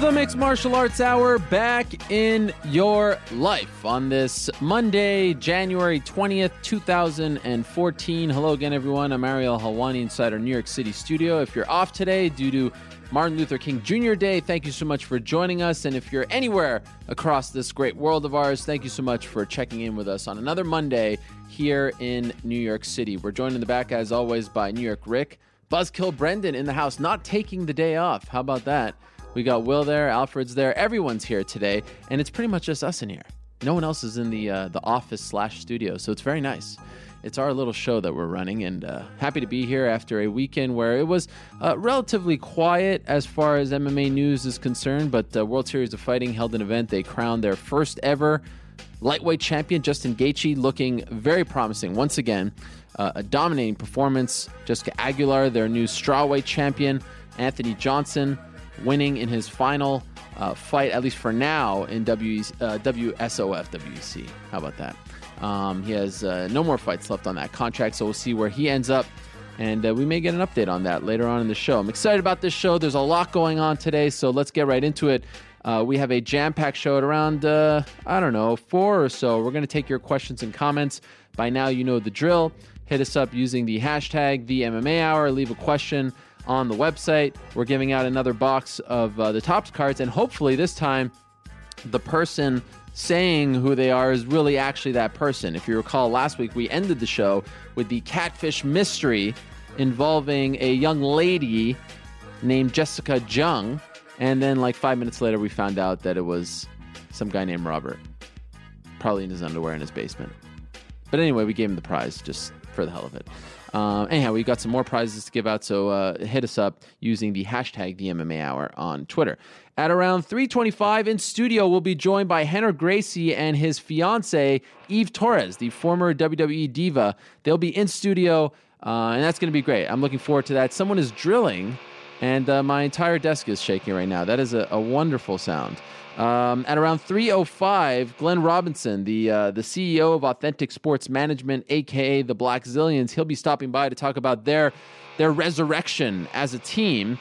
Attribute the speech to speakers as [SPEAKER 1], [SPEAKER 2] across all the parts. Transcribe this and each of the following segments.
[SPEAKER 1] The Mixed Martial Arts Hour back in your life on this Monday, January 20th, 2014. Hello again, everyone. I'm Ariel Helwani inside our New York City studio. If you're off today due to Martin Luther King Jr. Day, thank you so much for joining us. And if you're anywhere across this great world of ours, thank you so much for checking in with us on another Monday here in New York City. We're joined in the back, as always, by New York Rick. Buzzkill Brendan in the house, not taking the day off. How about that? We got Will there, Alfred's there, everyone's here today, and it's pretty much just us in here. No one else is in the uh, the office slash studio, so it's very nice. It's our little show that we're running, and uh, happy to be here after a weekend where it was uh, relatively quiet as far as MMA news is concerned. But uh, World Series of Fighting held an event; they crowned their first ever lightweight champion, Justin Gaethje, looking very promising once again. Uh, a dominating performance. Jessica Aguilar, their new strawweight champion. Anthony Johnson winning in his final uh, fight, at least for now, in w, uh, WSOF WEC. How about that? Um, he has uh, no more fights left on that contract, so we'll see where he ends up. And uh, we may get an update on that later on in the show. I'm excited about this show. There's a lot going on today, so let's get right into it. Uh, we have a jam packed show at around, uh, I don't know, four or so. We're going to take your questions and comments. By now, you know the drill. Hit us up using the hashtag the MMA Hour. Leave a question on the website. We're giving out another box of uh, the Topps cards, and hopefully this time the person saying who they are is really actually that person. If you recall, last week we ended the show with the catfish mystery involving a young lady named Jessica Jung, and then like five minutes later we found out that it was some guy named Robert, probably in his underwear in his basement. But anyway, we gave him the prize just for the hell of it. Um, anyhow, we've got some more prizes to give out, so uh, hit us up using the hashtag the MMA Hour on Twitter. At around 3:25 in studio, we'll be joined by Rener Gracie and his fiance Eve Torres, the former WWE diva. They'll be in studio, uh, and that's going to be great. I'm looking forward to that. Someone is drilling, and uh, my entire desk is shaking right now. That is a, a wonderful sound. Um, at around 3:05, Glenn Robinson, the uh, the CEO of Authentic Sports Management, aka the Blackzilians, he'll be stopping by to talk about their their resurrection as a team.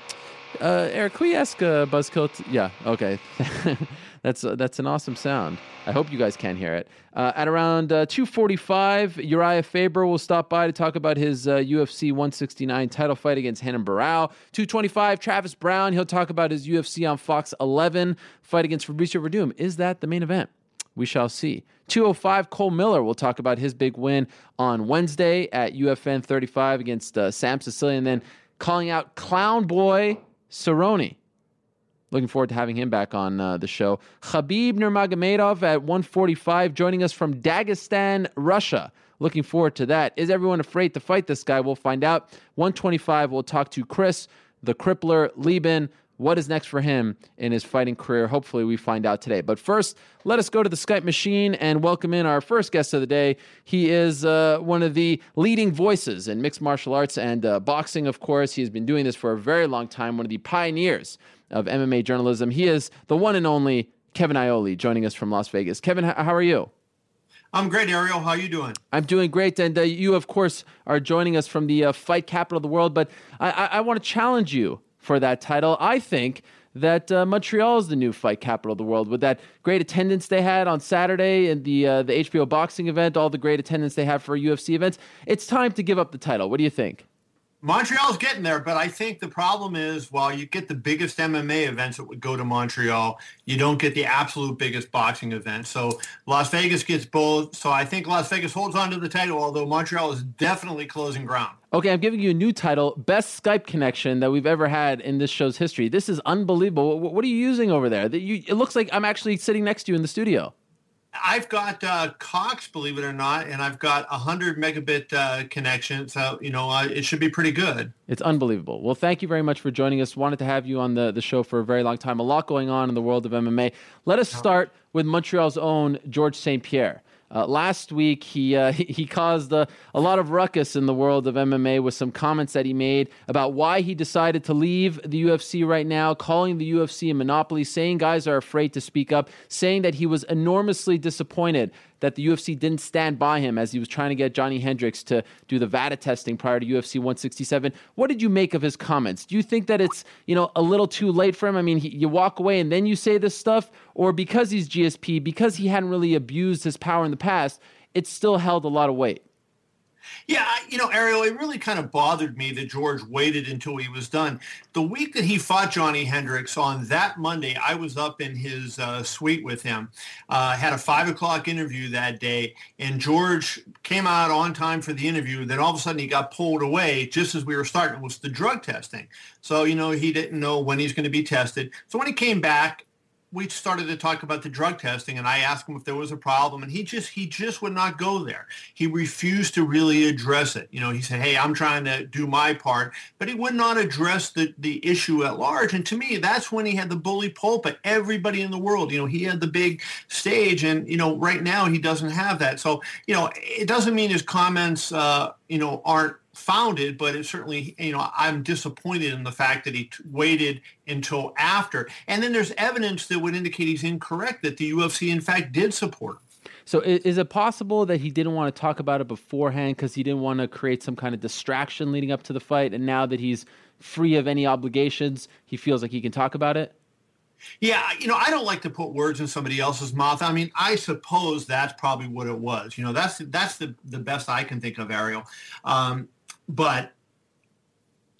[SPEAKER 1] Uh, Eric, can we ask uh, Buzzkill? T- yeah, okay. that's uh, that's an awesome sound. I hope you guys can hear it. Uh, at around uh, 2:45, Uriah Faber will stop by to talk about his uh, UFC 169 title fight against Renan Barão. 2:25, Travis Browne. He'll talk about his UFC on Fox 11 fight against Fabricio Werdum. Is that the main event? We shall see. 205, Cole Miller will talk about his big win on Wednesday at UFN 35 against uh, Sam Sicilia. Then calling out Cowboy Cerrone. Looking forward to having him back on uh, the show. Khabib Nurmagomedov at 145, joining us from Dagestan, Russia. Looking forward to that. Is everyone afraid to fight this guy? We'll find out. 125, we'll talk to Chris, the crippler, Leben. What is next for him in his fighting career? Hopefully, we find out today. But first, let us go to the Skype machine and welcome in our first guest of the day. He is uh, one of the leading voices in mixed martial arts and uh, boxing, of course. He has been doing this for a very long time, one of the pioneers of MMA journalism. He is the one and only Kevin Iole joining us from Las Vegas. Kevin, how are you?
[SPEAKER 2] I'm great, Ariel. How are you doing?
[SPEAKER 1] I'm doing great, and uh, you, of course, are joining us from the uh, fight capital of the world. But I, I, I want to challenge you for that title. I think that uh, Montreal is the new fight capital of the world with that great attendance they had on Saturday and the uh, the HBO boxing event, all the great attendance they have for UFC events. It's time to give up the title. What do you think?
[SPEAKER 2] Montreal's getting there, but I think the problem is while you get the biggest MMA events that would go to Montreal, you don't get the absolute biggest boxing event. So Las Vegas gets both. So I think Las Vegas holds on to the title, although Montreal is definitely closing ground.
[SPEAKER 1] Okay, I'm giving you a new title Best Skype connection that we've ever had in this show's history. This is unbelievable. What are you using over there? It looks like I'm actually sitting next to you in the studio.
[SPEAKER 2] I've got uh, Cox, believe it or not, and I've got a hundred megabit uh, connection, so you know uh, it should be pretty good.
[SPEAKER 1] It's unbelievable. Well, thank you very much for joining us. Wanted to have you on the the show for a very long time. A lot going on in the world of MMA. Let us start with Montreal's own George St. Pierre. Uh, last week, he uh, he caused a, a lot of ruckus in the world of MMA with some comments that he made about why he decided to leave the UFC right now, calling the UFC a monopoly, saying guys are afraid to speak up, saying that he was enormously disappointed that the UFC didn't stand by him as he was trying to get Johnny Hendricks to do the VADA testing prior to UFC 167. What did you make of his comments? Do you think that it's you know a little too late for him? I mean, he, you walk away and then you say this stuff, or because he's GSP, because he hadn't really abused his power in the past, it still held a lot of weight.
[SPEAKER 2] Yeah, you know, Ariel, it really kind of bothered me that George waited until he was done. The week that he fought Johnny Hendricks on that Monday, I was up in his uh, suite with him. Uh, had a five o'clock interview that day, and George came out on time for the interview. Then all of a sudden, he got pulled away just as we were starting. It was the drug testing. So you know, he didn't know when he's going to be tested. So when he came back, we started to talk about the drug testing and I asked him if there was a problem and he just he just would not go there. He refused to really address it. You know, he said, "Hey, I'm trying to do my part," but he would not address the the issue at large. And to me, that's when he had the bully pulpit. Everybody in the world, you know, he had the big stage and, you know, right now he doesn't have that. So, you know, it doesn't mean his comments uh, you know, aren't founded, but it certainly, you know, I'm disappointed in the fact that he t- waited until after. And then there's evidence that would indicate he's incorrect that the UFC, in fact, did support him.
[SPEAKER 1] So is it possible that he didn't want to talk about it beforehand because he didn't want to create some kind of distraction leading up to the fight, and now that he's free of any obligations, he feels like he can talk about it?
[SPEAKER 2] Yeah, you know, I don't like to put words in somebody else's mouth. I mean, I suppose that's probably what it was. You know, that's that's the the best I can think of, Ariel. Um, but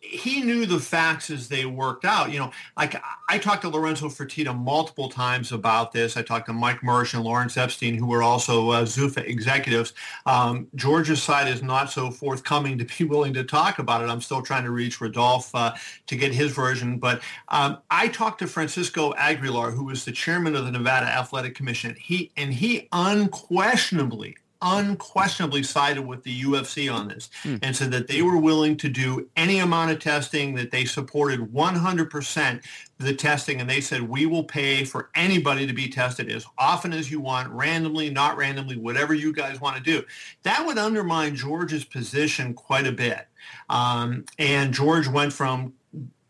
[SPEAKER 2] he knew the facts as they worked out. You know, like I talked to Lorenzo Fertitta multiple times about this. I talked to Mike Mersch and Lawrence Epstein, who were also uh, Zuffa executives. Um, George's side is not so forthcoming to be willing to talk about it. I'm still trying to reach Rodolphe uh, to get his version. But um, I talked to Francisco Aguilar, who was the chairman of the Nevada Athletic Commission. He and he unquestionably unquestionably sided with the UFC on this hmm. and said that they were willing to do any amount of testing, that they supported 100% the testing, and they said, we will pay for anybody to be tested as often as you want, randomly, not randomly, whatever you guys want to do. That would undermine George's position quite a bit. Um, and George went from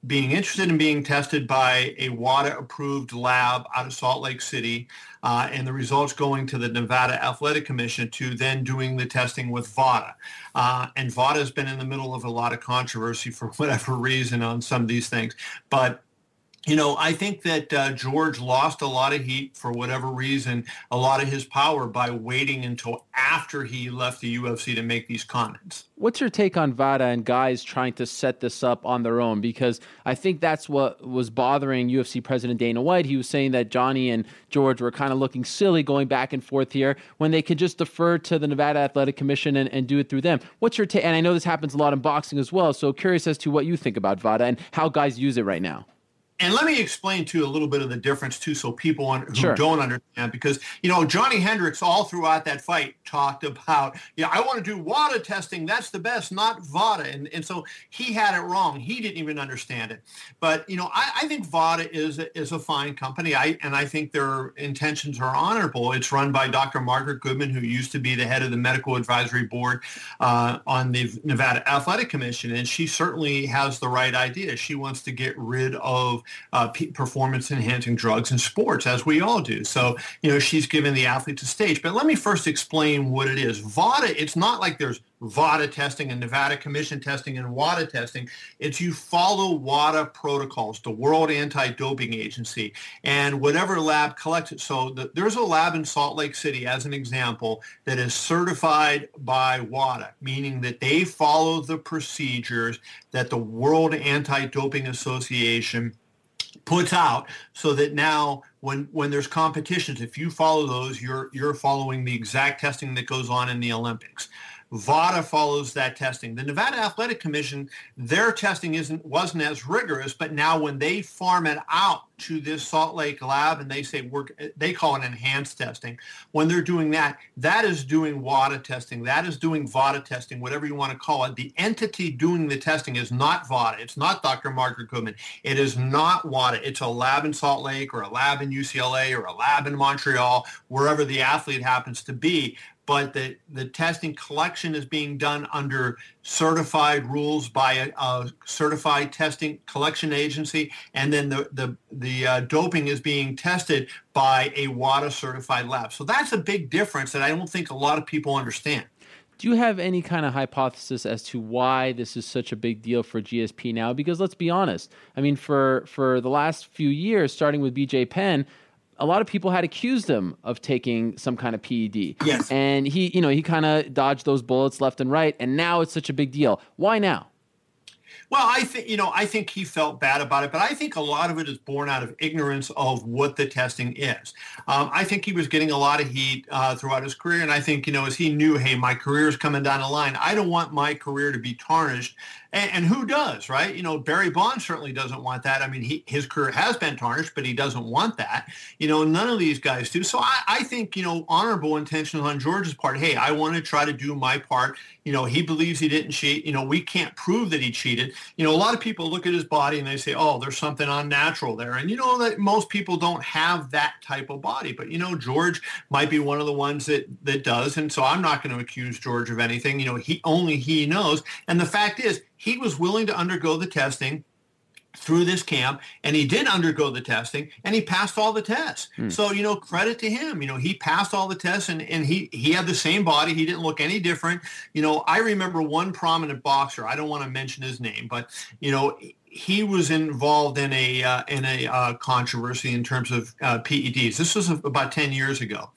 [SPEAKER 2] being interested in being tested by a WADA-approved lab out of Salt Lake City, uh, and the results going to the Nevada Athletic Commission to then doing the testing with VADA. Uh, and VADA has been in the middle of a lot of controversy for whatever reason on some of these things. But you know, I think that uh, George lost a lot of heat for whatever reason, a lot of his power by waiting until after he left the UFC to make these comments.
[SPEAKER 1] What's your take on VADA and guys trying to set this up on their own? Because I think that's what was bothering UFC President Dana White. He was saying that Johnny and George were kind of looking silly going back and forth here when they could just defer to the Nevada Athletic Commission and, and do it through them. What's your take? And I know this happens a lot in boxing as well. So curious as to what you think about VADA and how guys use it right now
[SPEAKER 2] and let me explain to you a little bit of the difference too, so people who sure. don't understand, because you know Johnny Hendricks all throughout that fight talked about, yeah, I want to do WADA testing. That's the best, not VADA, and and so he had it wrong. He didn't even understand it. But you know, I, I think VADA is is a fine company. I and I think their intentions are honorable. It's run by Dr. Margaret Goodman, who used to be the head of the medical advisory board uh, on the Nevada Athletic Commission, and she certainly has the right idea. She wants to get rid of uh, performance enhancing drugs in sports, as we all do. So, you know, she's given the athletes a stage. But let me first explain what it is. VADA, it's not like there's VADA testing and Nevada Commission testing and WADA testing. It's you follow WADA protocols, the World Anti-Doping Agency, and whatever lab collects it. So the, there's a lab in Salt Lake City, as an example, that is certified by WADA, meaning that they follow the procedures that the World Anti-Doping Association puts out so that now when when there's competitions if you follow those you're you're following the exact testing that goes on in the olympics VADA follows that testing. The Nevada Athletic Commission, their testing isn't wasn't as rigorous, but now when they farm it out to this Salt Lake lab and they say work, they call it enhanced testing. When they're doing that, that is doing WADA testing. That is doing VADA testing, whatever you want to call it. The entity doing the testing is not VADA. It's not Dr. Margaret Goodman. It is not WADA. It's a lab in Salt Lake or a lab in UCLA or a lab in Montreal, wherever the athlete happens to be but the, the testing collection is being done under certified rules by a, a certified testing collection agency, and then the, the, the uh, doping is being tested by a WADA certified lab. So that's a big difference that I don't think a lot of people understand.
[SPEAKER 1] Do you have any kind of hypothesis as to why this is such a big deal for GSP now? Because let's be honest, I mean, for for the last few years, starting with BJ Penn, a lot of people had accused him of taking some kind of PED.
[SPEAKER 2] Yes.
[SPEAKER 1] And he, you know, he kind of dodged those bullets left and right. And now it's such a big deal. Why now?
[SPEAKER 2] Well, I think you know, I think he felt bad about it, but I think a lot of it is born out of ignorance of what the testing is. Um, I think he was getting a lot of heat uh, throughout his career, and I think you know, as he knew, hey, my career is coming down the line. I don't want my career to be tarnished and, and, who does, right? You know, Barry Bonds certainly doesn't want that. I mean, he, his career has been tarnished, but he doesn't want that. You know, none of these guys do. So I, I think, you know, honorable intentions on George's part. Hey, I want to try to do my part. You know, he believes he didn't cheat. You know, we can't prove that he cheated. You know, a lot of people look at his body and they say, oh, there's something unnatural there. And, you know, that most people don't have that type of body. But, you know, George might be one of the ones that, that does. And so I'm not going to accuse George of anything. You know, he only he knows. And the fact is, he was willing to undergo the testing through this camp and he did undergo the testing and he passed all the tests. Hmm. So, you know, credit to him. You know, he passed all the tests and, and he, he had the same body. He didn't look any different. You know, I remember one prominent boxer, I don't want to mention his name, but, you know, he was involved in a uh, in a uh, controversy in terms of uh, PEDs. This was about ten years ago,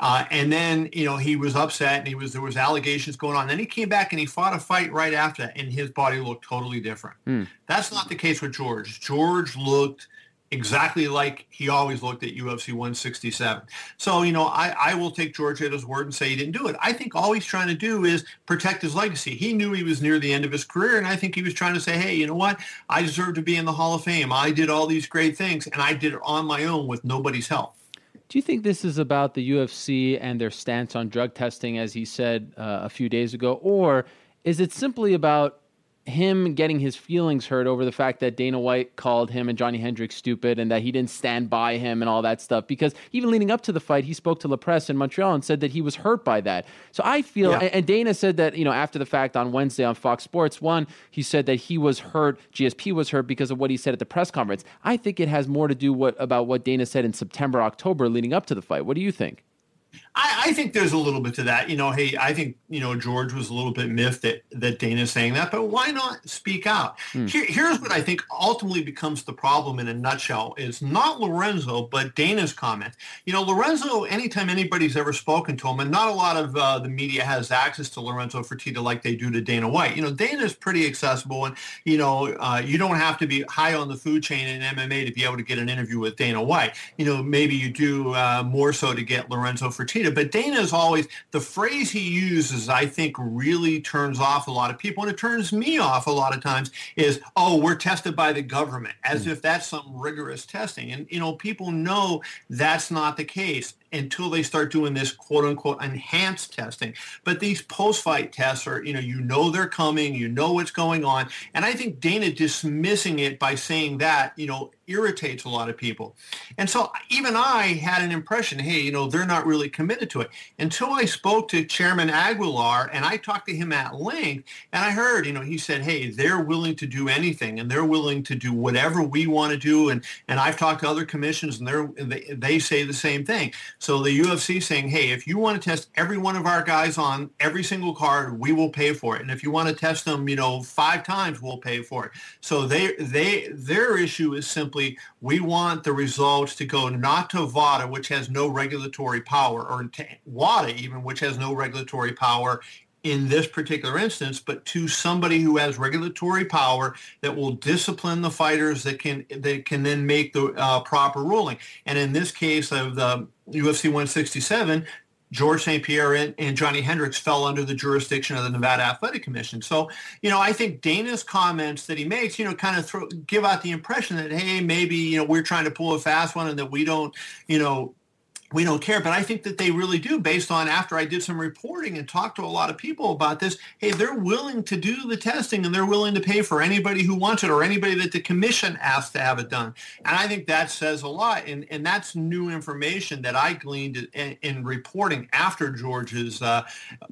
[SPEAKER 2] uh, and then you know he was upset and he was there was allegations going on. Then he came back and he fought a fight right after that, and his body looked totally different. Mm. That's not the case with George. George looked exactly like he always looked at UFC 167. So, you know, I, I will take George at his word and say he didn't do it. I think all he's trying to do is protect his legacy. He knew he was near the end of his career, and I think he was trying to say, hey, you know what? I deserve to be in the Hall of Fame. I did all these great things, and I did it on my own with nobody's help.
[SPEAKER 1] Do you think this is about the UFC and their stance on drug testing, as he said uh, a few days ago, or is it simply about him getting his feelings hurt over the fact that Dana White called him and Johnny Hendricks stupid and that he didn't stand by him and all that stuff. Because even leading up to the fight, he spoke to La Presse in Montreal and said that he was hurt by that. So I feel, yeah. and Dana said that, you know, after the fact on Wednesday on Fox Sports One, he said that he was hurt, GSP was hurt because of what he said at the press conference. I think it has more to do what, about what Dana said in September, October leading up to the fight. What do you think?
[SPEAKER 2] I, I, think there's a little bit to that. You know, hey, I think you know George was a little bit miffed that that Dana's saying that, but why not speak out? Hmm. Here, here's what I think ultimately becomes the problem in a nutshell: is not Lorenzo, but Dana's comment. You know, Lorenzo. Anytime anybody's ever spoken to him, and not a lot of uh, the media has access to Lorenzo Fertitta like they do to Dana White. You know, Dana's pretty accessible, and you know, uh, you don't have to be high on the food chain in MMA to be able to get an interview with Dana White. You know, maybe you do uh, more so to get Lorenzo Fertitta Dana, but Dana is always the phrase he uses. I think really turns off a lot of people, and it turns me off a lot of times. Is oh, we're tested by the government, as mm. if that's some rigorous testing, and you know people know that's not the case until they start doing this quote unquote enhanced testing. But these post-fight tests are, you know, you know they're coming, you know what's going on. And I think Dana dismissing it by saying that, you know, irritates a lot of people. And so even I had an impression, hey, you know, they're not really committed to it. Until I spoke to Chairman Aguilar and I talked to him at length and I heard, you know, he said, hey, they're willing to do anything and they're willing to do whatever we want to do. And, and I've talked to other commissions and they're, they, they say the same thing. So the UFC saying, hey, if you want to test every one of our guys on every single card, we will pay for it. And if you want to test them, you know, five times, we'll pay for it. So they, they, their issue is simply we want the results to go not to VADA, which has no regulatory power, or to WADA even, which has no regulatory power in this particular instance, but to somebody who has regulatory power that will discipline the fighters that can that can then make the uh, proper ruling. And in this case of the UFC 167, George St. Pierre and, and, Johnny Hendricks fell under the jurisdiction of the Nevada Athletic Commission. So, you know, I think Dana's comments that he makes, you know, kind of throw, give out the impression that, hey, maybe, you know, we're trying to pull a fast one and that we don't, you know, we don't care. But I think that they really do based on after I did some reporting and talked to a lot of people about this, hey, they're willing to do the testing and they're willing to pay for anybody who wants it or anybody that the commission asks to have it done. And I think that says a lot. And, and that's new information that I gleaned in, in reporting after George's uh,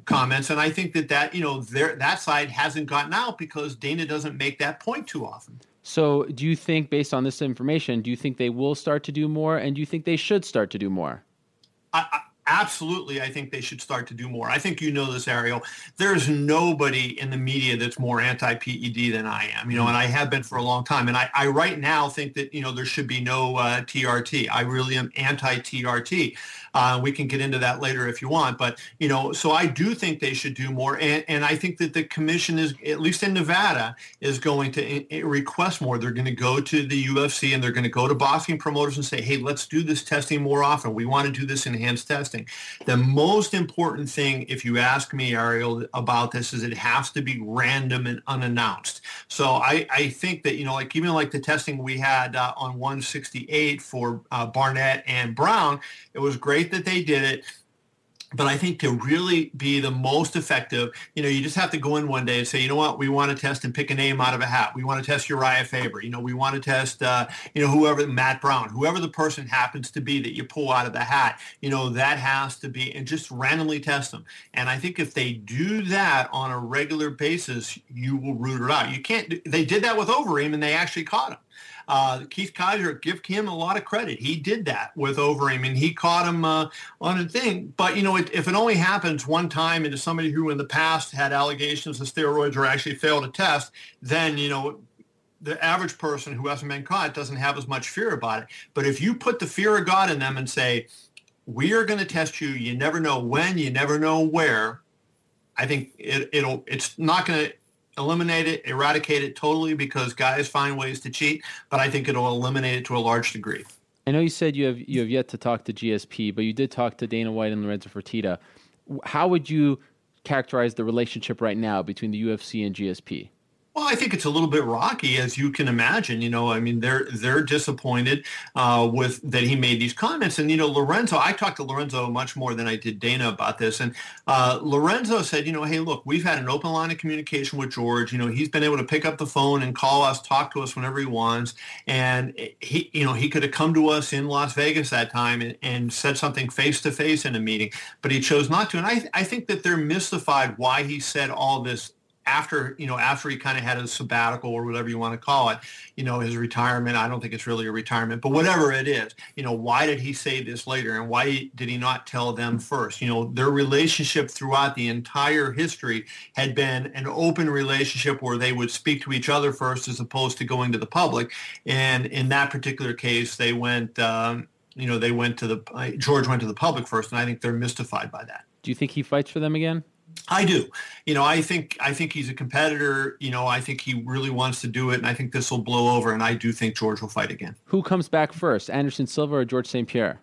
[SPEAKER 2] comments. And I think that that, you know, that side hasn't gotten out because Dana doesn't make that point too often.
[SPEAKER 1] So, do you think, based on this information, do you think they will start to do more, and do you think they should start to do more?
[SPEAKER 2] Absolutely, I think they should start to do more. I think you know this, Ariel. There's nobody in the media that's more anti-PED than I am, you know, and I have been for a long time. And I, I right now think that, you know, there should be no uh, TRT. I really am anti-TRT. Uh, we can get into that later if you want. But, you know, so I do think they should do more. And, and I think that the commission is, at least in Nevada, is going to in, in request more. They're going to go to the UFC and they're going to go to boxing promoters and say, hey, let's do this testing more often. We want to do this enhanced testing. The most important thing, if you ask me, Ariel, about this is it has to be random and unannounced. So I, I think that, you know, like even like the testing we had uh, on 168 for uh, Barnett and Browne, it was great great that they did it but I think to really be the most effective, you know, you just have to go in one day and say, you know what, we want to test and pick a name out of a hat. We want to test Uriah Faber. You know, we want to test, uh, you know, whoever, Matt Brown, whoever the person happens to be that you pull out of the hat, you know, that has to be, and just randomly test them. And I think if they do that on a regular basis, you will root it out. You can't, they did that with Overeem and they actually caught him. Uh, Keith Kizer, give him a lot of credit. He did that with Overeem, and he caught him uh, on a thing. But you know, it, if it only happens one time into somebody who in the past had allegations of steroids or actually failed a test, then you know the average person who hasn't been caught doesn't have as much fear about it. But if you put the fear of God in them and say, "We are going to test you. You never know when. You never know where." I think it, it'll. It's not going to eliminate it, eradicate it totally because guys find ways to cheat, but I think it'll eliminate it to a large degree.
[SPEAKER 1] I know you said you have you have yet to talk to GSP, but you did talk to Dana White and Lorenzo Fertitta. How would you characterize the relationship right now between the UFC and GSP?
[SPEAKER 2] Well, I think it's a little bit rocky, as you can imagine. You know, I mean, they're they're disappointed uh, with that he made these comments. And you know, Lorenzo, I talked to Lorenzo much more than I did Dana about this. And uh, Lorenzo said, you know, hey, look, we've had an open line of communication with George. You know, he's been able to pick up the phone and call us, talk to us whenever he wants. And he, you know, he could have come to us in Las Vegas that time and, and said something face to face in a meeting, but he chose not to. And I I think that they're mystified why he said all this after you know after he kind of had his sabbatical or whatever you want to call it you know his retirement i don't think it's really a retirement but whatever it is you know why did he say this later and why did he not tell them first? You know their relationship throughout the entire history had been an open relationship where they would speak to each other first as opposed to going to the public. And in that particular case they went um, you know they went to the george went to the public first and i think they're mystified by that.
[SPEAKER 1] Do you think he fights for them again
[SPEAKER 2] I do. You know, I think I think he's a competitor. You know, I think he really wants to do it, and I think this will blow over. And I do think George will fight again.
[SPEAKER 1] Who comes back first, Anderson Silva or George St. Pierre?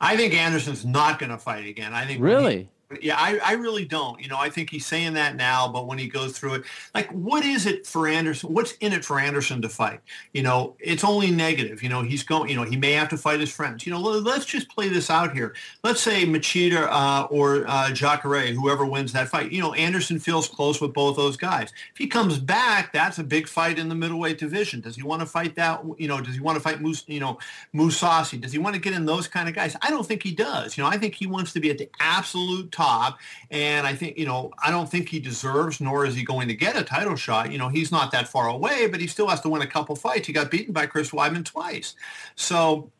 [SPEAKER 2] I think Anderson's not going to fight again. I think
[SPEAKER 1] really.
[SPEAKER 2] Yeah, I, I really don't. You know, I think he's saying that now, but when he goes through it, like, what is it for Anderson? What's in it for Anderson to fight? You know, it's only negative. You know, he's going, you know, he may have to fight his friends. You know, let's just play this out here. Let's say Machida uh, or uh, Jacare, whoever wins that fight, you know, Anderson feels close with both those guys. If he comes back, that's a big fight in the middleweight division. Does he want to fight that? You know, does he want to fight Mus, you know, Mousasi? Does he want to get in those kind of guys? I don't think he does. You know, I think he wants to be at the absolute top. And I think, you know, I don't think he deserves, nor is he going to get a title shot. You know, he's not that far away, but he still has to win a couple fights. He got beaten by Chris Weidman twice. So,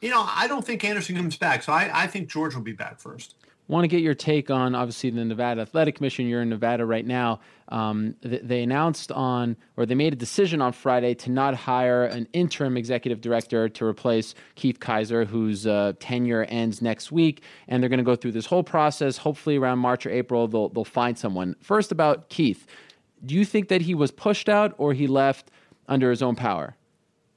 [SPEAKER 2] you know, I don't think Anderson comes back. So I, I think George will be back first
[SPEAKER 1] want to get your take on obviously the Nevada Athletic Commission. You're in Nevada right now. Um, th- they announced on, or they made a decision on Friday to not hire an interim executive director to replace Keith Kizer, whose uh, tenure ends next week. And they're going to go through this whole process. Hopefully, around March or April, they'll, they'll find someone. First, about Keith. Do you think that he was pushed out or he left under his own power?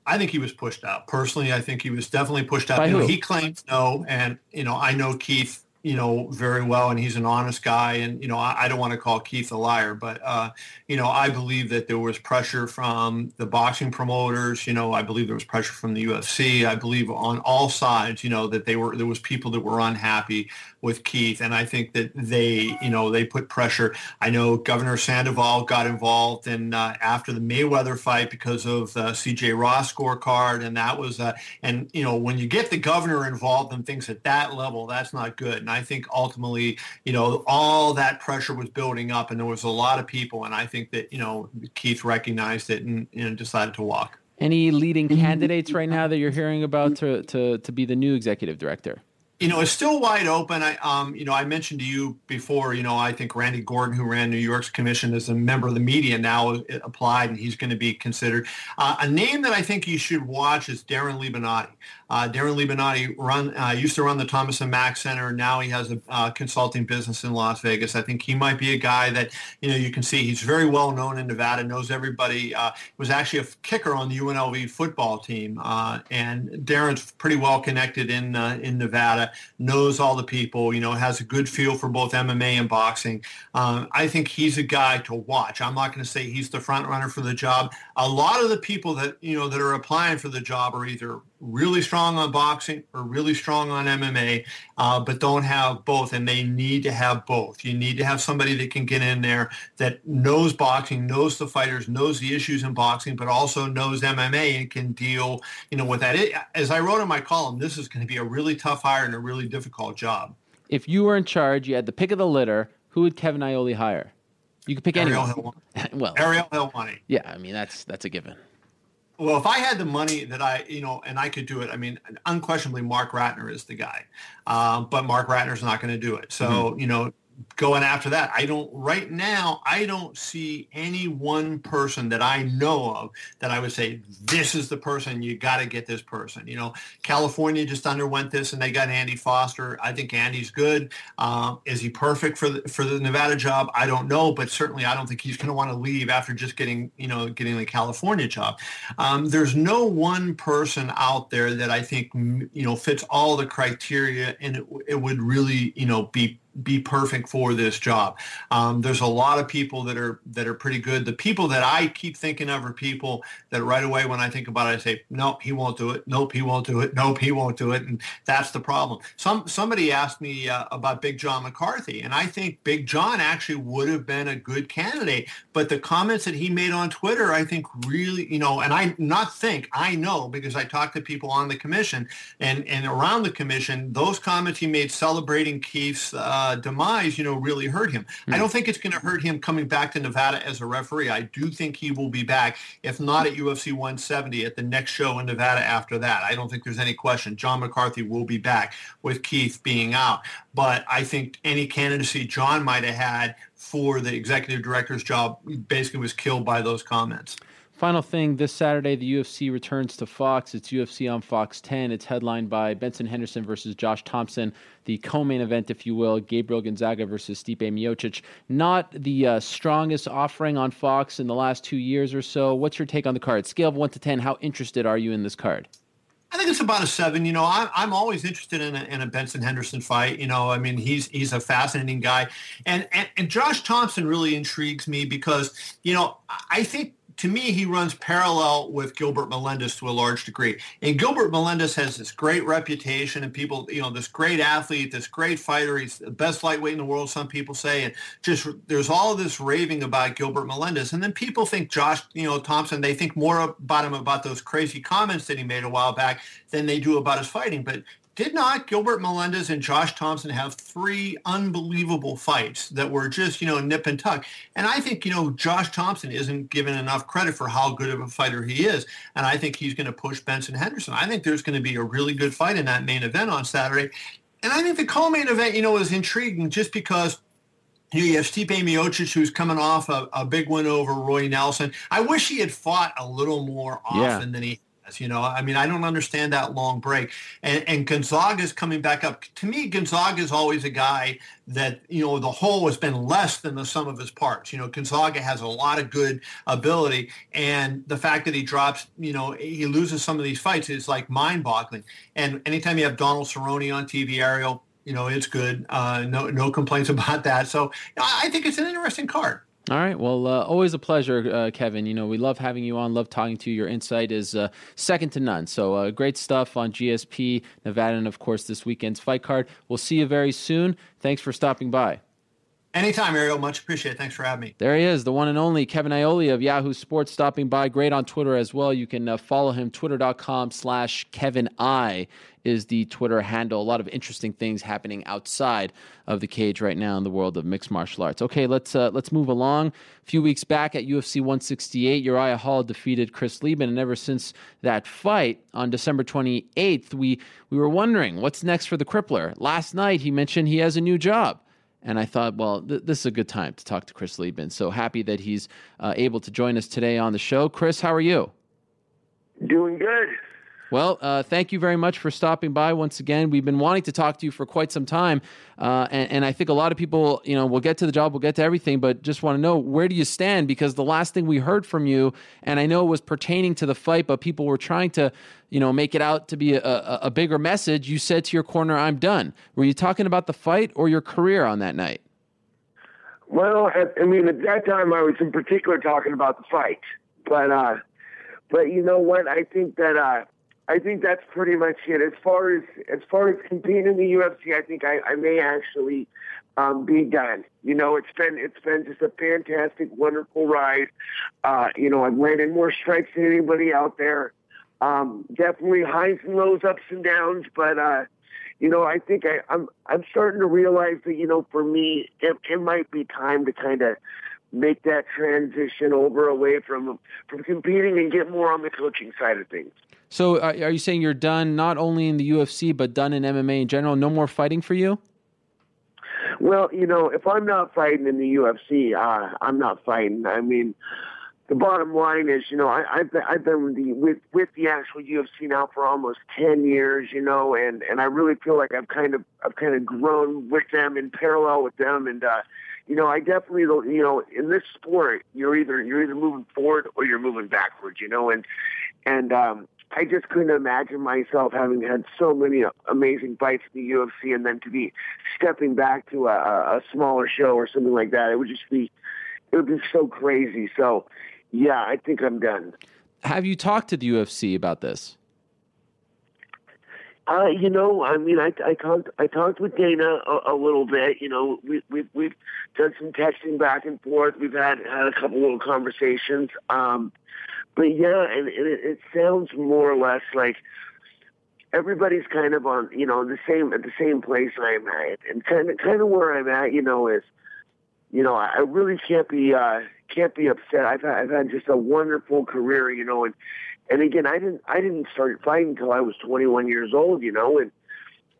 [SPEAKER 2] I think he was pushed out. Personally, I think he was definitely pushed out.
[SPEAKER 1] By
[SPEAKER 2] you? Know, he claims no, and you know I know Keith you know, very well, and he's an honest guy. And you know, I, I don't want to call Keith a liar, but uh, you know, I believe that there was pressure from the boxing promoters. You know, I believe there was pressure from the UFC. I believe on all sides, you know, that they were there was people that were unhappy with Keith, and I think that they, you know, they put pressure. I know Governor Sandoval got involved in uh, after the Mayweather fight because of the C.J. Ross scorecard, and that was, uh, and you know, when you get the governor involved in things at that level, that's not good. And I think ultimately, you know, all that pressure was building up, and there was a lot of people, and I think that you know Keith recognized it and you know, decided to walk.
[SPEAKER 1] Any leading candidates right now that you're hearing about to, to, to be the new executive director?
[SPEAKER 2] You know, it's still wide open. I, um, you know, I mentioned to you before, you know, I think Randy Gordon, who ran New York's commission as a member of the media, now applied and he's going to be considered. Uh, a name that I think you should watch is Darren Libonati. Uh, Darren Libonati run uh, used to run the Thomas and Mack Center. Now he has a uh, consulting business in Las Vegas. I think he might be a guy that you know you can see he's very well known in Nevada. Knows everybody. Uh, was actually a kicker on the UNLV football team, uh, and Darren's pretty well connected in uh, in Nevada. Knows all the people. You know, has a good feel for both MMA and boxing. Um, I think he's a guy to watch. I'm not going to say he's the front runner for the job. A lot of the people that you know that are applying for the job are either really strong on boxing or really strong on MMA, uh, but don't have both. And they need to have both. You need to have somebody that can get in there that knows boxing, knows the fighters, knows the issues in boxing, but also knows MMA and can deal, you know, with that. It, as I wrote in my column, this is going to be a really tough hire and a really difficult job.
[SPEAKER 1] If you were in charge, you had the pick of the litter, who would Kevin Iole hire? You could pick
[SPEAKER 2] Ariel
[SPEAKER 1] anyone.
[SPEAKER 2] well, Ariel Helwani.
[SPEAKER 1] Yeah, I mean that's that's a given.
[SPEAKER 2] Well, if I had the money that I, you know, and I could do it, I mean, unquestionably, Marc Ratner is the guy. Um, but Marc Ratner's not going to do it. So, mm-hmm. you know, going after that. I don't right now. I don't see any one person that I know of that I would say this is the person. You got to get this person. You know, California just underwent this and they got Andy Foster. I think Andy's good. Um, is he perfect for the for the Nevada job? I don't know, but certainly I don't think he's going to want to leave after just getting you know getting the California job. Um, there's no one person out there that I think you know fits all the criteria and it, it would really you know be be perfect for this job. Um, there's a lot of people that are that are pretty good. The people that I keep thinking of are people that right away when I think about it, I say, nope, he won't do it. Nope, he won't do it. Nope, he won't do it. And that's the problem. Some somebody asked me uh, about Big John McCarthy, and I think Big John actually would have been a good candidate. But the comments that he made on Twitter, I think really, you know, and I not think I know because I talked to people on the commission and and around the commission, those comments he made celebrating Keith's. Uh, uh, demise, you know, really hurt him. Mm. I don't think it's going to hurt him coming back to Nevada as a referee. I do think he will be back, if not at UFC 170, at the next show in Nevada after that. I don't think there's any question. John McCarthy will be back with Keith being out. But I think any candidacy John might have had for the executive director's job basically was killed by those comments.
[SPEAKER 1] Final thing this Saturday, the UFC returns to Fox. It's UFC on Fox 10. It's headlined by Benson Henderson versus Josh Thomson, the co main event, if you will, Gabriel Gonzaga versus Stipe Miocic. Not the uh, strongest offering on Fox in the last two years or so. What's your take on the card? Scale of 1 to 10, how interested are you in this card?
[SPEAKER 2] I think it's about a seven. You know, I, I'm always interested in a, in a Benson Henderson fight. You know, I mean, he's he's a fascinating guy, and, and and Josh Thomson really intrigues me because you know I think to me, he runs parallel with Gilbert Melendez to a large degree. And Gilbert Melendez has this great reputation and people, you know, this great athlete, this great fighter. He's the best lightweight in the world, some people say. And just there's all this raving about Gilbert Melendez. And then people think Josh, you know, Thomson, they think more about him about those crazy comments that he made a while back than they do about his fighting. But did not Gilbert Melendez and Josh Thomson have three unbelievable fights that were just, you know, nip and tuck? And I think, you know, Josh Thomson isn't given enough credit for how good of a fighter he is. And I think he's going to push Benson Henderson. I think there's going to be a really good fight in that main event on Saturday. And I think the co-main event, you know, is intriguing just because you, know, you have Stipe Miocic, who's coming off a, a, big win over Roy Nelson. I wish he had fought a little more often yeah. than he you know, I mean, I don't understand that long break. And, and Gonzaga is coming back up. To me, Gonzaga is always a guy that, you know, the whole has been less than the sum of his parts. You know, Gonzaga has a lot of good ability. And the fact that he drops, you know, he loses some of these fights is like mind boggling. And anytime you have Donald Cerrone on TV, Ariel, You know, it's good. Uh, no, no complaints about that. So I think it's an interesting card.
[SPEAKER 1] All right. Well, uh, always a pleasure, uh, Kevin. You know, we love having you on, love talking to you. Your insight is uh, second to none. So uh, great stuff on GSP, Nevada, and of course, this weekend's fight card. We'll see you very soon. Thanks for stopping by.
[SPEAKER 2] Anytime, Ariel. Much appreciated. Thanks for having me.
[SPEAKER 1] There he is, the one and only Kevin Iole of Yahoo Sports stopping by. Great on Twitter as well. You can uh, follow him, twitter.com slash Kevin I is the Twitter handle. A lot of interesting things happening outside of the cage right now in the world of mixed martial arts. Okay, let's uh, let's move along. A few weeks back at UFC 168, Uriah Hall defeated Chris Leben, and ever since that fight on December 28th, we we were wondering what's next for the crippler. Last night he mentioned he has a new job. And I thought, well, th- this is a good time to talk to Chris Leben. So happy that he's uh, able to join us today on the show. Chris, how are you?
[SPEAKER 3] Doing good.
[SPEAKER 1] Well, uh, thank you very much for stopping by once again. We've been wanting to talk to you for quite some time, uh, and, and, I think a lot of people, you know, we'll get to the job, we'll get to everything, but just want to know where do you stand? Because the last thing we heard from you, and I know it was pertaining to the fight, but people were trying to, you know, make it out to be a, a, a bigger message. You said to your corner, "I'm done." Were you talking about the fight or your career on that night?
[SPEAKER 3] Well, I mean, at that time, I was in particular talking about the fight, but uh, but you know what? I think that uh, I think that's pretty much it. As far as as far as competing in the UFC, I think I, I may actually um, be done. You know, it's been it's been just a fantastic, wonderful ride. Uh, you know, I've landed more strikes than anybody out there. Um, definitely highs and lows, ups and downs, but uh, you know, I think I, I'm I'm starting to realize that you know, for me, it, it might be time to kind of make that transition over away from from competing and get more on the coaching side of things.
[SPEAKER 1] So, uh, are you saying you're done not only in the UFC but done in MMA in general? No more fighting for you?
[SPEAKER 3] Well, you know, if I'm not fighting in the UFC, uh, I'm not fighting. I mean, the bottom line is, you know, I, I've been, I've been with the with with the actual UFC now for almost ten years, you know, and and I really feel like I've kind of I've kind of grown with them in parallel with them, and uh, you know, I definitely you know, in this sport, you're either you're either moving forward or you're moving backwards, you know, and and um, I just couldn't imagine myself having had so many amazing fights in the UFC and then to be stepping back to a, a smaller show or something like that. It would just be, it would be so crazy. So, yeah, I think I'm done.
[SPEAKER 1] Have you talked to the UFC about this?
[SPEAKER 3] Uh, you know, I mean, I, I talked I talked with Dana a, a little bit. You know, we, we we've done some texting back and forth. We've had had a couple little conversations. Um, but yeah, and, and it, it sounds more or less like everybody's kind of on, you know, the same at the same place I'm at, and kind of kind of where I'm at, you know, is, you know, I really can't be uh, can't be upset. I've had, I've had just a wonderful career, you know, and and again, I didn't I didn't start fighting until I was 21 years old, you know, and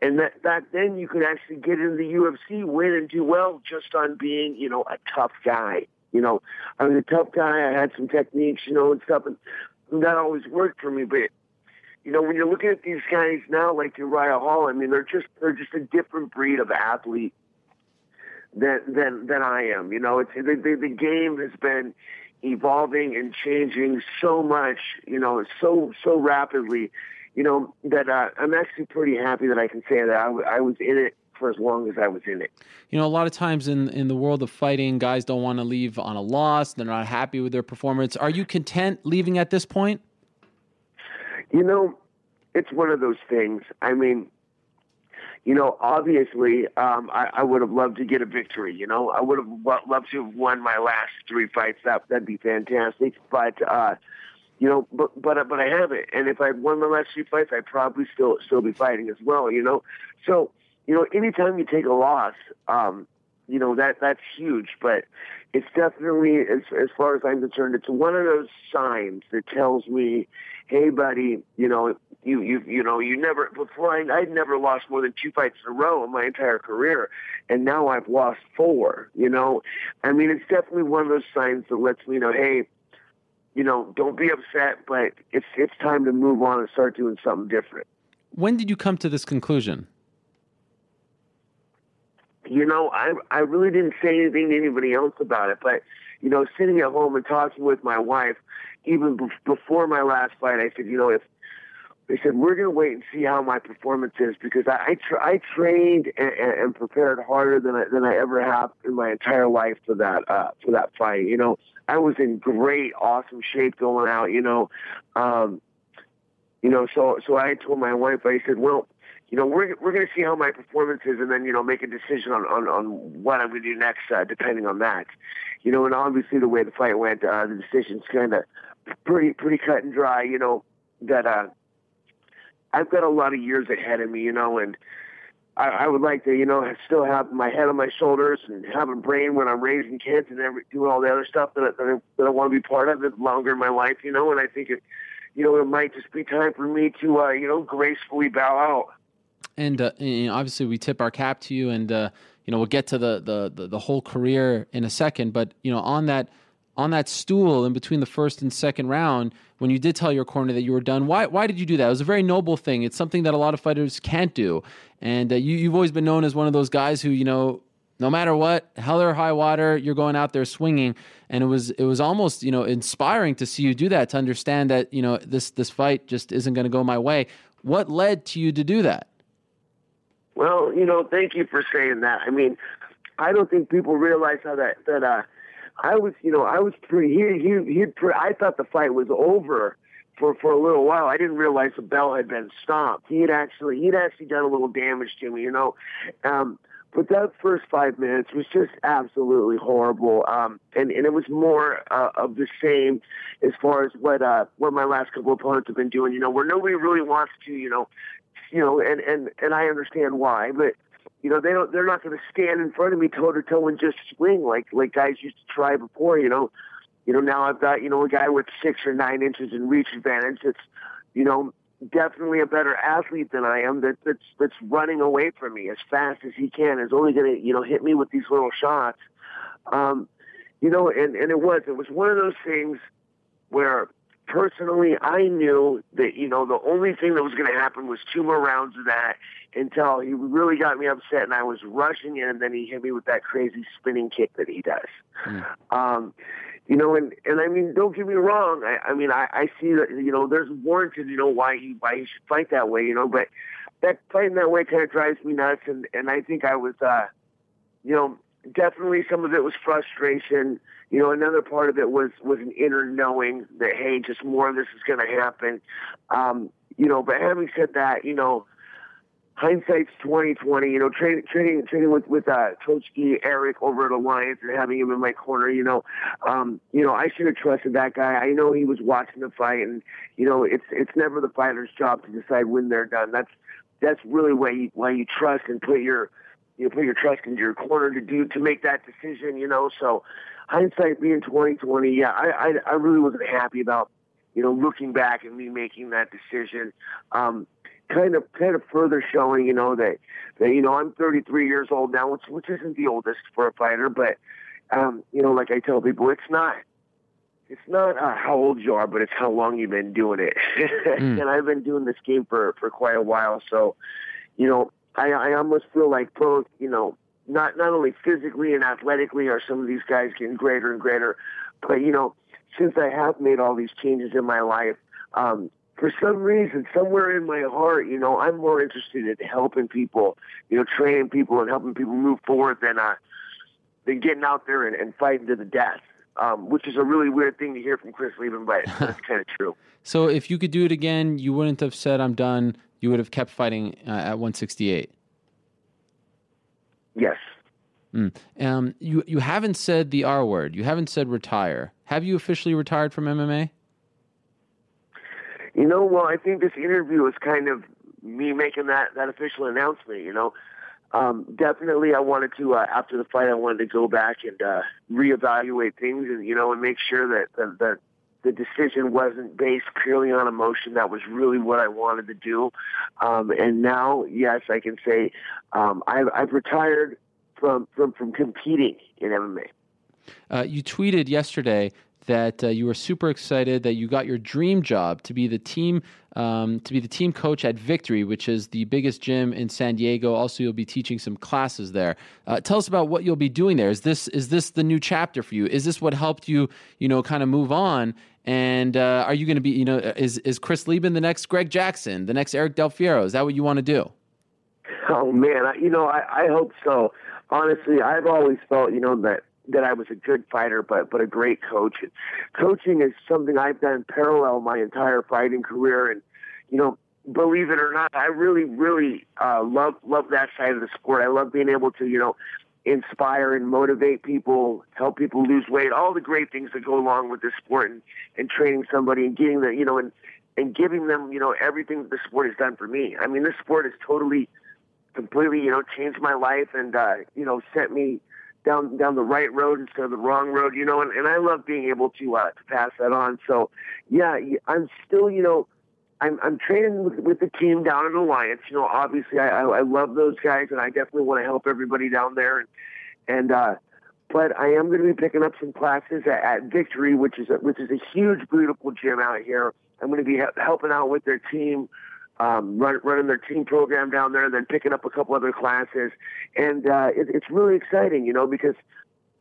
[SPEAKER 3] and that back then you could actually get into the UFC, win and do well just on being, you know, a tough guy. You know, I was a tough guy. I had some techniques, you know, and stuff, and that always worked for me. But you know, when you're looking at these guys now, like Uriah Hall, I mean, they're just they're just a different breed of athlete than than than I am. You know, it's the the, the game has been evolving and changing so much. You know, so so rapidly. You know that uh, I'm actually pretty happy that I can say that I, I was in it for as long as I was in it.
[SPEAKER 1] You know, a lot of times in in the world of fighting, guys don't want to leave on a loss. They're not happy with their performance. Are you content leaving at this point?
[SPEAKER 3] You know, it's one of those things. I mean, you know, obviously, um, I, I would have loved to get a victory. You know, I would have loved to have won my last three fights. That that'd be fantastic. But uh, you know, but but but I haven't. And if I won my last three fights, I'd probably still still be fighting as well. You know, so you know, anytime you take a loss, um, you know that that's huge. But it's definitely, as as far as I'm concerned, it's one of those signs that tells me, hey, buddy, you know, you you you know, you never before I I'd never lost more than two fights in a row in my entire career, and now I've lost four. You know, I mean, it's definitely one of those signs that lets me know, hey. You know, don't be upset, but it's it's time to move on and start doing something different.
[SPEAKER 1] When did you come to this conclusion?
[SPEAKER 3] you know, I I really didn't say anything to anybody else about it, but you know, sitting at home and talking with my wife, even be- before my last fight, I said, you know, if they said we're going to wait and see how my performance is because I I, tra- I trained and, and prepared harder than I, than I ever have in my entire life for that uh, for that fight. You know, I was in great, awesome shape going out. You know, um, you know, so so I told my wife, I said, well, you know, we're we're going to see how my performance is, and then you know, make a decision on on, on what I'm going to do next, uh, depending on that. You know, and obviously the way the fight went, uh, the decision's kind of pretty pretty cut and dry. You know, that uh, I've got a lot of years ahead of me. You know, and I, I would like to, you know, still have my head on my shoulders and have a brain when I'm raising kids and every, doing all the other stuff that I, that I, that I want to be part of it longer in my life. You know, and I think it, you know, it might just be time for me to, uh, you know, gracefully bow out.
[SPEAKER 1] And, uh, and obviously, we tip our cap to you, and uh, you know we'll get to the, the the the whole career in a second. But you know, on that on that stool in between the first and second round, when you did tell your corner that you were done, why why did you do that? It was a very noble thing. It's something that a lot of fighters can't do, and uh, you you've always been known as one of those guys who you know. No matter what, hell or high water, you're going out there swinging, and it was it was almost you know inspiring to see you do that. To understand that you know this this fight just isn't going to go my way. What led to you to do that?
[SPEAKER 3] Well, you know, thank you for saying that. I mean, I don't think people realize how that that uh, I was, you know, I was pretty. He he he. I thought the fight was over for for a little while. I didn't realize the bell had been stopped. He had actually he'd actually done a little damage to me, you know. Um, but that first five minutes was just absolutely horrible, um, and and it was more uh, of the same as far as what uh, what my last couple of opponents have been doing. You know, where nobody really wants to, you know, you know, and and and I understand why, but you know they don't they're not going to stand in front of me toe to toe and just swing like like guys used to try before. You know, you know now I've got you know a guy with six or nine inches in reach advantage. It's you know definitely a better athlete than I am. That that's that's running away from me as fast as he can. Is only going to you know hit me with these little shots. Um, you know, and and it was it was one of those things where personally, I knew that, you know, the only thing that was going to happen was two more rounds of that until he really got me upset and I was rushing in and then he hit me with that crazy spinning kick that he does. Mm. Um, you know, and, and I mean, don't get me wrong. I, I mean, I, I see that, you know, there's warranted, you know, why he, why he should fight that way, you know, but that fighting that way kind of drives me nuts. And, and I think I was, uh, you know, definitely some of it was frustration you know, another part of it was was an inner knowing that hey, just more of this is going to happen. Um, you know, but having said that, you know, hindsight's twenty twenty. You know, training training training with with uh, Coach Eric over at Alliance, and having him in my corner. You know, um, you know, I should have trusted that guy. I know he was watching the fight, and you know, it's it's never the fighter's job to decide when they're done. That's that's really why you why you trust and put your you put your trust into your corner to do to make that decision. You know, so hindsight being 2020, yeah, I, I, I really wasn't happy about, you know, looking back and me making that decision. Um, kind of, kind of further showing, you know, that, that, you know, I'm 33 years old now, which, which isn't the oldest for a fighter, but, um, you know, like I tell people, it's not, it's not uh, how old you are, but it's how long you've been doing it. mm. And I've been doing this game for, for quite a while. So, you know, I, I almost feel like both, you know, not not only physically and athletically are some of these guys getting greater and greater, but you know, since I have made all these changes in my life, um, for some reason, somewhere in my heart, you know, I'm more interested in helping people, you know, training people and helping people move forward than uh, than getting out there and, and fighting to the death. Um, which is a really weird thing to hear from Chris Leben, but that's kind of true.
[SPEAKER 1] So, if you could do it again, you wouldn't have said "I'm done." You would have kept fighting uh, at 168.
[SPEAKER 3] Yes.
[SPEAKER 1] Mm. Um, you you haven't said the R word. You haven't said retire. Have you officially retired from MMA?
[SPEAKER 3] You know, well, I think this interview is kind of me making that that official announcement. You know, um, definitely, I wanted to uh, after the fight, I wanted to go back and uh, reevaluate things, and you know, and make sure that that, that the decision wasn't based purely on emotion. That was really what I wanted to do. Um, and now, yes, I can say um, I've, I've retired from, from, from competing in MMA.
[SPEAKER 1] Uh, you tweeted yesterday that uh, you were super excited that you got your dream job to be the team um, to be the team coach at Victory, which is the biggest gym in San Diego. Also, you'll be teaching some classes there. Uh, tell us about what you'll be doing there. Is this is this the new chapter for you? Is this what helped you, you know, kind of move on? And uh, are you going to be, you know, is is Chris Leben the next Greg Jackson, the next Eric Del Fierro? Is that what you want to do?
[SPEAKER 3] Oh man, I, you know, I, I hope so. Honestly, I've always felt, you know, that that I was a good fighter, but but a great coach. And coaching is something I've done parallel my entire fighting career, and you know, believe it or not, I really, really uh, love love that side of the sport. I love being able to, you know, inspire and motivate people, help people lose weight, all the great things that go along with this sport, and, and training somebody and getting the, you know, and and giving them, you know, everything that the sport has done for me. I mean, this sport has totally, completely, you know, changed my life and uh, you know, sent me down down the right road instead of the wrong road, you know, and, and I love being able to uh, to pass that on. So, yeah, I'm still, you know, I'm I'm training with, with the team down in Alliance. You know, obviously I, I I love those guys, and I definitely want to help everybody down there. And and uh, but I am going to be picking up some classes at, at Victory, which is a, which is a huge, beautiful gym out here. I'm going to be helping out with their team um, run, running their team program down there, and then picking up a couple other classes. And uh, it, it's really exciting, you know, because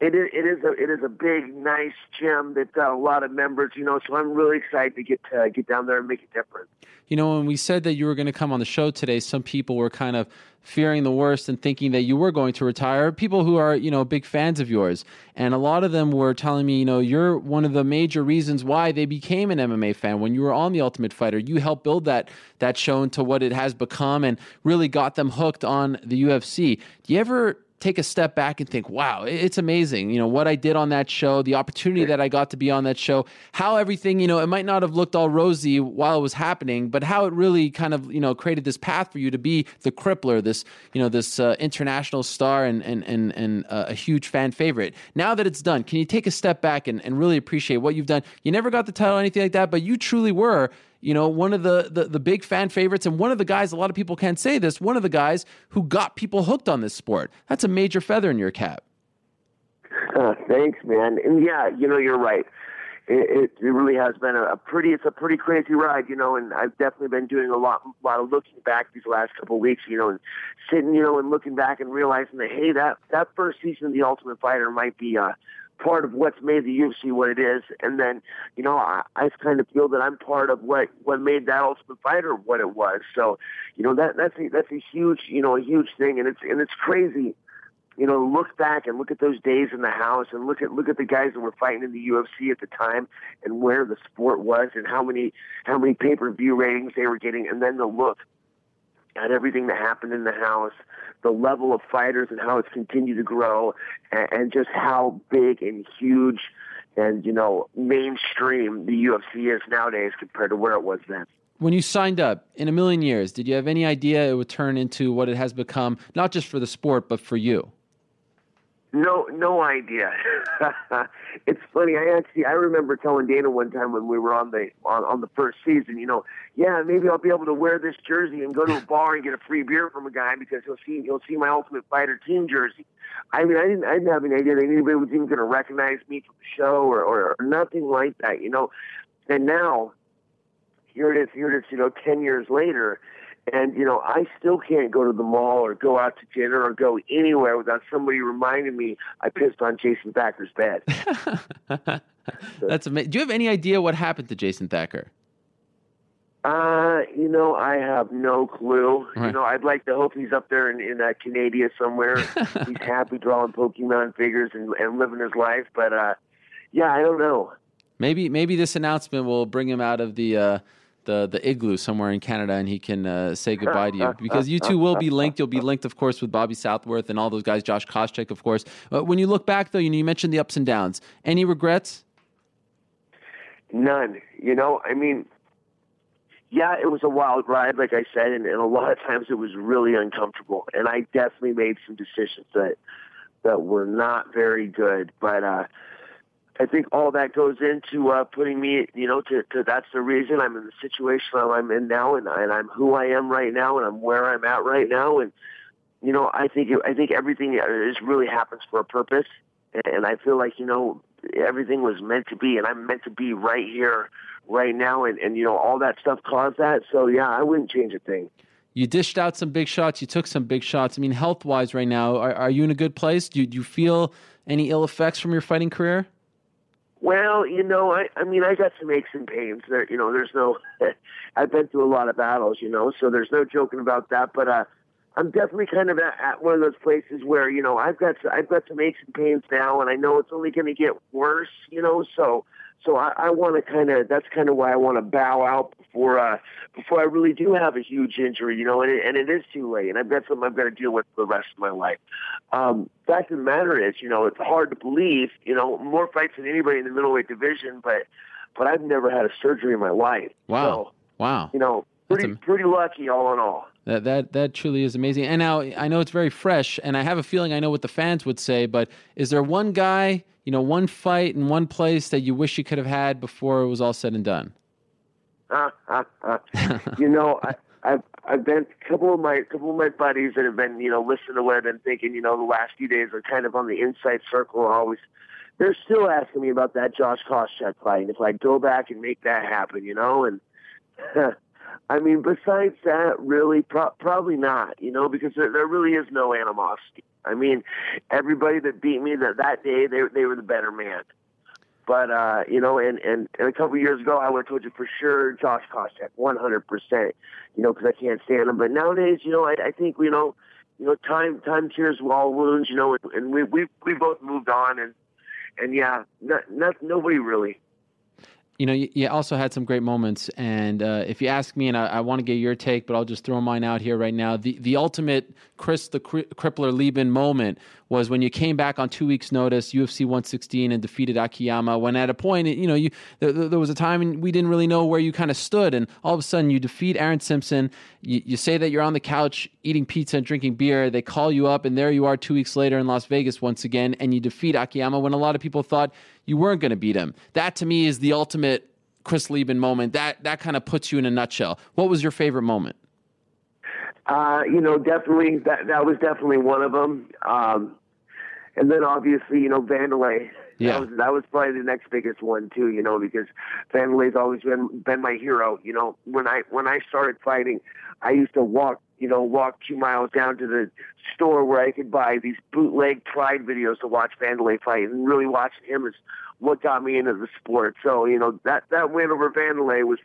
[SPEAKER 3] it is, it is a it is a big, nice gym that's got a lot of members, you know. So I'm really excited to get to get down there and make a difference.
[SPEAKER 1] You know, when we said that you were going to come on the show today, some people were kind of fearing the worst and thinking that you were going to retire. People who are, you know, big fans of yours. And a lot of them were telling me, you know, you're one of the major reasons why they became an MMA fan. When you were on The Ultimate Fighter, you helped build that that show into what it has become and really got them hooked on the UFC. Do you ever take a step back and think, wow, it's amazing. You know, what I did on that show, the opportunity that I got to be on that show, how everything, you know, it might not have looked all rosy while it was happening, but how it really kind of, you know, created this path for you to be the crippler, this, you know, this uh, international star and, and, and, and uh, a huge fan favorite. Now that it's done, can you take a step back and, and really appreciate what you've done? You never got the title or anything like that, but you truly were you know, one of the, the, the big fan favorites and one of the guys, a lot of people can't say this, one of the guys who got people hooked on this sport. That's a major feather in your cap.
[SPEAKER 3] Uh, thanks, man. And yeah, you know, you're right. It, it, it really has been a, a pretty, it's a pretty crazy ride, you know, and I've definitely been doing a lot, a lot of looking back these last couple of weeks, you know, and sitting, you know, and looking back and realizing that, hey, that, that first season of The Ultimate Fighter might be, uh, part of what's made the UFC what it is. And then, you know, I, I kind of feel that I'm part of what, what made that Ultimate Fighter what it was. So, you know, that, that's a, that's a huge, you know, a huge thing. And it's, and it's crazy, you know, look back and look at those days in the house and look at, look at the guys that were fighting in the UFC at the time and where the sport was and how many, how many pay-per-view ratings they were getting. And then the look at everything that happened in the house, the level of fighters and how it's continued to grow, and, and just how big and huge and you know mainstream the UFC is nowadays compared to where it was then.
[SPEAKER 1] When you signed up in a million years, did you have any idea it would turn into what it has become, not just for the sport but for you?
[SPEAKER 3] No, no idea. it's funny. I actually I remember telling Dana one time when we were on the on, on the first season. You know, yeah, maybe I'll be able to wear this jersey and go to a bar and get a free beer from a guy because he'll see he'll see my Ultimate Fighter team jersey. I mean, I didn't I didn't have any idea that anybody was even going to recognize me from the show or, or or nothing like that. You know, and now here it is. Here it is. You know, ten years later and, you know, I still can't go to the mall or go out to dinner or go anywhere without somebody reminding me I pissed on Jason Thacker's bed.
[SPEAKER 1] That's amazing. Do you have any idea what happened to Jason Thacker?
[SPEAKER 3] Uh, you know, I have no clue. Right. You know, I'd like to hope he's up there in, in uh, Canada somewhere. he's happy drawing Pokemon figures and, and living his life. But, uh, yeah, I don't know.
[SPEAKER 1] Maybe, maybe this announcement will bring him out of the, uh, the the igloo somewhere in Canada, and he can uh, say goodbye to you because you two will be linked. You'll be linked, of course, with Bobby Southworth and all those guys, Josh Koscheck, of course. But when you look back, though, you know you mentioned the ups and downs. Any regrets?
[SPEAKER 3] None. You know, I mean, yeah, it was a wild ride, like I said, and, and a lot of times it was really uncomfortable, and I definitely made some decisions that that were not very good, but. uh I think all that goes into uh, putting me, you know, to, to that's the reason I'm in the situation I'm in now, and, and I'm who I am right now, and I'm where I'm at right now, and you know, I think I think everything is really happens for a purpose, and I feel like you know, everything was meant to be, and I'm meant to be right here, right now, and and you know all that stuff caused that. So yeah, I wouldn't change a thing.
[SPEAKER 1] You dished out some big shots. You took some big shots. I mean, health wise, right now, are, are you in a good place? Do, do you feel any ill effects from your fighting career?
[SPEAKER 3] Well, you know, I I mean, I got some aches and pains. There, you know, there's no. I've been through a lot of battles, you know, so there's no joking about that. But uh, I'm definitely kind of at, at one of those places where you know I've got I've got some aches and pains now, and I know it's only going to get worse, you know. So so I, I want to kind of that's kind of why I want to bow out before uh before I really do have a huge injury, you know, and it, and it is too late, and I've got something I've got to deal with for the rest of my life. Um, fact of the matter is, you know, it's hard to believe, you know, more fights than anybody in the middleweight division, but but I've never had a surgery in my life.
[SPEAKER 1] Wow,
[SPEAKER 3] so,
[SPEAKER 1] wow,
[SPEAKER 3] you know, pretty
[SPEAKER 1] am-
[SPEAKER 3] pretty lucky all in all.
[SPEAKER 1] That that that truly is amazing. And now I know it's very fresh, and I have a feeling I know what the fans would say. But is there one guy, you know, one fight in one place that you wish you could have had before it was all said and done?
[SPEAKER 3] you know, I, I've I've been a couple of my couple of my buddies that have been you know listening to what I've been thinking. You know, the last few days are kind of on the inside circle. Always, they're still asking me about that Josh Koscheck fight. If I go back and make that happen, you know, and I mean, besides that, really, pro- probably not. You know, because there, there really is no animosity. I mean, everybody that beat me that that day, they they were the better man. But uh, you know, and, and and a couple of years ago, I would have told you for sure, Josh Koscheck, one hundred percent. You know, because I can't stand him. But nowadays, you know, I, I think you know, you know, time time cures all wounds. You know, and, and we we we both moved on, and and yeah, not, not nobody really
[SPEAKER 1] you know, you, you, also had some great moments. And uh, if you ask me, and I, I want to get your take, but I'll just throw mine out here right now. The the ultimate Chris the Cri- Crippler Leben moment was when you came back on two weeks' notice, UFC 116, and defeated Akiyama. When at a point, you know, you there, there was a time we didn't really know where you kind of stood, and all of a sudden you defeat Aaron Simpson. You, you say that you're on the couch eating pizza and drinking beer. They call you up, and there you are two weeks later in Las Vegas once again, and you defeat Akiyama when a lot of people thought you weren't going to beat him. That to me is the ultimate Chris Leben moment. That that kind of puts you in a nutshell. What was your favorite moment?
[SPEAKER 3] Uh, you know, definitely that that was definitely one of them. Um, and then obviously, you know, Wanderlei.
[SPEAKER 1] Yeah.
[SPEAKER 3] That was, that was probably the next biggest one too, you know, because Wanderlei's always been been my hero. You know, when I when I started fighting, I used to walk, you know, walk two miles down to the store where I could buy these bootleg Pride videos to watch Wanderlei fight, and really watching him is what got me into the sport. So, you know, that that win over Wanderlei was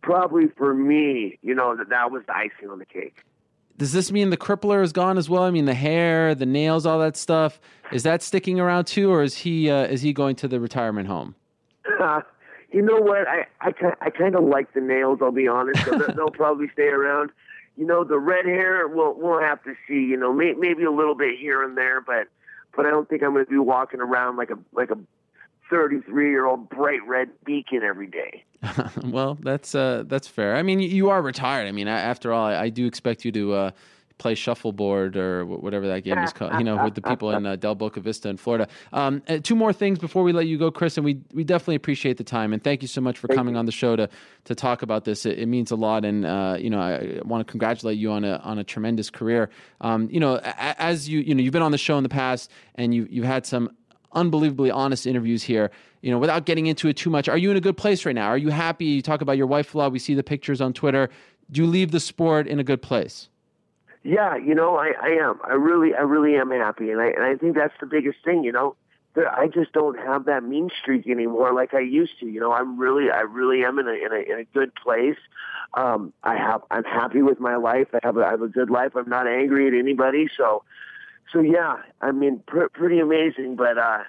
[SPEAKER 3] probably for me, you know, that that was the icing on the cake
[SPEAKER 1] does this mean the crippler is gone as well? I mean, the hair, the nails, all that stuff. Is that sticking around too, or is he uh, is he going to the retirement home?
[SPEAKER 3] Uh, you know what? I I, I kind of like the nails. I'll be honest. So they'll probably stay around. You know, the red hair, we'll we'll have to see. You know, may, maybe a little bit here and there, but but I don't think I'm going to be walking around like a like a 33 year old bright red beacon every day.
[SPEAKER 1] well, that's uh, that's fair. I mean, you are retired. I mean, after all, I, I do expect you to uh, play shuffleboard or whatever that game is called. You know, with the people in uh, Del Boca Vista in Florida. Um, uh, two more things before we let you go, Chris, and we we definitely appreciate the time and thank you so much for thank coming you. on the show to to talk about this. It, it means a lot, and uh, you know, I want to congratulate you on a on a tremendous career. Um, you know, as you you know, you've been on the show in the past, and you you've had some unbelievably honest interviews here. You know, without getting into it too much, are you in a good place right now? Are you happy? You talk about your wife a lot. We see the pictures on Twitter. Do you leave the sport in a good place?
[SPEAKER 3] Yeah, you know, I, I am. I really, I really am happy, and I and I think that's the biggest thing. You know, I just don't have that mean streak anymore like I used to. You know, I'm really, I really am in a in a, in a good place. Um, I have, I'm happy with my life. I have, a, I have a good life. I'm not angry at anybody. So, so yeah, I mean, pr- pretty amazing. But uh,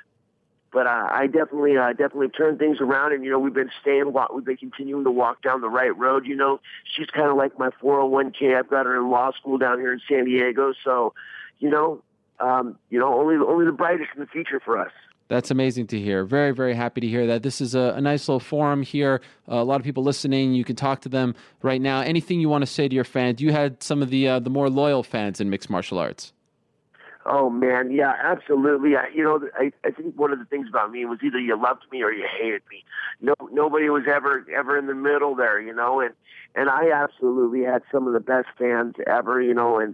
[SPEAKER 3] but I definitely uh, definitely turned things around, and you know we've been staying, we've been continuing to walk down the right road. You know, she's kind of like my 401k. I've got her in law school down here in San Diego, so you know, um, you know, only only the brightest in the future for us.
[SPEAKER 1] That's amazing to hear. Very, very happy to hear that. This is a, a nice little forum here. Uh, a lot of people listening. You can talk to them right now. Anything you want to say to your fans? You had some of the uh, the more loyal fans in mixed martial arts.
[SPEAKER 3] Oh man, yeah, absolutely. I, you know, I, I think one of the things about me was either you loved me or you hated me. No, nobody was ever ever in the middle there, you know. And and I absolutely had some of the best fans ever, you know. And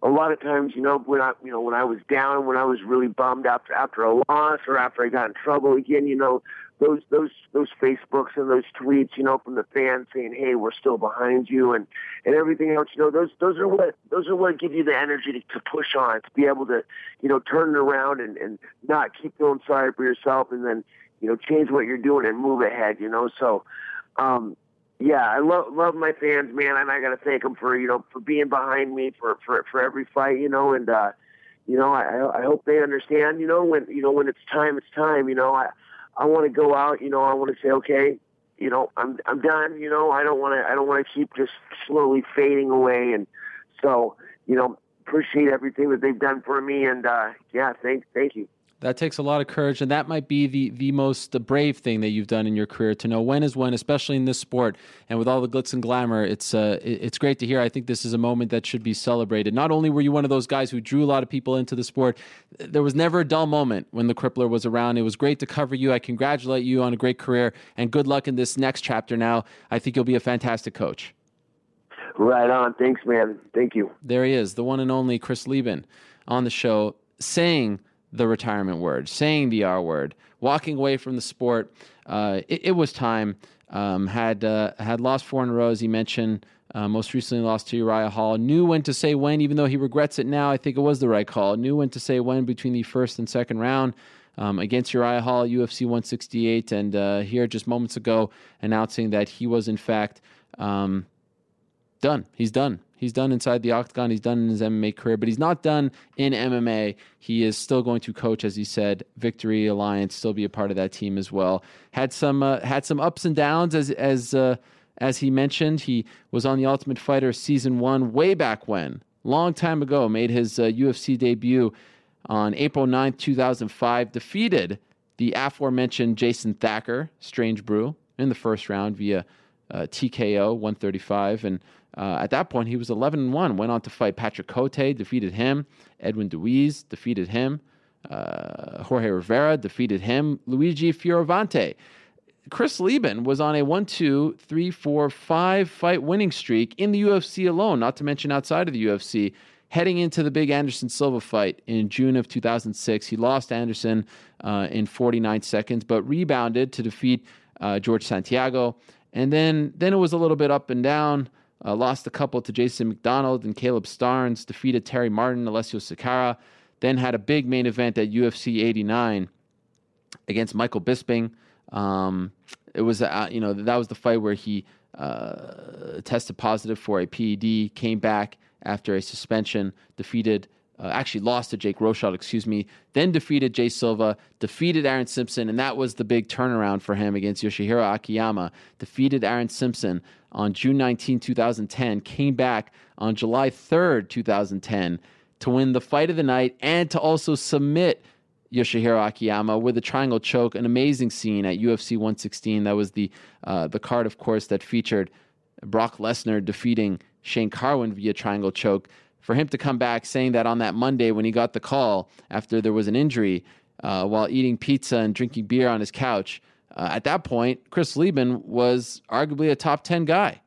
[SPEAKER 3] a lot of times, you know, when I, you know, when I was down, when I was really bummed after after a loss or after I got in trouble again, you know, those those those Facebooks and those tweets, you know, from the fans saying, "Hey, we're still behind you," and and everything else. You know, those those are what those are what give you the energy to, to push on, to be able to, you know, turn it around and and not keep feeling sorry for yourself, and then you know change what you're doing and move ahead. You know, so. um yeah, I love love my fans, man, and I got to thank them for you know for being behind me for for for every fight, you know, and uh, you know I I hope they understand, you know, when you know when it's time, it's time, you know. I I want to go out, you know, I want to say, okay, you know, I'm I'm done, you know. I don't want to I don't want to keep just slowly fading away, and so you know, appreciate everything that they've done for me, and uh, yeah, thank thank you.
[SPEAKER 1] That takes a lot of courage, and that might be the the most the brave thing that you've done in your career to know when is when, especially in this sport and with all the glitz and glamour. It's uh, it's great to hear. I think this is a moment that should be celebrated. Not only were you one of those guys who drew a lot of people into the sport, there was never a dull moment when the Crippler was around. It was great to cover you. I congratulate you on a great career, and good luck in this next chapter. Now, I think you'll be a fantastic coach.
[SPEAKER 3] Right on. Thanks, man. Thank you.
[SPEAKER 1] There he is, the one and only Chris Leben on the show, saying the retirement word, saying the R word, walking away from the sport. Uh, it, it, was time. Um, had uh, had lost four in a row, as he mentioned. Uh, most recently lost to Uriah Hall. Knew when to say when, even though he regrets it now. I think it was the right call. Knew when to say when between the first and second round. Um, against Uriah Hall, UFC 168, and uh, here just moments ago announcing that he was in fact um, done. He's done. He's done inside the octagon. He's done in his MMA career, but he's not done in MMA. He is still going to coach, as he said, Victory Alliance, still be a part of that team as well. Had some uh, had some ups and downs, as as uh, as he mentioned. He was on the Ultimate Fighter season one way back when, long time ago. Made his uh, UFC debut on April 9th, 2005. Defeated the aforementioned Jason Thacker, Strange Brew, in the first round via uh, TKO 135 and uh, at that point, he was 11 and 1. Went on to fight Patrick Cote, defeated him. Edwin Dewees defeated him. Uh, Jorge Rivera defeated him. Luigi Fioravanti. Chris Leben was on a 1 2 3 4 5 fight winning streak in the UFC alone, not to mention outside of the UFC. Heading into the big Anderson Silva fight in June of 2006, he lost Anderson uh, in 49 seconds, but rebounded to defeat uh, George Santiago. And then, then it was a little bit up and down. Uh, lost a couple to Jason MacDonald and Caleb Starnes, defeated Terry Martin, Alessio Sakara, then had a big main event at UFC 89 against Michael Bisping. Um, it was, uh, you know, that was the fight where he uh, tested positive for a PED, came back after a suspension, defeated uh, actually lost to Jake Rosholt, excuse me, then defeated Jay Silva, defeated Aaron Simpson, and that was the big turnaround for him against Yoshihiro Akiyama. Defeated Aaron Simpson on June 19, 2010, came back on July 3rd, 2010 to win the fight of the night and to also submit Yoshihiro Akiyama with a triangle choke, an amazing scene at UFC 116. That was the uh, the card, of course, that featured Brock Lesnar defeating Shane Carwin via triangle choke for him to come back saying that on that Monday when he got the call after there was an injury uh, while eating pizza and drinking beer on his couch, uh, at that point, Chris Leben was arguably a top 10 guy.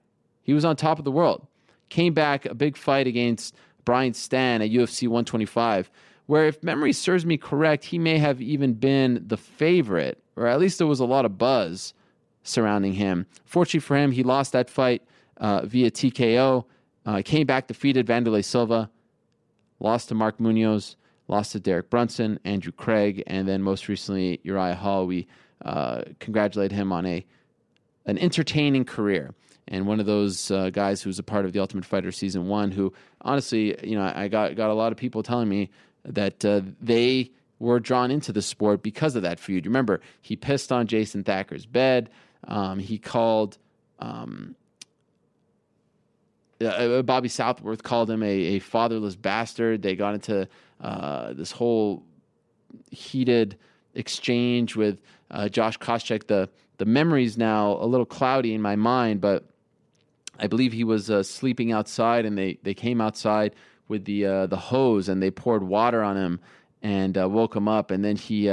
[SPEAKER 1] He was on top of the world. Came back a big fight against Brian Stann at UFC 125, where, if memory serves me correct, he may have even been the favorite, or at least there was a lot of buzz surrounding him. Fortunately for him, he lost that fight uh, via TKO. Uh, came back, defeated Wanderlei Silva, lost to Mark Munoz, lost to Derek Brunson, Andrew Craig, and then most recently Uriah Hall. We uh, congratulate him on a an entertaining career and one of those uh, guys who's a part of the Ultimate Fighter season one. Who honestly, you know, I got got a lot of people telling me that uh, they were drawn into the sport because of that feud. Remember, he pissed on Jason Thacker's bed. Um, he called um, uh, uh, Bobby Southworth called him a, a fatherless bastard. They got into this whole heated exchange with uh, Josh Koscheck. The the memory's now a little cloudy in my mind, but I believe he was uh, sleeping outside, and they, they came outside with the uh, the hose and they poured water on him and woke him up, and then he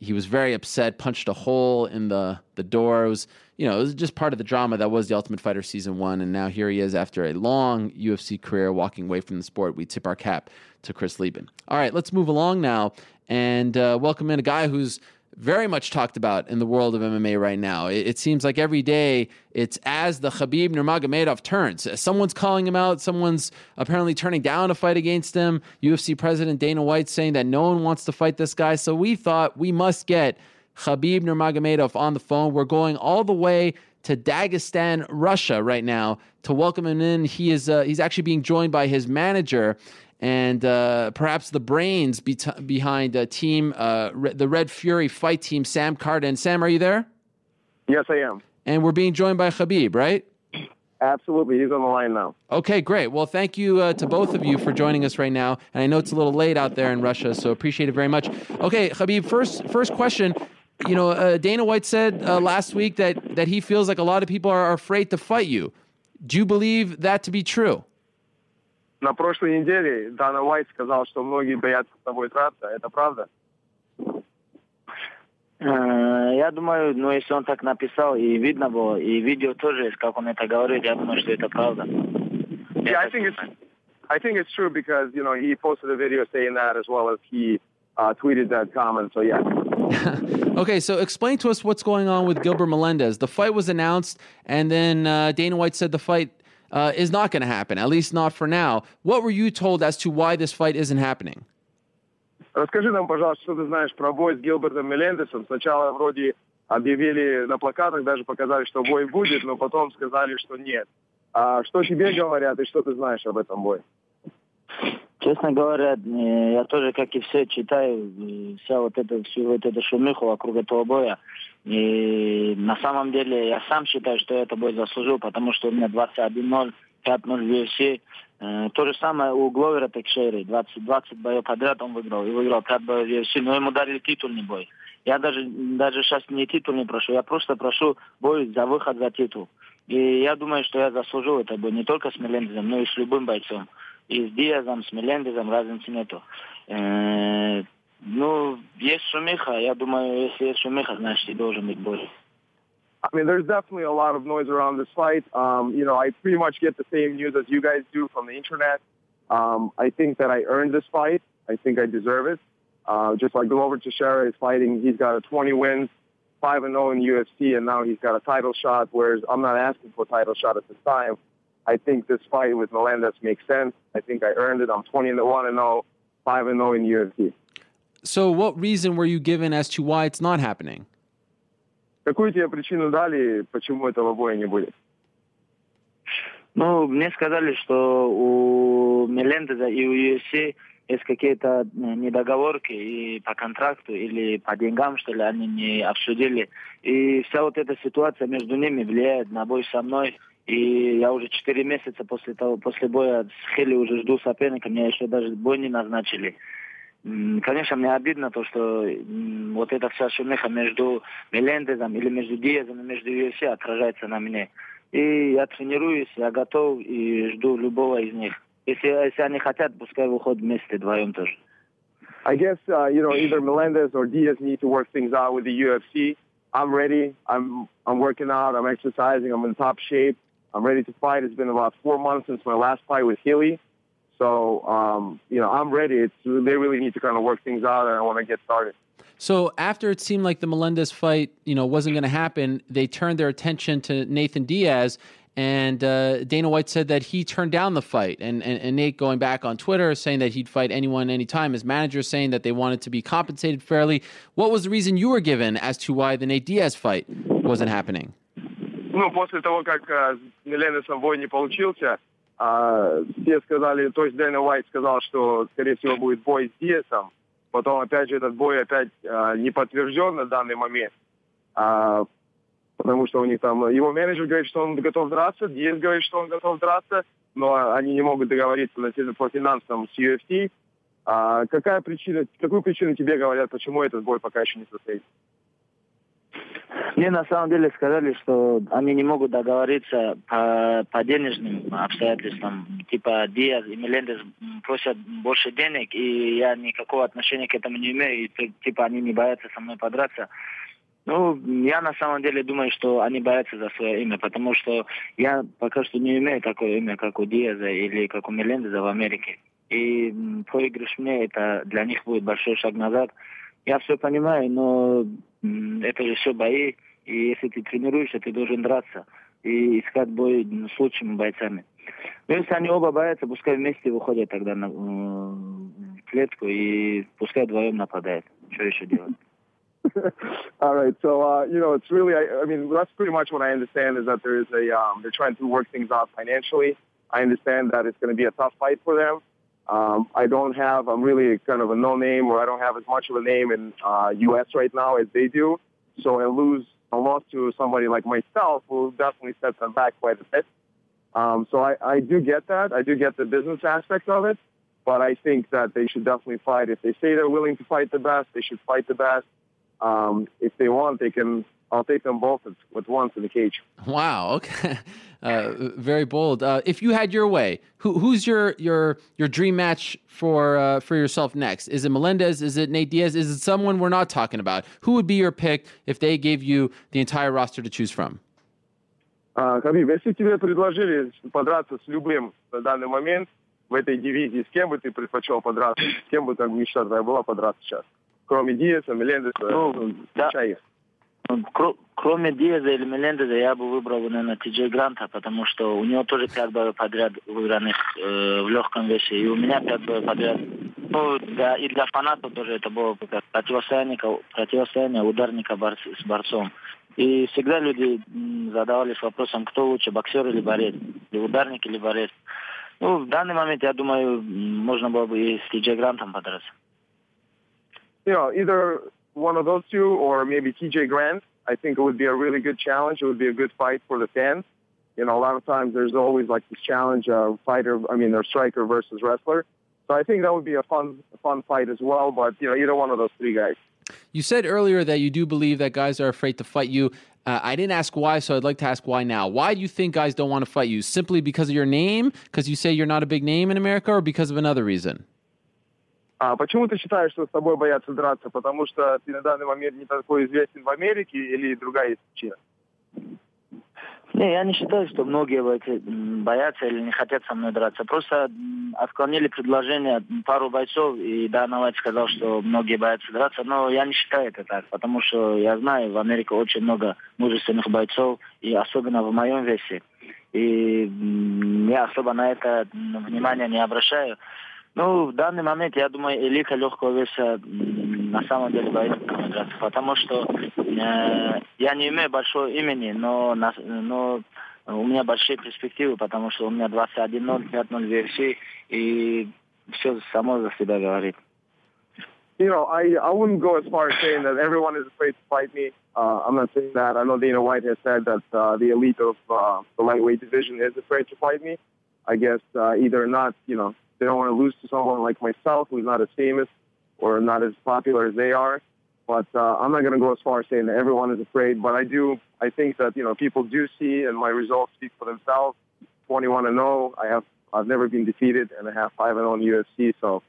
[SPEAKER 1] he was very upset, punched a hole in the the door. It was you know it was just part of the drama that was the Ultimate Fighter season one, and now here he is after a long UFC career, walking away from the sport. We tip our cap to Chris Leben. All right, let's move along now and uh, welcome in a guy who's very much talked about in the world of MMA right now. It, it, seems like every day it's as the Khabib Nurmagomedov turns. Someone's calling him out. Someone's apparently turning down a fight against him. UFC President Dana White saying that no one wants to fight this guy. So we thought we must get Khabib Nurmagomedov on the phone. We're going all the way to Dagestan, Russia, right now to welcome him in. He is uh, he's actually being joined by his manager and uh, perhaps the brains be- behind a team, uh, re- the Red Fury fight team, Sam Carden. Sam, are you there?
[SPEAKER 4] Yes, I am.
[SPEAKER 1] And we're being joined by Khabib, right?
[SPEAKER 4] Absolutely. He's on the line now.
[SPEAKER 1] Okay, great. Well, thank you uh, to both of you for joining us right now. And I know it's a little late out there in Russia, so appreciate it very much. Okay, Khabib, first, first question. You know, uh, Dana White said uh, last week that, that he feels like a lot of people are afraid to fight you. Do you believe that to be true?
[SPEAKER 4] На прошлой неделе Дана Уайт сказал, что многие боятся с тобой драться. Это правда?
[SPEAKER 5] Э, я думаю, ну если он так написал, и видно было, и видео тоже как он это говорит, я думаю, что это правда.
[SPEAKER 4] Yeah, I think it's I think it's true because you know he posted a video saying that as well as he uh, tweeted that comment. So yeah.
[SPEAKER 1] okay, so explain to us what's going on with Gilbert Melendez. The fight was announced, and then uh, Dana White said the fight uh, is not going to happen, at least not for now. What were you told as to why this fight isn't happening?
[SPEAKER 4] Расскажи нам, пожалуйста, что ты знаешь про бой с Гилбертом Мелендесом. Сначала вроде объявили на плакатах, даже показали, что бой будет, но потом сказали, что нет. А что тебе говорят и что ты знаешь об этом бое?
[SPEAKER 5] Честно говоря, я тоже, как и все, читаю вся вот эта, всю вот эту шумиху вокруг этого боя. И на самом деле я сам считаю, что я это бой заслужил, потому что у меня 21-0, 5-0 в UFC. Э, то же самое у Гловера Текшейри. 20, 20 боев подряд он выиграл. И выиграл 5 боев в UFC, но ему дали титульный бой. Я даже, даже сейчас не титул не прошу, я просто прошу бой за выход за титул. И я думаю, что я заслужил это бой не только с Мелендезом, но и с любым бойцом. И с Диазом, с Мелендезом разницы нету. Э, Ну, есть шумиха. Я думаю, если есть шумиха, значит и должен быть бой.
[SPEAKER 4] I mean, there's definitely a lot of noise around this fight. Um, you know, I pretty much get the same news as you guys do from the internet. Um, I think that I earned this fight. I think I deserve it. Uh, just like Glover Teixeira is fighting, he's got a 20 wins, 5 and 0 in UFC, and now he's got a title shot. Whereas I'm not asking for a title shot at this time. I think this fight with Melendez makes sense. I think I earned it. I'm 20 and 1 and 0, 5 and 0 in UFC.
[SPEAKER 1] So, what reason were you given as to why it's not happening?
[SPEAKER 4] Какую тебе причину дали, почему этого боя не будет?
[SPEAKER 5] Ну, мне сказали, что у Мелендеза и у UFC есть какие-то недоговорки и по контракту или по деньгам, что ли, они не обсудили. И вся вот эта ситуация между ними влияет на бой со мной. И я уже четыре месяца после того, после боя с Хелли уже жду соперника, меня еще даже бой не назначили. Конечно, мне обидно то, что вот эта вся шумиха между Мелендезом или между Диазом и между UFC отражается на мне. И я тренируюсь, я готов и жду любого из них. Если, если они хотят, пускай выходят вместе вдвоем тоже.
[SPEAKER 4] I guess, uh, you know, either Melendez or Diaz need to work things out with the UFC. I'm ready. I'm, I'm working out. I'm exercising. I'm in top shape. I'm ready to fight. It's been about four months since my last fight with Healy. So, um, you know, I'm ready. It's, they really need to kind of work things out, and I want to get started.
[SPEAKER 1] So after it seemed like the Melendez fight, you know, wasn't going to happen, they turned their attention to Nathan Diaz, and uh, Dana White said that he turned down the fight. And, and, and Nate going back on Twitter saying that he'd fight anyone, anytime. His manager saying that they wanted to be compensated fairly. What was the reason you were given as to why the Nate Diaz fight wasn't happening?
[SPEAKER 4] Ну, после того, как uh, Мелендесом бой не получился, А, все сказали, то есть Дэна Уайт сказал, что, скорее всего, будет бой с Диасом. Потом, опять же, этот бой опять а, не подтвержден на данный момент. А, потому что у них там... Его менеджер говорит, что он готов драться, Диас говорит, что он готов драться, но они не могут договориться по финансам с UFC. А, какая причина, какую причину тебе говорят, почему этот бой пока еще не состоится?
[SPEAKER 5] Мне на самом деле сказали, что они не могут договориться по, по денежным обстоятельствам. Типа Диаз и Мелендес просят больше денег, и я никакого отношения к этому не имею. И, типа они не боятся со мной подраться. Ну, я на самом деле думаю, что они боятся за свое имя, потому что я пока что не имею такое имя, как у Диаза или как у Мелендеза в Америке. И проигрыш мне, это для них будет большой шаг назад. Я все понимаю, но это же все бои. И если ты тренируешься, ты должен драться и искать бой с лучшими бойцами. Но если они оба боятся, пускай вместе выходят тогда на, клетку и пускай вдвоем нападают. Что еще делать?
[SPEAKER 4] All right. So, uh, you know, it's really, I, I, mean, that's pretty much what I understand is that there is a, um, they're trying to work things out financially. I understand that it's going to be a tough fight for them. Um, I don't have, I'm really kind of a no name or I don't have as much of a name in uh, U.S. right now as they do. So I lose a loss to somebody like myself will definitely set them back quite a bit. Um, so I, I do get that. I do get the business aspect of it. But I think that they should definitely fight. If they say they're willing to fight the best, they should fight the best. Um, if they want, they can. I'll take them both at once in the cage.
[SPEAKER 1] Wow. Okay. Uh, very bold. Uh, if you had your way, who, who's your your your dream match for uh, for yourself next? Is it Melendez? Is it Nate Diaz? Is it someone we're not talking about? Who would be your pick if they gave you the entire roster to choose from?
[SPEAKER 4] Uh, Хабиб, если тебе предложили подраться с любым на данный момент в этой дивизии, с кем бы ты предпочел подраться? С кем бы там мечта твоя была подраться сейчас? Кроме Диаса, Мелендеса,
[SPEAKER 5] ну, да. их. Кроме Диаза или Мелендеза, я бы выбрал, наверное, Ти Гранта, потому что у него тоже пять боев подряд выигранных э, в легком весе, и у меня пять боев подряд. Ну, да, и для фанатов тоже это было как противостояние, противостояние ударника борц, с борцом. И всегда люди задавались вопросом, кто лучше, боксер или борец, или ударник или борец. Ну, в данный момент, я думаю, можно было бы и с Ти Грантом подраться.
[SPEAKER 4] Know, either one of those two or maybe TJ Grant. I think it would be a really good challenge. It would be a good fight for the fans. You know, a lot of times there's always like this challenge, of fighter, I mean, a striker versus wrestler. So I think that would be a fun, fun fight as well. But, you know, either one of those three guys.
[SPEAKER 1] You said earlier that you do believe that guys are afraid to fight you. Uh, I didn't ask why, so I'd like to ask why now. Why do you think guys don't want to fight you? Simply because of your name? Because you say you're not a big name in America, or because of another reason?
[SPEAKER 4] А почему ты считаешь, что с тобой боятся драться? Потому что ты на данный момент не такой известен в Америке или другая есть причина?
[SPEAKER 5] Не, я не считаю, что многие боятся или не хотят со мной драться. Просто отклонили предложение пару бойцов, и да, Навать сказал, что многие боятся драться, но я не считаю это так, потому что я знаю, в Америке очень много мужественных бойцов, и особенно в моем весе. И я особо на это внимание не обращаю. Ну, в данный момент, я думаю, элита легкого веса на самом деле боится драться, потому что э, я не имею большого имени, но, но у меня большие перспективы, потому что у меня 21-0, 5-0 в UFC, и все само за себя говорит.
[SPEAKER 4] You know, I, I wouldn't go as far as saying that everyone is afraid to fight me. Uh, I'm not saying that. I know Dana White has said that uh, the elite of uh, the lightweight division is afraid to fight me. I guess uh, either not, you know, they don't want to lose to someone like myself who's not as famous or not as popular as they are. But uh, I'm not going to go as far as saying that everyone is afraid. But I do, I think that you know people do see, and my results speak for themselves. 21 and 0. I have, I've never been defeated, and I have 5 and 0 in UFC. So,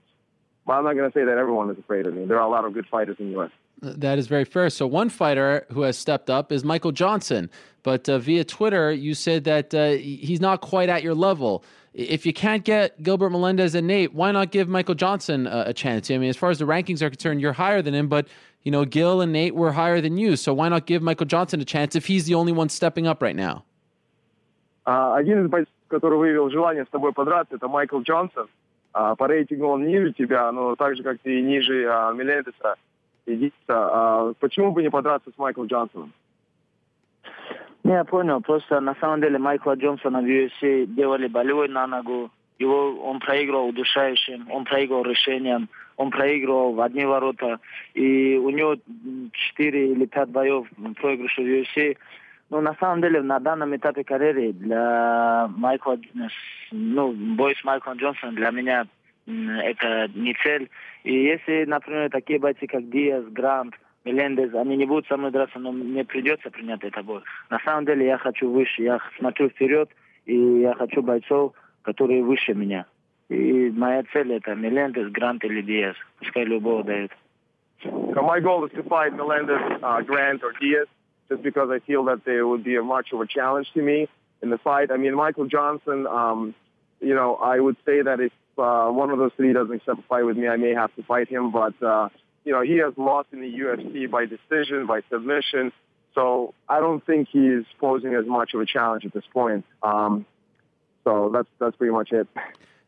[SPEAKER 4] but I'm not going to say that everyone is afraid of me. There are a lot of good fighters in the U.S.
[SPEAKER 1] That is very fair. So, one fighter who has stepped up is Michael Johnson. But uh, via Twitter, you said that uh, he's not quite at your level if you can't get Gilbert Melendez and Nate, why not give Michael Johnson a, a, chance? I mean, as far as the rankings are concerned, you're higher than him, but you know, Gil and Nate were higher than you. So why not give Michael Johnson a chance if he's the only one stepping up right now?
[SPEAKER 4] один из бойцов, который выявил желание с тобой подраться, это Майкл Джонсон. по рейтингу он ниже тебя, но так же, как ты ниже Мелендеса и Диса. почему бы не подраться с Майклом Джонсоном?
[SPEAKER 5] Не, я понял. Просто на самом деле Майкла Джонсона в UFC делали болевой на ногу. Его, он проигрывал удушающим, он проигрывал решением, он проигрывал в одни ворота. И у него 4 или 5 боев проигрыша в UFC. Но на самом деле на данном этапе карьеры для Майкла, ну, бой с Майклом Джонсоном для меня это не цель. И если, например, такие бойцы, как Диас, Грант, Мелендес, они не будут со мной драться, но мне придется принять это бой. На самом деле я хочу выше, я смотрю вперед, и я хочу бойцов, которые выше меня. И моя цель это Мелендес, Грант или Диас. Пускай любого дают.
[SPEAKER 4] My goal is to fight Melendez, uh, Grant, or Diaz, just because I feel that they would be a much of a challenge to me in the fight. I mean, Michael Johnson, um, you know, I would say that if uh, one of those three doesn't accept a fight with me, I may have to fight him. But, uh, you know, he has lost in the UFC by decision, by submission. So I don't think he's posing as much of a challenge at this point. Um, so that's that's pretty much it.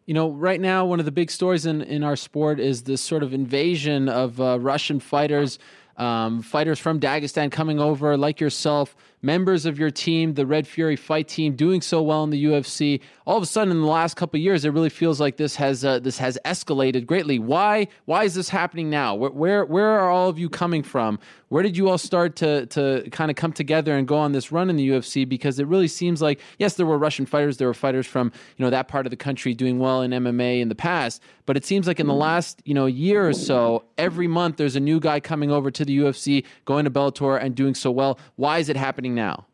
[SPEAKER 1] You know, right now, one of the big stories in, in our sport is this sort of invasion of uh, Russian fighters, um, fighters from Dagestan coming over, like yourself, members of your team, the Red Fury fight team, doing so well in the UFC. All of a sudden, in the last couple of years, it really feels like this has uh, this has escalated greatly. Why why is this happening now? Where, where where are all of you coming from? Where did you all start to to kind of come together and go on this run in the UFC? Because it really seems like yes, there were Russian fighters, there were fighters from you know that part of the country doing well in MMA in the past, but it seems like in the last you know year or so, every month there's a new guy coming over to the UFC, going to Bellator and doing so well. Why is it happening now?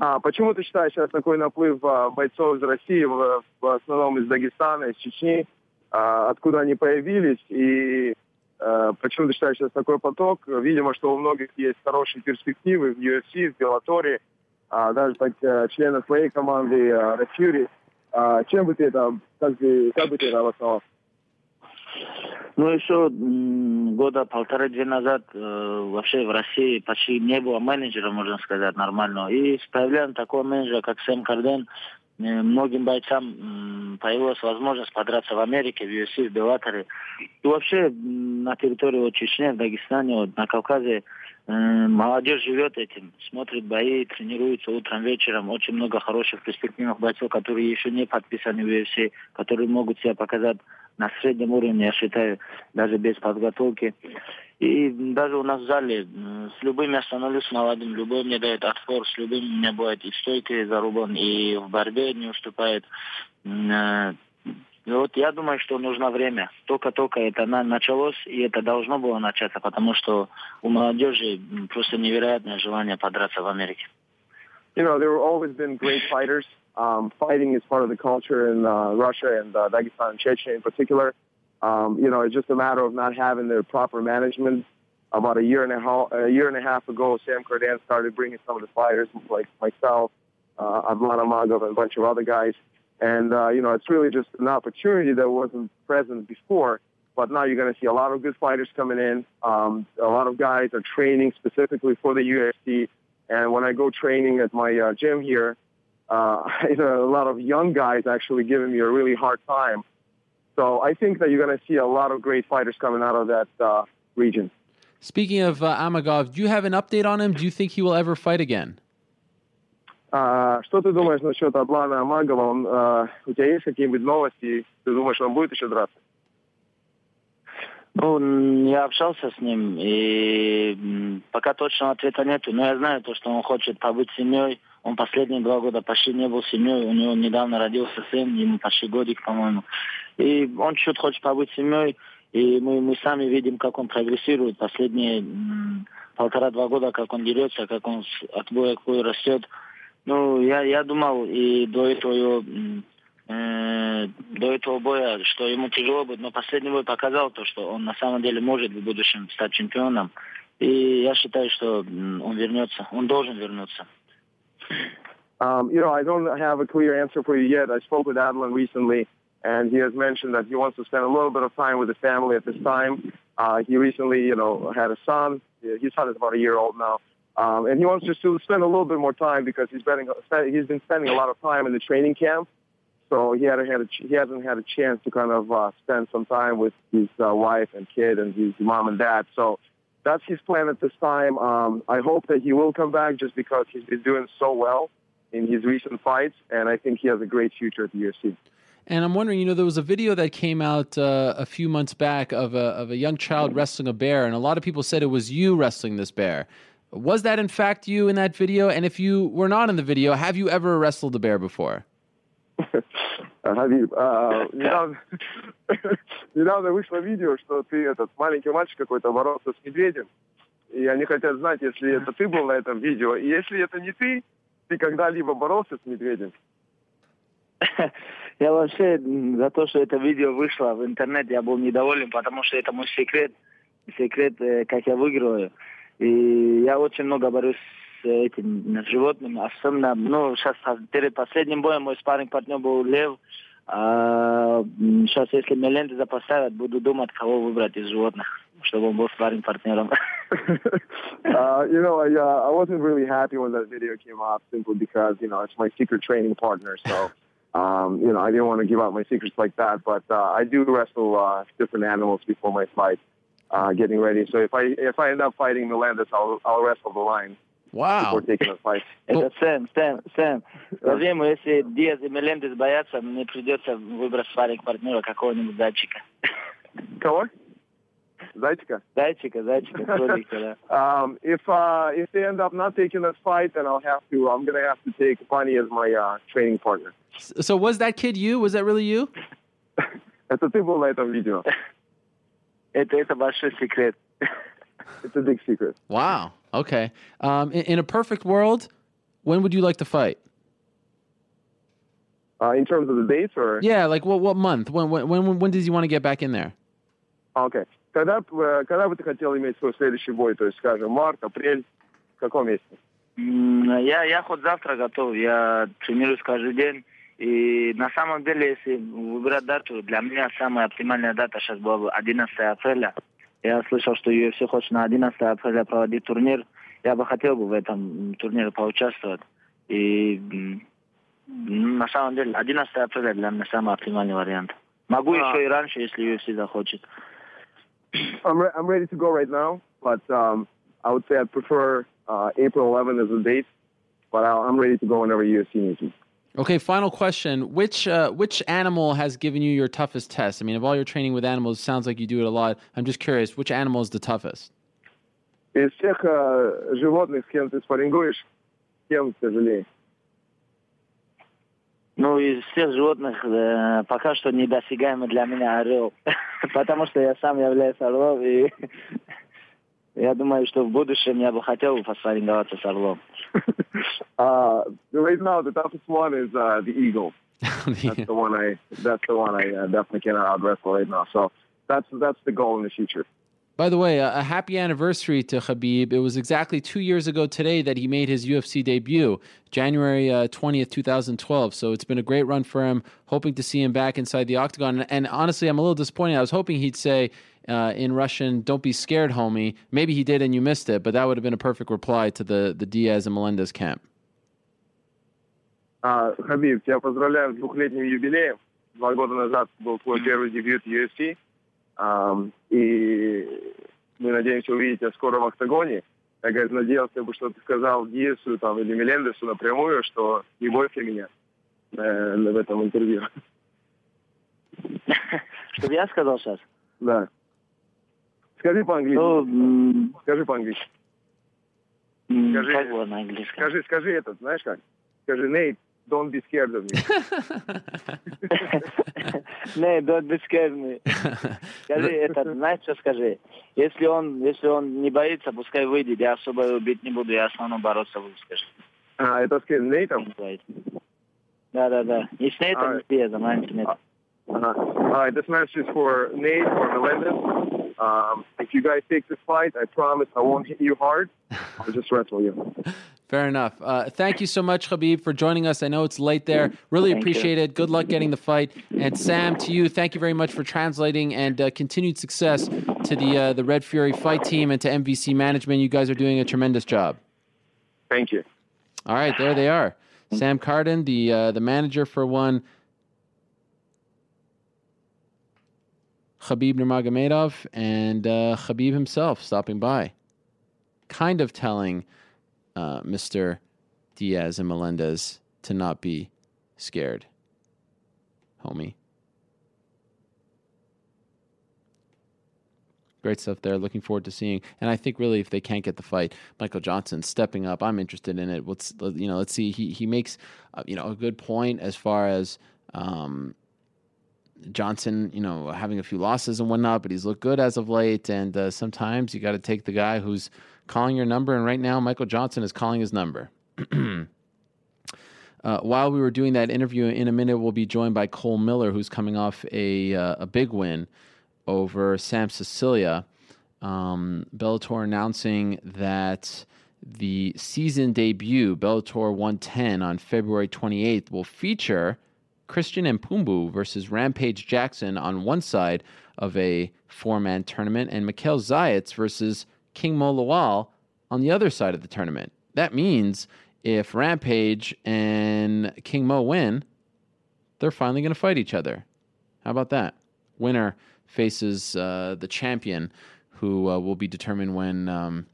[SPEAKER 4] А почему ты считаешь сейчас такой наплыв а, бойцов из России, в, в основном из Дагестана, из Чечни, а, откуда они появились, и а, почему ты считаешь сейчас такой поток? Видимо, что у многих есть хорошие перспективы в UFC, в Беллаторе, а, даже так, а, членов твоей команды а, Red. А, чем бы ты это, как, бы, как бы ты это обосновал?
[SPEAKER 5] Ну, еще года полтора-две назад э, вообще в России почти не было менеджера, можно сказать, нормального. И с появлением такого менеджера, как Сэм Карден, э, многим бойцам м, появилась возможность подраться в Америке, в UFC, в Беллаторе. И вообще на территории вот, Чечни, в Дагестане, вот, на Кавказе э, молодежь живет этим, смотрит бои, тренируется утром, вечером. Очень много хороших перспективных бойцов, которые еще не подписаны в UFC, которые могут себя показать на среднем уровне, я считаю, даже без подготовки. И даже у нас в зале м, с любым я становлюсь молодым, любой мне дает отпор, с любым у меня бывает и в стойке зарубан, и в борьбе не уступает. И вот я думаю, что нужно время. Только-только это началось, и это должно было начаться, потому что у молодежи просто невероятное желание подраться в Америке.
[SPEAKER 4] You know, there have always been great fighters. Um, fighting is part of the culture in uh, Russia and uh, Dagestan and Chechnya in particular. Um, you know, it's just a matter of not having the proper management. About a year and a half, a year and a half ago, Sam Kardan started bringing some of the fighters like myself, uh, Magov, and a bunch of other guys – and uh, you know, it's really just an opportunity that wasn't present before. But now you're going to see a lot of good fighters coming in. Um, a lot of guys are training specifically for the UFC. And when I go training at my uh, gym here, uh, you know, a lot of young guys actually giving me a really hard time. So I think that you're going to see a lot of great fighters coming out of that uh, region.
[SPEAKER 1] Speaking of uh, Amagov, do you have an update on him? Do you think he will ever fight again?
[SPEAKER 4] А, что ты думаешь насчет Адлана Амагова? Он, а, у тебя есть какие-нибудь новости? Ты думаешь, он будет еще драться?
[SPEAKER 5] Ну, я общался с ним, и пока точного ответа нету. Но я знаю то, что он хочет побыть семьей. Он последние два года почти не был семьей. У него недавно родился сын, ему почти годик, по-моему. И он чуть хочет побыть семьей. И мы, мы сами видим, как он прогрессирует последние полтора-два года, как он дерется, как он от боя к бою растет. Ну, я, я думал и до этого э, до этого боя, что ему тяжело будет, но последний бой показал то, что он на самом деле может в будущем стать чемпионом. И я считаю, что он вернется, он должен вернуться.
[SPEAKER 4] Um, you know, I don't have a clear answer for you yet. I spoke with Adlan recently, and he has mentioned that he wants to spend a little bit of time with his family at this time. Uh, he recently, you know, had a son. His son is about a year old now. Um, and he wants just to spend a little bit more time because he's been, he's been spending a lot of time in the training camp. So he hadn't had a, he hasn't had a chance to kind of uh, spend some time with his uh, wife and kid and his mom and dad. So that's his plan at this time. Um, I hope that he will come back just because he's been doing so well in his recent fights, and I think he has a great future at the UFC.
[SPEAKER 1] And I'm wondering, you know, there was a video that came out uh, a few months back of a, of a young child wrestling a bear, and a lot of people said it was you wrestling this bear. Was that in fact you in that video? And if you were not in the video, have you ever wrestled a bear before?
[SPEAKER 4] А, Хабиб, а, недавно, недавно вышло видео, что ты этот маленький мальчик какой-то боролся с медведем. и они хотят знать, если это ты был на этом видео, и если это не ты, ты когда-либо боролся с медведем?
[SPEAKER 5] Я вообще за то, что это видео вышло в интернет, я был недоволен, потому что это мой секрет, секрет, э, как я выигрываю. И я очень много борюсь с этим, с животными, особенно, ну, сейчас перед последним боем мой спарринг партнер был Лев, а м, сейчас, если Мелендеза поставят, буду думать, кого выбрать из животных, чтобы он был спарринг партнером.
[SPEAKER 4] uh, you know, I, uh, I wasn't really happy when that video came out simply because, you know, it's my secret training partner. So, um, you know, I didn't want to give out my secrets like that. But uh, I do wrestle uh, different animals before my fight, uh, getting ready. So if I if I end up fighting Melendez, I'll I'll wrestle the lion
[SPEAKER 1] Wow.
[SPEAKER 4] before taking the fight.
[SPEAKER 5] Это Сэм, Сэм, Сэм. Скажи ему, если Диаз и Мелендес боятся, мне придется выбрать спарринг партнера какого-нибудь зайчика.
[SPEAKER 4] Кого? Зайчика.
[SPEAKER 5] Зайчика, зайчика, кролика, да.
[SPEAKER 4] Um, if uh, if they end up not taking this fight, then I'll have to. I'm gonna have to take Bunny as my uh, training partner.
[SPEAKER 1] So was that kid you? Was that really you?
[SPEAKER 4] Это ты был на этом видео.
[SPEAKER 5] Это, это большой секрет.
[SPEAKER 4] It's a big secret.
[SPEAKER 1] Wow. Okay. Um, in, in a perfect world, when would you like to fight?
[SPEAKER 4] Uh, in terms of the dates, or
[SPEAKER 1] Yeah, like what what month? When when when, when does he want to get back in there?
[SPEAKER 4] Окей. Когда, б, э, когда бы ты хотел иметь свой следующий бой? То есть, скажем, март, апрель, в каком месяце?
[SPEAKER 5] М, Я, я хоть завтра готов, я тренируюсь каждый день. И на самом деле, если выбирать дату, для меня самая оптимальная дата сейчас была бы 11 апреля. Я слышал, что UFC хочет на 11 апреля проводить турнир. Я бы хотел бы в этом турнире поучаствовать. И на самом деле 11 апреля для меня самый оптимальный вариант. Могу
[SPEAKER 4] А.
[SPEAKER 5] еще и раньше, если UFC захочет.
[SPEAKER 4] I'm, re- I'm ready to go right now, but um, I would say I'd prefer uh, April 11 as a date, but I'm ready to go whenever UFC needs me.
[SPEAKER 1] Okay, final question. Which uh, which animal has given you your toughest test? I mean, of all your training with animals, it sounds like you do it a lot. I'm just curious, which animal is the toughest?
[SPEAKER 4] Из всех э, животных, с кем ты спаррингуешь, кем тяжелее?
[SPEAKER 5] Ну, из всех животных э, пока что недосягаемый для меня орел. Потому что я сам являюсь орлом, и я думаю, что в будущем я бы хотел бы поспарринговаться с орлом.
[SPEAKER 4] uh, right now, the toughest one is uh, the eagle. That's the one I. That's the one I uh, definitely cannot out wrestle right now. So that's that's the goal in the future.
[SPEAKER 1] By the way, a, a happy anniversary to Khabib. It was exactly two years ago today that he made his UFC debut, January uh, 20th, 2012. So it's been a great run for him. Hoping to see him back inside the octagon. And, and honestly, I'm a little disappointed. I was hoping he'd say uh, in Russian, don't be scared, homie. Maybe he did and you missed it, but that would have been a perfect reply to the, the Diaz and Melendez camp.
[SPEAKER 4] Khabib, я поздравляю с двухлетним юбилеем. Два года назад был твой первый дебют в UFC. И мы надеемся увидеть тебя скоро в октагоне. Я, говорит, надеялся бы, что ты сказал Диесу там, или Мелендесу напрямую, что не бойся меня э, в этом интервью.
[SPEAKER 5] Чтобы я сказал сейчас?
[SPEAKER 4] Да. Скажи по-английски.
[SPEAKER 5] Ну,
[SPEAKER 4] Скажи по-английски. Скажи.
[SPEAKER 5] как было на английском?
[SPEAKER 4] Скажи, скажи этот, знаешь как? Скажи, Нейт, don't be scared of me.
[SPEAKER 5] Не, don't be scared me. Скажи это, знаешь, что скажи? Если он, если он не боится, пускай выйдет, я особо его бить не буду, я в основном бороться буду, скажи.
[SPEAKER 4] А, это с Нейтом?
[SPEAKER 5] Да, да, да. Не с Нейтом, не с Диазом, а с Нейтом.
[SPEAKER 4] All right, this match is for Nate or Melendez. Um, if you guys take this fight, I promise I won't hit you hard. I'll just wrestle you.
[SPEAKER 1] Fair enough. Uh, thank you so much, Khabib, for joining us. I know it's late there. Really
[SPEAKER 5] Thank
[SPEAKER 1] appreciate it. Good luck getting the fight. And Sam, to you, thank you very much for translating and uh, continued success to the uh, the Red Fury fight team and to MVC management. You guys are doing a tremendous job.
[SPEAKER 4] Thank you.
[SPEAKER 1] All right, there they are. Sam Kardan, the uh, the manager for one. Khabib Nurmagomedov and uh, Khabib himself stopping by, kind of telling uh, Mr. Diaz and Melendez to not be scared, homie. Great stuff there. Looking forward to seeing. And I think really, if they can't get the fight, Michael Johnson stepping up. I'm interested in it. Let's you know, let's see. He he makes uh, you know a good point as far as um, Johnson, you know, having a few losses and whatnot, but he's looked good as of late. And uh, sometimes you got to take the guy who's calling your number. And right now, Michael Johnson is calling his number. Uh, while we were doing that interview, in a minute, we'll be joined by Cole Miller, who's coming off a, uh, a big win over Sam Sicilia. Um, Bellator announcing that the season debut, Bellator 110, on February 28th, will feature Christian M'Pumbu versus Rampage Jackson on one side of a four man tournament, and Mikhail Zayats versus King Mo Lawal on the other side of the tournament. That means if Rampage and King Mo win, they're finally going to fight each other. How about that? Winner faces uh, the champion, who uh, will be determined when um,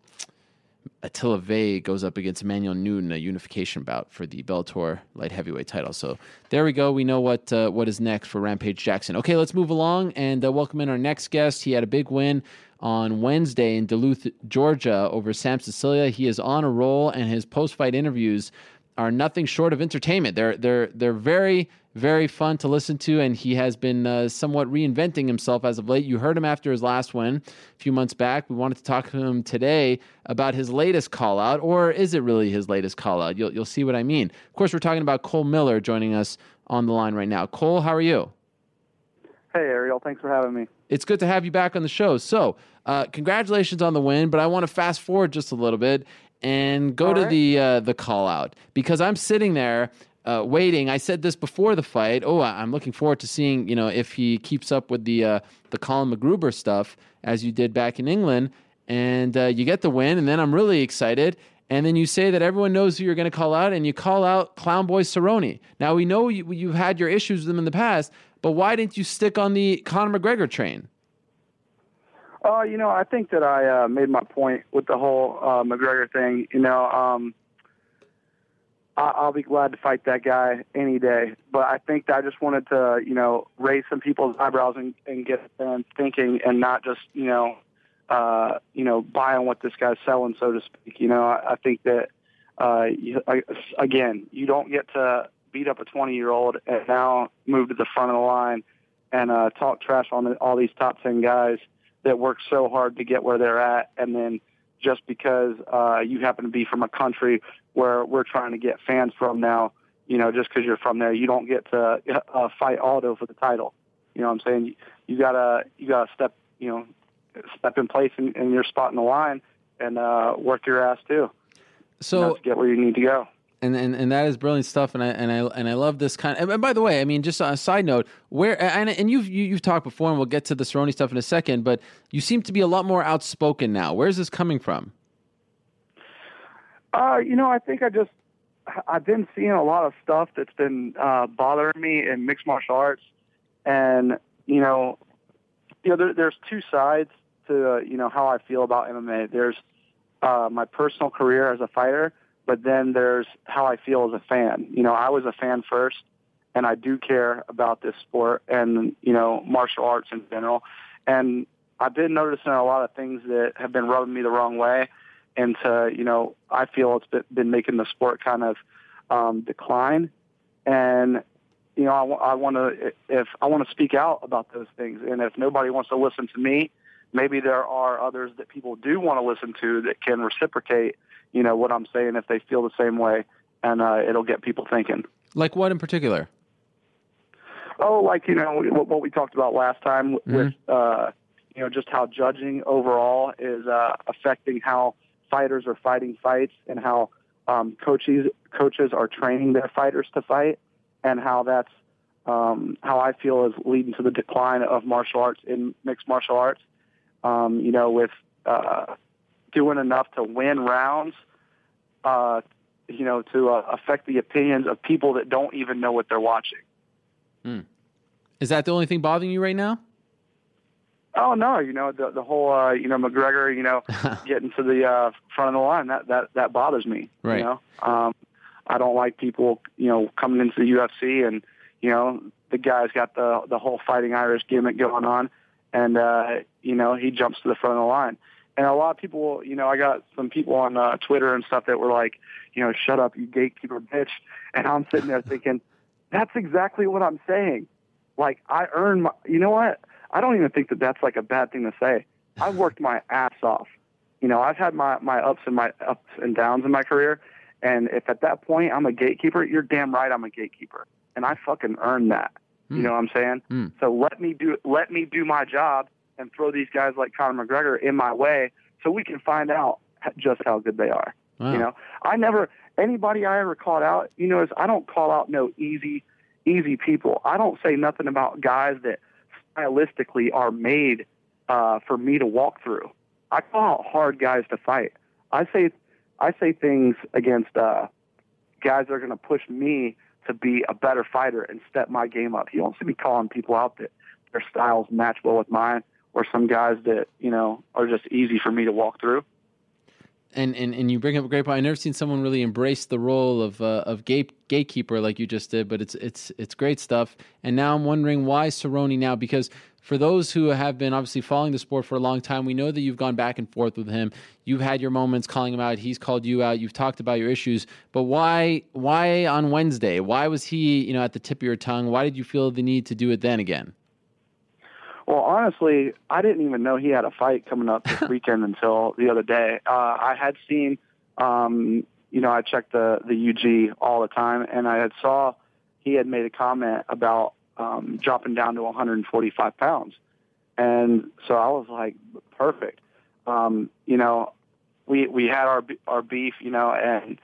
[SPEAKER 1] Attila Végh goes up against Emmanuel Newton, a unification bout for the Bellator light heavyweight title. So there we go. We know what uh, what is next for Rampage Jackson. Okay, let's move along and uh, welcome in our next guest. He had a big win on Wednesday in Duluth, Georgia, over Sam Sicilia. He is on a roll, and his post-fight interviews are nothing short of entertainment. They're they're they're very very fun to listen to, and he has been uh, somewhat reinventing himself as of late. You heard him after his last win a few months back. We wanted to talk to him today about his latest call out, or is it really his latest call out? You'll you'll see what I mean. Of course, we're talking about Cole Miller joining us on the line right now. Cole, how are you?
[SPEAKER 6] Hey, Ariel. Thanks for having me.
[SPEAKER 1] It's good to have you back on the show. So, uh, congratulations on the win, but I want to fast forward just a little bit and go
[SPEAKER 6] All
[SPEAKER 1] to
[SPEAKER 6] right.
[SPEAKER 1] the uh, the call out because I'm sitting there uh, waiting. I said this before the fight. Oh, I'm looking forward to seeing you know if he keeps up with the uh, the Colin McGruber stuff as you did back in England, and uh, you get the win, and then I'm really excited. And then you say that everyone knows who you're going to call out, and you call out Clown Boy Cerrone. Now we know you, you've had your issues with him in the past, but why didn't you stick on the Conor McGregor train?
[SPEAKER 6] Uh, you know, I think that I uh, made my point with the whole uh, McGregor thing. You know, um, I'll be glad to fight that guy any day. But I think that I just wanted to, you know, raise some people's eyebrows and, and get them thinking, and not just, you know, uh, you know, buy on what this guy's selling, so to speak. You know, I, I think that uh, you, I, again, you don't get to beat up a 20 year old and now move to the front of the line and uh, talk trash on all these top 10 guys that work so hard to get where they're at, and then just because uh, you happen to be from a country where we're trying to get fans from now, you know, just because you're from there, you don't get to uh, fight Aldo for the title. You know what I'm saying? You, you gotta you gotta step you know step in place in, in your spot in the line and uh, work your ass too. you know, to get where you need to go.
[SPEAKER 1] And, and and that is brilliant stuff and I and I and I love this kind and by the way I mean just on a side note where and and you've you, you've talked before and we'll get to the Cerrone stuff in a second but you seem to be a lot more outspoken now. Where's this coming from?
[SPEAKER 6] Uh, you know, I think I just I've been seeing a lot of stuff that's been uh, bothering me in mixed martial arts, and you know, you know, there, there's two sides to uh, you know how I feel about MMA. There's uh, my personal career as a fighter, but then there's how I feel as a fan. You know, I was a fan first, and I do care about this sport and you know martial arts in general, and I've been noticing a lot of things that have been rubbing me the wrong way and to you know I feel it's been, making the sport kind of um, decline, and you know I, I, want to if I want to speak out about those things, and if nobody wants to listen to me, maybe there are others that people do want to listen to that can reciprocate you know what I'm saying if they feel the same way, and uh, it'll get people thinking.
[SPEAKER 1] like what in particular
[SPEAKER 6] Oh, like you know what, what we talked about last time with uh, you know just how judging overall is uh, affecting how fighters are fighting fights and how um, coaches coaches are training their fighters to fight, and how that's um, how I feel is leading to the decline of martial arts in mixed martial arts. Um, you know, with uh, doing enough to win rounds, uh, you know, to uh, affect the opinions of people that don't even know what they're watching.
[SPEAKER 1] is that the only thing bothering you right now
[SPEAKER 6] Oh no, you know the the whole uh, you know McGregor, you know, getting to the uh, front of the line that that that bothers me.
[SPEAKER 1] Right.
[SPEAKER 6] You know, um, I don't like people you know coming into the UFC and you know the guy's got the the whole fighting Irish gimmick going on, and uh, you know he jumps to the front of the line. And a lot of people, you know, I got some people on uh, Twitter and stuff that were like, you know, shut up, you gatekeeper bitch. And I'm sitting there thinking, that's exactly what I'm saying. like I earned my. You know what? I don't even think that that's like a bad thing to say. I've worked my ass off. You know, I've had my my ups and my ups and downs in my career, and if at that point I'm a gatekeeper, you're damn right I'm a gatekeeper, and I fucking earned that. You know what I'm saying?
[SPEAKER 1] Mm.
[SPEAKER 6] So let me do let me do my job and throw these guys like Conor McGregor in my way, so we can find out just how good they are.
[SPEAKER 1] Wow.
[SPEAKER 6] You know, I never anybody I ever called out. You know, is I don't call out no easy easy people. I don't say nothing about guys that stylistically are made uh, for me to walk through. I call out hard guys to fight. I say I say things against uh, guys that are going to push me to be a better fighter and step my game up. You don't see me calling people out that their styles match well with mine, or some guys that you know are just easy for me to walk through.
[SPEAKER 1] And, and and you bring up a great point. I've never seen someone really embrace the role of uh, of gate, gatekeeper like you just did, but it's it's it's great stuff. And now I'm wondering why Cerrone now because for those who have been obviously following the sport for a long time, we know that you've gone back and forth with him. You've had your moments calling him out. He's called you out. You've talked about your issues. But why why on Wednesday? Why was he you know at the tip of your tongue? Why did you feel the need to do it then again?
[SPEAKER 6] Well, honestly, I didn't even know he had a fight coming up this weekend until the other day. Uh, I had seen, um, you know, I checked the the UG all the time, and I had saw he had made a comment about um, dropping down to 145 pounds, and so I was like, perfect. Um, you know, we we had our our beef, you know, and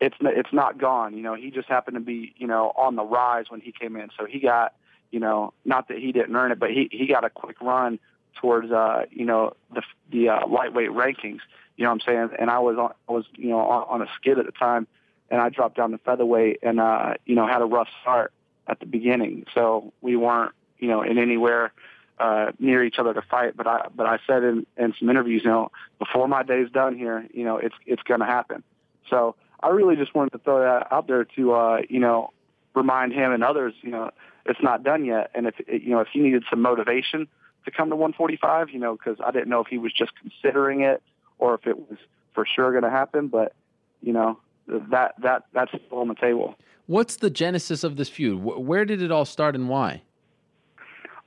[SPEAKER 6] it's it's not gone. You know, he just happened to be, you know, on the rise when he came in, so he got you know, not that he didn't earn it, but he he got a quick run towards uh, you know, the the uh, lightweight rankings. You know what I'm saying? And I was on I was, you know, on, on a skid at the time and I dropped down to featherweight and uh, you know, had a rough start at the beginning. So we weren't, you know, in anywhere uh near each other to fight. But I but I said in, in some interviews, you know, before my day's done here, you know, it's it's gonna happen. So I really just wanted to throw that out there to uh, you know, remind him and others, you know, it's not done yet. And if you know if he needed some motivation to come to 145, you know, because I didn't know if he was just considering it or if it was for sure going to happen. But you know that that that's still on the table.
[SPEAKER 1] What's the genesis of this feud? Where did it all start and why?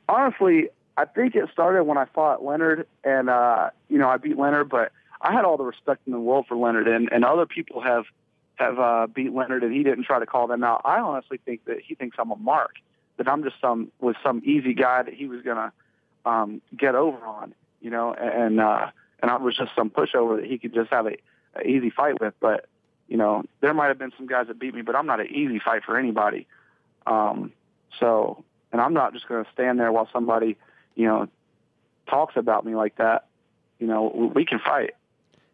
[SPEAKER 6] Honestly, I think it started when I fought Leonard, and uh, you know I beat Leonard, but I had all the respect in the world for Leonard, and and other people have have uh, beat Leonard, and he didn't try to call them out. I honestly think that he thinks I'm a mark, that I'm just some was some easy guy that he was gonna um, get over on, you know, and uh, and I was just some pushover that he could just have a, a easy fight with. But you know, there might have been some guys that beat me, but I'm not an easy fight for anybody. Um, so, and I'm not just to stand there while somebody, you know, talks about me like that. You know, we- can fight,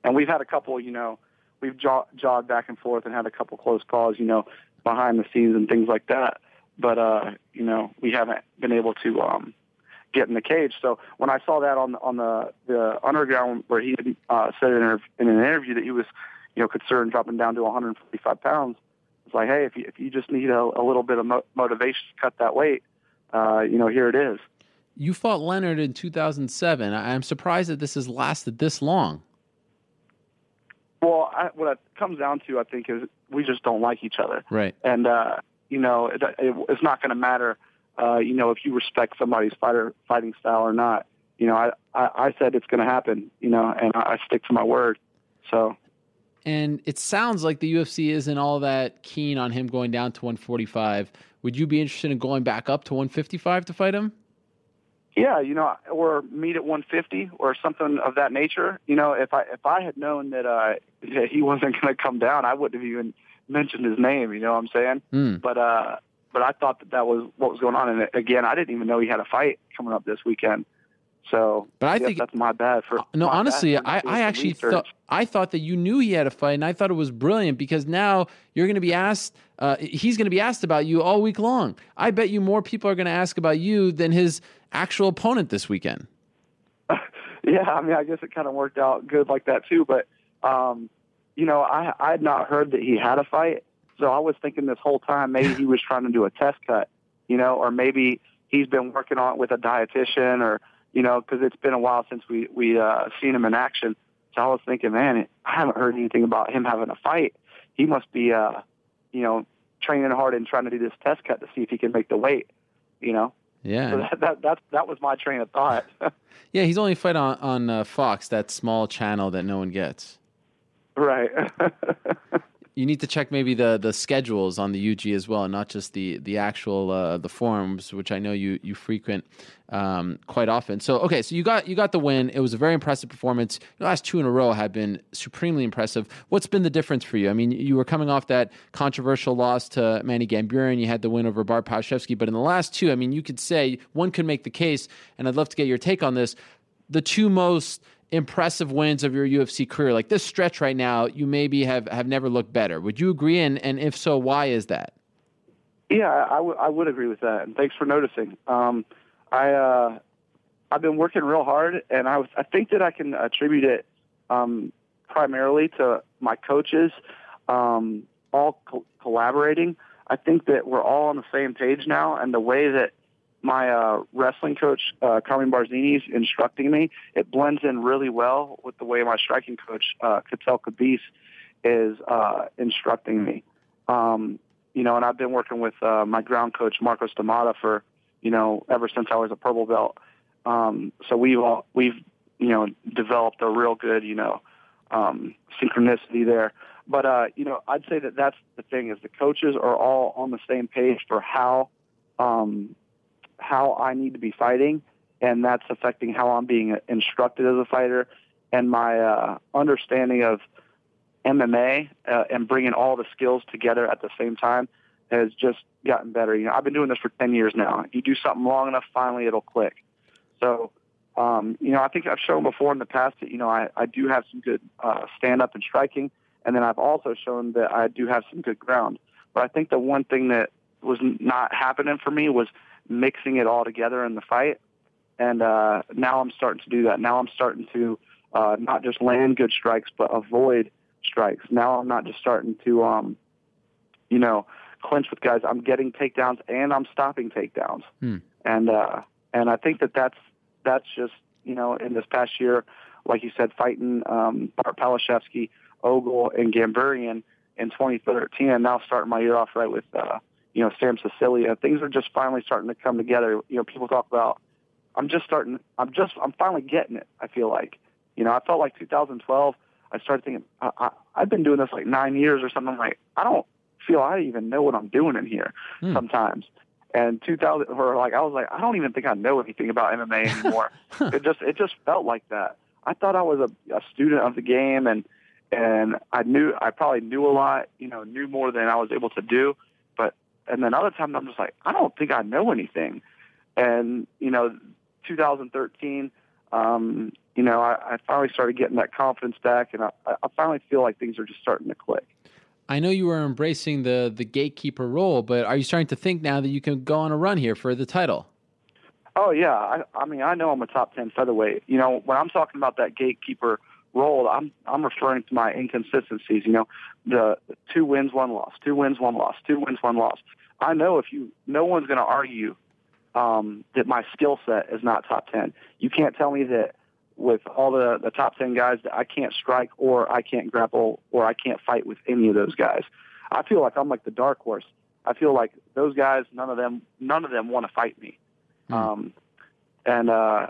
[SPEAKER 6] and we've had a couple, you know, we've jog- jogged back and forth and had a couple close calls, you know, behind the scenes and things like that. But uh, you know, we haven't been able to um, get in the cage. So when I saw that on on the the underground where he uh, said in, an- in an interview that he was, you know, concerned dropping down to 145 pounds, it's like, hey, if you if you just need a, a little bit of mo- motivation to cut that weight, uh, you know, here it is.
[SPEAKER 1] You fought Leonard in 2007. I- I'm surprised that this has lasted this long.
[SPEAKER 6] Well, I, what it comes down to, I think, is we just don't like each other.
[SPEAKER 1] Right.
[SPEAKER 6] and uh, you know it, it, it's not going to matter uh, you know if you respect somebody's fighter fighting style or not you know i i, I said it's going to happen you know and I, I stick to my word so
[SPEAKER 1] And it sounds like the UFC isn't all that keen on him going down to 145. Would you be interested in going back up to 155 to fight him?
[SPEAKER 6] yeah you know or meet at 150 or something of that nature you know if i if i had known that uh that he wasn't going to come down i wouldn't have even mentioned his name you know what i'm saying
[SPEAKER 1] Hmm.
[SPEAKER 6] but uh but i thought that that was what was going on and again i didn't even know he had a fight coming up this weekend so
[SPEAKER 1] But I think-
[SPEAKER 6] that's my bad for
[SPEAKER 1] No, honestly,
[SPEAKER 6] for
[SPEAKER 1] I, I actually
[SPEAKER 6] research.
[SPEAKER 1] thought I thought that you knew he had a fight, and I thought it was brilliant because now you're going to be asked. Uh, he's going to be asked about you all week long. I bet you more people are going to ask about you than his actual opponent this weekend.
[SPEAKER 6] Yeah, I mean, I guess it kind of worked out good like that too. But um, you know, I I had not heard that he had a fight, so I was thinking this whole time maybe he was trying to do a test cut, you know, or maybe he's been working on it with a dietitian, or you know, because it's been a while since we we uh, seen him in action. So I was thinking, man, I haven't heard anything about him having a fight. He must be, uh, you know, training hard and trying to do this test cut to see if he can make the weight. You know.
[SPEAKER 1] Yeah.
[SPEAKER 6] So that that that, that was my train of thought.
[SPEAKER 1] yeah, he's only fight on on uh, Fox, that small channel that no one gets.
[SPEAKER 6] Right.
[SPEAKER 1] you need to check maybe the the schedules on the UG as well, not just the the actual uh, the forums, which I know you you frequent um, quite often. So okay, so you got you got the win. It was a very impressive performance. The last two in a row have been supremely impressive. What's been the difference for you? I mean, you were coming off that controversial loss to Manny Gamburyan. You had the win over Bart Palaszewski, but in the last two, I mean, you could say one could make the case, and I'd love to get your take on this. The two most impressive wins of your UFC career, like this stretch right now, you maybe have, have never looked better. Would you agree? And, and if so, why is that?
[SPEAKER 6] Yeah, I, w- I would agree with that. And thanks for noticing. Um, I, uh, I've been working real hard, and I, was, I think that I can attribute it um, primarily to my coaches um, all co- collaborating. I think that we're all on the same page now, and the way that my uh, wrestling coach, uh, Carmen Barzini, is instructing me. It blends in really well with the way my striking coach, uh, Katel Kubis, is uh, instructing me. Um, you know, and I've been working with uh, my ground coach, Marcos da Matta, for, you know, ever since I was a purple belt. Um, so we've all, we've, you know, developed a real good, you know, um, synchronicity there. But, uh, you know, I'd say that that's the thing is the coaches are all on the same page for how, um, how I need to be fighting, and that's affecting how I'm being instructed as a fighter and my uh, understanding of MMA uh, and bringing all the skills together at the same time has just gotten better. You know, I've been doing this for 10 years now. You do something long enough, finally it'll click. So, um, you know, I think I've shown before in the past that, you know, I, I do have some good uh, stand-up and striking, and then I've also shown that I do have some good ground. But I think the one thing that was not happening for me was – mixing it all together in the fight. And uh, now I'm starting to do that. Now I'm starting to uh, not just land good strikes, but avoid strikes. Now I'm not just starting to, um, you know, clinch with guys. I'm getting takedowns and I'm stopping takedowns.
[SPEAKER 1] Hmm.
[SPEAKER 6] And uh, and I think that that's that's just you know in this past year, like you said, fighting um, Bart Palaszewski, Ogle, and Gamburyan in 2013, and now starting my year off right with uh, you know, Sam Sicilia. Things are just finally starting to come together. You know, people talk about, I'm just starting, I'm just, I'm finally getting it, I feel like. You know, I felt like 2012, I started thinking, I, I, I've been doing this like nine years or something. I'm like, I don't feel I even know what I'm doing in here
[SPEAKER 1] Hmm.
[SPEAKER 6] sometimes. And 2000, or like, I was like, I don't even think I know anything about MMA anymore. it just, it just felt like that. I thought I was a, a student of the game and, and I knew, I probably knew a lot, you know, knew more than I was able to do. And then other times I'm just like, I don't think I know anything. And you know, 2013, um, you know, I, I finally started getting that confidence back, and I, I finally feel like things are just starting to click.
[SPEAKER 1] I know you were embracing the the gatekeeper role, but are you starting to think now that you can go on a run here for the title?
[SPEAKER 6] Oh yeah, I, I mean, I know I'm a top 10 featherweight. You know, when I'm talking about that gatekeeper role, I'm I'm referring to my inconsistencies. You know, the two wins, one loss, two wins, one loss, two wins, one loss. I know if you, no one's going to argue um, that my skill set is not top 10. You can't tell me that with all the, the top 10 guys that I can't strike or I can't grapple or I can't fight with any of those guys. I feel like I'm like the dark horse. I feel like those guys, none of them, none of them want to fight me. Um, and, uh,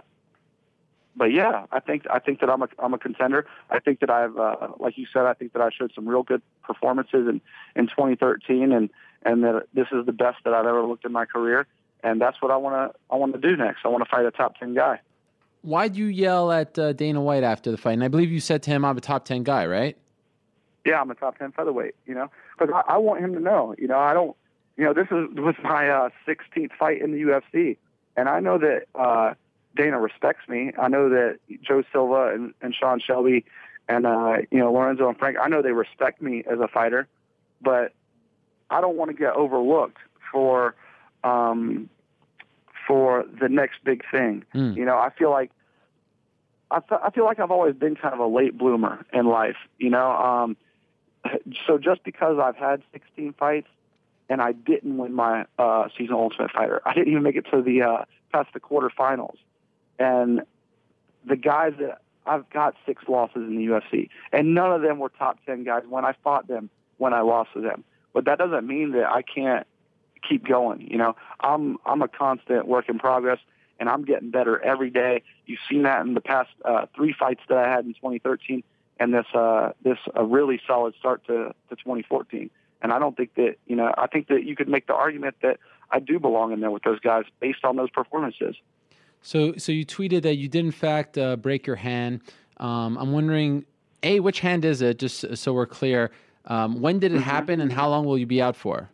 [SPEAKER 6] but yeah, I think I think that I'm a I'm a contender. I think that I've, uh, like you said, I think that I showed some real good performances in in 2013, and and that this is the best that I've ever looked in my career. And that's what I want to I want to do next. I want to fight a top 10 guy.
[SPEAKER 1] Why do you yell at uh, Dana White after the fight? And I believe you said to him, "I'm a top ten guy," right?
[SPEAKER 6] Yeah, I'm a top 10 featherweight. You know, because I, I want him to know. You know, I don't. You know, this is was my uh, 16th fight in the UFC, and I know that uh, Dana respects me. I know that Joe Silva and, and Sean Shelby and uh, you know Lorenzo and Frank. I know they respect me as a fighter, but I don't want to get overlooked for um, for the next big thing.
[SPEAKER 1] Mm.
[SPEAKER 6] You know, I feel like I, fe- I feel like I've always been kind of a late bloomer in life. You know, um, so just because I've had 16 fights and I didn't win my uh, season Ultimate Fighter, I didn't even make it to the uh, past the quarterfinals, and the guys that I've got six losses in the UFC, and none of them were top 10 guys when I fought them when I lost to them. But that doesn't mean that I can't keep going. You know, I'm I'm a constant work in progress, and I'm getting better every day. You've seen that in the past uh, three fights that I had in 2013, and this uh, this a really solid start to to 2014. And I don't think that you know I think that you could make the argument that I do belong in there with those guys based on those performances.
[SPEAKER 1] So, so you tweeted that you did in fact uh, break your hand. Um, I'm wondering, a, which hand is it? Just so we're clear. Um, when did it
[SPEAKER 6] Mm-hmm.
[SPEAKER 1] happen, and how long will you be out for?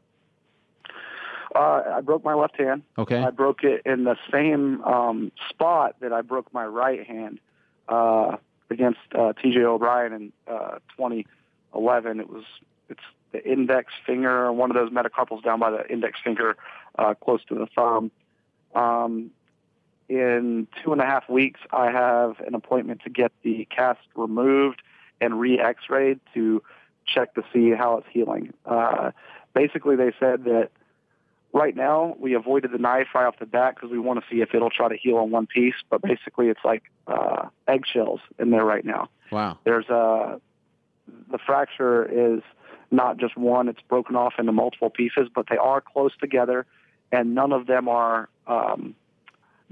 [SPEAKER 6] Uh, I broke my left hand.
[SPEAKER 1] Okay.
[SPEAKER 6] I broke it in the same um, spot that I broke my right hand uh, against uh, T.J. O'Brien in uh, 2011. It was it's the index finger, one of those metacarpals down by the index finger, uh, close to the thumb. Um, in two and a half weeks, I have an appointment to get the cast removed and re-X-rayed to check to see how it's healing. Uh, basically, they said that right now we avoided the knife right off the bat because we want to see if it'll try to heal in one piece. But basically, it's like uh, eggshells in there right now.
[SPEAKER 1] Wow.
[SPEAKER 6] There's a the fracture is not just one; it's broken off into multiple pieces, but they are close together, and none of them are um,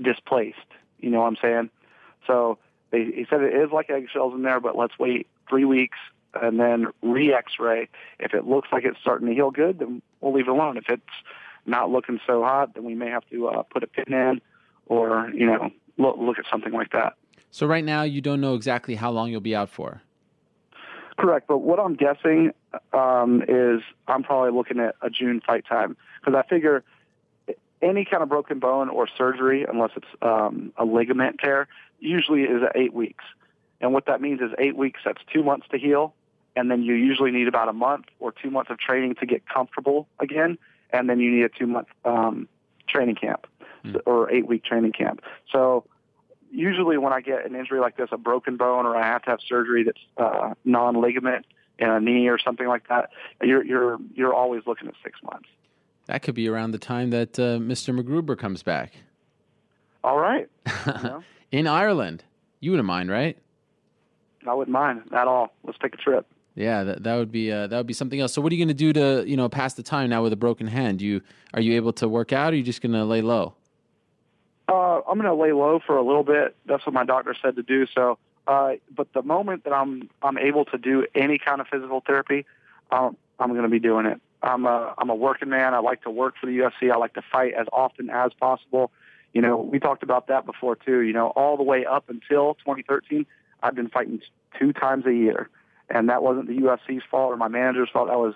[SPEAKER 6] displaced. You know what I'm saying? So they, he said it is like eggshells in there, but let's wait three weeks and then re-X-ray. If it looks like it's starting to heal good, then we'll leave it alone. If it's not looking so hot, then we may have to uh, put a pin in, or you know, look look at something like that.
[SPEAKER 1] So right now, you don't know exactly how long you'll be out for.
[SPEAKER 6] Correct, but what I'm guessing um, is I'm probably looking at a June fight time because I figure any kind of broken bone or surgery, unless it's um, a ligament tear, usually is at eight weeks. And what that means is eight weeks. That's two months to heal, and then you usually need about a month or two months of training to get comfortable again, and then you need a two month um, training camp or eight week training camp. So usually when I get an injury like this, a broken bone, or I have to have surgery that's uh, non-ligament in a knee or something like that, you're you're you're always looking at six months.
[SPEAKER 1] That could be around the time that uh, Mr. McGruber comes back
[SPEAKER 6] All right, know,
[SPEAKER 1] in Ireland. You wouldn't mind, right?
[SPEAKER 6] I wouldn't mind at all. Let's take a trip.
[SPEAKER 1] Yeah, that, that would be uh, that would be something else. So, what are you going to do to you know pass the time now with a broken hand? You are you able to work out, or are you just going to lay low?
[SPEAKER 6] Uh, I'm going to lay low for a little bit. That's what my doctor said to do. So, uh, but the moment that I'm I'm able to do any kind of physical therapy, um, I'm going to be doing it. I'm a I'm a working man. I like to work for the UFC. I like to fight as often as possible. You know, we talked about that before too. You know, all the way up until 2013, I've been fighting two times a year, and that wasn't the UFC's fault or my manager's fault. That was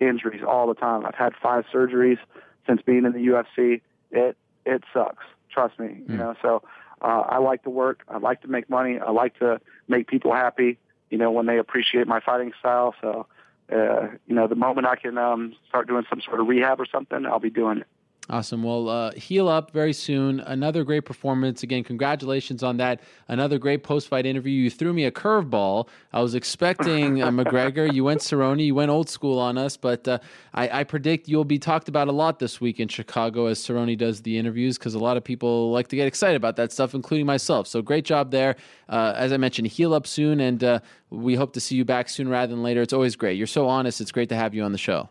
[SPEAKER 6] injuries all the time. I've had five surgeries since being in the UFC. It it sucks. Trust me. You know, so uh, I like to work. I like to make money. I like to make people happy. You know, when they appreciate my fighting style. So, uh, you know, the moment I can um, start doing some sort of rehab or something, I'll be doing it.
[SPEAKER 1] Awesome. Well, uh, heal up very soon. Another great performance. Again, congratulations on that. Another great post fight interview. You threw me a curveball. I was expecting uh, McGregor. You went Cerrone. You went old school on us, but uh, I, I predict you'll be talked about a lot this week in Chicago as Cerrone does the interviews because a lot of people like to get excited about that stuff, including myself. So great job there. Uh, as I mentioned, heal up soon, and uh, we hope to see you back soon rather than later. It's always great. You're so honest. It's great to have you on the show.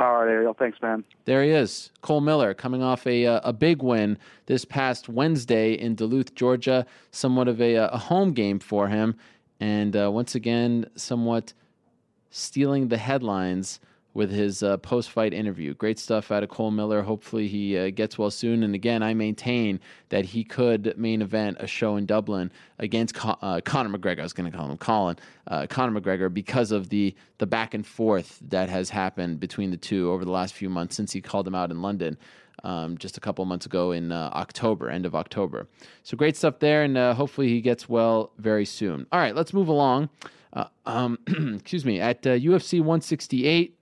[SPEAKER 6] All right, Ariel. Thanks, man.
[SPEAKER 1] There he is, Cole Miller, coming off a uh, a big win this past Wednesday in Duluth, Georgia. Somewhat of a, a home game for him, and uh, once again, somewhat stealing the headlines with his uh, post fight interview. Great stuff out of Cole Miller. Hopefully, he uh, gets well soon. And again, I maintain that he could main event a show in Dublin against Con- uh, Conor McGregor. I was going to call him Colin. Uh, Conor McGregor because of the the back and forth that has happened between the two over the last few months since he called him out in London. Um, just a couple months ago in uh, October, end of October. So great stuff there, and uh, hopefully he gets well very soon. All right, let's move along. Um, excuse me. At UFC 168,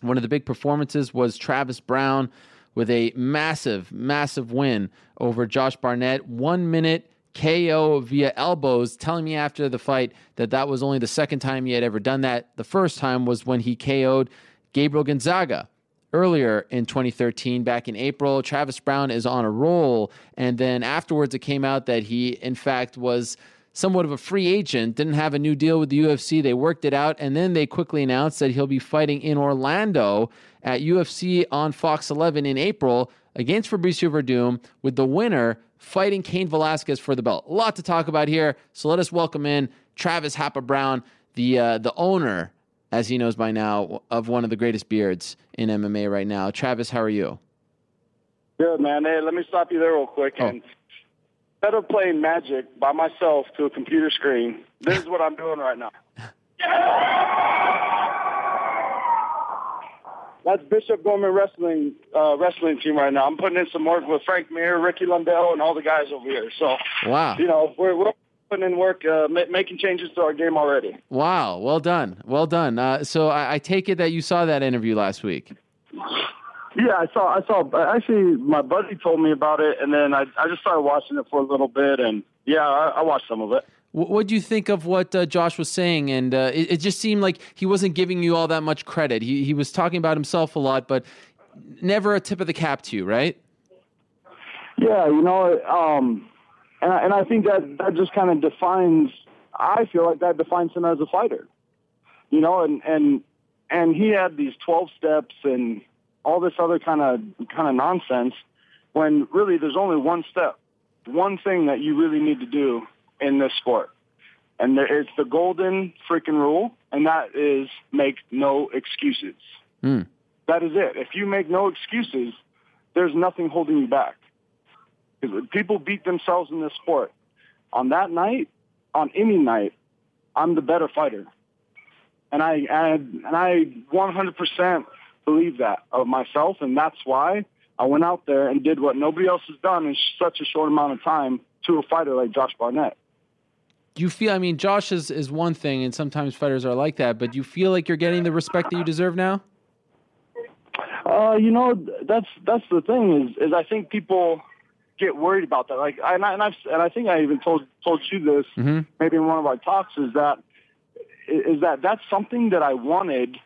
[SPEAKER 1] one of the big performances was Travis Browne with a massive, massive win over Josh Barnett. One minute KO via elbows, telling me after the fight that that was only the second time he had ever done that. The first time was when he KO'd Gabriel Gonzaga earlier in 2013, back in April. Travis Browne is on a roll. And then afterwards, it came out that he, in fact, was somewhat of a free agent, didn't have a new deal with the UFC. They worked it out, and then they quickly announced that he'll be fighting in Orlando at UFC on Fox 11 in April against Fabricio Werdum, with the winner fighting Cain Velasquez for the belt. A lot to talk about here, so let us welcome in Travis Hapa Browne, the uh, the owner, as he knows by now, of one of the greatest beards in MMA right now. Travis, how are you?
[SPEAKER 7] Good man. Hey, let me stop you there real quick.
[SPEAKER 1] Oh.
[SPEAKER 7] And instead of playing Magic by myself to a computer screen, this is what I'm doing right now. That's Bishop Gorman Wrestling uh, wrestling team right now. I'm putting in some work with Frank Mir, Ricky Lundell, and all the guys over here. So,
[SPEAKER 1] Wow.
[SPEAKER 7] you know, we're, we're putting in work, uh, ma- making changes to our game already.
[SPEAKER 1] Wow, well done, well done. Uh, so I, I take it that you saw that interview last week.
[SPEAKER 7] Yeah, I saw. I saw. Actually, my buddy told me about it, and then I I just started watching it for a little bit, and yeah, I, I watched some of it.
[SPEAKER 1] What do you think of what uh, Josh was saying? And uh, it, it just seemed like he wasn't giving you all that much credit. He he was talking about himself a lot, but never a tip of the cap to you, right?
[SPEAKER 7] Yeah, you know, um, and I, and I think that that just kind of defines. I feel like that defines him as a fighter. You know, and and and he had these twelve steps and all this other kind of kind of nonsense. When really, there's only one step, one thing that you really need to do in this sport, and there, it's the golden freaking rule, and that is make no excuses.
[SPEAKER 1] Hmm.
[SPEAKER 7] That is it. If you make no excuses, there's nothing holding you back. People beat themselves in this sport. On that night, on any night, I'm the better fighter, and I and, and I 100% believe that of myself, and that's why I went out there and did what nobody else has done in such a short amount of time to a fighter like Josh Barnett.
[SPEAKER 1] Do you feel? I mean, Josh is is one thing, and sometimes fighters are like that. But do you feel like you're getting the respect that you deserve now?
[SPEAKER 7] Uh, you know, that's that's the thing is is I think people get worried about that. Like, and I, and, I've, and I think I even told told you this
[SPEAKER 1] Mm-hmm.
[SPEAKER 7] maybe in one of our talks is that is that that's something that I wanted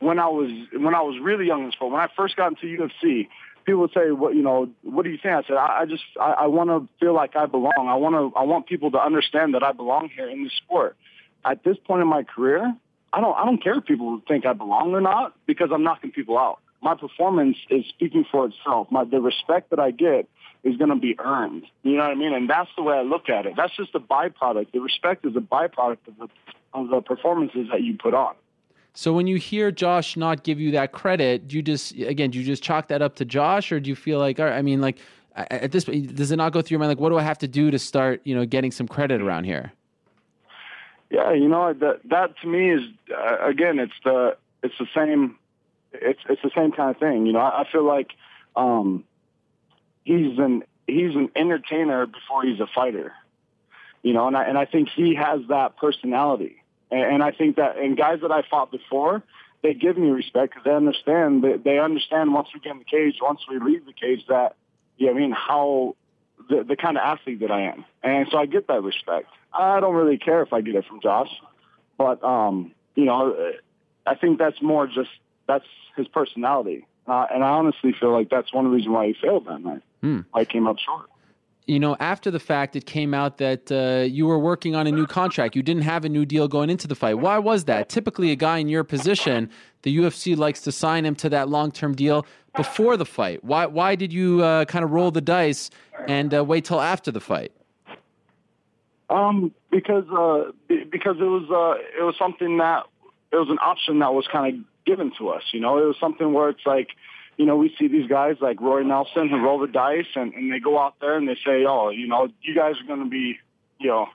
[SPEAKER 7] when I was when I was really young in sport. When I first got into UFC, people would say, "What you know? What do you think?" I said, "I, I just I, I want to feel like I belong. I want to I want people to understand that I belong here in this sport." At this point in my career, I don't I don't care if people think I belong or not because I'm knocking people out. My performance is speaking for itself. My the respect that I get is going to be earned. You know what I mean? And that's the way I look at it. That's just a byproduct. The respect is a byproduct of the of the performances that you put on.
[SPEAKER 1] So when you hear Josh not give you that credit, do you just again do you just chalk that up to Josh, or do you feel like all right, I mean, like at this point does it not go through your mind like what do I have to do to start you know getting some credit around here?
[SPEAKER 7] Yeah, you know that that to me is uh, again, it's the it's the same, it's it's the same kind of thing. You know, I, I feel like um, he's an he's an entertainer before he's a fighter. You know, and I and I think he has that personality, and, I think that and guys that I fought before, they give me respect because they understand they, they understand once we get in the cage, once we leave the cage, that you know, I mean how the the kind of athlete that I am, and so I get that respect. I don't really care if I get it from Josh, but um, you know, I think that's more just that's his personality, uh, and I honestly feel like that's one reason why he failed that night.
[SPEAKER 1] Hmm.
[SPEAKER 7] Why he came up short.
[SPEAKER 1] You know, after the fact, it came out that uh, you were working on a new contract. You didn't have a new deal going into the fight. Why was that? Typically, a guy in your position, the UFC likes to sign him to that long-term deal before the fight. Why? Why did you uh, kind of roll the dice and uh, wait till after the fight?
[SPEAKER 7] Um, because uh, because it was uh, it was something that it was an option that was kind of given to us. You know, it was something where it's like, you know, we see these guys like Roy Nelson who roll the dice and, and they go out there and they say, oh, you know, you guys are going to be, you know,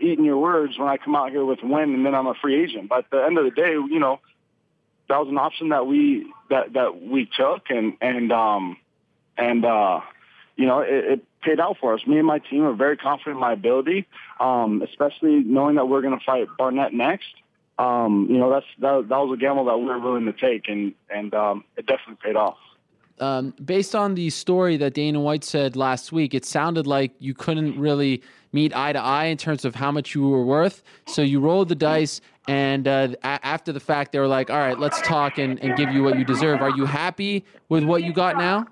[SPEAKER 7] eating your words when I come out here with win and then I'm a free agent. But at the end of the day, you know, that was an option that we that that we took and and um and uh you know it, it paid out for us. Me and my team are very confident in my ability, um, especially knowing that we're going to fight Barnett next. Um, you know that's that, that was a gamble that we were willing to take, and and um, it definitely paid off.
[SPEAKER 1] um, based on the story that Dana White said last week, it sounded like you couldn't really meet eye to eye in terms of how much you were worth. So you rolled the dice, and uh, a- after the fact, they were like, "All right, let's talk and, and give you what you deserve." Are you happy with what you got now?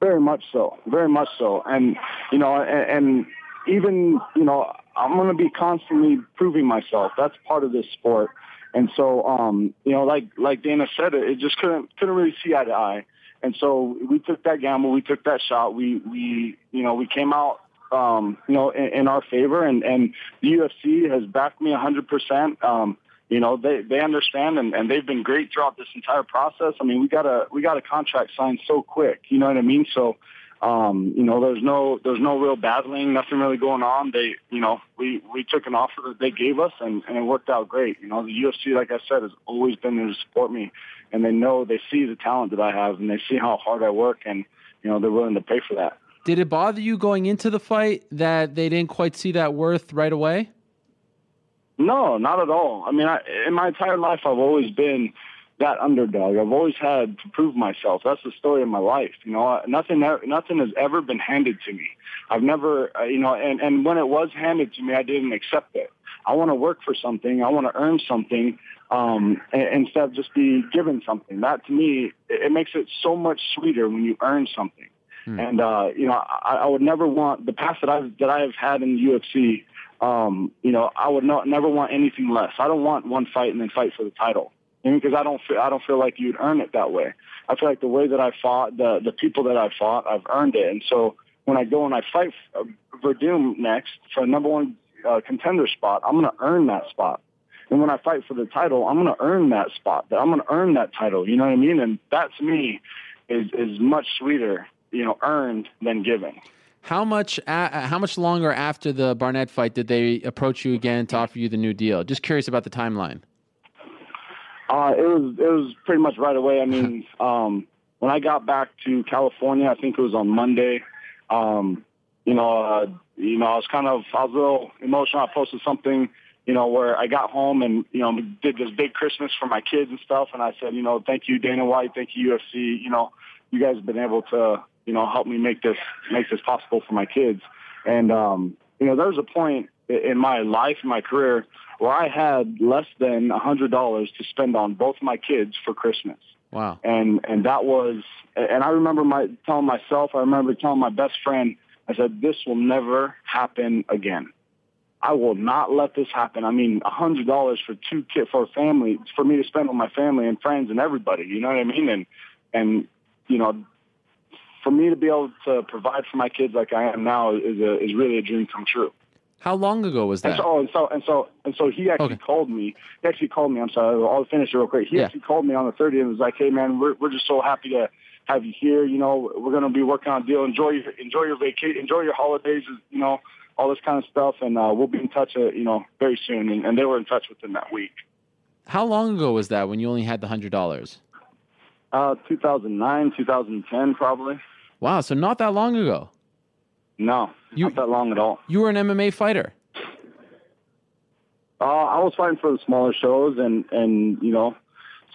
[SPEAKER 7] Very much so, very much so, and you know, and, and even you know I'm going to be constantly proving myself. That's part of this sport. And so, um, you know, like like Dana said, it, it just couldn't couldn't really see eye to eye. And so we took that gamble, we took that shot. We we you know we came out um, you know in, in our favor, and and the UFC has backed me 100 percent. Um, you know they they understand and, and they've been great throughout this entire process. I mean we got a we got a contract signed so quick. You know what I mean? So um, you know, there's no there's no real battling, nothing really going on. They, you know, we we took an offer that they gave us, and and it worked out great. You know, the UFC, like I said, has always been there to support me, and they know they see the talent that I have, and they see how hard I work, and you know, they're willing to pay for that.
[SPEAKER 1] Did it bother you going into the fight that they didn't quite see that worth right away?
[SPEAKER 7] No, not at all. I mean, I, in my entire life, I've always been that underdog. I've always had to prove myself. That's the story of my life. You know, nothing, nothing has ever been handed to me. I've never, uh, you know, and, and when it was handed to me, I didn't accept it. I want to work for something. I want to earn something um, instead of just be given something. That to me, it, it makes it so much sweeter when you earn something. Hmm. And uh, you know, I, I would never want the past that I've that I have had in the UFC. Um, you know, I would not never want anything less. I don't want one fight and then fight for the title because I don't feel I don't feel like you'd earn it that way. I feel like the way that I fought, the the people that I fought, I've earned it. And so when I go and I fight uh, Werdum next for a number one uh, contender spot, I'm going to earn that spot. And when I fight for the title, I'm going to earn that spot. I'm going to earn that title. You know what I mean? And that to me is is much sweeter, you know, earned than given.
[SPEAKER 1] How much uh, how much longer after the Barnett fight did they approach you again to offer you the new deal? Just curious about the timeline.
[SPEAKER 7] Uh, it was it was pretty much right away. I mean, um, when I got back to California, I think it was on Monday. Um, you know, uh, you know, I was kind of I was a little emotional. I posted something, you know, where I got home and you know did this big Christmas for my kids and stuff, and I said, you know, thank you Dana White, thank you UFC. You know, you guys have been able to you know help me make this make this possible for my kids. And um, you know, there was a point in my life, in my career, where I had less than a hundred dollars to spend on both my kids for Christmas.
[SPEAKER 1] Wow.
[SPEAKER 7] And and that was and I remember my telling myself, I remember telling my best friend, I said, This will never happen again. I will not let this happen. I mean, a hundred dollars for two kids for a family for me to spend on my family and friends and everybody. You know what I mean? And and you know, for me to be able to provide for my kids like I am now is a, is really a dream come true.
[SPEAKER 1] How long ago was that?
[SPEAKER 7] And so, and so, and so, and so he actually okay. called me. He actually called me. I'm sorry. I'll finish it real quick. He yeah. actually called me on the 30th and was like, "Hey, man, we're we're just so happy to have you here. You know, we're gonna be working on a deal. Enjoy your enjoy your vacation. Enjoy your holidays. You know, all this kind of stuff. And uh, we'll be in touch. Uh, you know, very soon. And, and they were in touch within that week.
[SPEAKER 1] How long ago was that when you only had the hundred dollars?
[SPEAKER 7] Uh, 2009, 2010, probably.
[SPEAKER 1] Wow, so not that long ago.
[SPEAKER 7] No, you, not that long at all.
[SPEAKER 1] You were an MMA fighter.
[SPEAKER 7] Uh, I was fighting for the smaller shows and and you know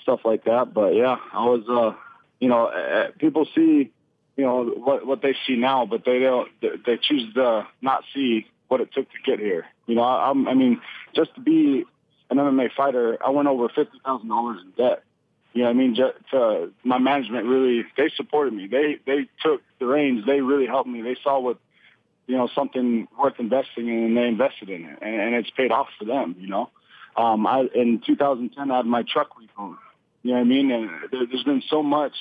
[SPEAKER 7] stuff like that. But yeah, I was. Uh, you know, uh, people see you know what what they see now, but they don't. They choose to not see what it took to get here. You know, I, I mean, just to be an MMA fighter, I went over fifty thousand dollars in debt. You know, what I mean, just, uh, my management really they supported me. They they took the reins. They really helped me. They saw what you know, something worth investing in and they invested in it and, and it's paid off for them, you know. Um, I, in 2010, I had my truck repoed. You know what I mean? And there, there's been so much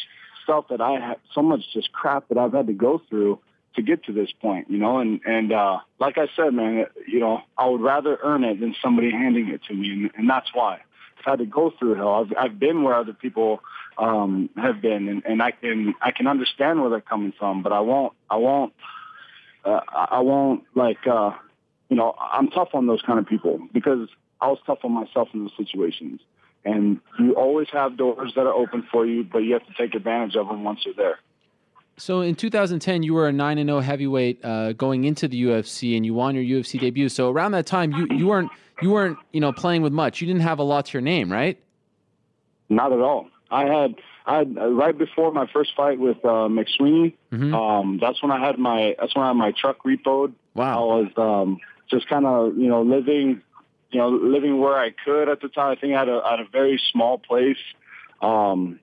[SPEAKER 7] stuff that I have, so much just crap that I've had to go through to get to this point, you know, and, and, uh, like I said, man, you know, I would rather earn it than somebody handing it to me. And, and that's why I've had to go through hell. I've, I've been where other people, um, have been and, and I can, I can understand where they're coming from, but I won't, I won't, uh, I won't like, uh, you know, I'm tough on those kind of people because I was tough on myself in those situations. And you always have doors that are open for you, but you have to take advantage of them once you're there.
[SPEAKER 1] So in 2010, you were a nine and zero oh heavyweight uh, going into the UFC, and you won your UFC debut. So around that time, you, you weren't you weren't you know playing with much. You didn't have a lot to your name, right?
[SPEAKER 7] Not at all. I had I had, right before my first fight with uh, McSweeney. Mm-hmm. Um, that's when I had my that's when I had my truck repoed.
[SPEAKER 1] Wow.
[SPEAKER 7] I was um, just kind of you know living you know living where I could at the time. I think I had a, I had a very small place. Um,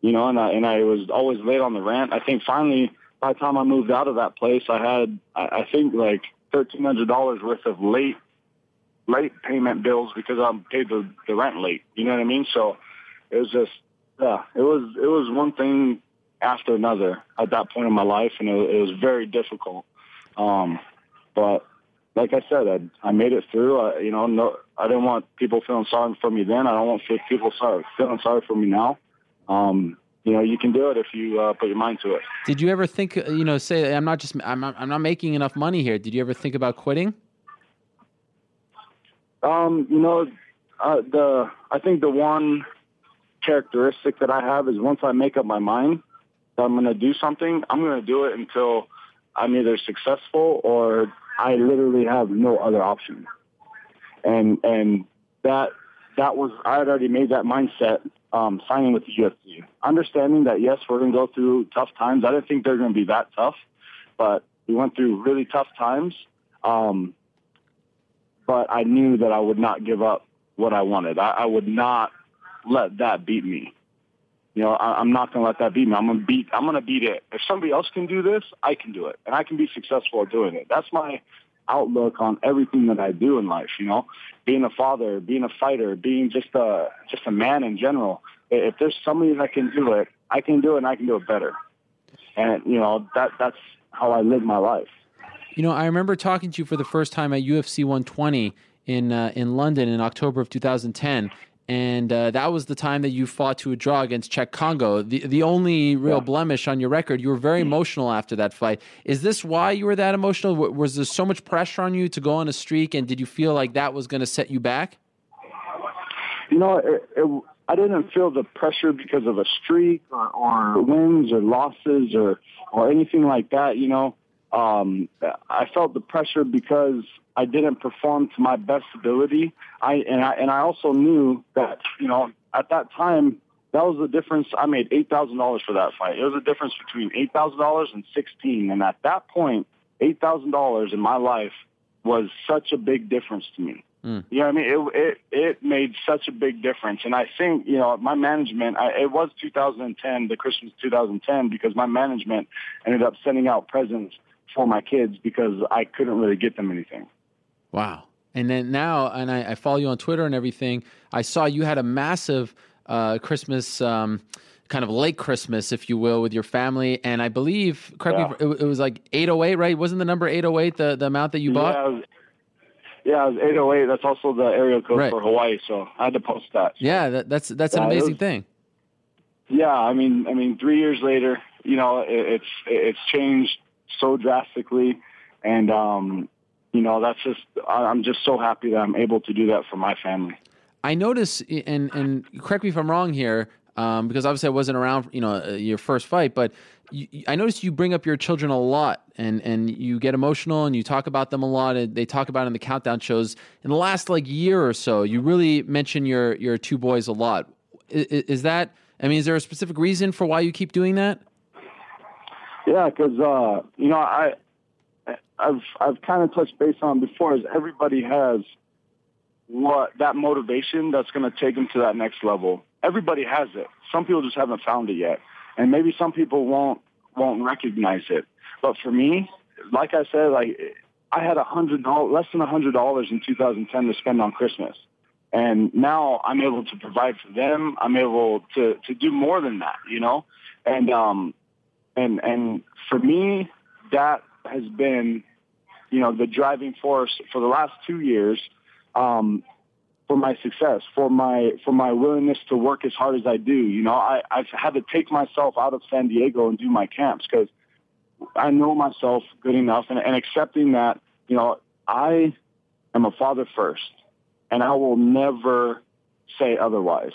[SPEAKER 7] you know, and I and I was always late on the rent. I think finally by the time I moved out of that place, I had I, I think like thirteen hundred dollars worth of late late payment bills because I'm paid the, the rent late. You know what I mean? So it was just yeah, it was it was one thing after another at that point in my life, and it, it was very difficult. Um, but like I said, I, I made it through. I, you know, no, I didn't want people feeling sorry for me then. I don't want people sorry, feeling sorry for me now. Um, you know, you can do it if you uh, put your mind to it.
[SPEAKER 1] Did you ever think, uh, you know, say I'm not just I'm not, I'm not making enough money here? Did you ever think about quitting?
[SPEAKER 7] Um, you know, uh, the I think the one characteristic that I have is once I make up my mind that I'm going to do something, I'm going to do it until I'm either successful or I literally have no other option. And and that that was I had already made that mindset um, signing with the UFC, understanding that yes, we're going to go through tough times. I didn't think they're going to be that tough, but we went through really tough times. Um, but I knew that I would not give up what I wanted. I, I would not let that beat me. You know, I, I'm not going to let that beat me. I'm going to beat. I'm going to beat it. If somebody else can do this, I can do it, and I can be successful at doing it. That's my outlook on everything that I do in life. You know, being a father, being a fighter, being just a just a man in general. If there's somebody that can do it, I can do it, and I can do it better. And you know that that's how I live my life.
[SPEAKER 1] You know, I remember talking to you for the first time at UFC 120 in uh, in London in October of 2010, and uh, that was the time that you fought to a draw against Cheick Kongo. The the only real yeah. blemish on your record. You were very emotional after that fight. Is this why you were that emotional? Was there so much pressure on you to go on a streak, and did you feel like that was going to set you back?
[SPEAKER 7] You know, it, it, I didn't feel the pressure because of a streak or, or wins or losses or or anything like that. You know, um, I felt the pressure because I didn't perform to my best ability. I and I and I also knew that you know at that time that was the difference. I made eight thousand dollars for that fight. It was a difference between eight thousand dollars and sixteen. And at that point, eight thousand dollars in my life was such a big difference to me. Mm. You know what I mean? It, it it made such a big difference, and I think you know my management. I, it was 2010, the Christmas 2010, because my management ended up sending out presents for my kids because I couldn't really get them anything.
[SPEAKER 1] Wow. And then now, and I, I follow you on Twitter and everything. I saw you had a massive uh, Christmas, um, kind of late Christmas, if you will, with your family. And I believe, correct yeah. me, it, it, was like 808, right? Wasn't the number 808 the, the amount that you bought?
[SPEAKER 7] Yeah, it was, yeah, it was 808. That's also the area code right. for Hawaii, so I had to post that.
[SPEAKER 1] So. Yeah, that, that's that's yeah, an amazing was, thing.
[SPEAKER 7] Yeah, I mean, I mean, three years later, you know, it, it's it's changed so drastically, and um, you know that's just I'm just so happy that I'm able to do that for my family.
[SPEAKER 1] I notice, and and correct me if I'm wrong here, um, because obviously I wasn't around, you know, uh, your first fight, but you, I noticed you bring up your children a lot, and and you get emotional and you talk about them a lot. And they talk about in the countdown shows. In the last like year or so, you really mention your your two boys a lot. Is, is that? I mean, is there a specific reason for why you keep doing that?
[SPEAKER 7] Yeah, because uh, you know I I've I've kind of touched base on before is everybody has what that motivation that's going to take them to that next level. Everybody has it. Some people just haven't found it yet, and maybe some people won't won't recognize it. But for me, like I said, like I had a hundred less than a hundred dollars in 2010 to spend on Christmas, and now I'm able to provide for them. I'm able to to do more than that, you know, and um, and and for me, that has been, you know, the driving force for the last two years um, for my success, for my for my willingness to work as hard as I do. You know, I, I've had to take myself out of San Diego and do my camps because I know myself good enough, and, and accepting that, you know, I am a father first, and I will never say otherwise.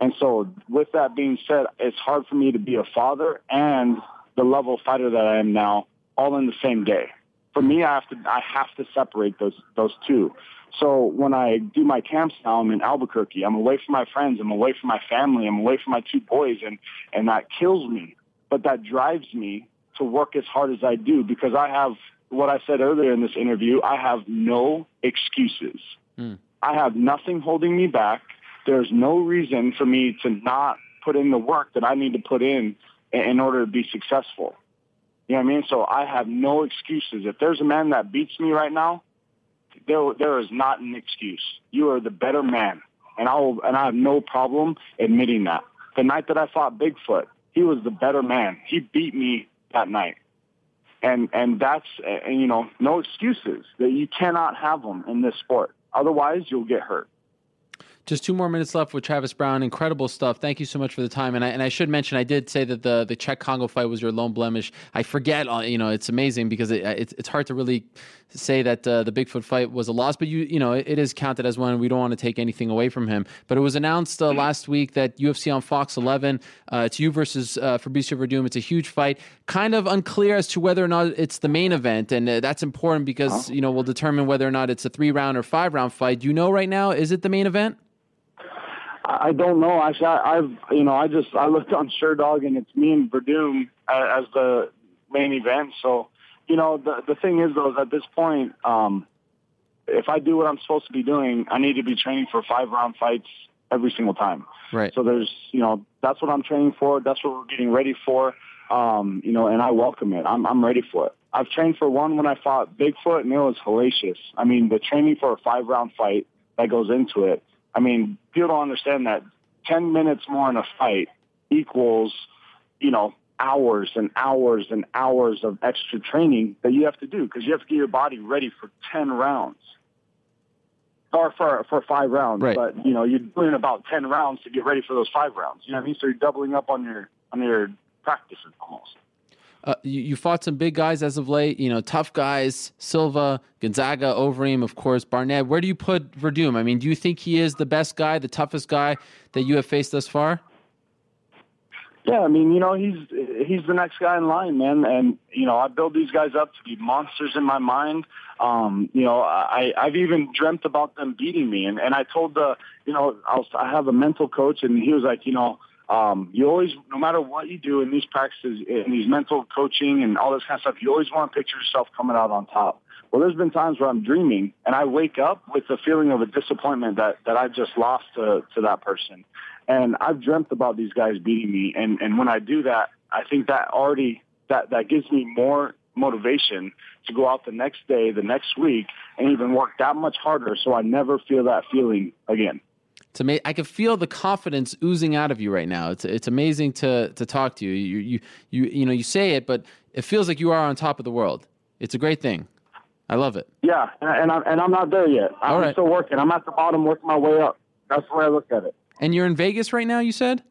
[SPEAKER 7] And so, with that being said, it's hard for me to be a father and the level fighter that I am now all in the same day. For me, I have to I have to separate those those two. So when I do my camps now, I'm in Albuquerque. I'm away from my friends. I'm away from my family. I'm away from my two boys, and and that kills me. But that drives me to work as hard as I do because I have what I said earlier in this interview. I have no excuses. Mm. I have nothing holding me back. There's no reason for me to not put in the work that I need to put in in order to be successful. You know what I mean? So I have no excuses. If there's a man that beats me right now, there there is not an excuse. You are the better man, and I will, and I have no problem admitting that. The night that I fought Bigfoot, he was the better man. He beat me that night, and and that's and you know no excuses that you cannot have them in this sport. Otherwise, you'll get hurt.
[SPEAKER 1] Just two more minutes left with Travis Browne. Incredible stuff. Thank you so much for the time. And I, and I should mention, I did say that the the Cheick Kongo fight was your lone blemish. I forget. uh, You know, it's amazing because it, it's it's hard to really say that uh, the Bigfoot fight was a loss, but you you know it, it is counted as one. We don't want to take anything away from him. But it was announced uh, last week that UFC on Fox 11, uh, it's you versus uh, Fabricio Werdum. It's a huge fight. Kind of unclear as to whether or not it's the main event, and uh, that's important because you know we'll determine whether or not it's a three round or five round fight. Do you know right now? Is it the main event?
[SPEAKER 7] I don't know. Actually, I, I've you know I just I looked on Sherdog and it's me and Werdum a- as the main event. So you know the the thing is though is at this point, um, if I do what I'm supposed to be doing, I need to be training for five round fights every single time.
[SPEAKER 1] Right.
[SPEAKER 7] So there's you know that's what I'm training for. That's what we're getting ready for. Um, you know, and I welcome it. I'm I'm ready for it. I've trained for one when I fought Bigfoot, and it was hellacious. I mean, the training for a five round fight that goes into it. I mean, people don't understand that 10 minutes more in a fight equals, you know, hours and hours and hours of extra training that you have to do because you have to get your body ready for 10 rounds or for, for five rounds.
[SPEAKER 1] Right.
[SPEAKER 7] But, you know, you're doing about 10 rounds to get ready for those five rounds. You know what I mean? So you're doubling up on your, on your practices almost.
[SPEAKER 1] Uh, you, you fought some big guys as of late, you know, tough guys, Silva, Gonzaga, Overeem, of course, Barnett. Where do you put Werdum? I mean, do you think he is the best guy, the toughest guy that you have faced thus far?
[SPEAKER 7] Yeah, I mean, you know, he's he's the next guy in line, man. And you know, I build these guys up to be monsters in my mind. Um, you know, I I've even dreamt about them beating me, and and I told the, you know, I was I have a mental coach, and he was like, you know, um, you always, no matter what you do in these practices, in these mental coaching and all this kind of stuff, you always want to picture yourself coming out on top. Well, there's been times where I'm dreaming and I wake up with the feeling of a disappointment that, that I just lost to, to that person. And I've dreamt about these guys beating me. And, and when I do that, I think that already, that, that gives me more motivation to go out the next day, the next week, and even work that much harder so I never feel that feeling again.
[SPEAKER 1] It's ama- I can feel the confidence oozing out of you right now. It's it's amazing to to talk to you. You you you you know you say it, but it feels like you are on top of the world. It's a great thing. I love it.
[SPEAKER 7] Yeah, and, and I'm and I'm not there yet. I'm
[SPEAKER 1] right.
[SPEAKER 7] still working. I'm at the bottom, working my way up. That's the way I look at it.
[SPEAKER 1] And you're in Vegas right now. You said.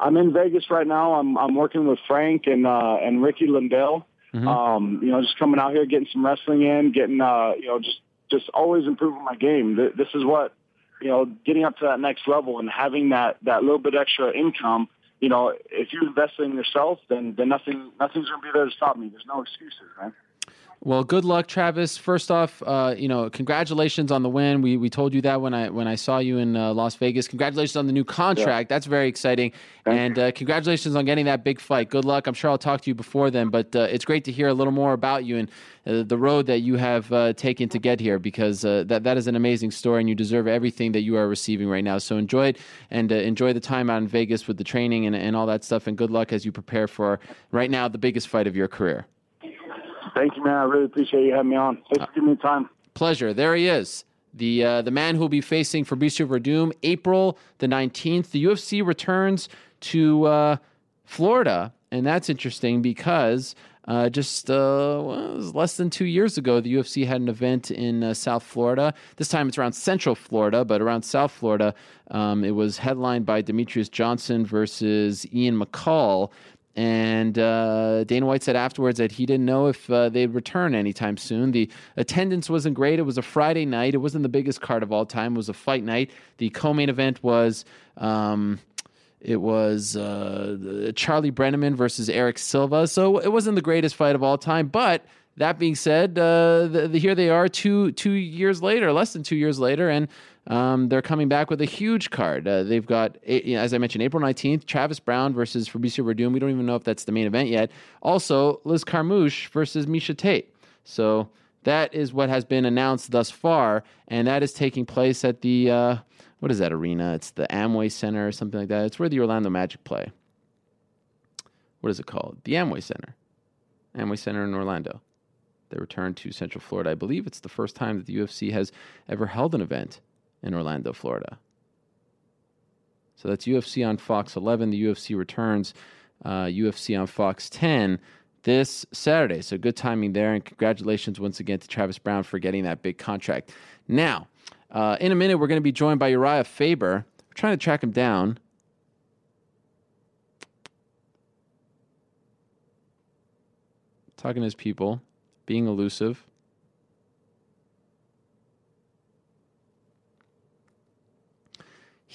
[SPEAKER 7] I'm in Vegas right now. I'm I'm working with Frank and uh, and Ricky Lundell.
[SPEAKER 1] Mm-hmm.
[SPEAKER 7] Um, you know, just coming out here, getting some wrestling in, getting uh, you know, just just always improving my game. This is what you know, getting up to that next level and having that that little bit extra income. You know, if you invest in yourself, then then nothing nothing's gonna be there to stop me. There's no excuses, man.
[SPEAKER 1] Well, good luck, Travis. First off, uh, you know, congratulations on the win. We we told you that when I when I saw you in uh, Las Vegas. Congratulations on the new contract. That's very exciting. and uh, congratulations on getting that big fight. Good luck. I'm sure I'll talk to you before then, but uh, it's great to hear a little more about you and uh, the road that you have uh, taken to get here because uh, that that is an amazing story and you deserve everything that you are receiving right now. So enjoy it and uh, enjoy the time out in Vegas with the training and, and all that stuff. And good luck as you prepare for right now the biggest fight of your career.
[SPEAKER 7] Thank you, man. I really appreciate you having me on. Thanks for giving me time.
[SPEAKER 1] Pleasure. There he is. The uh, the man who will be facing Fabricio Werdum April the 19th. The UFC returns to uh, Florida, and that's interesting because uh, just uh, well, less than two years ago, the UFC had an event in uh, South Florida. This time it's around Central Florida, but around South Florida, um, it was headlined by Demetrious Johnson versus Ian McCall. And uh, Dana White said afterwards that he didn't know if uh, they'd return anytime soon. The attendance wasn't great. It was a Friday night. It wasn't the biggest card of all time. It was a fight night. The co-main event was um, it was uh, Charlie Brenneman versus Erick Silva. So it wasn't the greatest fight of all time. But that being said, uh, the, the, here they are two two years later, less than two years later, and um, they're coming back with a huge card. Uh, they've got, as I mentioned, April 19th, Travis Browne versus Fabricio Werdum. We don't even know if that's the main event yet. Also, Liz Carmouche versus Miesha Tate. So that is what has been announced thus far, and that is taking place at the uh, what is that arena? It's the Amway Center or something like that. It's where the Orlando Magic play. What is it called? The Amway Center. Amway Center in Orlando. They return to Central Florida. I believe it's the first time that the UFC has ever held an event in Orlando, Florida. So that's UFC on Fox 11. The UFC returns uh, UFC on Fox 10 this Saturday. So good timing there. And congratulations once again to Travis Browne for getting that big contract. Now, uh, in a minute, we're going to be joined by Uriah Faber. We're trying to track him down. Talking to his people, being elusive.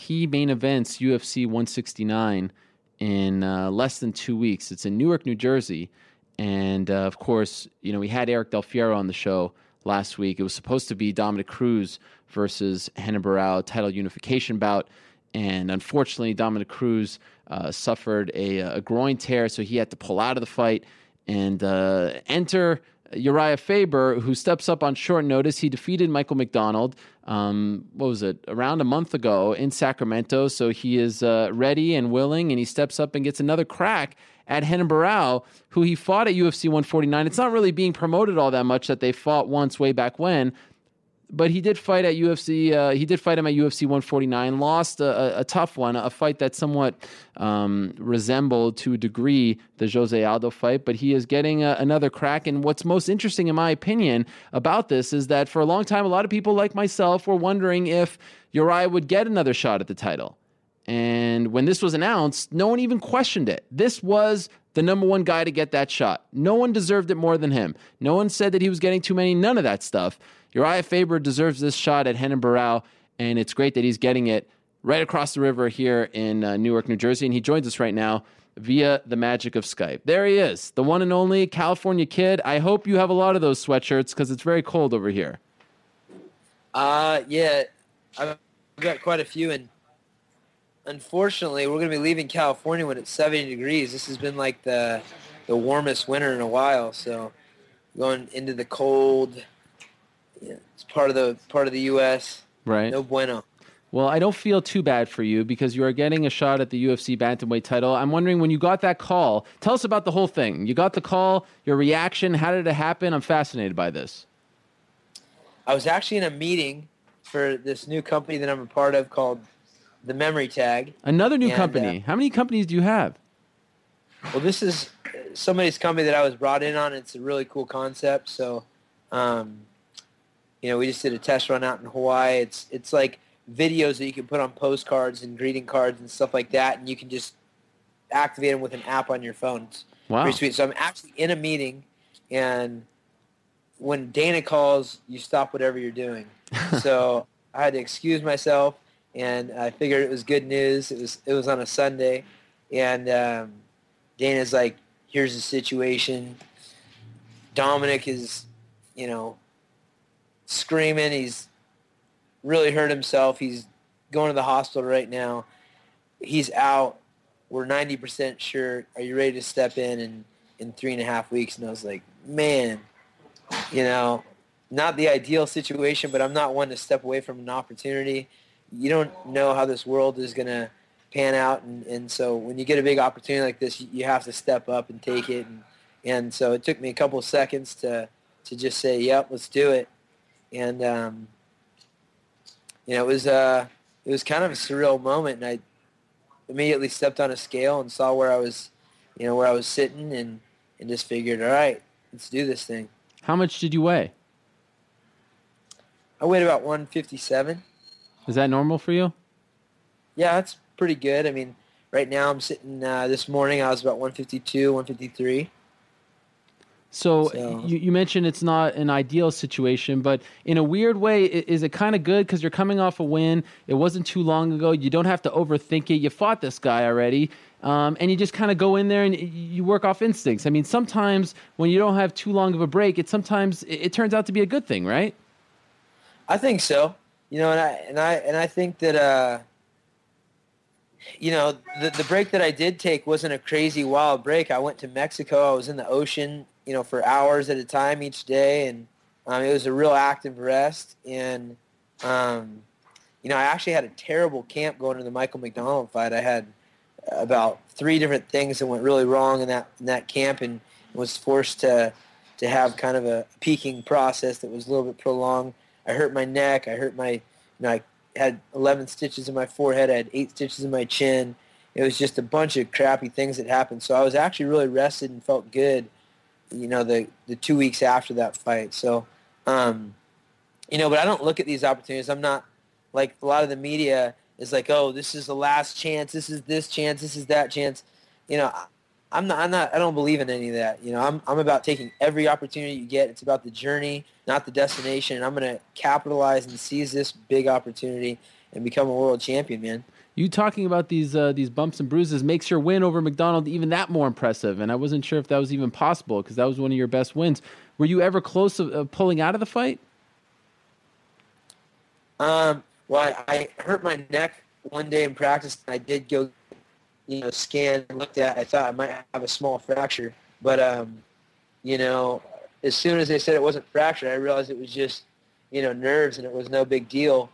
[SPEAKER 1] He main events UFC 169 in uh, less than two weeks. It's in Newark, New Jersey. And uh, of course, you know, we had Eric Del Fierro on the show last week. It was supposed to be Dominick Cruz versus Renan Barão title unification bout. And unfortunately, Dominick Cruz uh, suffered a, a, groin tear, so he had to pull out of the fight and uh, enter Uriah Faber, who steps up on short notice. He defeated Michael McDonald, um, what was it, around a month ago in Sacramento. So he is uh, ready and willing, and he steps up and gets another crack at Renan Barão, who he fought at UFC 149. It's not really being promoted all that much that they fought once way back when, but he did fight at UFC. Uh, he did fight him at UFC 149. Lost a, a, a tough one, a fight that somewhat um, resembled to a degree the Jose Aldo fight. But he is getting a, another crack. And what's most interesting, in my opinion, about this is that for a long time, a lot of people like myself were wondering if Uriah would get another shot at the title. And when this was announced, no one even questioned it. This was the number one guy to get that shot. No one deserved it more than him. No one said that he was getting too many, none of that stuff. Uriah Faber deserves this shot at Renan Barão, and it's great that he's getting it right across the river here in uh, Newark, New Jersey. And he joins us right now via the magic of Skype. There he is, the one and only California kid. I hope you have a lot of those sweatshirts because it's very cold over here.
[SPEAKER 8] Uh, yeah, I've got quite a few, and unfortunately, we're going to be leaving California when it's 70 degrees. This has been like the the warmest winter in a while, so going into the cold yeah, it's part of the part of the U.S.
[SPEAKER 1] Right.
[SPEAKER 8] No bueno.
[SPEAKER 1] Well, I don't feel too bad for you because you are getting a shot at the UFC bantamweight title. I'm wondering when you got that call. Tell us about the whole thing. You got the call. Your reaction. How did it happen? I'm fascinated by this.
[SPEAKER 8] I was actually in a meeting for this new company that I'm a part of called the Memory Tag.
[SPEAKER 1] Another new and, company. Uh, How many companies do you have?
[SPEAKER 8] Well, this is somebody's company that I was brought in on. It's a really cool concept. So, um, you know, we just did a test run out in Hawaii. It's it's like videos that you can put on postcards and greeting cards and stuff like that, and you can just activate them with an app on your phone. It's
[SPEAKER 1] wow.
[SPEAKER 8] pretty sweet. So I'm actually in a meeting, and when Dana calls, you stop whatever you're doing. so I had to excuse myself, and I figured it was good news. It was it was on a Sunday, and um, Dana's like, "Here's the situation. Dominick is, you know, screaming. He's really hurt himself. He's going to the hospital right now. He's out. We're 90% sure. Are you ready to step in in, in three and a half weeks? And I was like, man, you know, not the ideal situation, but I'm not one to step away from an opportunity. You don't know how this world is going to pan out. And, and so when you get a big opportunity like this, you have to step up and take it. And, and so it took me a couple of seconds to, to just say, yep, let's do it and um, you know it was uh, it was kind of a surreal moment, and I immediately stepped on a scale and saw where I was, you know, where I was sitting, and and just figured, all right, let's do this thing.
[SPEAKER 1] How much did you weigh?
[SPEAKER 8] I weighed about 157.
[SPEAKER 1] Is that normal for you?
[SPEAKER 8] Yeah, that's pretty good. I mean, right now I'm sitting. Uh, this morning I was about 152, 153.
[SPEAKER 1] So, so. You, you, mentioned it's not an ideal situation, but in a weird way, is it kind of good because you're coming off a win? It wasn't too long ago. You don't have to overthink it. You fought this guy already, um, and you just kind of go in there and you work off instincts. I mean, sometimes when you don't have too long of a break, it sometimes it, it turns out to be a good thing, right?
[SPEAKER 8] I think so. You know, and I and I and I think that. Uh, you know, the, the break that I did take wasn't a crazy wild break. I went to Mexico. I was in the ocean you know, for hours at a time each day, and um, it was a real active rest. And um, you know, I actually had a terrible camp going to the Michael McDonald fight. I had about three different things that went really wrong in that in that camp, and was forced to to have kind of a peaking process that was a little bit prolonged. I hurt my neck. I hurt my, you know, I had 11 stitches in my forehead. I had eight stitches in my chin. It was just a bunch of crappy things that happened. So I was actually really rested and felt good, you know, the, the two weeks after that fight. So, um, you know, but I don't look at these opportunities. I'm not like a lot of the media is like, oh, this is the last chance. This is this chance. This is that chance. You know, I'm not, I'm not, I don't believe in any of that. You know, I'm, I'm about taking every opportunity you get. It's about the journey, not the destination. And I'm going to capitalize and seize this big opportunity and become a world champion, man.
[SPEAKER 1] You talking about these uh, these bumps and bruises makes your win over McDonald even that more impressive. And I wasn't sure if that was even possible because that was one of your best wins. Were you ever close to uh, pulling out of the fight?
[SPEAKER 8] Um, well, I, I hurt my neck one day in practice. And I did go you know, scanned and looked at, I thought I might have a small fracture. But, um, you know, as soon as they said it wasn't fractured, I realized it was just, you know, nerves and it was no big deal.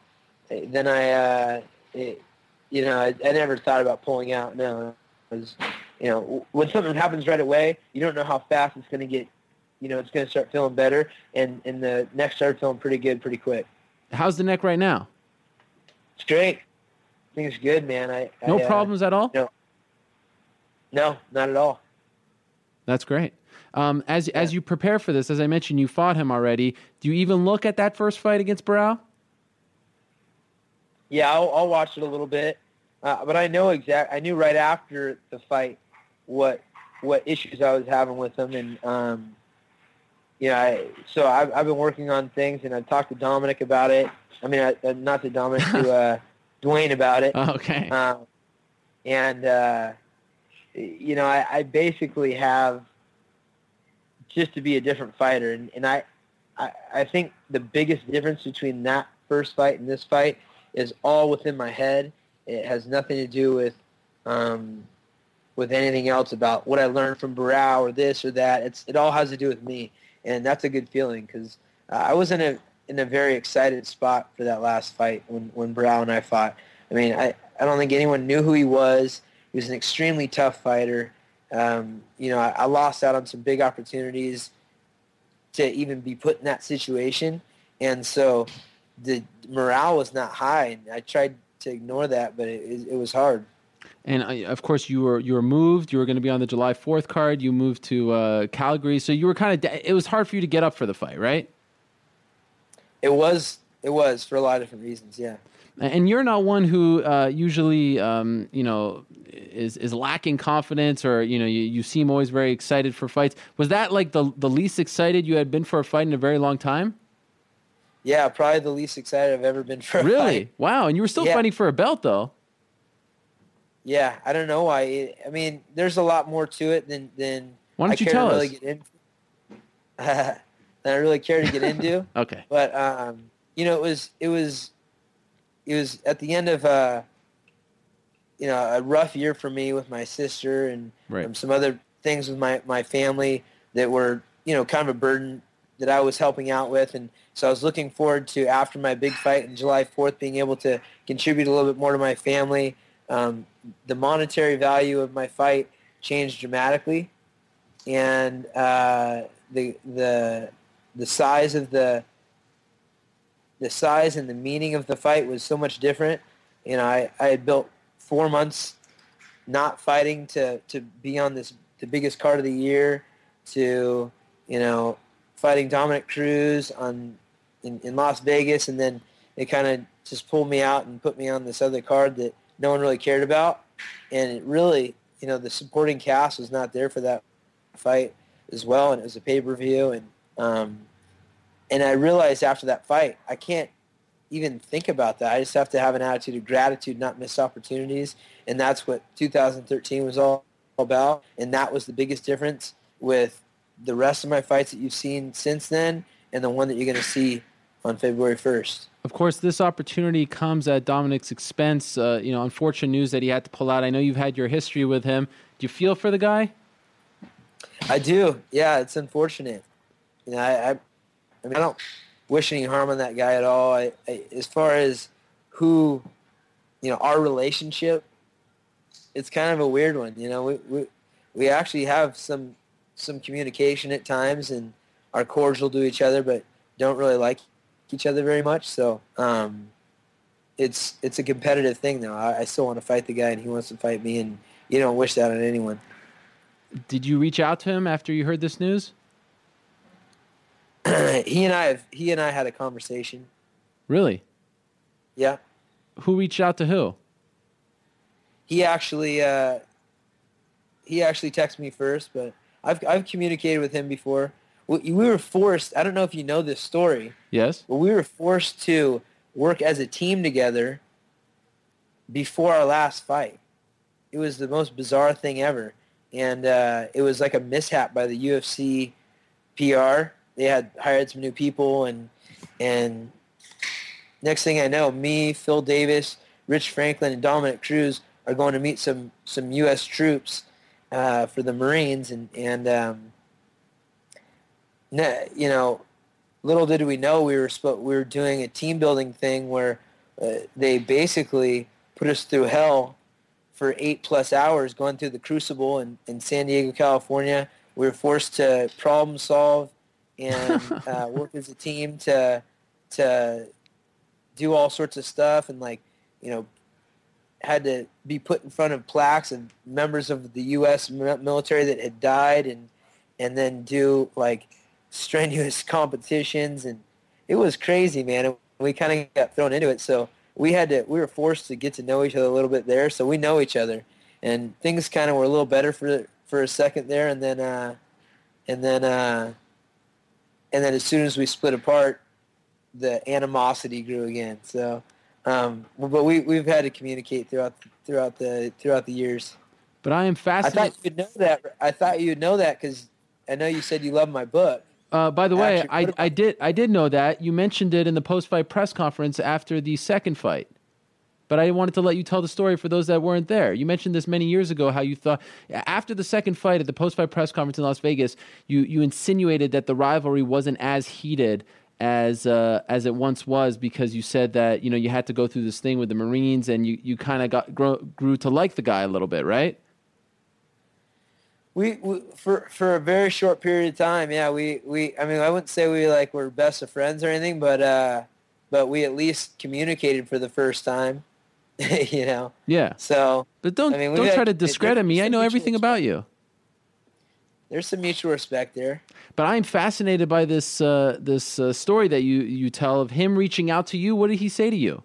[SPEAKER 8] Then I, uh, it, you know, I, I never thought about pulling out. No, it was, you know, when something happens right away, you don't know how fast it's going to get, you know, it's going to start feeling better. And, and the neck started feeling pretty good pretty quick.
[SPEAKER 1] How's the neck right now?
[SPEAKER 8] It's great. I think it's good, man. I
[SPEAKER 1] no
[SPEAKER 8] I, uh,
[SPEAKER 1] problems at all.
[SPEAKER 8] No, no, not at all.
[SPEAKER 1] That's great. Um, as yeah. as you prepare for this, as I mentioned, you fought him already. Do you even look at that first fight against Barão?
[SPEAKER 8] Yeah, I'll, I'll watch it a little bit, uh, but I know exact. I knew right after the fight what what issues I was having with him, and um, yeah, I, so I've, I've been working on things, and I've talked to Dominick about it. I mean, I, uh, not to Dominick, to uh, Duane about it.
[SPEAKER 1] Okay.
[SPEAKER 8] Um, and uh, you know, I, I basically have just to be a different fighter. And, and I, I, I think the biggest difference between that first fight and this fight is all within my head. It has nothing to do with um, with anything else about what I learned from Barão or this or that. It's it all has to do with me, and that's a good feeling because uh, I was in a in a very excited spot for that last fight when when Barão and I fought. I mean, I I don't think anyone knew who he was. He was an extremely tough fighter. Um, you know, I, I, lost out on some big opportunities to even be put in that situation, and so the morale was not high. And I tried to ignore that, but it, it, was hard.
[SPEAKER 1] And uh, of course, you were you were moved. You were going to be on the July Fourth card. You moved to uh, Calgary, so you were kind of. It was hard for you to get up for the fight, right?
[SPEAKER 8] It was. It was for a lot of different reasons. Yeah.
[SPEAKER 1] And you're not one who uh, usually, um, you know, is is lacking confidence, or you know, you, you seem always very excited for fights. Was that like the the least excited you had been for a fight in a very long time?
[SPEAKER 8] Yeah, probably the least excited I've ever been for.
[SPEAKER 1] really?
[SPEAKER 8] Fight.
[SPEAKER 1] Wow! And you were still yeah. fighting for a belt, though.
[SPEAKER 8] Yeah, I don't know why. I mean, there's a lot more to it than than.
[SPEAKER 1] Why don't
[SPEAKER 8] I
[SPEAKER 1] you tell
[SPEAKER 8] us?
[SPEAKER 1] Really
[SPEAKER 8] get in, than I really care to get into.
[SPEAKER 1] okay.
[SPEAKER 8] But um, you know, it was it was it was at the end of uh, you know a rough year for me with my sister and
[SPEAKER 1] right.
[SPEAKER 8] um, some other things with my my family that were you know kind of a burden that I was helping out with, and so I was looking forward to after my big fight in July 4th being able to contribute a little bit more to my family. Um, the monetary value of my fight changed dramatically, and uh, the the the size of the the size and the meaning of the fight was so much different. You know, I, I had built four months not fighting to, to be on this the biggest card of the year to, you know, fighting Dominick Cruz on in, in Las Vegas and then it kind of just pulled me out and put me on this other card that no one really cared about. And it really, you know, the supporting cast was not there for that fight as well. And it was a pay-per-view. And, um, and I realized after that fight, I can't even think about that. I just have to have an attitude of gratitude, not miss opportunities. And that's what 2013 was all about. And that was the biggest difference with the rest of my fights that you've seen since then and the one that you're going to see on February 1st.
[SPEAKER 1] Of course, this opportunity comes at Dominick's expense. Uh, you know, unfortunate news that he had to pull out. I know you've had your history with him. Do you feel for the guy?
[SPEAKER 8] I do. Yeah, it's unfortunate. You know, I, I I mean, I don't wish any harm on that guy at all. I, I, as far as who, you know, our relationship, it's kind of a weird one. You know, we we, we actually have some some communication at times and are cordial to each other, but don't really like each other very much. So um, it's it's a competitive thing though. I, I still want to fight the guy, and he wants to fight me, and you don't wish that on anyone.
[SPEAKER 1] Did you reach out to him after you heard this news?
[SPEAKER 8] he and I have he and I had a conversation.
[SPEAKER 1] Really?
[SPEAKER 8] Yeah.
[SPEAKER 1] Who reached out to who?
[SPEAKER 8] He actually uh, he actually texted me first, but I've I've communicated with him before. We, we were forced. I don't know if you know this story.
[SPEAKER 1] Yes.
[SPEAKER 8] But we were forced to work as a team together before our last fight. It was the most bizarre thing ever, and uh, it was like a mishap by the UFC PR. They had hired some new people, and and next thing I know, me, Phil Davis, Rich Franklin, and Dominick Cruz are going to meet some some U.S. troops uh, for the Marines, and and um, you know, little did we know we were we were doing a team building thing where uh, they basically put us through hell for eight plus hours going through the crucible in, in San Diego, California. We were forced to problem solve and uh, work as a team to to do all sorts of stuff and like you know had to be put in front of plaques of members of the U.S. military that had died and and then do like strenuous competitions and it was crazy man and we kind of got thrown into it so we had to we were forced to get to know each other a little bit there so we know each other and things kind of were a little better for for a second there and then uh and then uh and then as soon as we split apart the animosity grew again. So um but we we've had to communicate throughout throughout the throughout the years.
[SPEAKER 1] But i am fascinated
[SPEAKER 8] i thought you'd know that i thought you'd know that because i know you said you love my book.
[SPEAKER 1] Uh, by the way, I, I did I did know that. You mentioned it in the post fight press conference after the second fight, but I wanted to let you tell the story for those that weren't there. You mentioned this many years ago how you thought after the second fight at the post fight press conference in Las Vegas, you you insinuated that the rivalry wasn't as heated as uh, as it once was because you said that you know you had to go through this thing with the Marines and you you kind of got grew, grew to like the guy a little bit, right?
[SPEAKER 8] We, we, for for a very short period of time, yeah. We, we I mean I wouldn't say we like were best of friends or anything, but uh, but we at least communicated for the first time, you know.
[SPEAKER 1] Yeah.
[SPEAKER 8] So,
[SPEAKER 1] but don't I mean, don't try to discredit me. I know everything about you.
[SPEAKER 8] There's some mutual respect there.
[SPEAKER 1] But I'm fascinated by this uh, this uh, story that you you tell of him reaching out to you. What did he say to you?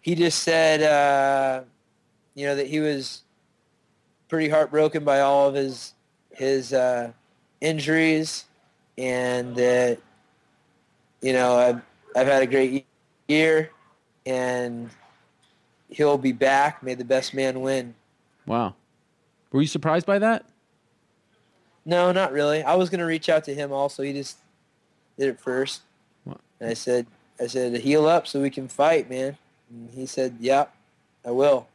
[SPEAKER 8] He just said, uh, you know, that he was pretty heartbroken by all of his his uh, injuries, and that you know I've I've had a great year, and he'll be back. May the best man win.
[SPEAKER 1] Wow, were you surprised by that?
[SPEAKER 8] No, not really. I was gonna reach out to him also. He just did it first, what? and I said I said heal up so we can fight, man. And he said, "Yep, yeah, I will."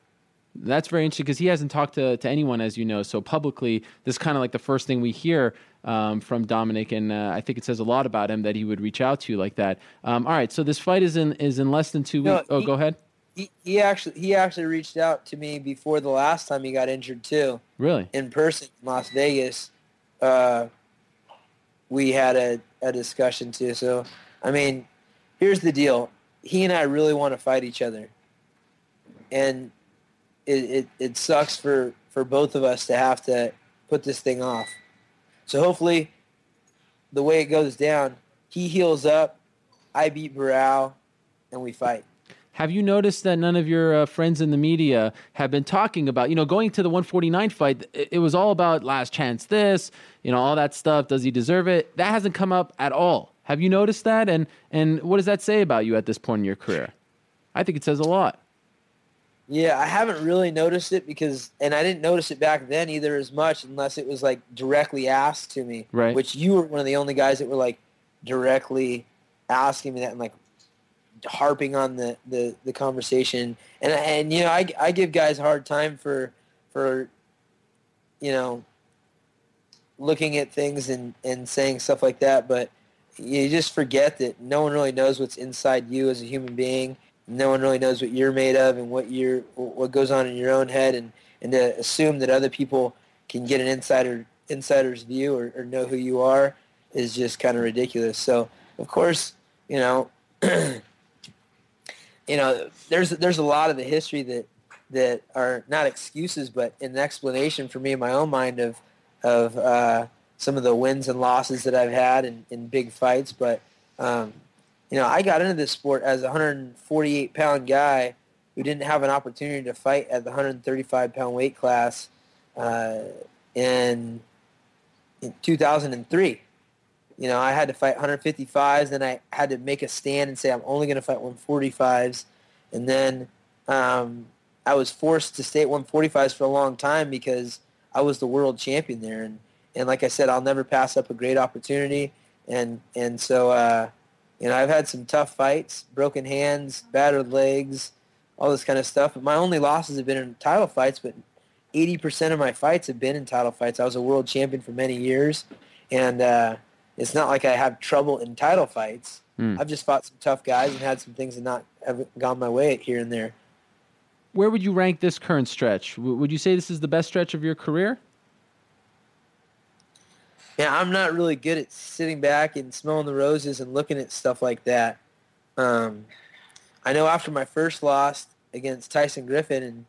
[SPEAKER 1] That's very interesting because he hasn't talked to, to anyone, as you know. So publicly, this is kind of like the first thing we hear um, from Dominick, and uh, I think it says a lot about him that he would reach out to you like that. Um, all right, so this fight is in is in less than two no, weeks. Oh,
[SPEAKER 8] he,
[SPEAKER 1] go ahead.
[SPEAKER 8] He, he actually he actually reached out to me before the last time he got injured too.
[SPEAKER 1] Really?
[SPEAKER 8] In person in Las Vegas, uh, we had a, a discussion too. So I mean, here's the deal: he and I really want to fight each other, and it, it, it sucks for, for both of us to have to put this thing off. So hopefully the way it goes down, he heals up, I beat Barão, and we fight.
[SPEAKER 1] Have you noticed that none of your uh, friends in the media have been talking about, you know, going to the 149 fight? It, it was all about last chance this, you know, all that stuff. Does he deserve it? That hasn't come up at all. Have you noticed that? And and what does that say about you at this point in your career? I think it says a lot.
[SPEAKER 8] Yeah, I haven't really noticed it because, and I didn't notice it back then either as much unless it was like directly asked to me.
[SPEAKER 1] Right.
[SPEAKER 8] Which you were one of the only guys that were like directly asking me that and like harping on the, the, the conversation. And, and, you know, I, I give guys a hard time for, for, you know, looking at things and, and saying stuff like that. But you just forget that no one really knows what's inside you as a human being no one really knows what you're made of and what you're what goes on in your own head and and to assume that other people can get an insider insider's view or, or know who you are is just kind of ridiculous. So of course, you know, you know, there's there's a lot of the history that that are not excuses, but an explanation for me in my own mind of of uh, some of the wins and losses that I've had in, in big fights. But um, you know, I got into this sport as a 148 pound guy who didn't have an opportunity to fight at the 135 pound weight class uh, in in 2003. You know, I had to fight 155s, then I had to make a stand and say I'm only going to fight 145s, and then um, I was forced to stay at 145s for a long time because I was the world champion there, and and like I said, I'll never pass up a great opportunity, and and so uh, you know I've had some tough fights, broken hands, battered legs, all this kind of stuff. But my only losses have been in title fights, but 80% of my fights have been in title fights. I was a world champion for many years, and uh, it's not like I have trouble in title fights.
[SPEAKER 1] Mm.
[SPEAKER 8] I've just fought some tough guys and had some things that not have gone my way here and there.
[SPEAKER 1] Where would you rank this current stretch? Would you say this is the best stretch of your career?
[SPEAKER 8] Yeah, I'm not really good at sitting back and smelling the roses and looking at stuff like that. Um, I know after my first loss against Tyson Griffin in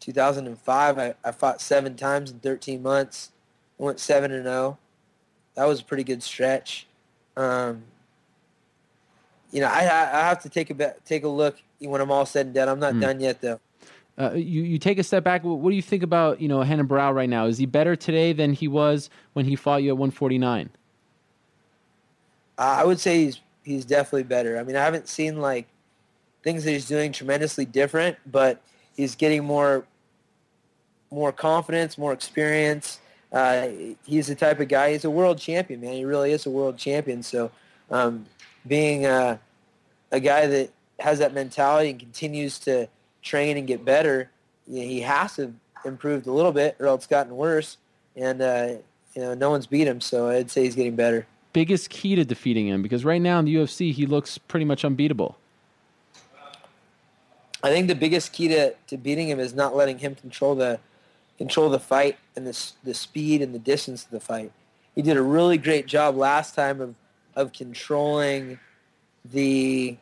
[SPEAKER 8] 2005, I, I fought seven times in 13 months. I went seven and zero. That was a pretty good stretch. Um, you know, I, I have to take a take a look when I'm all said and done. I'm not
[SPEAKER 1] Mm.
[SPEAKER 8] done yet though.
[SPEAKER 1] Uh, you you take a step back. What, what do you think about you know Renan Barão right now? Is he better today than he was when he fought you at 149?
[SPEAKER 8] Uh, I would say he's he's definitely better. I mean, I haven't seen like things that he's doing tremendously different, but he's getting more more confidence, more experience. Uh, he's the type of guy. He's a world champion, man. He really is a world champion. So, um, being a, a guy that has that mentality and continues to train and get better, you know, he has to improved a little bit, or else gotten worse. And uh, you know, no one's beat him, so I'd say he's getting better.
[SPEAKER 1] Biggest key to defeating him because right now in the UFC he looks pretty much unbeatable.
[SPEAKER 8] I think the biggest key to, to beating him is not letting him control the control the fight and the the speed and the distance of the fight. He did a really great job last time of of controlling the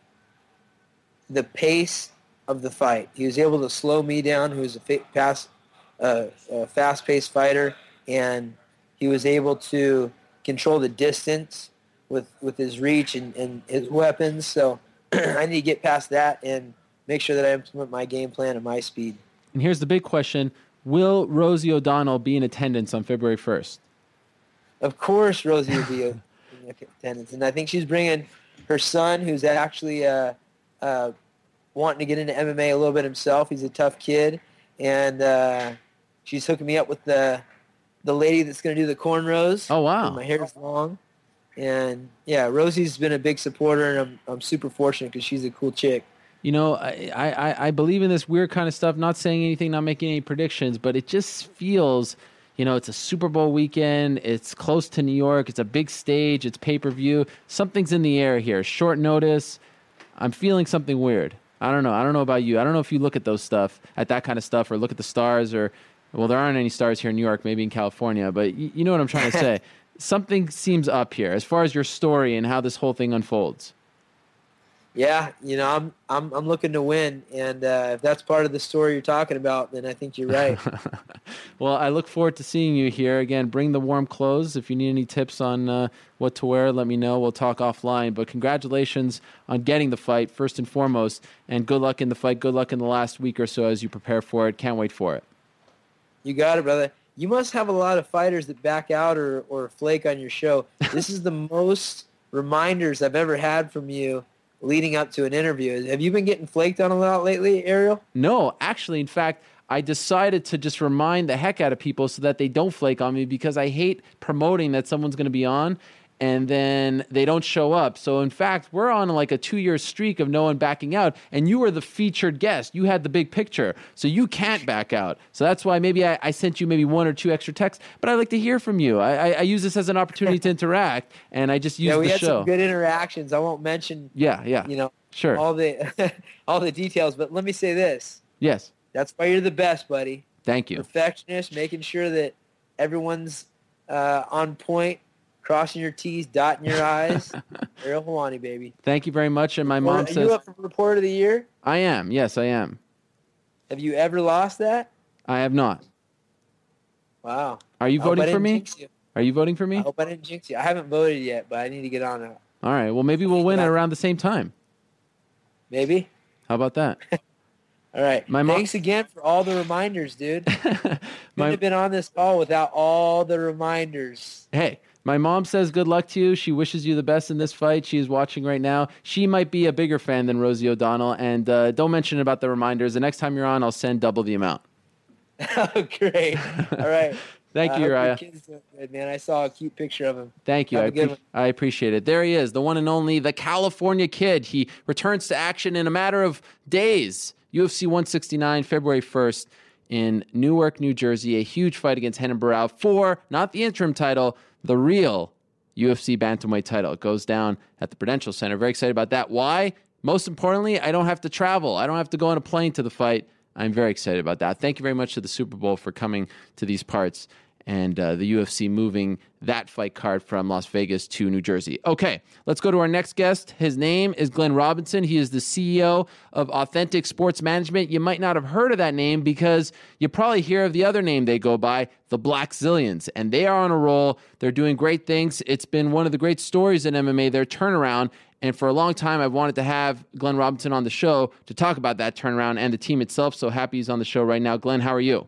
[SPEAKER 8] the pace of the fight. He was able to slow me down, who was a fa- pass, uh, a fast-paced fighter, and he was able to control the distance with with his reach and, and his weapons. So I need to get past that and make sure that I implement my game plan at my speed.
[SPEAKER 1] And here's the big question: Will Rosie O'Donnell be in attendance on February 1st?
[SPEAKER 8] Of course, Rosie will be in attendance, and I think she's bringing her son, who's actually uh, uh, wanting to get into MMA a little bit himself. He's a tough kid, and uh, she's hooking me up with the the lady that's going to do the cornrows.
[SPEAKER 1] Oh wow!
[SPEAKER 8] My hair's long, and yeah, Rosie's been a big supporter, and I'm I'm super fortunate because she's a cool chick.
[SPEAKER 1] You know, I, I, I believe in this weird kind of stuff, not saying anything, not making any predictions, but it just feels, you know, it's a Super Bowl weekend. It's close to New York. It's a big stage. It's pay per view. Something's in the air here. Short notice. I'm feeling something weird. I don't know. I don't know about you. I don't know if you look at those stuff, at that kind of stuff, or look at the stars, or, well, there aren't any stars here in New York, maybe in California, but you, you know what I'm trying to say. Something seems up here as far as your story and how this whole thing unfolds.
[SPEAKER 8] Yeah, you know, I'm I'm I'm looking to win, and uh, if that's part of the story you're talking about, then I think you're right.
[SPEAKER 1] Well, I look forward to seeing you here again. Bring the warm clothes. If you need any tips on uh, what to wear, let me know. We'll talk offline. But congratulations on getting the fight, first and foremost. And good luck in the fight. Good luck in the last week or so as you prepare for it. Can't wait for it.
[SPEAKER 8] You got it, brother. You must have a lot of fighters that back out or, or flake on your show. This is the most reminders I've ever had from you leading up to an interview. Have you been getting flaked on a lot lately, Ariel?
[SPEAKER 1] No, actually, in fact, I decided to just remind the heck out of people so that they don't flake on me because I hate promoting that someone's going to be on and then they don't show up. So, in fact, we're on like a two year streak of no one backing out, and you were the featured guest. You had the big picture, so you can't back out. So that's why maybe I, I sent you maybe one or two extra texts, but I like to hear from you. I, I, I use this as an opportunity to interact, and I just use
[SPEAKER 8] yeah, we
[SPEAKER 1] the
[SPEAKER 8] had
[SPEAKER 1] show.
[SPEAKER 8] some good interactions. I won't mention,
[SPEAKER 1] yeah, yeah.
[SPEAKER 8] you know,
[SPEAKER 1] Sure.
[SPEAKER 8] all the all the details, but let me say this.
[SPEAKER 1] yes.
[SPEAKER 8] That's why you're the best, buddy.
[SPEAKER 1] Thank you.
[SPEAKER 8] Perfectionist, making sure that everyone's uh, on point, crossing your T's, dotting your I's. Ariel Helwani, baby.
[SPEAKER 1] Thank you very much. And my mom
[SPEAKER 8] Are
[SPEAKER 1] says
[SPEAKER 8] you up for report of the year?
[SPEAKER 1] I am. Yes, I am.
[SPEAKER 8] Have you ever lost that?
[SPEAKER 1] I have not.
[SPEAKER 8] Wow.
[SPEAKER 1] Are you
[SPEAKER 8] I
[SPEAKER 1] voting for me?
[SPEAKER 8] you.
[SPEAKER 1] Are you voting for me?
[SPEAKER 8] I hope I didn't jinx you. I haven't voted yet, but I need to get on it.
[SPEAKER 1] All right. Well, maybe we'll win at around the same time.
[SPEAKER 8] Maybe.
[SPEAKER 1] How about that?
[SPEAKER 8] All right.
[SPEAKER 1] My mom-
[SPEAKER 8] Thanks again for all the reminders, dude. Couldn't
[SPEAKER 1] My-
[SPEAKER 8] have been on this call without all the reminders.
[SPEAKER 1] Hey, my mom says good luck to you. She wishes you the best in this fight. She is watching right now. She might be a bigger fan than Rosie O'Donnell. And uh, don't mention about the reminders. The next time you're on, I'll send double the amount.
[SPEAKER 8] oh, great. All right.
[SPEAKER 1] Thank you,
[SPEAKER 8] Urijah. good, man. I saw a cute picture of him.
[SPEAKER 1] Thank you. I,
[SPEAKER 8] a good
[SPEAKER 1] appre-
[SPEAKER 8] one.
[SPEAKER 1] I appreciate it. There he is, the one and only, the California Kid. He returns to action in a matter of days. UFC 169, February 1st in Newark, New Jersey. A huge fight against Renan Barão for not the interim title, the real UFC bantamweight title. It goes down at the Prudential Center. Very excited about that. Why? Most importantly, I don't have to travel. I don't have to go on a plane to the fight. I'm very excited about that. Thank you very much to the Super Bowl for coming to these parts and uh, the UFC moving that fight card from Las Vegas to New Jersey. Okay, let's go to our next guest. His name is Glenn Robinson. He is the CEO of Authentic Sports Management. You might not have heard of that name because you probably hear of the other name they go by, the Blackzilians, and they are on a roll. They're doing great things. It's been one of the great stories in MMA, their turnaround. And for a long time, I've wanted to have Glenn Robinson on the show to talk about that turnaround and the team itself. So happy he's on the show right now. Glenn, how are you?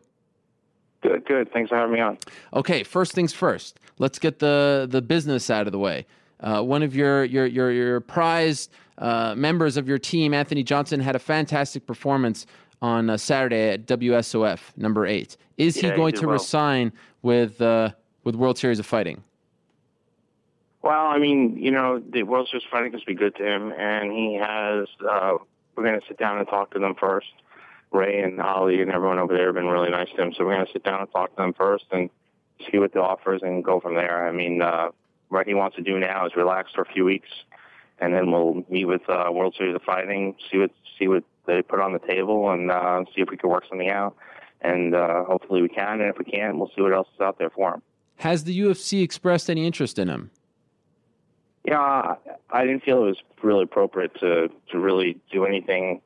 [SPEAKER 9] Good, good. Thanks for having me on.
[SPEAKER 1] Okay, first things first. Let's get the the business out of the way. Uh, one of your your your, your prized uh, members of your team, Anthony Johnson, had a fantastic performance on uh, Saturday at WSOF number eight. Is he
[SPEAKER 9] Yeah, he
[SPEAKER 1] going
[SPEAKER 9] did
[SPEAKER 1] to
[SPEAKER 9] well.
[SPEAKER 1] resign with uh, with World Series of Fighting?
[SPEAKER 9] Well, I mean, you know, the World Series of fighting has been good to him, and he has. Uh, we're going to sit down and talk to them first. Ray and Ali and everyone over there have been really nice to him, so we're going to sit down and talk to them first and see what the offers and go from there. I mean, uh, what he wants to do now is relax for a few weeks, and then we'll meet with uh, World Series of Fighting, see what see what they put on the table, and uh, see if we can work something out. And uh, hopefully we can, and if we can't, we'll see what else is out there for him.
[SPEAKER 1] Has the UFC expressed any interest in him?
[SPEAKER 9] Yeah, I- I didn't feel it was really appropriate to to really do anything.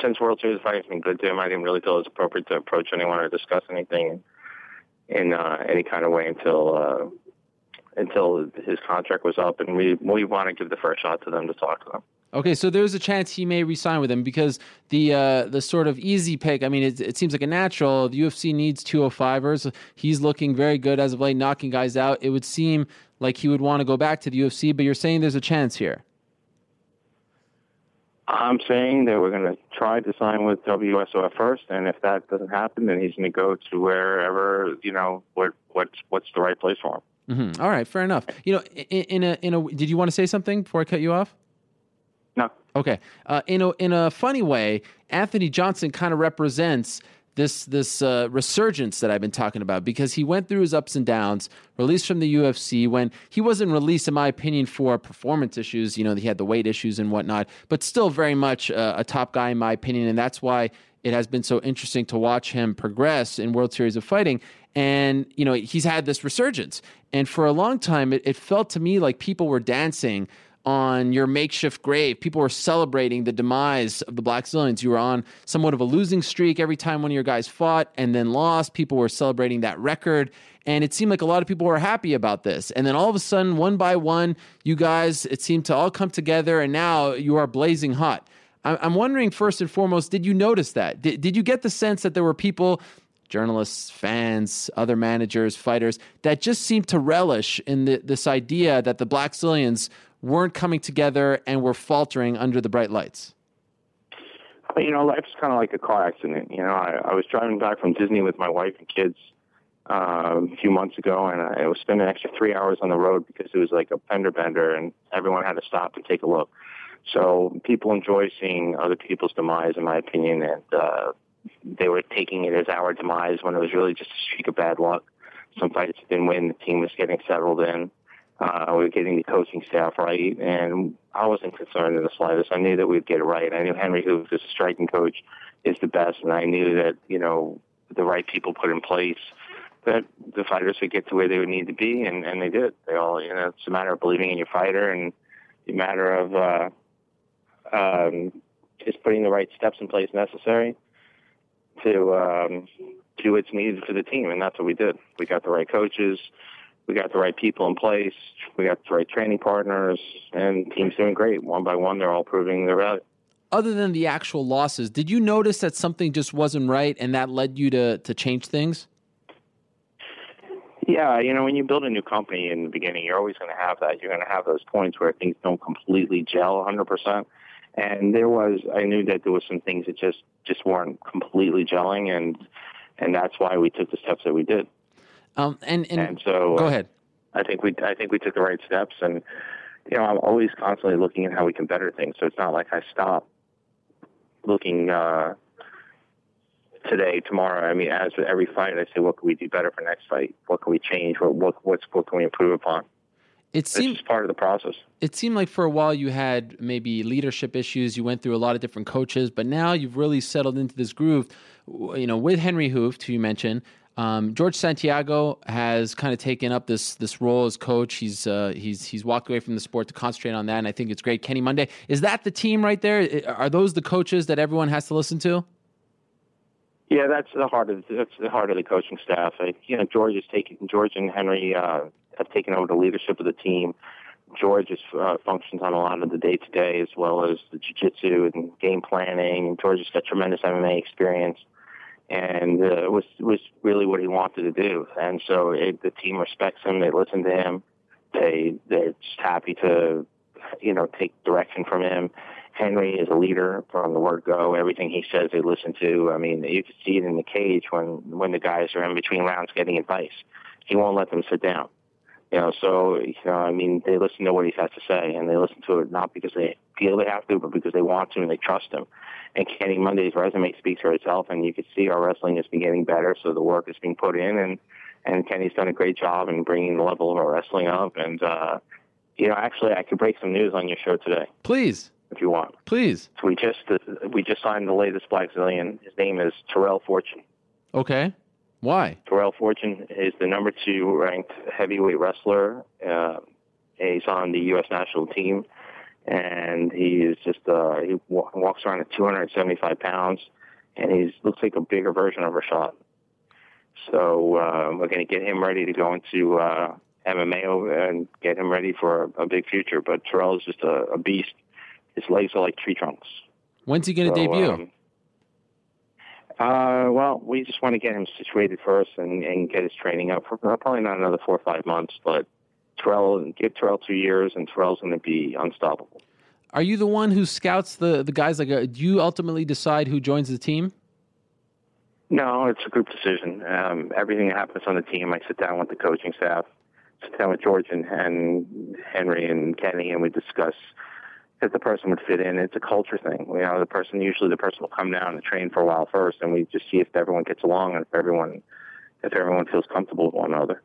[SPEAKER 9] Since World Series fighting's been good to him, I didn't really feel it was appropriate to approach anyone or discuss anything in uh, any kind of way until uh, until his contract was up, and we we want to give the first shot to them to talk to them.
[SPEAKER 1] Okay, so there's a chance he may resign with him because the uh, the sort of easy pick. I mean, it, it seems like a natural. The UFC needs 205ers. He's looking very good as of late, knocking guys out. It would seem like he would want to go back to the UFC, but you're saying there's a chance here.
[SPEAKER 9] I'm saying that we're going to try to sign with WSOF first, and if that doesn't happen, then he's going to go to wherever you know what what's what's the right place for him.
[SPEAKER 1] hmm All right, fair enough. You know, in, in a in a did you want to say something before I cut you off?
[SPEAKER 9] No.
[SPEAKER 1] Okay. Uh, in a in a funny way, Anthony Johnson kind of represents this this uh, resurgence that I've been talking about because he went through his ups and downs, released from the UFC when he wasn't released, in my opinion, for performance issues. You know, he had the weight issues and whatnot, but still very much uh, a top guy in my opinion, and that's why it has been so interesting to watch him progress in World Series of Fighting. And you know, he's had this resurgence, and for a long time, it, it felt to me like people were dancing on your makeshift grave. People were celebrating the demise of the Blackzilians. You were on somewhat of a losing streak every time one of your guys fought and then lost. People were celebrating that record. And it seemed like a lot of people were happy about this. And then all of a sudden, one by one, you guys, it seemed to all come together, and now you are blazing hot. I'm wondering, first and foremost, did you notice that? Did, did you get the sense that there were people journalists, fans, other managers, fighters that just seemed to relish in the, this idea that the Blackzilians weren't coming together and were faltering under the bright lights.
[SPEAKER 9] You know, life's kind of like a car accident. You know, I, I was driving back from Disney with my wife and kids um, a few months ago, and I was spending an extra three hours on the road because it was like a fender bender, and everyone had to stop and take a look. So people enjoy seeing other people's demise, in my opinion, and uh, they were taking it as our demise when it was really just a streak of bad luck. Some fights didn't win. The team was getting settled in. Uh, we were getting the coaching staff right, and I wasn't concerned in the slightest. I knew that we'd get it right. I knew Henry Hooft, as a striking coach, is the best, and I knew that you know the right people put in place that the fighters would get to where they would need to be, and and they did. They all, you know, it's a matter of believing in your fighter, and a matter of uh, um, just putting the right steps in place necessary to um, do what's needed for the team, and that's what we did. We got the right coaches, we got the right people in place, we got the right training partners, and the team's doing great. One by one, they're all proving their value.
[SPEAKER 1] Other than the actual losses, did you notice that something just wasn't right, and that led you to to change things?
[SPEAKER 9] Yeah, you know, when you build a new company in the beginning, you're always going to have that. You're going to have those points where things don't completely gel 100%. And there was, I knew that there was some things that just just weren't completely gelling, and and that's why we took the steps that we did.
[SPEAKER 1] Um, and, and
[SPEAKER 9] and so
[SPEAKER 1] go
[SPEAKER 9] uh,
[SPEAKER 1] ahead.
[SPEAKER 9] I think we I think we took the right steps, and you know, I'm always constantly looking at how we can better things. So it's not like I stop looking. uh today, tomorrow. I mean, as with every fight, I say, what can we do better for next fight? What can we change? What what what's, what can we improve upon?
[SPEAKER 1] It seemed
[SPEAKER 9] part of the process.
[SPEAKER 1] it seemed like for a while you had maybe leadership issues. You went through a lot of different coaches, but now you've really settled into this groove. You know, with Henry Hooft, who you mentioned, um, George Santiago has kind of taken up this this role as coach. He's uh, he's he's walked away from the sport to concentrate on that, and I think it's great. Kenny Monday is that the team right there? Are those the coaches that everyone has to listen to?
[SPEAKER 9] Yeah, that's the heart of that's the heart of the coaching staff. I, you know, George is taking George and Henry uh, have taken over the leadership of the team. George is, uh, functions on a lot of the day to day as well as the jiu-jitsu and game planning. And George has got tremendous MMA experience, and uh, was was really what he wanted to do. And so it, the team respects him. They listen to him. They they're just happy to, you know, take direction from him. Henry is a leader from the word go. Everything he says, they listen to. I mean, you can see it in the cage when when the guys are in between rounds getting advice. He won't let them sit down. You know, so you know, I mean, they listen to what he has to say, and they listen to it not because they feel they have to, but because they want to and they trust him. And Kenny Monday's resume speaks for itself, and you can see our wrestling has been getting better, so the work is being put in, and and Kenny's done a great job in bringing the level of our wrestling up. And uh, you know, actually, I could break some news on your show today
[SPEAKER 1] Please,
[SPEAKER 9] if you want.
[SPEAKER 1] please.
[SPEAKER 9] So we just uh, we just signed the latest Blackzilian. His name is Tyrell Fortune.
[SPEAKER 1] Okay, why?
[SPEAKER 9] Tyrell Fortune is the number two ranked heavyweight wrestler. Uh, he's on the U.S. national team, and he is just uh, he wa- walks around at 275 pounds, and he looks like a bigger version of Rashad. So uh, we're going to get him ready to go into uh, MMA and get him ready for a, a big future. But Tyrell is just a, a beast. His legs are like tree trunks.
[SPEAKER 1] When's he going to
[SPEAKER 9] So,
[SPEAKER 1] debut?
[SPEAKER 9] um, uh, well, we just want to get him situated first and, and get his training up for probably not another four or five months, but Tyrell, give Tyrell two years and Tyrell's going to be unstoppable.
[SPEAKER 1] Are you the one who scouts the the guys? Like, uh, do you ultimately decide who joins the team?
[SPEAKER 9] No, it's a group decision. Um, everything that happens on the team, I sit down with the coaching staff, sit down with George and, and Henry and Kenny, and we discuss if the person would fit in. It's a culture thing. You know, the person usually the person will come down and train for a while first, and we just see if everyone gets along and if everyone if everyone feels comfortable with one another.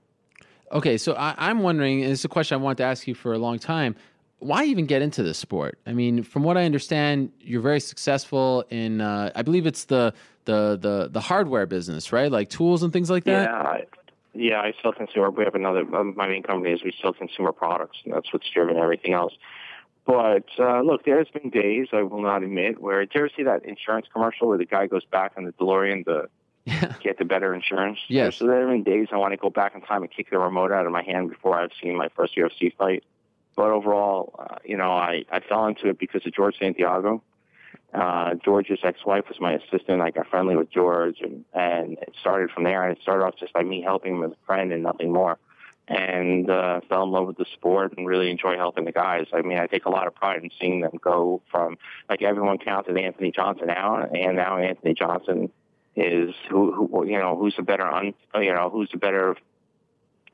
[SPEAKER 1] Okay, so I, I'm wondering. And it's a question I wanted to ask you for a long time. Why even get into this sport? I mean, from what I understand, you're very successful in. Uh, I believe it's the the the the hardware business, right? Like tools and things like that.
[SPEAKER 9] Yeah, I, yeah. I sell consumer. We have another. Um, my main company is we sell consumer products, and that's what's driven everything else. But uh, look, there's been days I will not admit where. Did you ever see that insurance commercial where the guy goes back on the DeLorean to get the better insurance?
[SPEAKER 1] Yes.
[SPEAKER 9] So there have been days I want to go back in time and kick the remote out of my hand before I've seen my first UFC fight. But overall, uh, you know, I, I fell into it because of George Santiago. Uh, George's ex-wife was my assistant. I got friendly with George, and, and it started from there. And it started off just by me helping him as a friend and nothing more. And uh, fell in love with the sport and really enjoy helping the guys. I mean, I take a lot of pride in seeing them go from like everyone counted Anthony Johnson out, and now Anthony Johnson is who, who you know who's a better un, you know who's a better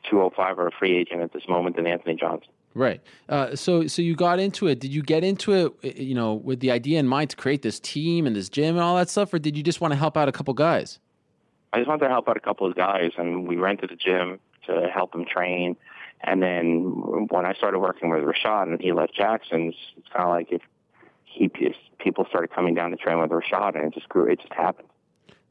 [SPEAKER 9] 205 or a free agent at this moment than Anthony Johnson.
[SPEAKER 1] Right. Uh, so so you got into it. Did you get into it, you know, with the idea in mind to create this team and this gym and all that stuff, or did you just want to help out a couple guys?
[SPEAKER 9] I just wanted to help out a couple of guys, and we rented a gym to help him train. And then when I started working with Rashad and he left Jackson's, it's kind of like if he people started coming down to train with Rashad, and it just grew. It just happened.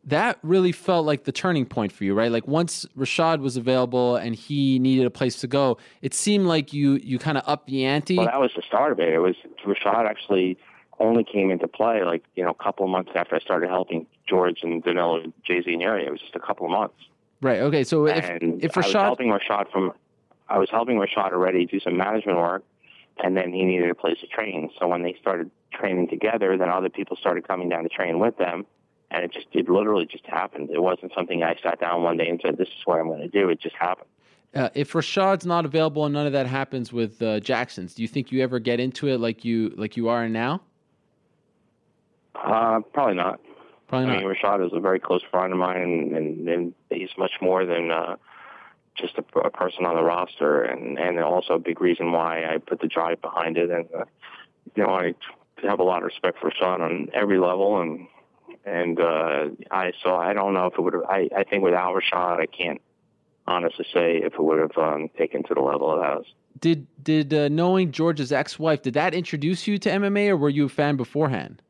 [SPEAKER 1] that really felt like the turning point for you, right? Like once Rashad was available and he needed a place to go, it seemed like you you kind of upped the ante.
[SPEAKER 9] Well, that was the start of it. It was Rashad actually only came into play like you know a couple of months after I started helping George and Danilo, Jay Z, and Yuri. It was just a couple of months.
[SPEAKER 1] Right. Okay. So if
[SPEAKER 9] and
[SPEAKER 1] if
[SPEAKER 9] I was helping Rashad from, I was helping Rashad already do some management work, and then he needed a place to train. So when they started training together, then other people started coming down to train with them, and it just it literally just happened. It wasn't something I sat down one day and said, "This is what I'm going to do." It just happened.
[SPEAKER 1] uh, if Rashad's not available and none of that happens with uh, Jackson's, do you think you ever get into it like you like you are now?
[SPEAKER 9] Uh, probably not.
[SPEAKER 1] Probably
[SPEAKER 9] I mean, Rashad is a very close friend of mine, and, and, and he's much more than uh, just a, a person on the roster, and and also a big reason why I put the drive behind it. And uh, you know, I have a lot of respect for Rashad on every level, and and uh, I so I don't know if it would have. I I think without Rashad, I can't honestly say if it would have um, taken to the level it has.
[SPEAKER 1] Did did uh, knowing George's ex-wife did that introduce you to MMA, or were you a fan beforehand?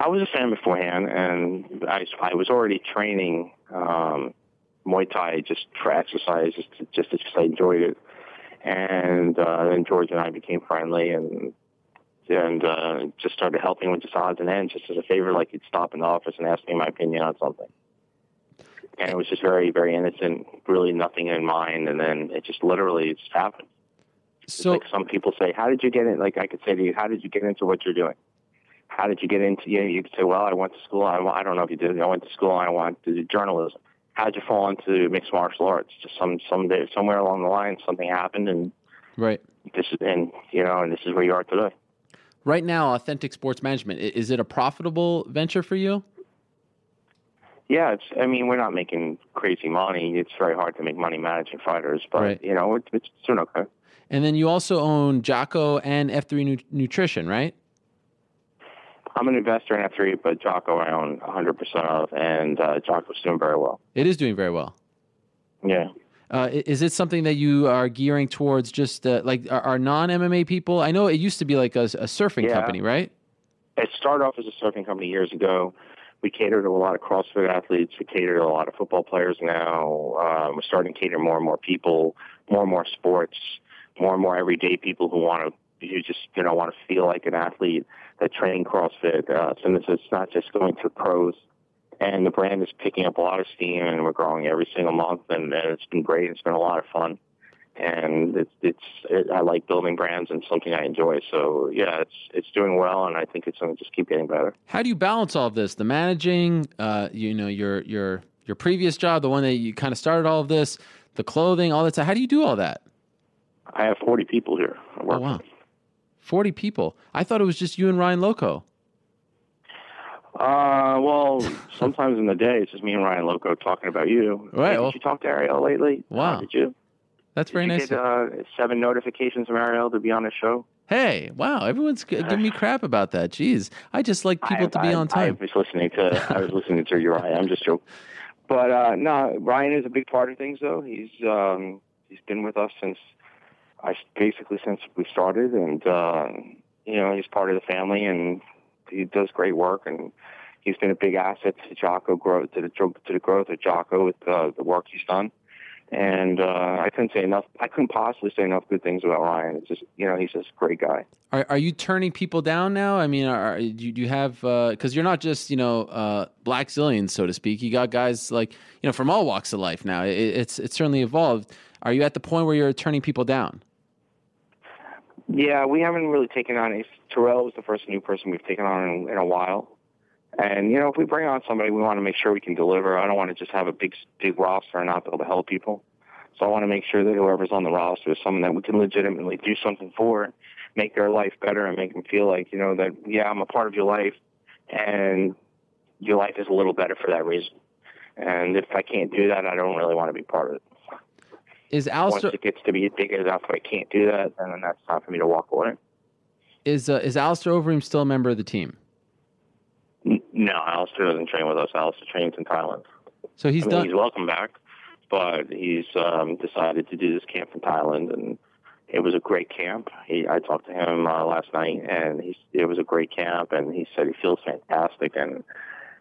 [SPEAKER 9] I was a fan beforehand, and I, I was already training um, Muay Thai just for exercise, just to, just because I enjoyed it. And uh, then George and I became friendly, and and uh, just started helping with just odds and ends, just as a favor. Like he'd stop in the office and ask me my opinion on something, and it was just very, very innocent, really nothing in mind. And then it just literally just happened.
[SPEAKER 1] So,
[SPEAKER 9] like some people say, "How did you get in?" Like I could say to you, "How did you get into what you're doing?" How did you get into? You, know, you could say, "Well, I went to school. I, I don't know if you did. I went to school. and I wanted to do journalism." How did you fall into mixed martial arts? Just some someday somewhere along the line, something happened, and
[SPEAKER 1] right.
[SPEAKER 9] this is and you know, and this is where you are today.
[SPEAKER 1] Right now, authentic sports management is it a profitable venture for you?
[SPEAKER 9] Yeah, it's. I mean, we're not making crazy money. It's very hard to make money managing fighters, but
[SPEAKER 1] Right.
[SPEAKER 9] you know, it's, it's doing okay.
[SPEAKER 1] And then you also own Jaco and F3 Nu- Nutrition, right?
[SPEAKER 9] I'm an investor in F3, but Jaco I own 100% of, and uh, Jaco's doing very well.
[SPEAKER 1] It is doing very well.
[SPEAKER 9] Yeah.
[SPEAKER 1] Uh, is it something that you are gearing towards? Just uh, like are, are non MMA people? I know it used to be like a, a surfing
[SPEAKER 9] Yeah.
[SPEAKER 1] company, right?
[SPEAKER 9] It started off as a surfing company years ago. We cater to a lot of CrossFit athletes. We cater to a lot of football players now. Um, we're starting to cater more and more people, more and more sports, more and more everyday people who want to, who just you know want to feel like an athlete that train CrossFit. Uh, so this it's not just going to pros. And the brand is picking up a lot of steam, and we're growing every single month, and, and it's been great. It's been a lot of fun, and it's it's it, I like building brands and something I enjoy. So yeah, it's it's doing well, and I think it's going to just keep getting better.
[SPEAKER 1] How do you balance all of this? The managing, uh, you know, your your your previous job, the one that you kind of started all of this, the clothing, all that. How do you do all that?
[SPEAKER 9] I have 40 people here. I work
[SPEAKER 1] Oh wow, forty people. I thought it was just you and Ryan Loco.
[SPEAKER 9] Uh, well, sometimes in the day it's just me and Ryan Loco talking about you.
[SPEAKER 1] Right,
[SPEAKER 9] Hey,
[SPEAKER 1] well-
[SPEAKER 9] did you talk to Ariel lately?
[SPEAKER 1] Wow.
[SPEAKER 9] Uh, did you?
[SPEAKER 1] That's
[SPEAKER 9] Did
[SPEAKER 1] very
[SPEAKER 9] you
[SPEAKER 1] nice.
[SPEAKER 9] Get uh, seven notifications from Ariel to be on the show.
[SPEAKER 1] Hey, wow, everyone's giving me crap about that. Jeez, I just like people
[SPEAKER 9] I,
[SPEAKER 1] to be
[SPEAKER 9] I,
[SPEAKER 1] on time.
[SPEAKER 9] I was listening to. I was listening to Urijah. I'm just joking. But uh, no, Ryan is a big part of things, though. He's um, he's been with us since I basically since we started, and uh, you know he's part of the family, and he does great work, and he's been a big asset to Jaco growth to the to the growth of Jaco with uh, the work he's done. And uh, I couldn't say enough. I couldn't possibly say enough good things about Ryan. It's just you know he's just a great guy.
[SPEAKER 1] Are are you turning people down now? I mean, are, do you, do you have because you're not just you know uh, Blackzilians, so to speak. You got guys like you know from all walks of life now. It, it's it's certainly evolved. Are you at the point where you're turning people down?
[SPEAKER 9] Yeah, we haven't really taken on. A, Tyrell was the first new person we've taken on in, in a while. And you know, if we bring on somebody, we want to make sure we can deliver. I don't want to just have a big, big roster and not be able to help people. So I want to make sure that whoever's on the roster is someone that we can legitimately do something for, make their life better, and make them feel like you know that yeah, I'm a part of your life, and your life is a little better for that reason. And if I can't do that, I don't really want to be part of it.
[SPEAKER 1] Is
[SPEAKER 9] Once it gets to be big enough, I can't do that, and then that's time for me to walk away.
[SPEAKER 1] is uh, is Alistair Overeem still a member of the team?
[SPEAKER 9] N- No, Alistair doesn't train with us. Alistair trains in Thailand.
[SPEAKER 1] So he's
[SPEAKER 9] I mean,
[SPEAKER 1] done.
[SPEAKER 9] He's welcome back, but he's um, decided to do this camp in Thailand, and it was a great camp. He, I talked to him uh, last night, and he, it was a great camp, and he said he feels fantastic, and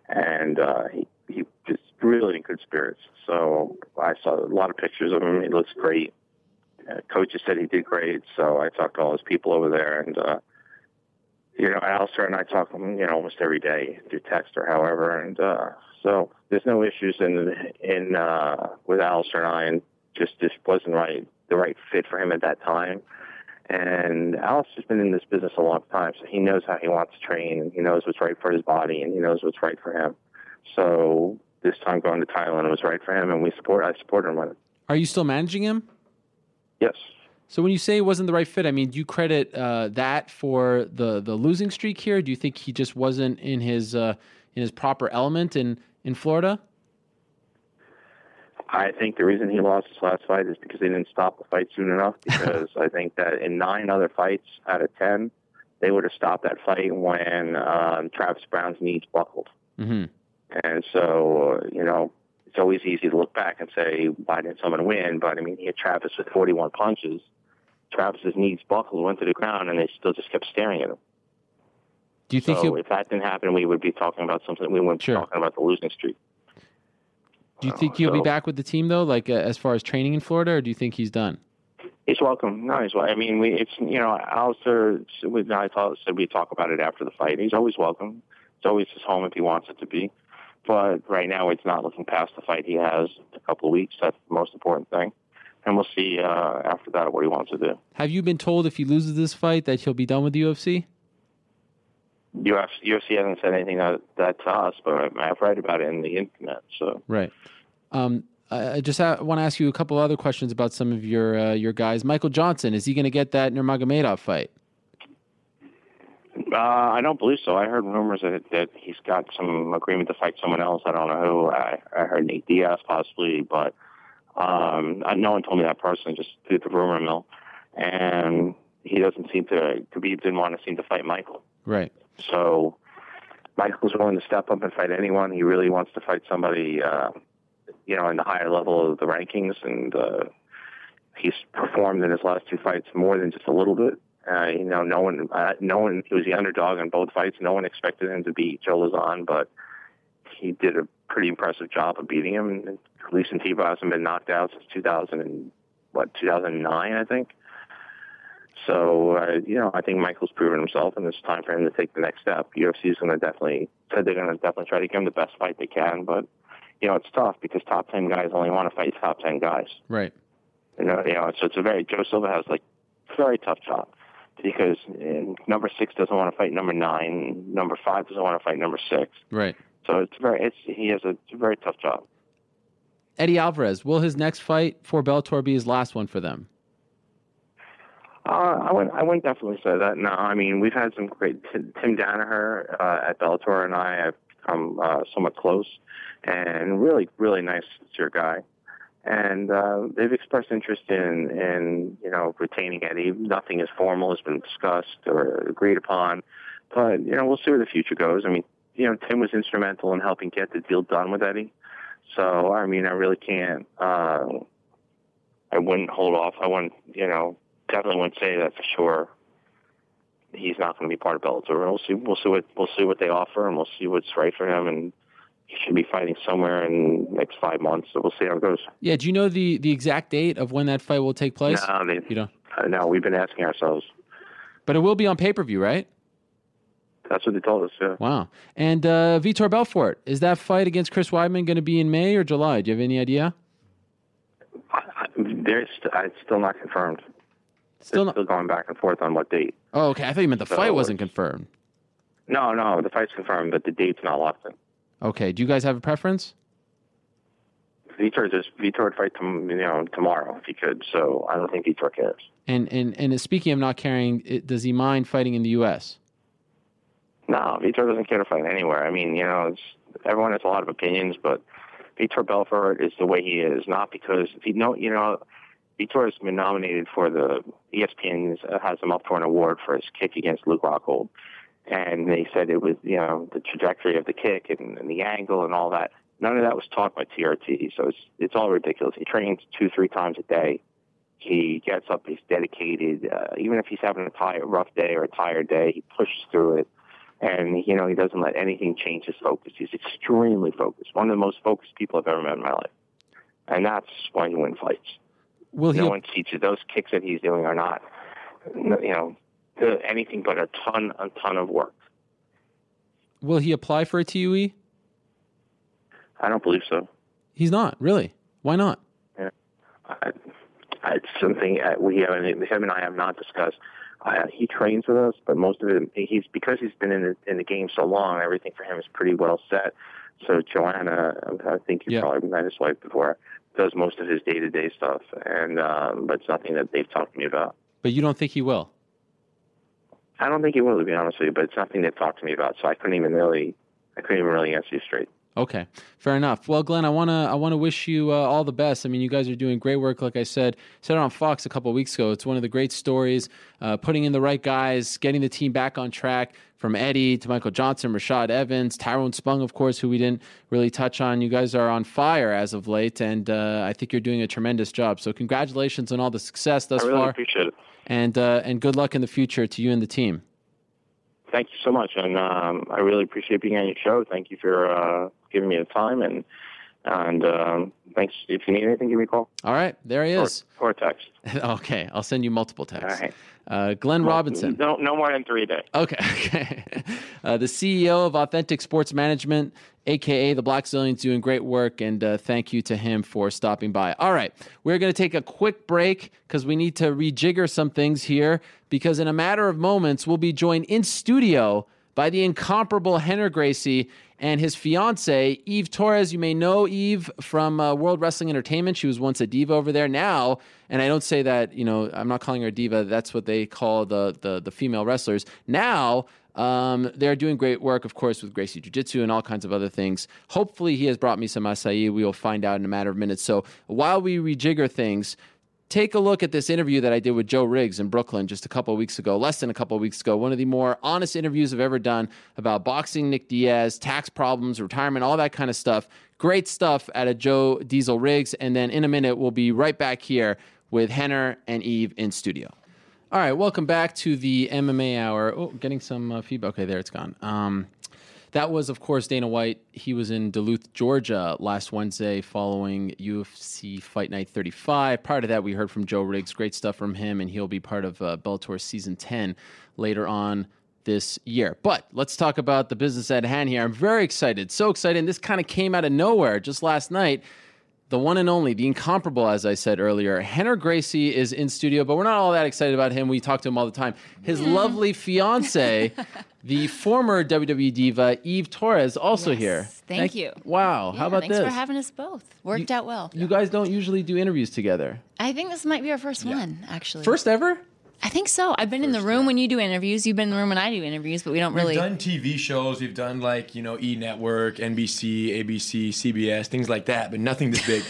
[SPEAKER 9] and uh, he, he was really in good spirits. So I saw a lot of pictures of him. He looks great. Uh, coaches said he did great. So I talked to all his people over there, and uh, you know, Alistair and I talk, to him, you know, almost every day through text or however, and uh, so there's no issues in in uh, with Alistair and I, and just just wasn't right the right fit for him at that time. And Alistair's been in this business a long time, so he knows how he wants to train, and he knows what's right for his body, and he knows what's right for him. So this time going to Thailand was right for him, and we support. I support him with it.
[SPEAKER 1] Are you still managing him?
[SPEAKER 9] Yes.
[SPEAKER 1] So when you say it wasn't the right fit, I mean, do you credit uh, that for the the losing streak here? Do you think he just wasn't in his uh, in his proper element in in Florida?
[SPEAKER 9] I think the reason he lost his last fight is because they didn't stop the fight soon enough. Because I think that in nine other fights out of ten, they would have stopped that fight when um, Travis Browne's knees buckled.
[SPEAKER 1] Mm-hmm.
[SPEAKER 9] And so, you know, it's always easy to look back and say, why didn't someone win? But I mean, he had Travis with 41 punches. Travis's knees buckled, went to the ground, and they still just kept staring at him.
[SPEAKER 1] Do you think
[SPEAKER 9] so
[SPEAKER 1] he,
[SPEAKER 9] if that didn't happen, we would be talking about something. We wouldn't be talking about the losing streak.
[SPEAKER 1] do you think he'll be back with the team though, like uh, as far as training in Florida, or do you think he's done?
[SPEAKER 9] He's welcome. No, he's welcome. I mean, we it's you know, Alistair. We, I thought, said we talk about it after the fight. He's always welcome. It's always his home if he wants it to be. But right now, it's not looking past the fight he has a couple of weeks. That's the most important thing. And we'll see uh, after that what he wants to do.
[SPEAKER 1] Have you been told if he loses this fight that he'll be done with the UFC?
[SPEAKER 9] UFC, UFC hasn't said anything that, that to us, but I've read about it in the internet. So
[SPEAKER 1] Right. Um, I just ha- want to ask you a couple other questions about some of your uh, your guys. Michael Johnson is he going to get that Nurmagomedov fight?
[SPEAKER 9] Uh, I don't believe so. I heard rumors that, that he's got some agreement to fight someone else. I don't know who. I, I heard Nate Diaz possibly, but um, I- no one told me that personally. Just through the rumor mill, and he doesn't seem to. Khabib didn't want to seem to fight Michael.
[SPEAKER 1] Right.
[SPEAKER 9] So Michael's willing to step up and fight anyone. He really wants to fight somebody, uh, you know, in the higher level of the rankings, and uh, he's performed in his last two fights more than just a little bit. Uh, you know, no one, uh, no one. He was the underdog in both fights. No one expected him to beat Joe Lauzon, but he did a pretty impressive job of beating him. And Gleison Tibau hasn't been knocked out since 2000 and what 2009, I think. So uh, you know, I think Michael's proven himself, and it's time for him to take the next step. UFC is going to definitely said they're going to definitely try to give him the best fight they can, but you know, it's tough because top ten guys only want to fight top ten guys.
[SPEAKER 1] Right.
[SPEAKER 9] You know, you know, so it's a very Joe Silva has like very tough job because uh, number six doesn't want to fight number nine, number five doesn't want to fight number six.
[SPEAKER 1] Right.
[SPEAKER 9] So it's very, it's he has a, a very tough job.
[SPEAKER 1] Eddie Alvarez will his next fight for Bellator be his last one for them?
[SPEAKER 9] Uh, I wouldn't, I wouldn't definitely say that. No, I mean we've had some great. Tim Tim Danaher uh, at Bellator and I have come uh, somewhat close, and really, really nice, sincere guy. And uh, they've expressed interest in, in you know retaining Eddie. Nothing is formal has been discussed or agreed upon, but you know we'll see where the future goes. I mean, you know Tim was instrumental in helping get the deal done with Eddie. So I mean, I really can't. Uh, I wouldn't hold off. I wouldn't, you know, definitely wouldn't say that for sure. He's not going to be part of Bellator. We'll see. We'll see what we'll see what they offer, and we'll see what's right for him. And he should be fighting somewhere in the next five months. So we'll see how it goes.
[SPEAKER 1] Yeah. Do you know the the exact date of when that fight will take place?
[SPEAKER 9] No, they,
[SPEAKER 1] you don't.
[SPEAKER 9] Uh, no, we've been asking ourselves.
[SPEAKER 1] But it will be on pay per view, right?
[SPEAKER 9] That's what they told us. Yeah.
[SPEAKER 1] Wow. And uh, Vitor Belfort is that fight against Chris Weidman going to be in May or July? Do you have any idea?
[SPEAKER 9] They're st- it's still not confirmed.
[SPEAKER 1] Still
[SPEAKER 9] They're still going back and forth on what date.
[SPEAKER 1] Oh, okay. I thought you meant the
[SPEAKER 9] So
[SPEAKER 1] fight wasn't confirmed.
[SPEAKER 9] No, no, the fight's confirmed, but the date's not locked in.
[SPEAKER 1] Okay. Do you guys have a preference?
[SPEAKER 9] Vitor just Vitor would fight tom- you know tomorrow if he could. So I don't think Vitor cares.
[SPEAKER 1] And and and speaking of not caring, it, does he mind fighting in the U.S.?
[SPEAKER 9] No, Vitor doesn't care to fight anywhere. I mean, you know, it's, everyone has a lot of opinions, but Vitor Belfort is the way he is, not because if you know, you know, Vitor has been nominated for the ESPN has him up for an award for his kick against Luke Rockhold, and they said it was you know the trajectory of the kick and, and the angle and all that. None of that was taught by TRT, so it's it's all ridiculous. He trains two three times a day. He gets up, he's dedicated. Uh, even if he's having a tired, rough day or a tired day, he pushes through it. and you know he doesn't let anything change his focus. He's extremely focused. One of the most focused people I've ever met in my life, and that's why he wins fights.
[SPEAKER 1] Will he?
[SPEAKER 9] no one teaches those kicks that he's doing are not, you know, the- anything but a ton, a ton of work.
[SPEAKER 1] Will he apply for a TUE?
[SPEAKER 9] I don't believe so.
[SPEAKER 1] He's not really. Why not?
[SPEAKER 9] Yeah. I, I, it's something uh, we haven't, him and I have not discussed. Uh, he trains with us, but most of it, he's because he's been in the, in the game so long. Everything for him is pretty well set. So Joanna, I think you probably met his wife before, does most of his day to day stuff, and um, but it's nothing that they've talked to me about.
[SPEAKER 1] But you don't think he will?
[SPEAKER 9] I don't think he will, to be honest with you. But it's nothing they've talked to me about, so I couldn't even really, I couldn't even really answer you straight.
[SPEAKER 1] Okay, fair enough. Well, Glenn, I wanna I wanna wish you uh, all the best. I mean, you guys are doing great work. Like I said, said it on Fox a couple of weeks ago. It's one of the great stories. Uh, putting in the right guys, getting the team back on track. From Eddie to Michael Johnson, Rashad Evans, Tyrone Spong, of course, who we didn't really touch on. You guys are on fire as of late, and uh, I think you're doing a tremendous job. So, congratulations on all the success thus
[SPEAKER 9] I really
[SPEAKER 1] far,
[SPEAKER 9] appreciate it.
[SPEAKER 1] And uh, and good luck in the future to you and the team.
[SPEAKER 9] Thank you so much, and um, I really appreciate being on your show. Thank you for uh, giving me the time, and and um, thanks. If you need anything, give me a call
[SPEAKER 1] All right, there he is.
[SPEAKER 9] or a text.
[SPEAKER 1] okay, I'll send you multiple texts.
[SPEAKER 9] All right.
[SPEAKER 1] Uh, Glenn Robinson.
[SPEAKER 9] No, no more than three days.
[SPEAKER 1] Okay. okay. Uh, the CEO of Authentic Sports Management, aka the Blackzilians, doing great work, and uh, thank you to him for stopping by. All right, we're going to take a quick break because we need to rejigger some things here. Because in a matter of moments, we'll be joined in studio by the incomparable Rener Gracie and his fiance Eve Torres. You may know Eve from uh, World Wrestling Entertainment. She was once a diva over there. Now, and I don't say that you know I'm not calling her a diva. That's what they call the the, the female wrestlers. Now. Um, they're doing great work, of course, with Gracie Jiu Jitsu and all kinds of other things. Hopefully, he has brought me some acai. We will find out in a matter of minutes. So, while we rejigger things, take a look at this interview that I did with Joe Riggs in Brooklyn just a couple of weeks ago, less than a couple of weeks ago. One of the more honest interviews I've ever done about boxing, Nick Diaz, tax problems, retirement, all that kind of stuff. Great stuff out of Joe Diesel Riggs. And then in a minute, we'll be right back here with Henner and Eve in studio. All right, welcome back to the MMA Hour. Oh, getting some uh, feedback. Okay, there it's gone. Um, that was, of course, Dana White. He was in Duluth, Georgia last Wednesday following UFC Fight Night 35. Prior to that, we heard from Joe Riggs. Great stuff from him, and he'll be part of uh, Bellator Season 10 later on this year. But let's talk about the business at hand here. I'm very excited, so excited. And this kind of came out of nowhere just last night the one and only, the incomparable, as I said earlier. Rener Gracie is in studio, but we're not all that excited about him. We talk to him all the time. His mm. lovely fiance, the former WWE diva Eve Torres, also here.
[SPEAKER 10] Thank you.
[SPEAKER 1] Wow,
[SPEAKER 10] Yeah,
[SPEAKER 1] how about
[SPEAKER 10] thanks
[SPEAKER 1] this?
[SPEAKER 10] Thanks for having us both. Worked out well.
[SPEAKER 1] you guys don't usually do interviews together.
[SPEAKER 10] I think this might be our first one, actually.
[SPEAKER 1] First ever?
[SPEAKER 10] I think so. I've been in the room when you do interviews. You've been in the room when I do interviews, but we don't really.
[SPEAKER 11] We've done TV shows. We've done like you know E Network, NBC, ABC, CBS, things like that, but nothing this big.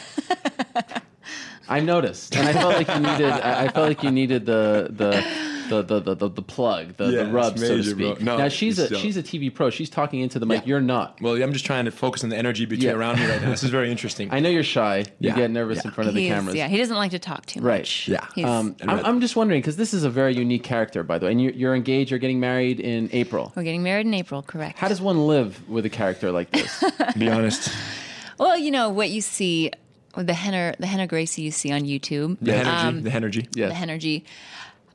[SPEAKER 1] I noticed, and I felt like you needed. I I felt like you needed the the. The, the, the, the, the plug, the,
[SPEAKER 11] Yeah,
[SPEAKER 1] the rub,
[SPEAKER 11] it's
[SPEAKER 1] so to
[SPEAKER 11] major, bro.
[SPEAKER 1] speak.
[SPEAKER 11] No,
[SPEAKER 1] now she's a
[SPEAKER 11] it's,
[SPEAKER 1] she's a TV pro. She's talking into the mic. You're not.
[SPEAKER 11] Well, I'm just trying to focus on the energy between
[SPEAKER 1] Yeah.
[SPEAKER 11] around me right now. This is very interesting.
[SPEAKER 1] I know you're shy. You
[SPEAKER 11] Yeah.
[SPEAKER 1] get nervous
[SPEAKER 11] Yeah.
[SPEAKER 1] in front of the
[SPEAKER 10] He's-
[SPEAKER 1] cameras.
[SPEAKER 10] Yeah, he doesn't like to talk too
[SPEAKER 1] Right.
[SPEAKER 10] much.
[SPEAKER 11] Yeah.
[SPEAKER 1] Um,
[SPEAKER 11] I'd
[SPEAKER 1] I'm, I'm just wondering because this is a very unique character, by the way, and you're, you're engaged. You're getting married in April.
[SPEAKER 10] We're getting married in April, correct?
[SPEAKER 1] How does one live with a character like this?
[SPEAKER 11] Be honest.
[SPEAKER 10] Well, you know what you see, the Rener, the Rener Gracie you see on YouTube.
[SPEAKER 11] The energy.
[SPEAKER 10] Um,
[SPEAKER 11] the energy. Yeah.
[SPEAKER 10] The energy.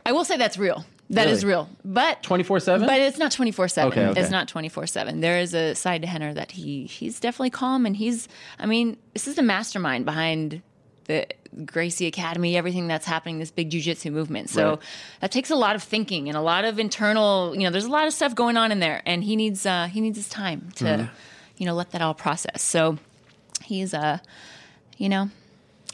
[SPEAKER 10] I will say that's real. That is
[SPEAKER 1] Really?
[SPEAKER 10] real. But
[SPEAKER 1] 24 7?
[SPEAKER 10] But it's not 24 7.
[SPEAKER 1] Okay, okay.
[SPEAKER 10] It's not 24 7. There is a side to Rener that he he's definitely calm and he's, I mean, this is the mastermind behind the Gracie Academy, everything that's happening, this big jujitsu movement. So
[SPEAKER 1] Right.
[SPEAKER 10] that takes a lot of thinking and a lot of internal, you know, there's a lot of stuff going on in there and he needs, uh, he needs his time to,
[SPEAKER 1] Mm-hmm.
[SPEAKER 10] you know, let that all process. So he's, uh, you know,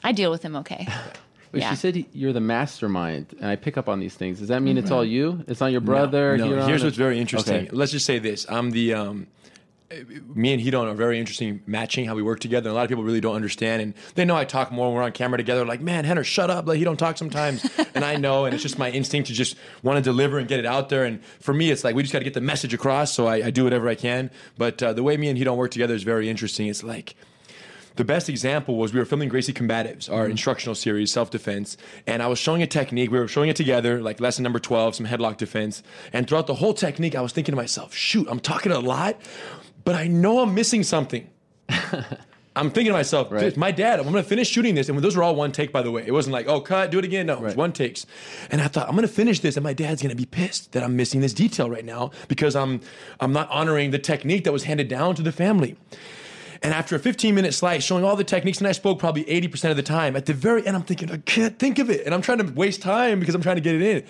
[SPEAKER 10] I deal with him okay.
[SPEAKER 1] But
[SPEAKER 10] Yeah.
[SPEAKER 1] She said he, you're the mastermind, and I pick up on these things. Does that mean it's all you? It's not your brother?
[SPEAKER 11] No,
[SPEAKER 1] Ryron?
[SPEAKER 11] here's what's very interesting.
[SPEAKER 1] Okay.
[SPEAKER 11] Let's just say this: I'm the um, me and Ryron are very interesting matching how we work together. And a lot of people really don't understand, and they know I talk more when we're on camera together. Like, man, Rener, shut up! Like he don't talk sometimes, and I know, and it's just my instinct to just want to deliver and get it out there. And for me, it's like we just got to get the message across. So I, I do whatever I can. But uh, the way me and Ryron work together is very interesting. It's like the best example was we were filming Gracie Combatives, our
[SPEAKER 1] Mm-hmm.
[SPEAKER 11] instructional series, self defense, and I was showing a technique. We were showing it together, like lesson number 12, some headlock defense. And throughout the whole technique, I was thinking to myself, shoot, I'm talking a lot, but I know I'm missing something. I'm thinking to myself,
[SPEAKER 1] Right.
[SPEAKER 11] my dad, I'm gonna finish shooting this. And those were all one take, by the way. It wasn't like, oh, cut, do it again. No, it was one takes. And I thought, I'm gonna finish this, and my dad's gonna be pissed that I'm missing this detail right now because I'm I'm not honoring the technique that was handed down to the family. And after a 15 minute slide showing all the techniques, and I spoke probably 80% of the time, at the very end, I'm thinking, I can't think of it. And I'm trying to waste time because I'm trying to get it in.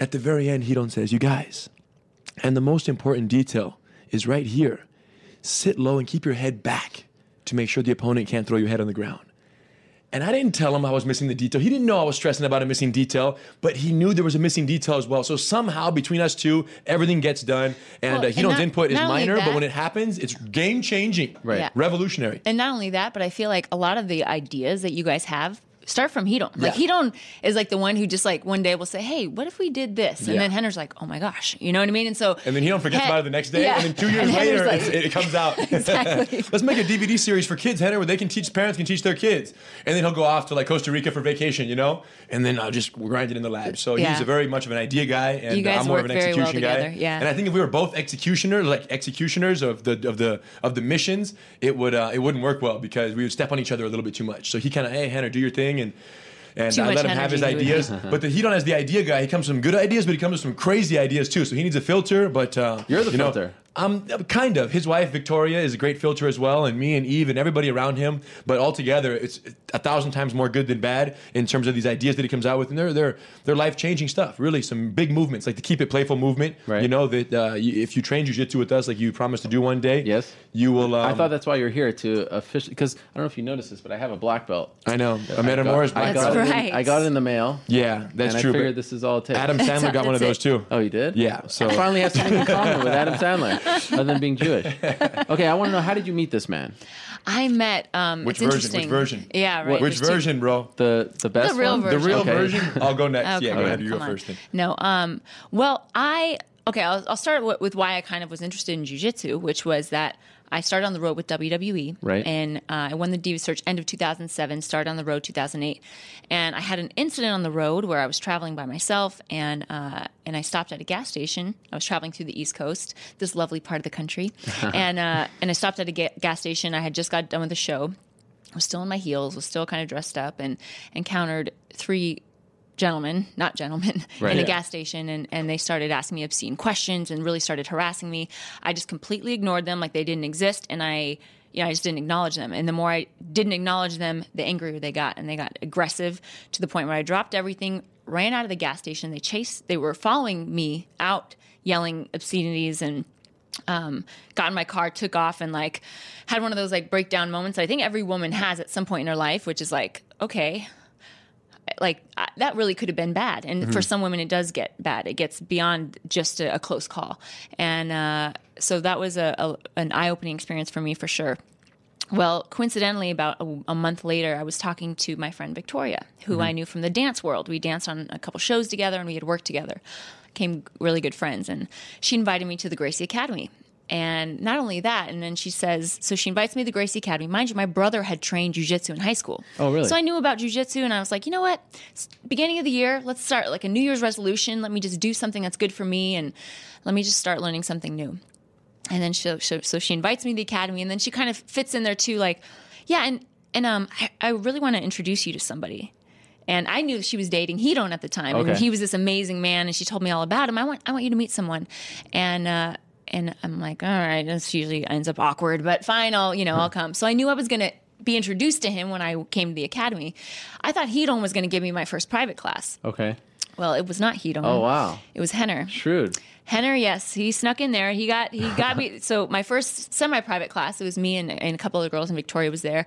[SPEAKER 11] At the very end, Ryron says, You guys, and the most important detail is right here. Sit low and keep your head back to make sure the opponent can't throw your head on the ground. And I didn't tell him I was missing the detail. He didn't know I was stressing about a missing detail, but he knew there was a missing detail as well. So somehow between us two, everything gets done. And
[SPEAKER 10] Well,
[SPEAKER 11] uh,
[SPEAKER 10] and
[SPEAKER 11] Ryron's
[SPEAKER 10] not-
[SPEAKER 11] input is
[SPEAKER 10] not only
[SPEAKER 11] minor, but when it happens, it's game changing,
[SPEAKER 10] Right. Yeah.
[SPEAKER 11] revolutionary.
[SPEAKER 10] And not only that, but I feel like a lot of the ideas that you guys have start from Ryron. Like
[SPEAKER 11] Yeah.
[SPEAKER 10] Ryron is like the one who just like one day will say, "Hey, what if we did this?" And
[SPEAKER 11] Yeah.
[SPEAKER 10] then Rener's like, "Oh my gosh," you know what I mean? And so
[SPEAKER 11] And then Ryron forgets
[SPEAKER 10] Hen-
[SPEAKER 11] about it the next day,
[SPEAKER 10] Yeah.
[SPEAKER 11] and then two years later,
[SPEAKER 10] like-
[SPEAKER 11] it comes out.
[SPEAKER 10] Exactly.
[SPEAKER 11] Let's make a DVD series for kids, Rener, where they can teach parents can teach their kids, and then he'll go off to like Costa Rica for vacation, you know, and then I'll just grind it in the lab. So
[SPEAKER 10] Yeah.
[SPEAKER 11] he's a very much of an idea guy, and
[SPEAKER 10] You guys
[SPEAKER 11] I'm more
[SPEAKER 10] work
[SPEAKER 11] of an
[SPEAKER 10] very well
[SPEAKER 11] execution guy.
[SPEAKER 10] together, yeah.
[SPEAKER 11] And I think if we were both executioners, like executioners of the of the of the missions, it would uh, it wouldn't work well because we would step on each other a little bit too much. So he kind of, hey, Rener, do your thing, and. And
[SPEAKER 10] Too
[SPEAKER 11] I let him have his
[SPEAKER 10] energy, he would-
[SPEAKER 11] ideas, but the Ryron as the idea guy, he comes with some good ideas, but he comes with some crazy ideas too. So he needs a filter. But uh,
[SPEAKER 1] You're the
[SPEAKER 11] you know,
[SPEAKER 1] filter.
[SPEAKER 11] Um, kind of. His wife Victoria is a great filter as well, and me and Eve and everybody around him. But altogether, it's a thousand times more good than bad in terms of these ideas that he comes out with, and they're they're they're life changing stuff. Really, some big movements like the keep it playful movement.
[SPEAKER 1] Right.
[SPEAKER 11] You know that uh, you, if you train jujitsu with us, like you promised to do one day,
[SPEAKER 1] yes,
[SPEAKER 11] you will. Um,
[SPEAKER 1] I thought that's why you're here to officially because I don't know if you noticed this, but I have a black belt.
[SPEAKER 11] I know.
[SPEAKER 1] I
[SPEAKER 11] Amanda
[SPEAKER 1] got-
[SPEAKER 11] Moore's
[SPEAKER 1] I
[SPEAKER 11] black
[SPEAKER 1] got
[SPEAKER 11] belt.
[SPEAKER 1] it in-
[SPEAKER 10] right.
[SPEAKER 1] I got it in the mail.
[SPEAKER 11] Yeah, that's
[SPEAKER 1] and
[SPEAKER 11] true.
[SPEAKER 1] I figured this is all it takes.
[SPEAKER 11] Adam Sandler got one of those too.
[SPEAKER 1] Oh, you did?
[SPEAKER 11] Yeah. So
[SPEAKER 1] I finally have something in common with Adam Sandler, other than being Jewish. Okay, I want to know how did you meet this man?
[SPEAKER 10] I met. Um,
[SPEAKER 11] Which
[SPEAKER 10] it's
[SPEAKER 11] version? Which version?
[SPEAKER 10] Yeah, right.
[SPEAKER 11] Which
[SPEAKER 10] there's two-
[SPEAKER 11] version, bro?
[SPEAKER 1] The the best The
[SPEAKER 10] real
[SPEAKER 1] one?
[SPEAKER 10] version.
[SPEAKER 11] The real
[SPEAKER 1] Okay.
[SPEAKER 11] version. I'll go next.
[SPEAKER 10] Okay,
[SPEAKER 11] yeah, go ahead. You go
[SPEAKER 10] come on.
[SPEAKER 11] first. Then.
[SPEAKER 10] No. Um. Well, I okay. I'll, I'll start with, with why I kind of was interested in jujitsu, which was that I started on the road with WWE,
[SPEAKER 1] Right.
[SPEAKER 10] And uh, I won the Diva Search end of 2007. Started on the road 2008, and I had an incident on the road where I was traveling by myself, and uh, and I stopped at a gas station. I was traveling through the East Coast, this lovely part of the country, and uh, and I stopped at a ga- gas station. I had just got done with the show. I was still in my heels, was still kind of dressed up, and encountered three gentlemen, not gentlemen,
[SPEAKER 1] Right.
[SPEAKER 10] in a
[SPEAKER 1] Yeah.
[SPEAKER 10] gas station, and, and they started asking me obscene questions and really started harassing me. I just completely ignored them like they didn't exist, and I, you know, I just didn't acknowledge them. And the more I didn't acknowledge them, the angrier they got, and they got aggressive to the point where I dropped everything, ran out of the gas station. They chased, they were following me out, yelling obscenities and um, got in my car, took off, and like had one of those like breakdown moments I think every woman has at some point in her life, which is like, okay, like I, that really could have been bad. And for mm-hmm. some women, it does get bad. It gets beyond just a, a close call, and uh, so that was a, a an eye opening experience for me for sure. Well, coincidentally, about a, a month later, I was talking to my friend Victoria, who mm-hmm. I knew from the dance world. We danced on a couple shows together, and we had worked together. Became really good friends, and she invited me to the Gracie Academy. And not only that, and then she says, so she invites me to the Gracie Academy. Mind you, my brother had trained jujitsu in high school.
[SPEAKER 1] Oh, really?
[SPEAKER 10] So I knew about jujitsu, and I was like, you know what? It's beginning of the year, let's start like a New Year's resolution. Let me just do something that's good for me, and let me just start learning something new. And then she, she so she invites me to the academy, and then she kind of fits in there too, like, yeah, and and um, I, I really want to introduce you to somebody. And I knew she was dating Ryron at the time, and he was this amazing man. And she told me all about him. I want I want you to meet someone, and uh, and I'm like, all right, this usually ends up awkward, but fine, I'll you know I'll come. So I knew I was gonna be introduced to him when I came to the academy. I thought Ryron was gonna give me my first private class.
[SPEAKER 1] Okay.
[SPEAKER 10] Well, it was not Ryron.
[SPEAKER 1] Oh wow.
[SPEAKER 10] It was Rener.
[SPEAKER 1] Shrewd.
[SPEAKER 10] Rener, yes, he snuck in there. He got he got me. So my first semi-private class, it was me and, and a couple of girls, and Victoria was there.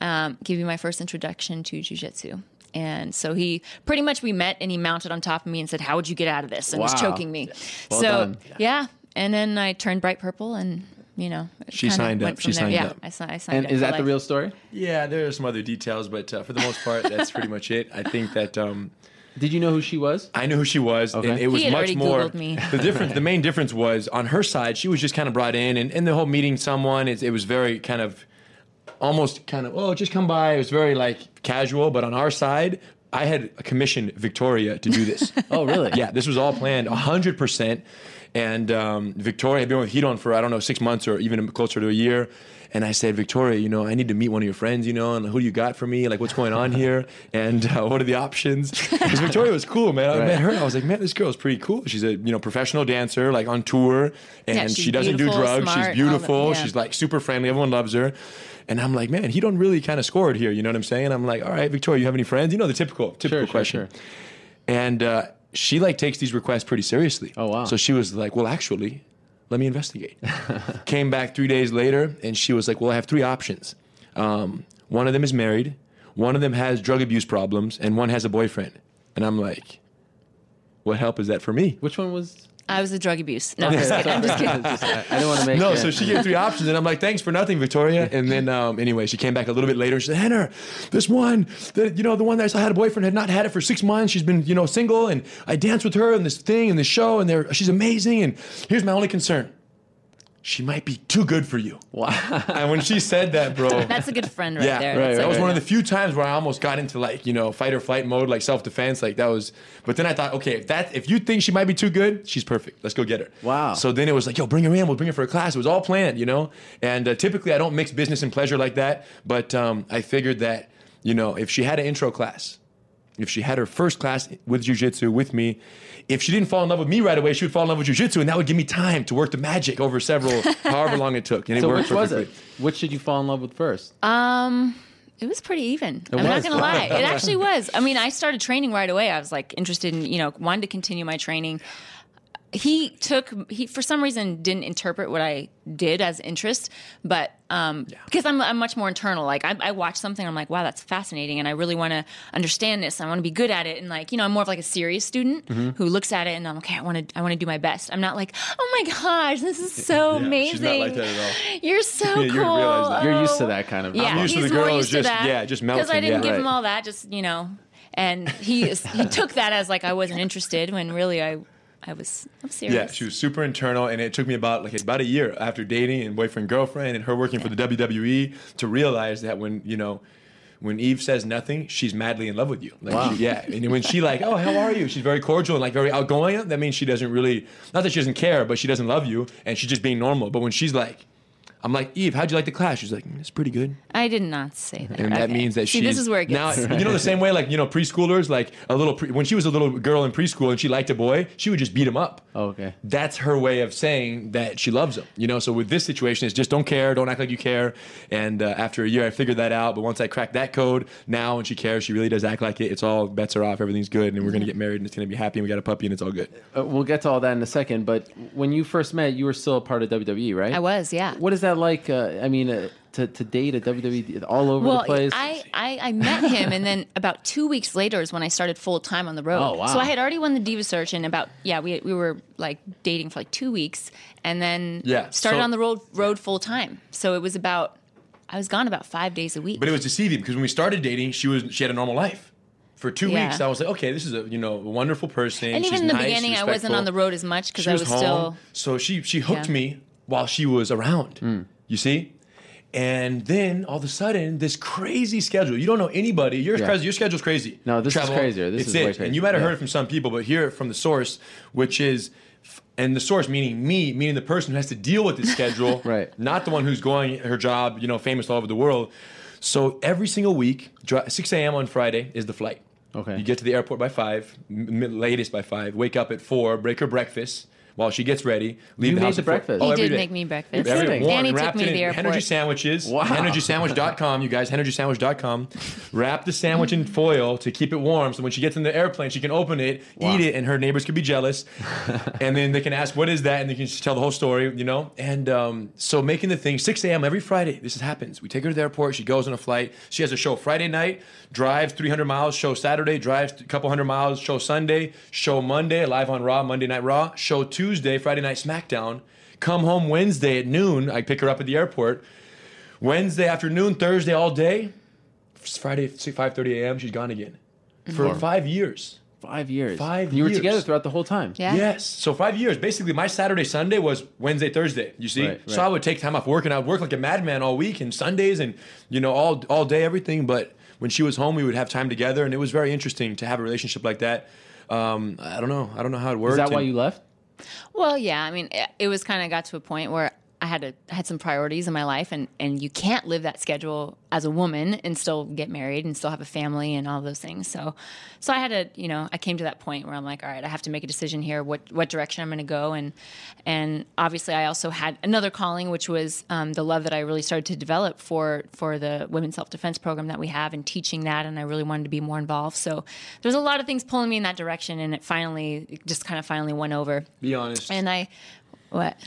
[SPEAKER 10] Um, give me my first introduction to jujitsu. And so he pretty much we met, and he mounted on top of me and said, "How would you get out of this?" and was choking me.
[SPEAKER 1] Well
[SPEAKER 10] so
[SPEAKER 1] done.
[SPEAKER 10] yeah, and then I turned bright purple, and you know,
[SPEAKER 11] She
[SPEAKER 10] kinda
[SPEAKER 11] signed
[SPEAKER 10] went
[SPEAKER 11] up.
[SPEAKER 10] from
[SPEAKER 11] She
[SPEAKER 10] there.
[SPEAKER 11] signed
[SPEAKER 10] yeah,
[SPEAKER 11] up.
[SPEAKER 10] I, si- I signed
[SPEAKER 1] And
[SPEAKER 10] up
[SPEAKER 1] is
[SPEAKER 10] for
[SPEAKER 1] that the real story?
[SPEAKER 11] Yeah, there are some other details, but uh, for the most part, that's pretty much it. I think that um,
[SPEAKER 1] Did you know who she was?
[SPEAKER 11] I knew who she was,
[SPEAKER 1] Okay.
[SPEAKER 11] and it was
[SPEAKER 10] He had
[SPEAKER 11] much more.
[SPEAKER 10] Me.
[SPEAKER 11] The difference, the main difference was on her side. She was just kind of brought in, and in the whole meeting someone, it, it was very kind of almost kind of, oh, just come by. It was very like casual, but on our side, I had commissioned Victoria to do this.
[SPEAKER 1] Oh, really?
[SPEAKER 11] Yeah, this was all planned 100%. And um, Victoria had been with Ryron for, I don't know, six months or even closer to a year. And I said, Victoria, you know, I need to meet one of your friends, you know, and who do you got for me? Like, what's going on here? And uh, what are the options? Because Victoria was cool, man. I
[SPEAKER 1] Right.
[SPEAKER 11] met her. I was like, man, this girl's pretty cool. She's a, you know, professional dancer, like on tour. And
[SPEAKER 10] Yeah,
[SPEAKER 11] she doesn't do drugs.
[SPEAKER 10] smart,
[SPEAKER 11] she's
[SPEAKER 10] that-
[SPEAKER 11] beautiful.
[SPEAKER 10] yeah.
[SPEAKER 11] She's like super friendly. Everyone loves her. And I'm like, man, he don't really kind of scored here. You know what I'm saying? I'm like, all right, Victoria, you have any friends? You know, the typical, typical
[SPEAKER 1] sure,
[SPEAKER 11] question. And uh, she like takes these requests pretty seriously. Oh wow! So she was like, "Well, actually, let me investigate." Came back three days later, and she was like, "Well, I have three options. Um, one of them is married, one of them has drug abuse problems, and one has a boyfriend." And I'm like, "What help is that for me?"
[SPEAKER 1] Which one was?
[SPEAKER 10] I was the drug abuse. No, I'm just kidding. I'm just kidding.
[SPEAKER 1] I don't want to make
[SPEAKER 11] no,
[SPEAKER 1] it-
[SPEAKER 11] so she gave three options, and I'm like, "Thanks for nothing, Victoria." And then, um, anyway, she came back a little bit later and she said, "Rener, this one, the, you know, the one that I had a boyfriend had not had it for six months. She's been, you know, single, and I danced with her in this thing and this show, and they're, she's amazing. And here's my only concern: she might be too good for you."
[SPEAKER 1] Wow!
[SPEAKER 11] And when she said that, bro,
[SPEAKER 10] That's a good friend right
[SPEAKER 11] yeah,
[SPEAKER 10] there.
[SPEAKER 11] right.
[SPEAKER 10] That's
[SPEAKER 11] That
[SPEAKER 10] like-
[SPEAKER 11] was one of the few times where I almost got into like you know fight or flight mode, like self defense. Like that was. But then I thought, okay, if that if you think she might be too good, she's perfect. Let's go get her. Wow. So then it was like, yo, bring her in. We'll bring her for a class. It was all planned, you know. And uh, typically I don't mix business and pleasure like that, but um, I figured that you know if she had an intro class. If she had her first class with jujitsu with me, if she didn't fall in love with me right away, she would fall in love with jujitsu, and that would give me time to work the magic over several, however long it took. And it
[SPEAKER 1] so
[SPEAKER 11] worked
[SPEAKER 1] which was it? Which did you fall in love with first?
[SPEAKER 10] Um, it was pretty even.
[SPEAKER 1] It
[SPEAKER 10] I'm not gonna lie. It actually was. I mean, I started training right away. I was like interested in, you know, wanted to continue my training. He took he for some reason didn't interpret what I did as interest, but um, because I'm I'm much more internal. Like I, I watch something, I'm like, wow, that's fascinating, and I really want to understand this. I want to be good at it, and like you know, I'm more of like a serious student
[SPEAKER 12] Mhm.
[SPEAKER 10] who looks at it and I'm okay. I want to I want to do my best. I'm not like, oh my gosh, this is so
[SPEAKER 11] Yeah,
[SPEAKER 10] amazing.
[SPEAKER 11] she's not like that at all.
[SPEAKER 10] You're so
[SPEAKER 11] Yeah, you
[SPEAKER 10] cool.
[SPEAKER 11] realize that.
[SPEAKER 1] You're used to
[SPEAKER 10] Oh.
[SPEAKER 1] that kind of.
[SPEAKER 10] Yeah,
[SPEAKER 11] I'm used to
[SPEAKER 10] he's
[SPEAKER 11] the
[SPEAKER 10] more
[SPEAKER 11] girls
[SPEAKER 10] used to
[SPEAKER 11] just-
[SPEAKER 10] that.
[SPEAKER 11] yeah, just
[SPEAKER 10] Because I didn't
[SPEAKER 11] yeah.
[SPEAKER 10] give him all that, just you know, and he is, he took that as like I wasn't interested when really I I was I'm serious.
[SPEAKER 11] Yeah, she was super internal, and it took me about like about a year after dating and boyfriend girlfriend and her working for the WWE to realize that when you know. When Eve says nothing, she's madly in love with you. Like,
[SPEAKER 1] Wow.
[SPEAKER 11] she- yeah, and when she like, oh, how are you? She's very cordial and like very outgoing. That means she doesn't really, not that she doesn't care, but she doesn't love you, and she's just being normal. But when she's like, I'm like, Eve, how'd you like the class? She's like, "Mm, it's pretty good.
[SPEAKER 10] I did not say that.
[SPEAKER 11] And that
[SPEAKER 10] Okay.
[SPEAKER 11] means that
[SPEAKER 10] See, this is where it gets.
[SPEAKER 11] now. You know the same way, like you know preschoolers, like a little pre- when she was a little girl in preschool and she liked a boy, she would just beat him up.
[SPEAKER 1] Oh, okay.
[SPEAKER 11] That's her way of saying that she loves him. You know. So with this situation, it's just don't care, don't act like you care. And uh, after a year, I figured that out. But once I cracked that code, now when she cares, she really does act like it. It's all bets are off, everything's good, and we're gonna get married, and it's gonna be happy, and we got a puppy, and it's all good.
[SPEAKER 1] Uh, we'll get to all that in a second. But when you first met, you were still a part of WWE, right?
[SPEAKER 10] I was, yeah.
[SPEAKER 1] What is that like? Uh, I mean, uh, to to date a WWE all over
[SPEAKER 10] well,
[SPEAKER 1] the place.
[SPEAKER 10] I, I I met him, and then about two weeks later is when I started full time on the road.
[SPEAKER 1] Oh, wow.
[SPEAKER 10] So I had already won the Diva Search, and about yeah, we we were like dating for like two weeks, and then
[SPEAKER 11] Yeah,
[SPEAKER 10] started
[SPEAKER 11] so-
[SPEAKER 10] on the road road full time. So it was about I was gone about five days a week.
[SPEAKER 11] But it was deceiving because when we started dating, she was she had a normal life. For two
[SPEAKER 10] Yeah.
[SPEAKER 11] weeks, I was like, okay, this is a you know wonderful person.
[SPEAKER 10] and even
[SPEAKER 11] She's
[SPEAKER 10] in the
[SPEAKER 11] nice,
[SPEAKER 10] beginning, I wasn't on the road as much because
[SPEAKER 11] She
[SPEAKER 10] I was
[SPEAKER 11] home,
[SPEAKER 10] still.
[SPEAKER 11] So she she hooked
[SPEAKER 10] Yeah.
[SPEAKER 11] me while she was around. Hmm. You see. And then all of a sudden, this crazy schedule. You don't know anybody. Your
[SPEAKER 1] Yeah.
[SPEAKER 11] crazy, your schedule's crazy.
[SPEAKER 1] No, this is crazier. This is
[SPEAKER 11] it.
[SPEAKER 1] way crazy.
[SPEAKER 11] And you might have
[SPEAKER 1] Yeah.
[SPEAKER 11] heard it from some people, but hear it from the source, which is, and the source meaning me, meaning the person who has to deal with this schedule, right? Not the one who's going her job, you know, famous all over the world. So every single week, 6 a.m. on Friday is the flight.
[SPEAKER 1] Okay.
[SPEAKER 11] You get to the airport by five, latest by five. Wake up at four, break her breakfast while she gets ready. Leave
[SPEAKER 1] You
[SPEAKER 11] the
[SPEAKER 1] made
[SPEAKER 11] house
[SPEAKER 1] the
[SPEAKER 11] at
[SPEAKER 1] breakfast?
[SPEAKER 11] Oh,
[SPEAKER 10] He did
[SPEAKER 11] day.
[SPEAKER 10] make me breakfast.
[SPEAKER 11] Every
[SPEAKER 1] kidding.
[SPEAKER 11] warm
[SPEAKER 10] And he
[SPEAKER 11] and
[SPEAKER 10] took me
[SPEAKER 11] it
[SPEAKER 10] to the airport.
[SPEAKER 11] Energy sandwiches.
[SPEAKER 1] Wow.
[SPEAKER 11] EnergySandwich.com, you guys. EnergySandwich.com. Wrap the sandwich in foil to keep it warm, so when she gets in the airplane, she can open it,
[SPEAKER 1] Wow.
[SPEAKER 11] eat it, and her neighbors could be jealous. and then they can ask, "What is that?" And they can just tell the whole story, you know. And um, so making the thing 6 a.m. every Friday. This happens. We take her to the airport. She goes on a flight. She has a show Friday night. Drives 300 miles. Show Saturday. Drives a couple hundred miles. Show Sunday. Show Monday. Live on Raw. Monday Night Raw. Show Tuesday. Friday Night SmackDown. Come home Wednesday at noon. I pick her up at the airport. Wednesday afternoon, Thursday all day. Friday, 5:30 a.m. She's gone again for
[SPEAKER 1] Wow.
[SPEAKER 11] five years.
[SPEAKER 1] Five years.
[SPEAKER 11] Five
[SPEAKER 1] You were together throughout the whole time. Yeah.
[SPEAKER 11] Yes. So five years. Basically, my Saturday, Sunday was Wednesday, Thursday. You see.
[SPEAKER 1] Right, right. So.
[SPEAKER 11] I would take time off work, and I would work like a madman all week and Sundays, and you know, all all day, everything. But when she was home, we would have time together, and it was very interesting to have a relationship like that. Um, I don't know. I don't know how it worked.
[SPEAKER 1] Is that why
[SPEAKER 11] and-
[SPEAKER 1] you left?
[SPEAKER 10] Well, yeah. I mean, it, it was kind of got to a point where I had had some priorities in my life, and and you can't live that schedule as a woman and still get married and still have a family and all those things. So, so I had to, you know, I came to that point where I'm like, all right, I have to make a decision here. What what direction I'm going to go, and and obviously, I also had another calling, which was um, the love that I really started to develop for for the women's self defense program that we have and teaching that, and I really wanted to be more involved. So there's a lot of things pulling me in that direction, and it finally it just kind of finally went over.
[SPEAKER 11] Be honest.
[SPEAKER 10] And I, what?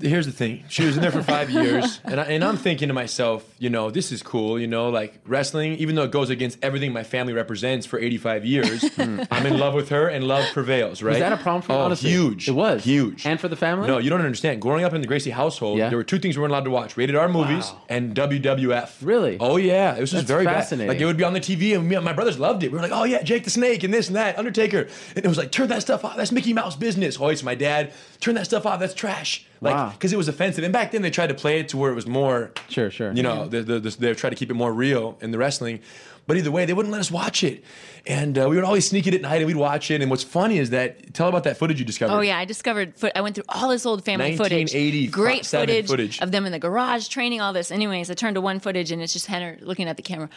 [SPEAKER 11] Here's the thing. She was in there for five years, and, I, and I'm thinking to myself, you know, this is cool. You know, like wrestling, even though it goes against everything my family represents for 85 years, mm. I'm in love with her, and love prevails. Right?
[SPEAKER 1] Was that a problem for you?
[SPEAKER 11] Oh,
[SPEAKER 1] honestly?
[SPEAKER 11] huge.
[SPEAKER 1] It was
[SPEAKER 11] huge.
[SPEAKER 1] and for the family.
[SPEAKER 11] No, you don't understand. Growing up in the Gracie household,
[SPEAKER 1] Yeah.
[SPEAKER 11] there were two things we weren't allowed to watch: rated R movies and WWF.
[SPEAKER 1] Really?
[SPEAKER 11] Oh yeah, it was just
[SPEAKER 1] That's
[SPEAKER 11] very
[SPEAKER 1] fascinating.
[SPEAKER 11] bad. Like it would be on the TV, and me, my brothers loved it. We were like, "Oh yeah, Jake the Snake and this and that, Undertaker," and it was like, "Turn that stuff off. That's Mickey Mouse business." Oh, it's my dad. Turn that stuff off. That's trash. Like,
[SPEAKER 1] Wow.
[SPEAKER 11] because it was offensive. And back then, they tried to play it to where it was more.
[SPEAKER 1] Sure, sure.
[SPEAKER 11] You know, the, the, the, they tried to keep it more real in the wrestling. But either way, they wouldn't let us watch it, and uh, we would always sneak it at night and we'd watch it. And what's funny is that tell about that footage you discovered.
[SPEAKER 10] Oh yeah, I discovered. Foot, I went through all this old family footage,
[SPEAKER 11] 1980
[SPEAKER 10] great footage,
[SPEAKER 11] footage.
[SPEAKER 10] of them in the garage training. All this. Anyways, I turned to one footage and it's just Henner looking at the camera.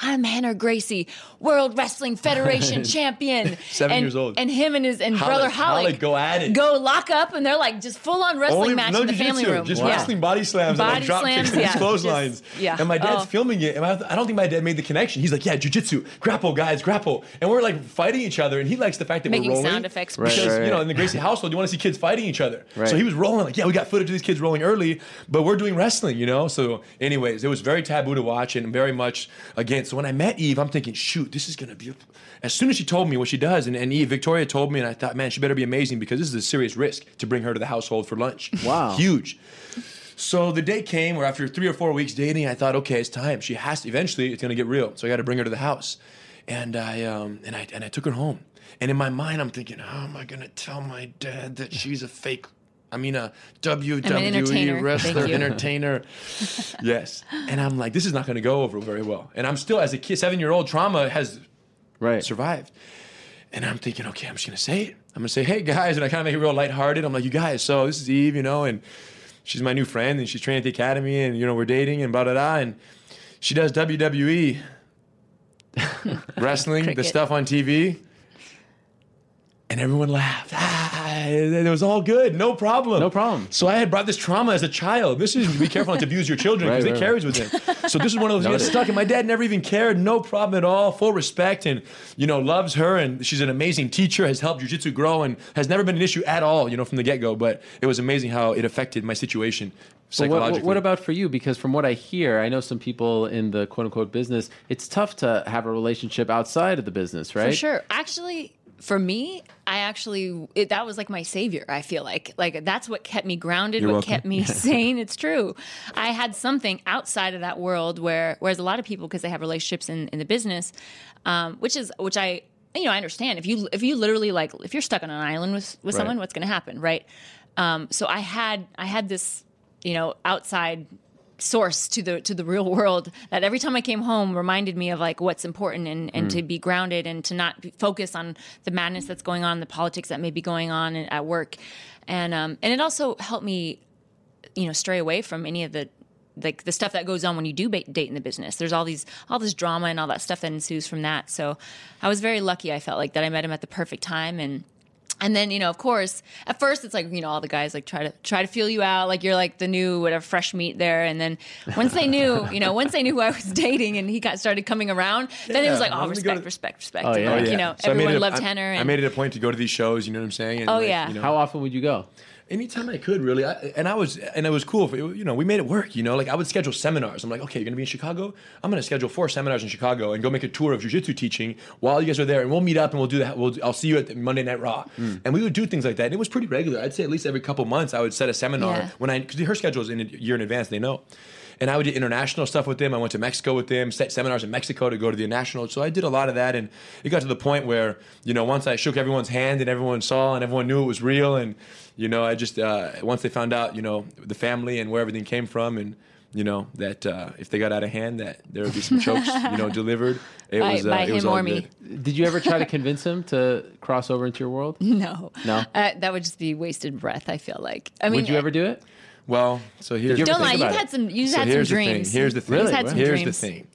[SPEAKER 10] I'm Rener Gracie, World Wrestling Federation champion.
[SPEAKER 11] Seven
[SPEAKER 10] and,
[SPEAKER 11] years old.
[SPEAKER 10] And him and his and
[SPEAKER 11] Ralek-
[SPEAKER 10] brother Ralek
[SPEAKER 11] Ralek go at it.
[SPEAKER 10] Go lock up, and they're like just full on wrestling
[SPEAKER 11] Only-
[SPEAKER 10] match
[SPEAKER 11] no
[SPEAKER 10] in the family
[SPEAKER 11] jiu-jitsu,
[SPEAKER 10] room.
[SPEAKER 11] Just
[SPEAKER 10] Yeah.
[SPEAKER 11] wrestling body slams and
[SPEAKER 10] Body
[SPEAKER 11] like drop
[SPEAKER 10] slams,
[SPEAKER 11] kicks and
[SPEAKER 10] yeah.
[SPEAKER 11] clotheslines.
[SPEAKER 10] Just- yeah.
[SPEAKER 11] And my dad's
[SPEAKER 10] Oh.
[SPEAKER 11] filming it, and I, I don't think my dad made the connection. He's like, "Yeah, jujitsu, grapple, guys, grapple," and we're like fighting each other. And he likes the fact that
[SPEAKER 10] Making
[SPEAKER 11] we're rolling
[SPEAKER 10] sound effects.
[SPEAKER 1] Right,
[SPEAKER 11] because
[SPEAKER 1] right,
[SPEAKER 11] you know in the Gracie household, you want to see kids fighting each other.
[SPEAKER 1] Right.
[SPEAKER 11] So he was rolling like, "Yeah, we got footage of these kids rolling early, but we're doing wrestling," you know. So, anyways, it was very taboo to watch and very much against. So when I met Eve, I'm thinking, "Shoot, this is gonna be." As soon as she told me what she does, and, and Eve Victoria told me, and I thought, man, she better be amazing because this is a serious risk to bring her to the household for lunch.
[SPEAKER 1] Wow.
[SPEAKER 11] huge. So the day came where after three or four weeks dating, I thought, okay, it's time. She has to. Eventually, it's gonna get real. So I got to bring her to the house, and I um, and I and I took her home. And in my mind, I'm thinking, how am I gonna tell my dad that she's a fake? I mean, a WWE
[SPEAKER 10] entertainer.
[SPEAKER 11] wrestler, entertainer. yes. And I'm like, this is not gonna go over very well. And I'm still, as a kid, seven year old, trauma has
[SPEAKER 1] Right.
[SPEAKER 11] survived. And I'm thinking, okay, I'm just gonna say it. I'm gonna say, hey guys, and I kind of make it real lighthearted. I'm like, you guys, so this is Eve, you know, and she's my new friend, and she's training at the academy, and you know, we're dating, and blah blah blah, and she does WWE wrestling, the stuff on TV. And everyone laughed. Ah, it was all good, no problem.
[SPEAKER 1] No problem.
[SPEAKER 11] So I had brought this trauma as a child. This is be careful not to abuse your children because
[SPEAKER 1] Right,
[SPEAKER 11] it
[SPEAKER 1] right,
[SPEAKER 11] carries with them. So this is one of those you get
[SPEAKER 1] Noted.
[SPEAKER 11] stuck. And my dad never even cared, no problem at all, full respect, and you know loves her, and she's an amazing teacher, has helped jujitsu grow, and has never been an issue at all, you know, from the get go. But it was amazing how it affected my situation
[SPEAKER 1] But what-
[SPEAKER 11] psychologically.
[SPEAKER 1] what, what about for you? Because from what I hear, I know some people in the quote unquote business, it's tough to have a relationship outside of the business, right?
[SPEAKER 10] For sure. Actually, for me, I actually it, that was like my savior. I feel like like that's what kept me grounded.
[SPEAKER 11] You're
[SPEAKER 10] what
[SPEAKER 11] welcome.
[SPEAKER 10] kept me sane. It's true. I had something outside of that world where whereas a lot of people because they have relationships in, in the business, um, which is which I you know I understand if you if you literally like if you're stuck on an island with with
[SPEAKER 1] Right.
[SPEAKER 10] someone, what's going to happen, right? Um, so I had I had this you know outside source to the to the real world that every time I came home reminded me of like what's important and, and to be grounded and to not focus on the madness that's going on, the politics that may be going on at work, and um, and it also helped me, you know, stray away from any of the like the stuff that goes on when you do ba- date in the business. There's all these all this drama and all that stuff that ensues from that. So I was very lucky. I felt like that I met him at the perfect time and. And then you know, of course, at first it's like you know all the guys like try to try to feel you out, like you're like the new whatever fresh meat there. And then once they knew, you know, once they knew who I was dating, and he got started coming around, then it was like oh
[SPEAKER 11] let me go
[SPEAKER 10] respect,
[SPEAKER 11] to-
[SPEAKER 10] respect, respect.
[SPEAKER 1] Oh, yeah.
[SPEAKER 10] like,
[SPEAKER 11] Oh,
[SPEAKER 10] you know,
[SPEAKER 11] So
[SPEAKER 10] everyone
[SPEAKER 11] it a-
[SPEAKER 10] loved
[SPEAKER 11] I-
[SPEAKER 10] Rener.
[SPEAKER 11] I made it a point to go to these shows. You know what I'm saying? And
[SPEAKER 10] Oh,
[SPEAKER 11] like,
[SPEAKER 10] yeah.
[SPEAKER 11] You know,
[SPEAKER 1] How often would you go?
[SPEAKER 11] Anytime I could, really. I, and I was, and it was cool. For, you know, we made it work. You know, like I would schedule seminars. I'm like, okay, you're gonna be in Chicago. I'm gonna schedule four seminars in Chicago and go make a tour of jujitsu teaching while you guys are there, and we'll meet up and we'll do that. We'll, I'll see you at the Monday Night Raw, hmm. and we would do things like that. And it was pretty regular. I'd say at least every couple months I would set a seminar
[SPEAKER 10] Yeah.
[SPEAKER 11] when I because her schedule is in a year in advance. They know. And I would do international stuff with them. I went to Mexico with them, set seminars in Mexico to go to the national. So I did a lot of that, and it got to the point where you know once I shook everyone's hand and everyone saw and everyone knew it was real, and you know I just uh, once they found out you know the family and where everything came from and. You know that uh, if they got out of hand, that there would be some chokes, you know, delivered. It
[SPEAKER 10] By-
[SPEAKER 11] was uh,
[SPEAKER 10] by
[SPEAKER 11] it was
[SPEAKER 10] him
[SPEAKER 11] all
[SPEAKER 10] or me.
[SPEAKER 11] good.
[SPEAKER 1] Did you ever try to convince him to cross over into your world?
[SPEAKER 10] No.
[SPEAKER 1] No.
[SPEAKER 10] Uh, that would just be wasted breath. I feel like. I mean,
[SPEAKER 1] Would you ever do it?
[SPEAKER 11] Well, so here's
[SPEAKER 1] you
[SPEAKER 10] Don't
[SPEAKER 1] ever
[SPEAKER 10] lie. You've had
[SPEAKER 1] it?
[SPEAKER 10] some. You've
[SPEAKER 11] So
[SPEAKER 10] had some
[SPEAKER 11] here's the
[SPEAKER 10] dreams.
[SPEAKER 11] thing. Here's the thing.
[SPEAKER 10] You've had some
[SPEAKER 11] Here's
[SPEAKER 10] dreams.
[SPEAKER 11] the thing.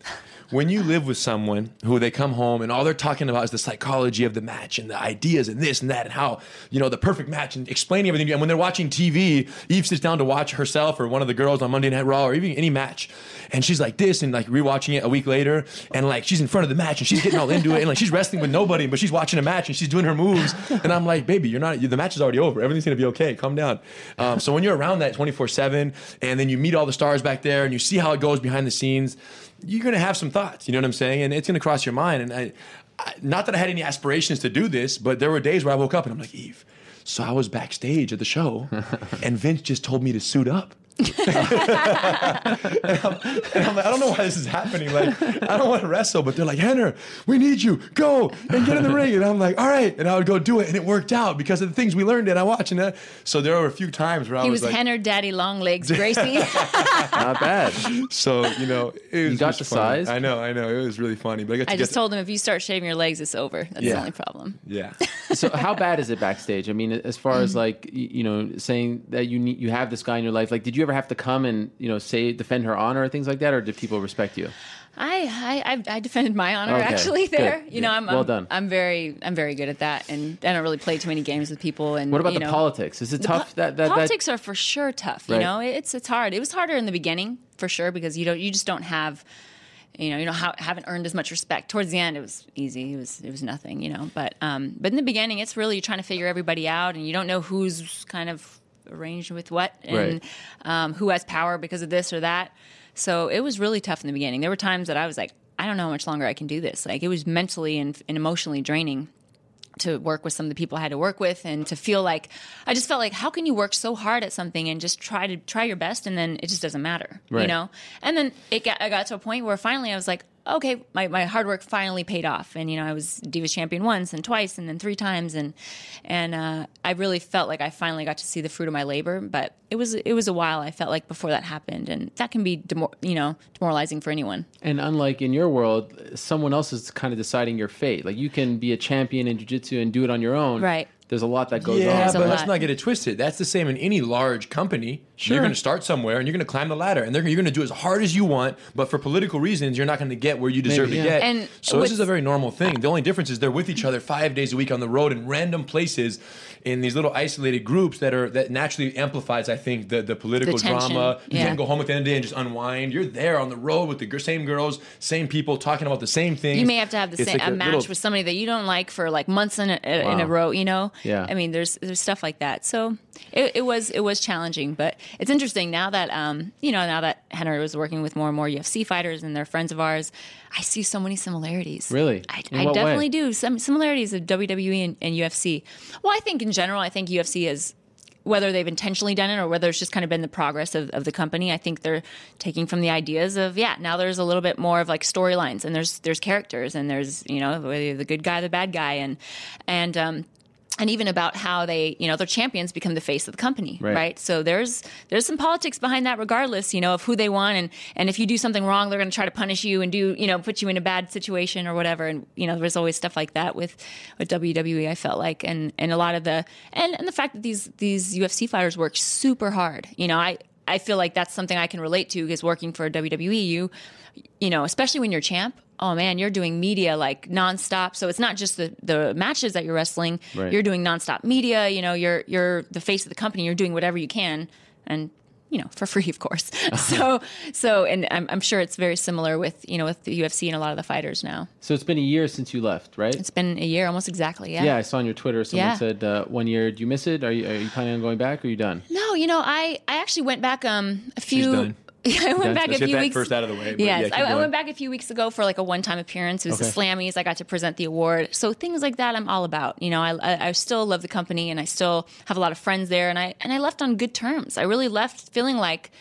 [SPEAKER 11] When you live with someone who they come home and all they're talking about is the psychology of the match and the ideas and this and that and how you know the perfect match and explaining everything. And when they're watching TV, Eve sits down to watch herself or one of the girls on Monday Night Raw or even any match, and she's like this and like rewatching it a week later, and like she's in front of the match and she's getting all into it and like she's wrestling with nobody, but she's watching a match and she's doing her moves, and I'm like, baby, you're not. The match is already over. Everything's gonna be okay. Calm down. Um, so when you're around that 24 seven, and then you meet all the stars back there and you see how it goes behind the scenes you're going to have some thoughts, you know what I'm saying? And it's going to cross your mind. And I, I, not that I had any aspirations to do this, but there were days where I woke up and I'm like, Eve, so I was backstage at the show and Vince just told me to suit up. And, I'm, and I'm like, I don't know why this is happening. Like, I don't want to wrestle, but they're like, Rener, we need you. Go and get in the ring. And I'm like, all right. And I would go do it. And it worked out because of the things we learned and I watched. And uh, so there were a few times where I was like,
[SPEAKER 10] He
[SPEAKER 11] was,
[SPEAKER 10] was
[SPEAKER 11] like,
[SPEAKER 10] Rener Daddy Longlegs Gracie.
[SPEAKER 1] Not bad.
[SPEAKER 11] So, you know, it was
[SPEAKER 1] You got
[SPEAKER 11] just
[SPEAKER 1] the
[SPEAKER 11] funny.
[SPEAKER 1] size?
[SPEAKER 11] I know, I know. It was really funny. But I, got to
[SPEAKER 10] I
[SPEAKER 11] get
[SPEAKER 10] just told him if you start shaving your legs, it's over. That's the only problem.
[SPEAKER 11] Yeah.
[SPEAKER 1] so how bad is it backstage? I mean, as far as like you know, saying that you need you have this guy in your life, like, did you ever have to come and you know say defend her honor or things like that, or did people respect you?
[SPEAKER 10] I, I I- I defended my honor
[SPEAKER 1] Okay,
[SPEAKER 10] actually
[SPEAKER 1] good.
[SPEAKER 10] there. You know, I'm,
[SPEAKER 1] Well
[SPEAKER 10] I'm
[SPEAKER 1] done.
[SPEAKER 10] I'm very I'm very good at that, and I don't really play too many games with people. And
[SPEAKER 1] What about
[SPEAKER 10] you
[SPEAKER 1] the
[SPEAKER 10] know,
[SPEAKER 1] politics? Is it tough
[SPEAKER 10] po-
[SPEAKER 1] that, that
[SPEAKER 10] politics are for sure tough. You know, it's it's hard. It was harder in the beginning for sure because you don't you just don't have. You know, you don't ha- haven't earned as much respect. Towards the end, it was easy. It was it was nothing. You know, but um, but in the beginning, it's really you're trying to figure everybody out, and you don't know who's kind of arranged with what, and
[SPEAKER 12] Right.
[SPEAKER 10] um, who has power because of this or that. So it was really tough in the beginning. There were times that I was like, I don't know how much longer I can do this. Like it was mentally and, and emotionally draining to work with some of the people I had to work with and to feel like I just felt like how can you work so hard at something and just try to try your best and then it just doesn't matter, you know? And then it got I got to a point where finally I was like, okay, my, my hard work finally paid off. And you know, I was Divas champion once and twice and then three times and and uh, I really felt like I finally got to see the fruit of my labor. But it was it was a while I felt like before that happened and that can be demor- you know, demoralizing for anyone.
[SPEAKER 1] And unlike in your world, someone else is kind of deciding your fate. Like you can be a champion in jiu-jitsu and do it on your own.
[SPEAKER 10] Right.
[SPEAKER 1] There's a lot that goes
[SPEAKER 11] yeah,
[SPEAKER 1] on.
[SPEAKER 11] but let's not get it twisted. That's the same in any large company.
[SPEAKER 1] Sure.
[SPEAKER 11] You're going to start somewhere and you're going to climb the ladder, and you're going to do as hard as you want. But for political reasons, you're not going to get where you deserve
[SPEAKER 1] Maybe,
[SPEAKER 11] to
[SPEAKER 1] yeah.
[SPEAKER 11] get.
[SPEAKER 10] And
[SPEAKER 11] so this is a very normal thing. The only difference is they're with each other five days a week on the road in random places, in these little isolated groups that are that naturally amplifies, I think, the the political
[SPEAKER 10] The
[SPEAKER 11] drama. You
[SPEAKER 10] yeah.
[SPEAKER 11] can't go home at the end of the day and just unwind. You're there on the road with the same girls, same people, talking about the same things.
[SPEAKER 10] You may have to have the
[SPEAKER 11] It's
[SPEAKER 10] same
[SPEAKER 11] like
[SPEAKER 10] a match
[SPEAKER 11] little-
[SPEAKER 10] with somebody that you don't like for like months in a, in a row. You know,
[SPEAKER 11] Yeah.
[SPEAKER 10] I mean, there's there's stuff like that. So it, it was it was challenging, but it's interesting now that um you know now that Rener was working with more and more UFC fighters and they're friends of ours. I see so many similarities.
[SPEAKER 1] Really?
[SPEAKER 10] I, I
[SPEAKER 1] what way?
[SPEAKER 10] definitely do some similarities of WWE and, and UFC. Well, I think in general, I think UFC is whether they've intentionally done it or whether it's just kind of been the progress of, of the company. I think they're taking from the ideas of yeah. Now there's a little bit more of like storylines and there's there's characters and there's you know whether you're the good guy, the bad guy, and and um, and even about how they, you know, their champions become the face of the company,
[SPEAKER 12] Right.
[SPEAKER 10] right? So there's there's some politics behind that, regardless, you know, of who they want, and and if you do something wrong, they're going to try to punish you and do, you know, put you in a bad situation or whatever. And you know, there's always stuff like that with with WWE. I felt like, and and a lot of the and and the fact that these these UFC fighters work super hard. You know, I I feel like that's something I can relate to because working for WWE, you you know, especially when you're champ. Oh man, you're doing media like nonstop. So it's not just the the matches that you're wrestling.
[SPEAKER 12] Right.
[SPEAKER 10] You're doing nonstop media. You know, you're you're the face of the company. You're doing whatever you can, and you know, for free, of course. so so, and I'm, I'm sure it's very similar with you know with the UFC and a lot of the fighters now.
[SPEAKER 1] So it's been a year since you left, right?
[SPEAKER 10] It's been a year, almost exactly. Yeah.
[SPEAKER 1] Yeah, I saw on your Twitter someone
[SPEAKER 10] Yeah.
[SPEAKER 1] said uh, one year. Do you miss it? Are you are you planning on going back? Or are you done?
[SPEAKER 10] No, you know, I I actually went back um a few. I went back a few weeks.
[SPEAKER 1] first out of the way,
[SPEAKER 10] Yes,
[SPEAKER 1] yeah,
[SPEAKER 10] I, I went back a few weeks ago for like a one-time appearance. It was the
[SPEAKER 1] Okay.
[SPEAKER 10] Slammies. I got to present the award. So things like that, I'm all about. You know, I, I I still love the company, and I still have a lot of friends there, and I and I left on good terms. I really left feeling like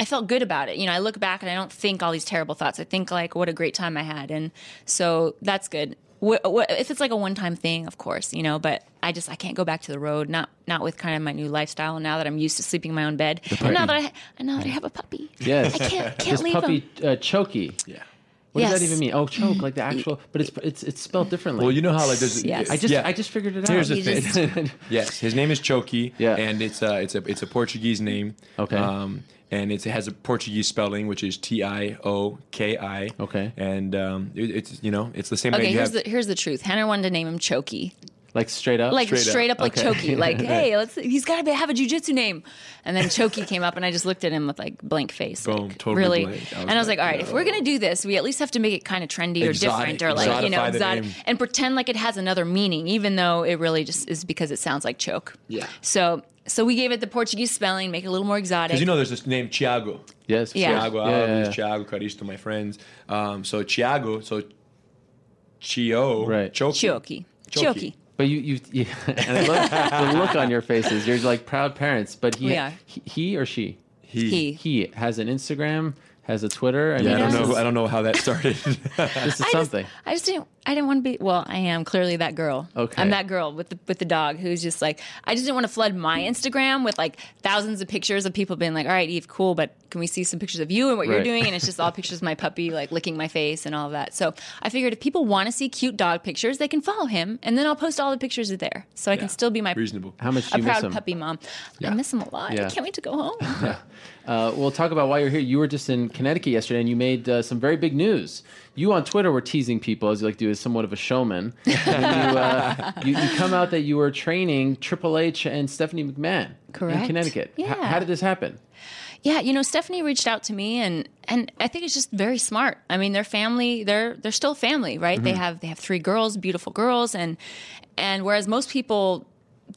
[SPEAKER 10] I felt good about it. You know, I look back and I don't think all these terrible thoughts. I think like, what a great time I had, and so that's good. Wh- wh- if it's like a one-time thing, of course, you know. But I just I can't go back to the road. Not not with kind of my new lifestyle. Now that I'm used to sleeping in my own bed, and now that I and now that I have a puppy,
[SPEAKER 1] Yes.
[SPEAKER 10] I can't can't
[SPEAKER 1] this
[SPEAKER 10] leave
[SPEAKER 1] puppy
[SPEAKER 10] him.
[SPEAKER 1] uh, Chokey.
[SPEAKER 11] Yeah.
[SPEAKER 1] What does that even mean? Oh, choke, like the actual, but it's it's it's spelled differently.
[SPEAKER 11] Well, you know how like there's
[SPEAKER 10] Yes.
[SPEAKER 1] I just
[SPEAKER 11] yeah.
[SPEAKER 1] I just figured it out.
[SPEAKER 11] Here's
[SPEAKER 1] out.
[SPEAKER 11] the
[SPEAKER 10] He
[SPEAKER 11] thing. yes, his name is Choki.
[SPEAKER 1] Yeah.
[SPEAKER 11] and it's uh, it's a it's a Portuguese name.
[SPEAKER 1] Okay.
[SPEAKER 11] Um, and it has a Portuguese spelling, which is T I O K I.
[SPEAKER 1] Okay.
[SPEAKER 11] And um, it, it's you know it's the same
[SPEAKER 10] Okay,
[SPEAKER 11] you
[SPEAKER 10] here's
[SPEAKER 11] have.
[SPEAKER 10] the here's the truth. Rener wanted to name him Chokey.
[SPEAKER 1] Like straight up.
[SPEAKER 10] like
[SPEAKER 11] Straight
[SPEAKER 10] straight,
[SPEAKER 11] up.
[SPEAKER 10] up, like
[SPEAKER 1] Okay.
[SPEAKER 10] Chokey. Like, hey, let's. He's got to have a jujitsu name. And then Chokey came up, and I just looked at him with like blank face.
[SPEAKER 11] Boom,
[SPEAKER 10] like,
[SPEAKER 11] totally
[SPEAKER 10] really.
[SPEAKER 11] blank. I
[SPEAKER 10] and I was
[SPEAKER 11] like,
[SPEAKER 10] like, all right, if we're gonna do this, we at least have to make it kind of trendy or
[SPEAKER 11] Exotic.
[SPEAKER 10] different, or like you know,
[SPEAKER 11] Exotify
[SPEAKER 10] exotic, and pretend like it has another meaning, even though it really just is because it sounds like choke.
[SPEAKER 11] Yeah.
[SPEAKER 10] So, so we gave it the Portuguese spelling, make it a little more exotic.
[SPEAKER 11] Because you know, there's this name Thiago.
[SPEAKER 1] yes.
[SPEAKER 10] Yeah.
[SPEAKER 11] Thiago
[SPEAKER 1] Yeah, yeah,
[SPEAKER 11] Alves,
[SPEAKER 1] yeah.
[SPEAKER 11] Thiago Caristo, my friends. Um, so Thiago, so Chio,
[SPEAKER 1] Right.
[SPEAKER 11] Choki.
[SPEAKER 10] Chokey.
[SPEAKER 11] Chokey.
[SPEAKER 10] Chokey.
[SPEAKER 1] But you, you, you and look, the look on your faces, you're like proud parents. But he,
[SPEAKER 10] We are.
[SPEAKER 1] he, he or she,
[SPEAKER 11] He.
[SPEAKER 10] He.
[SPEAKER 1] he has an Instagram, has a Twitter. I
[SPEAKER 11] Yeah, I
[SPEAKER 1] mean,
[SPEAKER 11] don't
[SPEAKER 1] this
[SPEAKER 11] know.
[SPEAKER 1] is-
[SPEAKER 11] I don't know how that started.
[SPEAKER 1] This is
[SPEAKER 10] I
[SPEAKER 1] something.
[SPEAKER 10] Just, I just didn't. I didn't want to be. Well, I am clearly that girl.
[SPEAKER 1] Okay.
[SPEAKER 10] I'm that girl with the with the dog who's just like. I just didn't want to flood my Instagram with like thousands of pictures of people being like, "All right, Eve, cool, but can we see some pictures of you and what you're doing?" And it's just all pictures of my puppy like licking my face and all of that. So I figured if people want to see cute dog pictures, they can follow him, and then I'll post all the pictures of there, so I can still be my
[SPEAKER 11] Reasonable.
[SPEAKER 1] How much do
[SPEAKER 10] a
[SPEAKER 1] you miss
[SPEAKER 10] proud
[SPEAKER 1] him?
[SPEAKER 10] puppy mom.
[SPEAKER 1] Yeah.
[SPEAKER 10] I miss him a lot.
[SPEAKER 1] Yeah.
[SPEAKER 10] I can't wait to go home.
[SPEAKER 1] Uh, we'll talk about why you're here. You were just in Connecticut yesterday, and you made uh, some very big news. You on Twitter were teasing people, as you like to do, as somewhat of a showman. You, uh, you, you come out that you were training Triple H and Stephanie McMahon in
[SPEAKER 10] Correct.
[SPEAKER 1] Connecticut. H-
[SPEAKER 10] Yeah.
[SPEAKER 1] how did this happen?
[SPEAKER 10] Yeah, you know, Stephanie reached out to me and and I think it's just very smart. I mean, their family, they're they're still family, right? They have they have three girls, beautiful girls and and whereas most people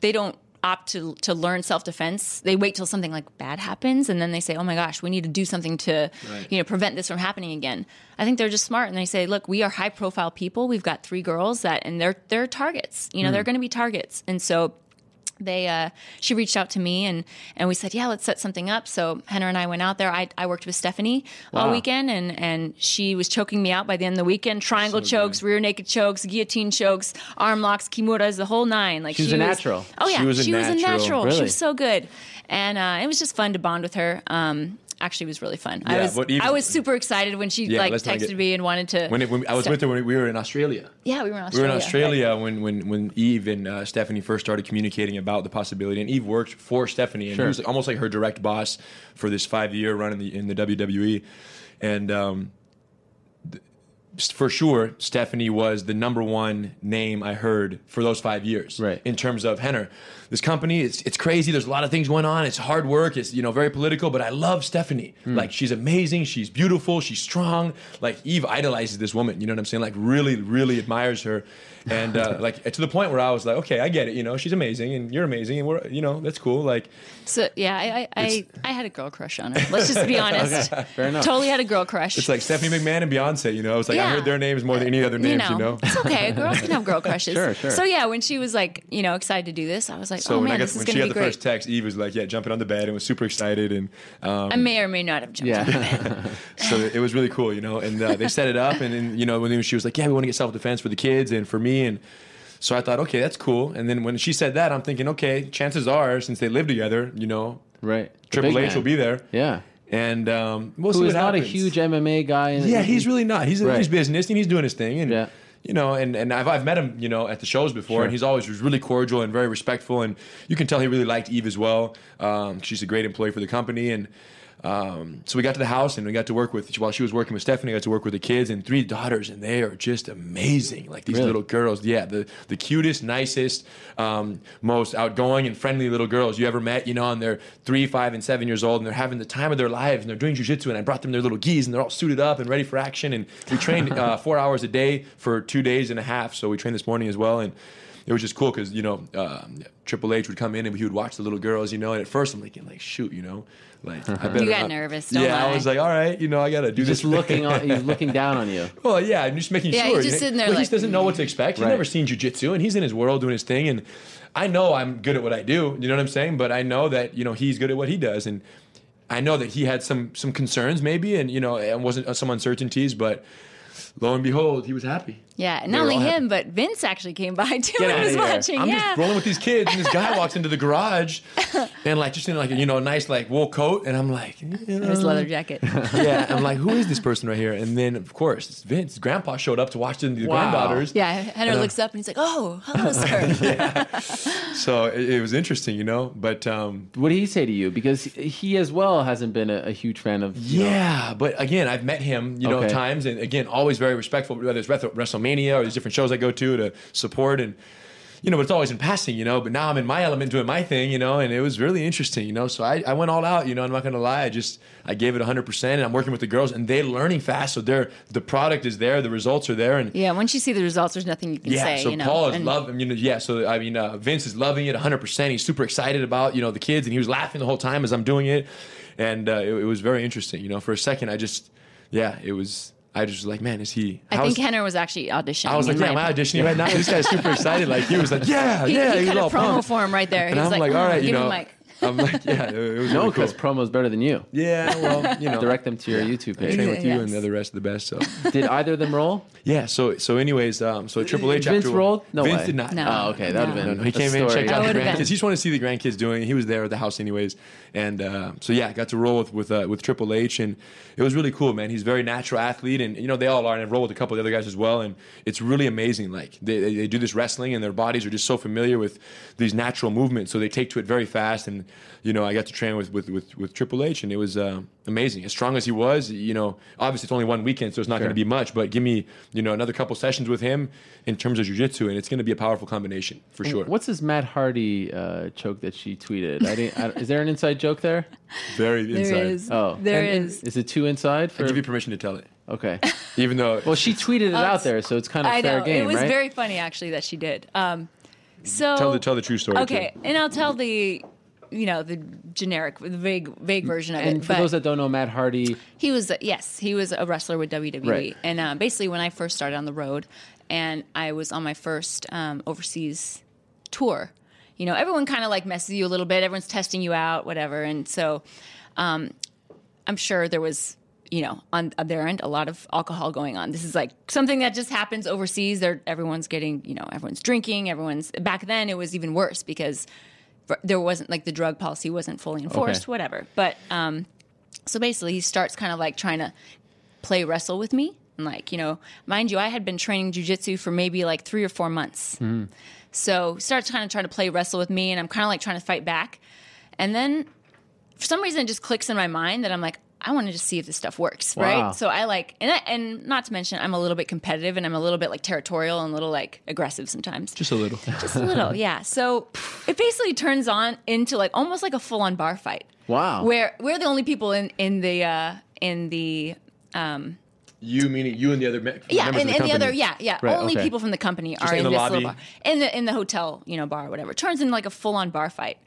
[SPEAKER 10] they don't opt to to learn self-defense. They wait till something like bad happens and then they say, "Oh my gosh, we need to do something to, you know, prevent this from happening again." I think they're just smart and they say, "Look, we are high-profile people. We've got three girls that and they're they're targets. You know, hmm. they're going to be targets." And so they uh, she reached out to me and and we said yeah let's set something up. So Rener and I went out there. I, I worked with Stephanie all
[SPEAKER 1] Wow.
[SPEAKER 10] weekend and and she was choking me out by the end of the weekend. Triangle chokes rear naked chokes guillotine chokes arm locks kimuras the whole nine. Like
[SPEAKER 1] She was a natural.
[SPEAKER 10] oh yeah.
[SPEAKER 11] She was a natural.
[SPEAKER 10] natural.
[SPEAKER 1] Really?
[SPEAKER 10] she was so good. And uh, it was just fun to bond with her. Um actually was really fun I was
[SPEAKER 11] even-
[SPEAKER 10] I was super excited when she
[SPEAKER 11] Yeah,
[SPEAKER 10] like texted
[SPEAKER 11] get-
[SPEAKER 10] me and wanted to
[SPEAKER 11] when, it, when I was
[SPEAKER 10] So-
[SPEAKER 11] with her when we were in Australia.
[SPEAKER 10] yeah we were in Australia.
[SPEAKER 11] We were in Australia when, when, when Eve and uh, Stephanie first started communicating about the possibility, and Eve worked for Stephanie, and
[SPEAKER 1] Sure.
[SPEAKER 11] he was almost like her direct boss for this five year run in the in the WWE, and um, th- for sure, Stephanie was the number one name I heard for those five years.
[SPEAKER 1] Right.
[SPEAKER 11] In terms of Rener, this company, it's it's crazy. There's a lot of things going on. It's hard work. It's you know very political, but I love Stephanie. Like she's amazing. She's beautiful. She's strong. Like Eve idolizes this woman. You know what I'm saying? Like really, really admires her, and uh, like to the point where I was like, okay, I get it. You know, she's amazing, and you're amazing, and we're you know that's cool. Like
[SPEAKER 10] So yeah, I I, I I had a girl crush on her. Let's just be honest.
[SPEAKER 1] Fair enough.
[SPEAKER 10] Totally had a girl crush.
[SPEAKER 11] it's like Stephanie McMahon and Beyonce. You know, I was like I heard their names more than any other names. You know.
[SPEAKER 10] it's okay. Girls can have girl crushes.
[SPEAKER 1] Sure, sure.
[SPEAKER 10] So yeah, when she was like, you know, excited to do this, I was like,
[SPEAKER 11] So
[SPEAKER 10] oh
[SPEAKER 11] when
[SPEAKER 10] man,
[SPEAKER 11] I got
[SPEAKER 10] this is
[SPEAKER 11] when
[SPEAKER 10] going
[SPEAKER 11] she
[SPEAKER 10] to
[SPEAKER 11] had
[SPEAKER 10] be
[SPEAKER 11] the
[SPEAKER 10] great.
[SPEAKER 11] first text, Eve was like, yeah, jumping on the bed and was super excited, and um,
[SPEAKER 10] I may or may not have jumped. on
[SPEAKER 1] Yeah.
[SPEAKER 11] so it was really cool, you know. And uh, they set it up, and then you know when she was like, "Yeah, we want to get self defense for the kids and for me," and so I thought, okay, that's cool. And then when she said that, I'm thinking, okay, chances are, since they live together, you know,
[SPEAKER 1] right.
[SPEAKER 11] Triple H
[SPEAKER 1] man.
[SPEAKER 11] will be there,
[SPEAKER 1] Yeah.
[SPEAKER 11] And um, we'll see
[SPEAKER 1] Who
[SPEAKER 11] what
[SPEAKER 1] is not a huge MMA guy. in-
[SPEAKER 11] Yeah, he's really not. He's
[SPEAKER 1] Right.
[SPEAKER 11] he's business and he's doing his thing, and
[SPEAKER 1] Yeah.
[SPEAKER 11] you know, and and I've I've met him, you know, at the shows before,
[SPEAKER 1] Sure.
[SPEAKER 11] and he's always was really cordial and very respectful, and you can tell he really liked Eve as well. Um, she's a great employee for the company, and. Um, so we got to the house and we got to work with while she was working with Stephanie. I got to work with the kids and three daughters, and they are just amazing. Like these
[SPEAKER 1] Really?
[SPEAKER 11] little girls, yeah, the the cutest, nicest, um, most outgoing and friendly little girls you ever met. You know, and they're three, five, and seven years old, and they're having the time of their lives, and they're doing jujitsu. And I brought them their little gis, and they're all suited up and ready for action. And we trained uh, four hours a day for two days and a half. So we trained this morning as well, and it was just cool because you know uh, Triple H would come in and he would watch the little girls, you know. And at first I'm thinking like, shoot, you know, like I better
[SPEAKER 10] You got
[SPEAKER 11] not-
[SPEAKER 10] nervous, don't
[SPEAKER 11] yeah, I was like, all right, you know, I gotta do
[SPEAKER 1] He's
[SPEAKER 11] this.
[SPEAKER 1] just looking on. He's looking down on you.
[SPEAKER 11] Well, yeah, I'm just making
[SPEAKER 10] Yeah,
[SPEAKER 11] sure.
[SPEAKER 10] he's just sitting there
[SPEAKER 11] Well, he
[SPEAKER 10] like,
[SPEAKER 11] just doesn't know what to expect. He's
[SPEAKER 1] Right.
[SPEAKER 11] never seen jujitsu, and he's in his world doing his thing. And I know I'm good at what I do. You know what I'm saying? But I know that you know he's good at what he does, and I know that he had some some concerns maybe, and you know, and wasn't uh, some uncertainties, but lo and behold, he was happy.
[SPEAKER 10] Yeah, not only
[SPEAKER 11] all happy.
[SPEAKER 10] him, but Vince actually came by too
[SPEAKER 11] Get
[SPEAKER 10] and was
[SPEAKER 11] here.
[SPEAKER 10] watching.
[SPEAKER 11] I'm
[SPEAKER 10] yeah.
[SPEAKER 11] just rolling with these kids, and this guy walks into the garage, and like just in like a, you know a nice like wool coat, and I'm like, you know,
[SPEAKER 10] His leather jacket.
[SPEAKER 11] yeah, I'm like, who is this person right here? And then of course it's Vince. Grandpa showed up to watch the, the
[SPEAKER 1] Wow.
[SPEAKER 11] granddaughters.
[SPEAKER 10] Yeah, Henry
[SPEAKER 11] And, uh,
[SPEAKER 10] looks up and he's like, "Oh, hello, sir." yeah.
[SPEAKER 11] So it, it was interesting, you know. But um,
[SPEAKER 1] what did he say to you? Because he as well hasn't been a, a huge fan of. you know-
[SPEAKER 11] Yeah, but again, I've met him, you know,
[SPEAKER 1] Okay.
[SPEAKER 11] times, and again, always very respectful. Whether it's WrestleMania or these different shows I go to to support, and you know, but it's always in passing, you know. But now I'm in my element doing my thing, you know, and it was really interesting, you know. So I, I went all out, you know. I'm not gonna lie, I just I gave it 100, percent and I'm working with the girls, and they're learning fast, so they're the product is there, the results are there, and
[SPEAKER 10] yeah, once you see the results, there's nothing you can
[SPEAKER 11] yeah,
[SPEAKER 10] say.
[SPEAKER 11] so
[SPEAKER 10] you know?
[SPEAKER 11] Paul is
[SPEAKER 10] and-
[SPEAKER 11] loving, you know, yeah. So I mean, uh, Vince is loving it 100. percent He's super excited about you know the kids, and he was laughing the whole time as I'm doing it, and uh, it, it was very interesting. You know, for a second, I just, yeah, it was. I just was like, man, is he?
[SPEAKER 10] I think Henner was actually auditioning.
[SPEAKER 11] I was like, yeah,
[SPEAKER 10] my
[SPEAKER 11] am I auditioning right now? This guy's super excited. Like he was like, yeah,
[SPEAKER 10] He,
[SPEAKER 11] yeah.
[SPEAKER 10] he
[SPEAKER 11] was
[SPEAKER 10] cut a
[SPEAKER 11] all
[SPEAKER 10] promo for him right there.
[SPEAKER 11] And
[SPEAKER 10] He was
[SPEAKER 11] I'm
[SPEAKER 10] like,
[SPEAKER 11] like, all
[SPEAKER 10] "Oh,
[SPEAKER 11] you
[SPEAKER 10] give him
[SPEAKER 11] know.
[SPEAKER 10] A mic."
[SPEAKER 11] I'm like, yeah, it was
[SPEAKER 1] No,
[SPEAKER 11] really cool.
[SPEAKER 1] because promo's better than you.
[SPEAKER 11] Yeah, well, you know,
[SPEAKER 1] direct them to your YouTube
[SPEAKER 11] I
[SPEAKER 1] page.
[SPEAKER 11] train with you, and the other rest of the best. So
[SPEAKER 1] Did either of them roll?
[SPEAKER 11] yeah. So so anyways, um, so Triple H.
[SPEAKER 1] Vince
[SPEAKER 11] after-
[SPEAKER 1] rolled? No
[SPEAKER 11] Vince
[SPEAKER 1] way.
[SPEAKER 11] did not.
[SPEAKER 1] No. Oh, okay, that would've been
[SPEAKER 11] no, He
[SPEAKER 1] a
[SPEAKER 11] came in,
[SPEAKER 1] story.
[SPEAKER 11] checked out the grandkids. He just wanted to see the grandkids doing. it. He was there at the house anyways, and uh, so yeah, I got to roll with with uh, with Triple H, and it was really cool, man. He's a very natural athlete, and you know they all are, and I've rolled with a couple of the other guys as well, and it's really amazing. Like they, they, they do this wrestling, and their bodies are just so familiar with these natural movements, so they take to it very fast. And you know, I got to train with with with, with Triple H, and it was uh, amazing. As strong as he was, you know, obviously it's only one weekend, so it's not
[SPEAKER 1] Sure.
[SPEAKER 11] going to be much. But give me, you know, another couple sessions with him in terms of jujitsu, and it's going to be a powerful combination for
[SPEAKER 1] And
[SPEAKER 11] sure.
[SPEAKER 1] What's this Matt Hardy uh, choke that she tweeted? I didn't, I, is there an inside joke there?
[SPEAKER 11] Very
[SPEAKER 10] There
[SPEAKER 11] inside.
[SPEAKER 10] is.
[SPEAKER 1] Oh,
[SPEAKER 10] There
[SPEAKER 1] And- and
[SPEAKER 10] is.
[SPEAKER 1] Is it too inside? For
[SPEAKER 11] I give you permission to tell it,
[SPEAKER 1] okay.
[SPEAKER 11] even though.
[SPEAKER 1] Well, she tweeted it
[SPEAKER 10] Oh,
[SPEAKER 1] out there, so it's kind of
[SPEAKER 10] I
[SPEAKER 1] fair
[SPEAKER 10] know
[SPEAKER 1] game,
[SPEAKER 10] it was
[SPEAKER 1] right?
[SPEAKER 10] very funny actually that she did. Um, so
[SPEAKER 11] Tell the tell the true story.
[SPEAKER 10] okay, and I'll tell the you know the generic, the vague, vague version of
[SPEAKER 1] and
[SPEAKER 10] it.
[SPEAKER 1] for
[SPEAKER 10] but
[SPEAKER 1] those that don't know, Matt Hardy,
[SPEAKER 10] he was yes, he was a wrestler with WWE,
[SPEAKER 1] Right.
[SPEAKER 10] and uh, basically when I first started on the road, and I was on my first um, overseas tour. You know, everyone kind of like messes you a little bit. Everyone's testing you out, whatever, and so um, I'm sure there was, you know, on, on their end, a lot of alcohol going on. This is like something that just happens overseas. There, everyone's getting, you know, everyone's drinking. Everyone's back then. It was even worse because for- there wasn't like the drug policy wasn't fully enforced.
[SPEAKER 1] Okay.
[SPEAKER 10] Whatever. But um, so basically, he starts kind of like trying to play wrestle with me. And like, you know, mind you, I had been training jujitsu for maybe like three or four months. So he starts kind of trying to play wrestle with me, and I'm kind of like trying to fight back. And then for some reason, it just clicks in my mind that I'm like, I want to just see if this stuff works,
[SPEAKER 1] Wow.
[SPEAKER 10] right? So I like, and, I, and not to mention, I'm a little bit competitive, and I'm a little bit like territorial and a little like aggressive sometimes.
[SPEAKER 11] Just a little.
[SPEAKER 10] Just a little, yeah. So it basically turns on into like almost like a full on bar fight.
[SPEAKER 1] Wow.
[SPEAKER 10] Where we're the only people in in the uh, in the um,
[SPEAKER 11] You meaning you and the other me-
[SPEAKER 10] yeah, and,
[SPEAKER 11] of
[SPEAKER 10] and
[SPEAKER 11] the
[SPEAKER 10] the other, yeah, yeah.
[SPEAKER 1] Right,
[SPEAKER 10] Only
[SPEAKER 1] okay.
[SPEAKER 10] people from the company
[SPEAKER 11] Just
[SPEAKER 10] are
[SPEAKER 11] in
[SPEAKER 10] in,
[SPEAKER 11] the
[SPEAKER 10] this
[SPEAKER 11] lobby.
[SPEAKER 10] little bar, in the in the hotel, you know, bar or whatever. It turns into like a full on bar fight,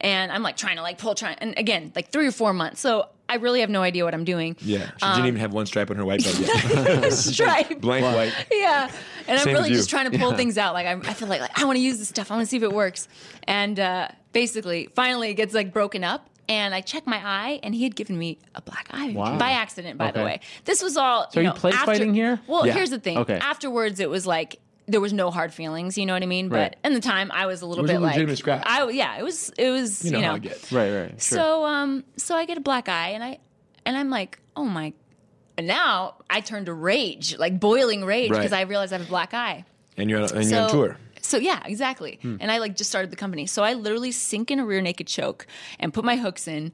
[SPEAKER 10] and I'm like trying to like pull, trying, and again, like three or four months. So I really have no idea what I'm doing.
[SPEAKER 11] Yeah, she
[SPEAKER 10] Um,
[SPEAKER 11] didn't even have one stripe on her white belt yet.
[SPEAKER 10] Stripe.
[SPEAKER 11] Blank white.
[SPEAKER 10] yeah and i'm really just trying to pull
[SPEAKER 1] Yeah.
[SPEAKER 10] things out like I, I feel like, like i want to use this stuff i want to see if it works and uh, basically finally it gets like broken up and i check my eye and he had given me a black eye
[SPEAKER 1] Wow.
[SPEAKER 10] by accident by the way this was all
[SPEAKER 1] So are
[SPEAKER 10] you
[SPEAKER 1] you
[SPEAKER 10] know,
[SPEAKER 1] place
[SPEAKER 10] after-
[SPEAKER 1] fighting here?
[SPEAKER 10] well
[SPEAKER 11] Yeah.
[SPEAKER 10] here's the thing
[SPEAKER 1] Okay.
[SPEAKER 10] afterwards it was like there was no hard feelings you know what i mean
[SPEAKER 1] Right.
[SPEAKER 10] but in the time i was a little
[SPEAKER 11] It was a
[SPEAKER 10] bit like
[SPEAKER 11] legitimate scrap.
[SPEAKER 10] i yeah it was it was
[SPEAKER 11] You
[SPEAKER 10] you
[SPEAKER 11] know,
[SPEAKER 10] know,
[SPEAKER 11] how it gets.
[SPEAKER 1] right, right, sure.
[SPEAKER 10] so um so I get a black eye and I and I'm like, oh my and now I turn to rage, like boiling rage,
[SPEAKER 11] Right.
[SPEAKER 10] because I realize I have a black eye.
[SPEAKER 11] And you're on, and
[SPEAKER 10] so,
[SPEAKER 11] you're on tour.
[SPEAKER 10] So yeah, exactly. And I like just started the company. So I literally sink in a rear naked choke and put my hooks in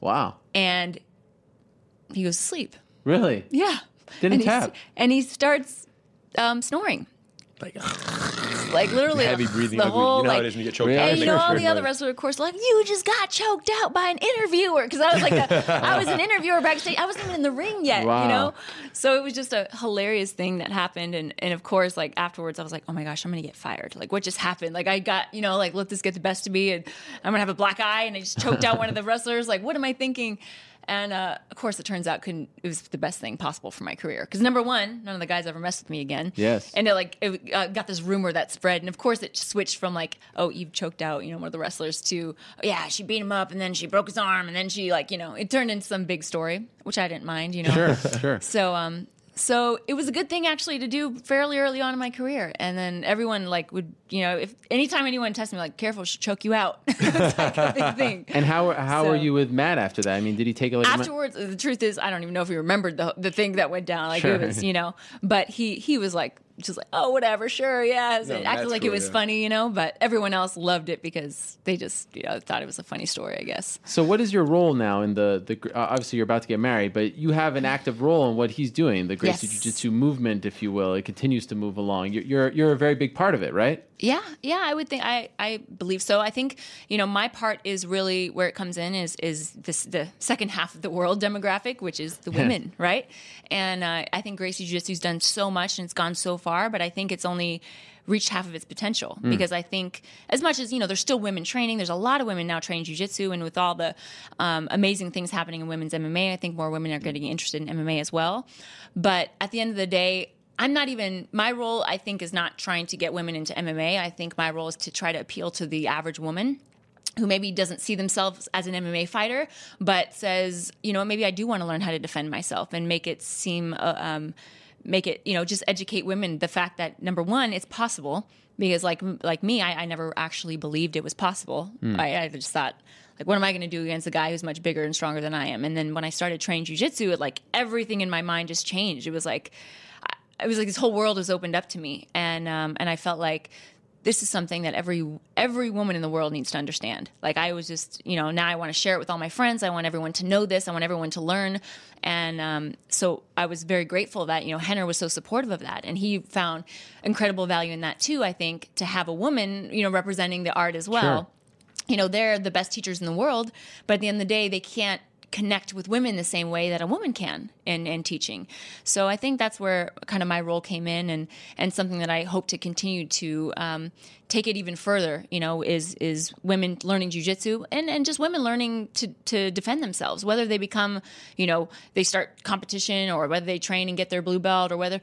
[SPEAKER 1] wow,
[SPEAKER 10] and he goes to sleep.
[SPEAKER 1] really?
[SPEAKER 10] Yeah.
[SPEAKER 1] Didn't
[SPEAKER 10] and he
[SPEAKER 1] tap.
[SPEAKER 10] and he starts um, snoring.
[SPEAKER 11] Like
[SPEAKER 10] Like literally
[SPEAKER 11] heavy
[SPEAKER 10] the,
[SPEAKER 11] breathing.
[SPEAKER 10] the
[SPEAKER 11] like,
[SPEAKER 10] whole
[SPEAKER 11] you know how
[SPEAKER 10] like
[SPEAKER 11] it is when you get choked
[SPEAKER 1] Yeah,
[SPEAKER 11] out.
[SPEAKER 10] and you know all the other wrestlers, of course, like you just got choked out by an interviewer because I was like, a, I was an interviewer backstage. I wasn't even in the ring yet,
[SPEAKER 1] Wow.
[SPEAKER 10] you know. So it was just a hilarious thing that happened, and and of course, like afterwards, I was like, oh my gosh, I'm gonna get fired. Like what just happened? Like I got, you know, like let this get the best of me, and I'm gonna have a black eye, and I just choked out one of the wrestlers. Like what am I thinking? And uh, of course, it turns out couldn't. It was the best thing possible for my career because number one, none of the guys ever messed with me again.
[SPEAKER 1] Yes.
[SPEAKER 10] And it like it uh, got this rumor that spread, and of course, it switched from like, oh, Eve choked out, you know, one of the wrestlers, to oh, yeah, she beat him up, and then she broke his arm, and then she like, you know, it turned into some big story, which I didn't mind, you know.
[SPEAKER 1] Sure, sure.
[SPEAKER 10] So um, so it was a good thing actually to do fairly early on in my career, and then everyone like would, you know, if anytime anyone tested me, like, careful, she'll choke you out. it's like a big thing.
[SPEAKER 1] And how how
[SPEAKER 10] So-
[SPEAKER 1] were you with Matt after that? I mean, did he take it like
[SPEAKER 10] afterwards the truth is i don't even know if he remembered the, the thing that went down like
[SPEAKER 1] Sure.
[SPEAKER 10] it was you know but he he was like just like oh whatever sure yeah
[SPEAKER 1] No,
[SPEAKER 10] it acted like it was
[SPEAKER 1] yeah.
[SPEAKER 10] funny you know but everyone else loved it because they just you know thought it was a funny story i guess
[SPEAKER 1] So, what is your role now in the the? Uh, obviously, you're about to get married, but you have an active role in what he's doing, the Gracie
[SPEAKER 10] Yes.
[SPEAKER 1] Jiu-Jitsu movement, if you will. It continues to move along. You're you're, you're a very big part of it, right?
[SPEAKER 10] Yeah, yeah, I would think I, I believe so. I think you know my part is really where it comes in is is this the second half of the world demographic, which is the women, right? And uh, I think Gracie Jiu Jitsu's done so much and it's gone so far, but I think it's only reached half of its potential
[SPEAKER 12] Mm.
[SPEAKER 10] because I think as much as you know there's still women training, there's a lot of women now training jiu-jitsu and with all the um, amazing things happening in women's MMA, I think more women are getting interested in MMA as well. But at the end of the day, I'm not even my role. I think is not trying to get women into MMA. I think my role is to try to appeal to the average woman who maybe doesn't see themselves as an MMA fighter, but says, you know, maybe I do want to learn how to defend myself and make it seem, uh, um, make it, you know, just educate women the fact that number one, it's possible because like like me, I, I never actually believed it was possible.
[SPEAKER 12] Hmm.
[SPEAKER 10] I, I just thought. Like, what am I going to do against a guy who's much bigger and stronger than I am? And then when I started training jujitsu, it like everything in my mind just changed. It was like, it was like this whole world was opened up to me and um, and I felt like this is something that every every woman in the world needs to understand. Like I was just, you know, now I want to share it with all my friends. I want everyone to know this. I want everyone to learn. And um, so I was very grateful that you know Rener was so supportive of that, and he found incredible value in that too. I think to have a woman, you know, representing the art as well.
[SPEAKER 12] Sure.
[SPEAKER 10] You know, they're the best teachers in the world, but at the end of the day, they can't connect with women the same way that a woman can in, in teaching. So I think that's where kind of my role came in and, and something that I hope to continue to um, take it even further, you know, is is women learning jujitsu and, and just women learning to, to defend themselves, whether they become, you know, they start competition or whether they train and get their blue belt or whether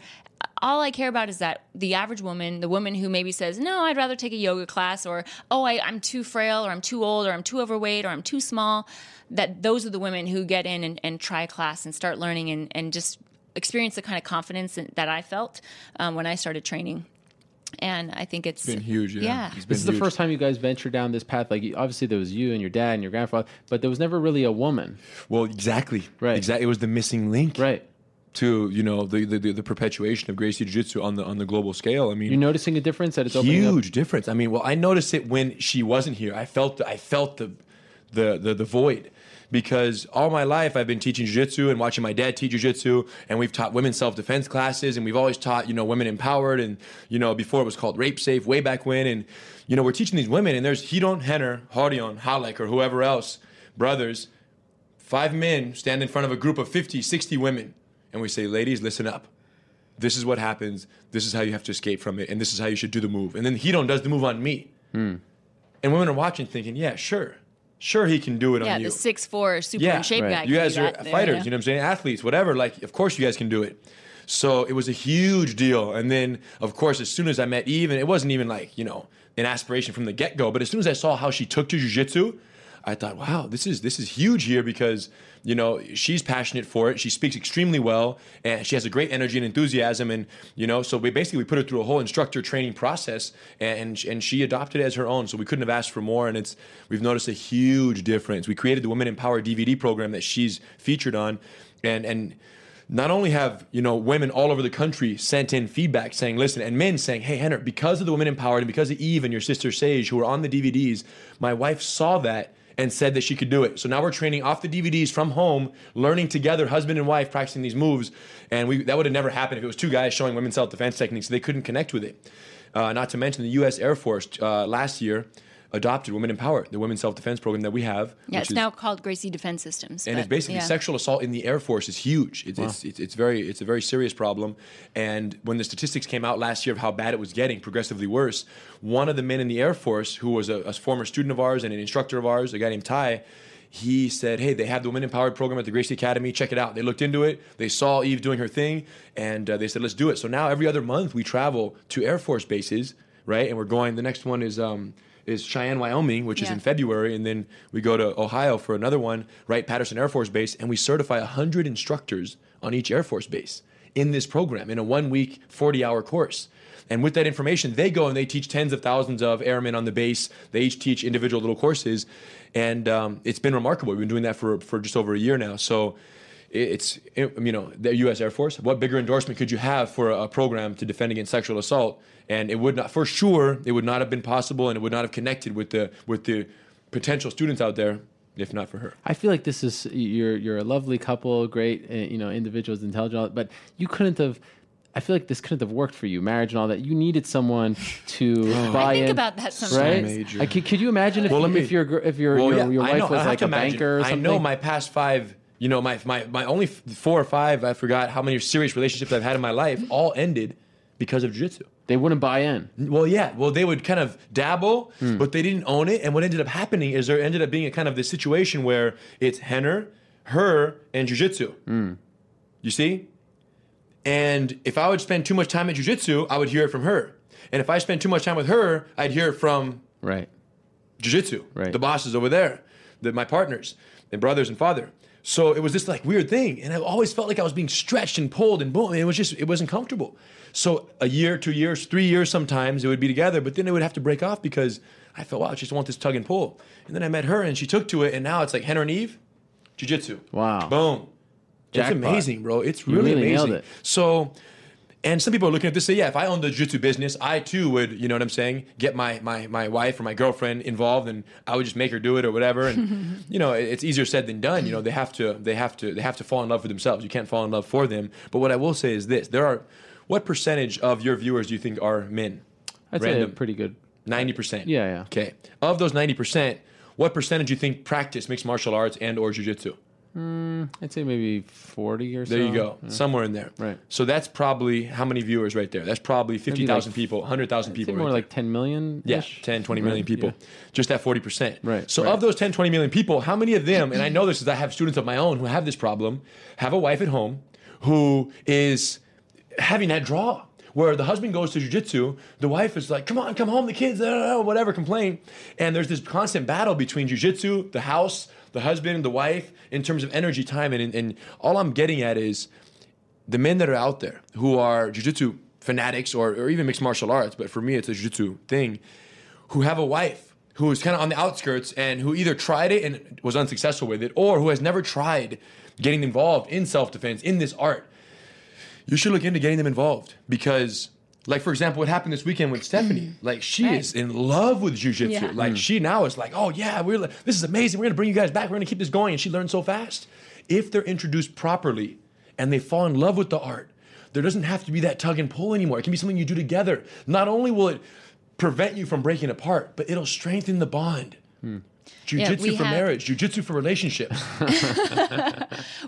[SPEAKER 10] all I care about is that the average woman, the woman who maybe says, no, I'd rather take a yoga class or, oh, I, I'm too frail or I'm too old or I'm too overweight or I'm too small, that those are the women who get in and, and try class and start learning and, and just experience the kind of confidence that I felt um, when I started training. And I think it's
[SPEAKER 11] been huge, yeah.
[SPEAKER 10] Yeah.
[SPEAKER 11] It's
[SPEAKER 1] This is the first time you guys ventured down this path. Like, obviously, there was you and your dad and your grandfather, but there was never really a woman.
[SPEAKER 11] Well, exactly.
[SPEAKER 1] Right.
[SPEAKER 11] Exactly. It was the missing link.
[SPEAKER 1] Right.
[SPEAKER 11] To you know the the, the perpetuation of Gracie Jiu Jitsu on the on the global scale. I mean,
[SPEAKER 1] You're noticing a difference that it's opening up?
[SPEAKER 11] huge difference. I mean, well, I noticed it when she wasn't here. I felt I felt the the the, the void because all my life I've been teaching jiu-jitsu and watching my dad teach jiu-jitsu and we've taught women self-defense classes and we've always taught, you know, women empowered and you know, before it was called rape safe way back when and you know, we're teaching these women and there's Ryron Rener, Harion, Ralek or whoever else, brothers, five men stand in front of a group of 50, 60 women and we say, "Ladies, listen up." this is what happens. This is how you have to escape from it, and this is how you should do the move. And then Ryron does the move on me, hmm. and women are watching, thinking, "Yeah, sure, sure, he can do it
[SPEAKER 10] yeah,
[SPEAKER 11] on you."
[SPEAKER 10] Yeah, the six four super in shape guy.
[SPEAKER 11] You guys are
[SPEAKER 10] that.
[SPEAKER 11] fighters,
[SPEAKER 10] Yeah.
[SPEAKER 11] you know what I'm saying? Athletes, whatever. Like, of course you guys can do it. So it was a huge deal. And then, of course, as soon as I met Eve, and it wasn't even like, you know, an aspiration from the get go, but as soon as I saw how she took to jujitsu, I thought, wow, this is this is huge here because you know she's passionate for it. She speaks extremely well, and she has a great energy and enthusiasm. And you know, so we basically we put her through a whole instructor training process, and and she adopted it as her own. So we couldn't have asked for more. And it's we've noticed a huge difference. We created the Women Empowered DVD program that she's featured on, and and not only have you know women all over the country sent in feedback saying listen and men saying hey rener because of the women empowered and because of eve and your sister sage who are on the dvds my wife saw that and said that she could do it. So now we're training off the dvds from home learning together husband and wife practicing these moves. And we that would have never happened if it was two guys showing women self-defense techniques. They couldn't connect with it. Uh, not to mention the u.s air force uh, last year adopted women empowered the women's self-defense program that we have
[SPEAKER 10] Yeah,
[SPEAKER 11] which
[SPEAKER 10] it's
[SPEAKER 11] is-
[SPEAKER 10] now called Gracie Defense Systems.
[SPEAKER 11] and
[SPEAKER 10] but,
[SPEAKER 11] it's basically
[SPEAKER 10] yeah.
[SPEAKER 11] sexual assault in the Air Force is huge. It's, it's, it's, it's very it's a very serious problem. And when the statistics came out last year of how bad it was getting, progressively worse, one of the men in the Air Force who was a, a former student of ours and an instructor of ours, a guy named Ty, he said, "Hey, they have the Women Empowered program at the Gracie Academy. Check it out." They looked into it. They saw Eve doing her thing, and uh, they said, "Let's do it." So now every other month we travel to Air Force bases, right? And we're going. The next one is. Um, is Cheyenne, Wyoming, which is in February, and then we go to Ohio for another one, right? Patterson Air Force Base, and we certify 100 instructors on each Air Force base in this program in a one week, 40 hour course. And with that information, they go and they teach tens of thousands of airmen on the base. They each teach individual little courses, and um, it's been remarkable. We've been doing that for for just over a year now. So it's you know the U.S. Air Force. What bigger endorsement could you have for a, a program to defend against sexual assault? And it would not, for sure, it would not have been possible, and it would not have connected with the with the potential students out there if not for her.
[SPEAKER 1] I feel like this is you're you're a lovely couple, great uh, you know individuals, intelligent, but you couldn't have. I feel like this couldn't have worked for you, marriage and all that. You needed someone to
[SPEAKER 11] Oh.
[SPEAKER 1] buy
[SPEAKER 10] I think
[SPEAKER 1] in,
[SPEAKER 10] about that sometimes.
[SPEAKER 1] right?
[SPEAKER 11] Major.
[SPEAKER 1] Like, could, could you imagine if,
[SPEAKER 11] Well, let me-
[SPEAKER 1] if your gr- if your
[SPEAKER 11] Well,
[SPEAKER 1] your,
[SPEAKER 11] yeah,
[SPEAKER 1] your wife
[SPEAKER 11] know,
[SPEAKER 1] was
[SPEAKER 11] have
[SPEAKER 1] like a
[SPEAKER 11] imagine.
[SPEAKER 1] banker or something?
[SPEAKER 11] I know my past five, you know, my, my, my only four or five, I forgot how many serious relationships I've had in my life, all ended because of jiu-jitsu.
[SPEAKER 1] They wouldn't buy in.
[SPEAKER 11] Well, yeah. Well, they would kind of dabble,
[SPEAKER 1] Hmm.
[SPEAKER 11] but they didn't own it. And what ended up happening is there ended up being a kind of this situation where it's Rener, her, and jiu-jitsu.
[SPEAKER 1] Hmm.
[SPEAKER 11] You see? And if I would spend too much time at jiu-jitsu, I would hear it from her. And if I spent too much time with her, I'd hear it from
[SPEAKER 1] right
[SPEAKER 11] jiu-jitsu
[SPEAKER 1] Right.
[SPEAKER 11] the bosses over there the, my partners and brothers and father so it was this like weird thing and i always felt like i was being stretched and pulled and boom and it was just it wasn't comfortable. So a year two years three years sometimes it would be together but then it would have to break off because i felt wow i just want this tug and pull. And then i met her and she took to it and now it's like rener and eve jiu-jitsu.
[SPEAKER 1] Wow.
[SPEAKER 11] boom.
[SPEAKER 1] Jackpot.
[SPEAKER 11] it's amazing bro. It's really,
[SPEAKER 1] really
[SPEAKER 11] amazing.
[SPEAKER 1] it.
[SPEAKER 11] so and some people are looking at this say, yeah, if I owned the jiu-jitsu business, I too would, you know what I'm saying, get my my my wife or my girlfriend involved and I would just make her do it or whatever. And you know, it's easier said than done. You know, they have to they have to they have to fall in love with themselves. You can't fall in love for them. But what I will say is this. There are what percentage of your viewers do you think are men?
[SPEAKER 1] I'd say a pretty good.
[SPEAKER 11] Ninety percent.
[SPEAKER 1] Yeah, yeah.
[SPEAKER 11] Okay. Of those ninety percent, what percentage do you think practice mixed martial arts and or jiu-jitsu?
[SPEAKER 1] Mm, I'd say maybe forty or so.
[SPEAKER 11] There you go.
[SPEAKER 1] Yeah.
[SPEAKER 11] Somewhere in there.
[SPEAKER 1] Right.
[SPEAKER 11] So that's probably how many viewers right there? That's probably 50,000
[SPEAKER 1] like-
[SPEAKER 11] people, 100,000
[SPEAKER 1] I'd say
[SPEAKER 11] people.
[SPEAKER 1] more
[SPEAKER 11] right
[SPEAKER 1] like ten million.
[SPEAKER 11] yeah, 10, 20 million people. Just that 40%.
[SPEAKER 1] Right,
[SPEAKER 11] So
[SPEAKER 1] right.
[SPEAKER 11] of those 10, 20 million people, how many of them, and I know this because I have students of my own who have this problem, have a wife at home who is having that draw where the husband goes to jujitsu, the wife is like, come on, come home, the kids, whatever, complain. And there's this constant battle between jujitsu, the house, the husband, and the wife, in terms of energy, time. And, and all I'm getting at is the men that are out there who are jujitsu fanatics or, or even mixed martial arts, but for me, it's a jujitsu thing, who have a wife who is kind of on the outskirts and who either tried it and was unsuccessful with it, or who has never tried getting involved in self defense, in this art you should look into getting them involved because like for example what happened this weekend with stephanie. Mm. Like she
[SPEAKER 10] Right.
[SPEAKER 11] is in love with jiu-jitsu.
[SPEAKER 10] Yeah.
[SPEAKER 11] like mm. she now is like oh yeah we're like, this is amazing. We're gonna bring you guys back. We're gonna keep this going. And she learned so fast. If they're introduced properly and they fall in love with the art there doesn't have to be that tug and pull anymore. It can be something you do together. Not only will it prevent you from breaking apart but it'll strengthen the bond hmm. Jiu-jitsu
[SPEAKER 10] we
[SPEAKER 11] for
[SPEAKER 10] have-
[SPEAKER 11] marriage, jiu-jitsu for relationships.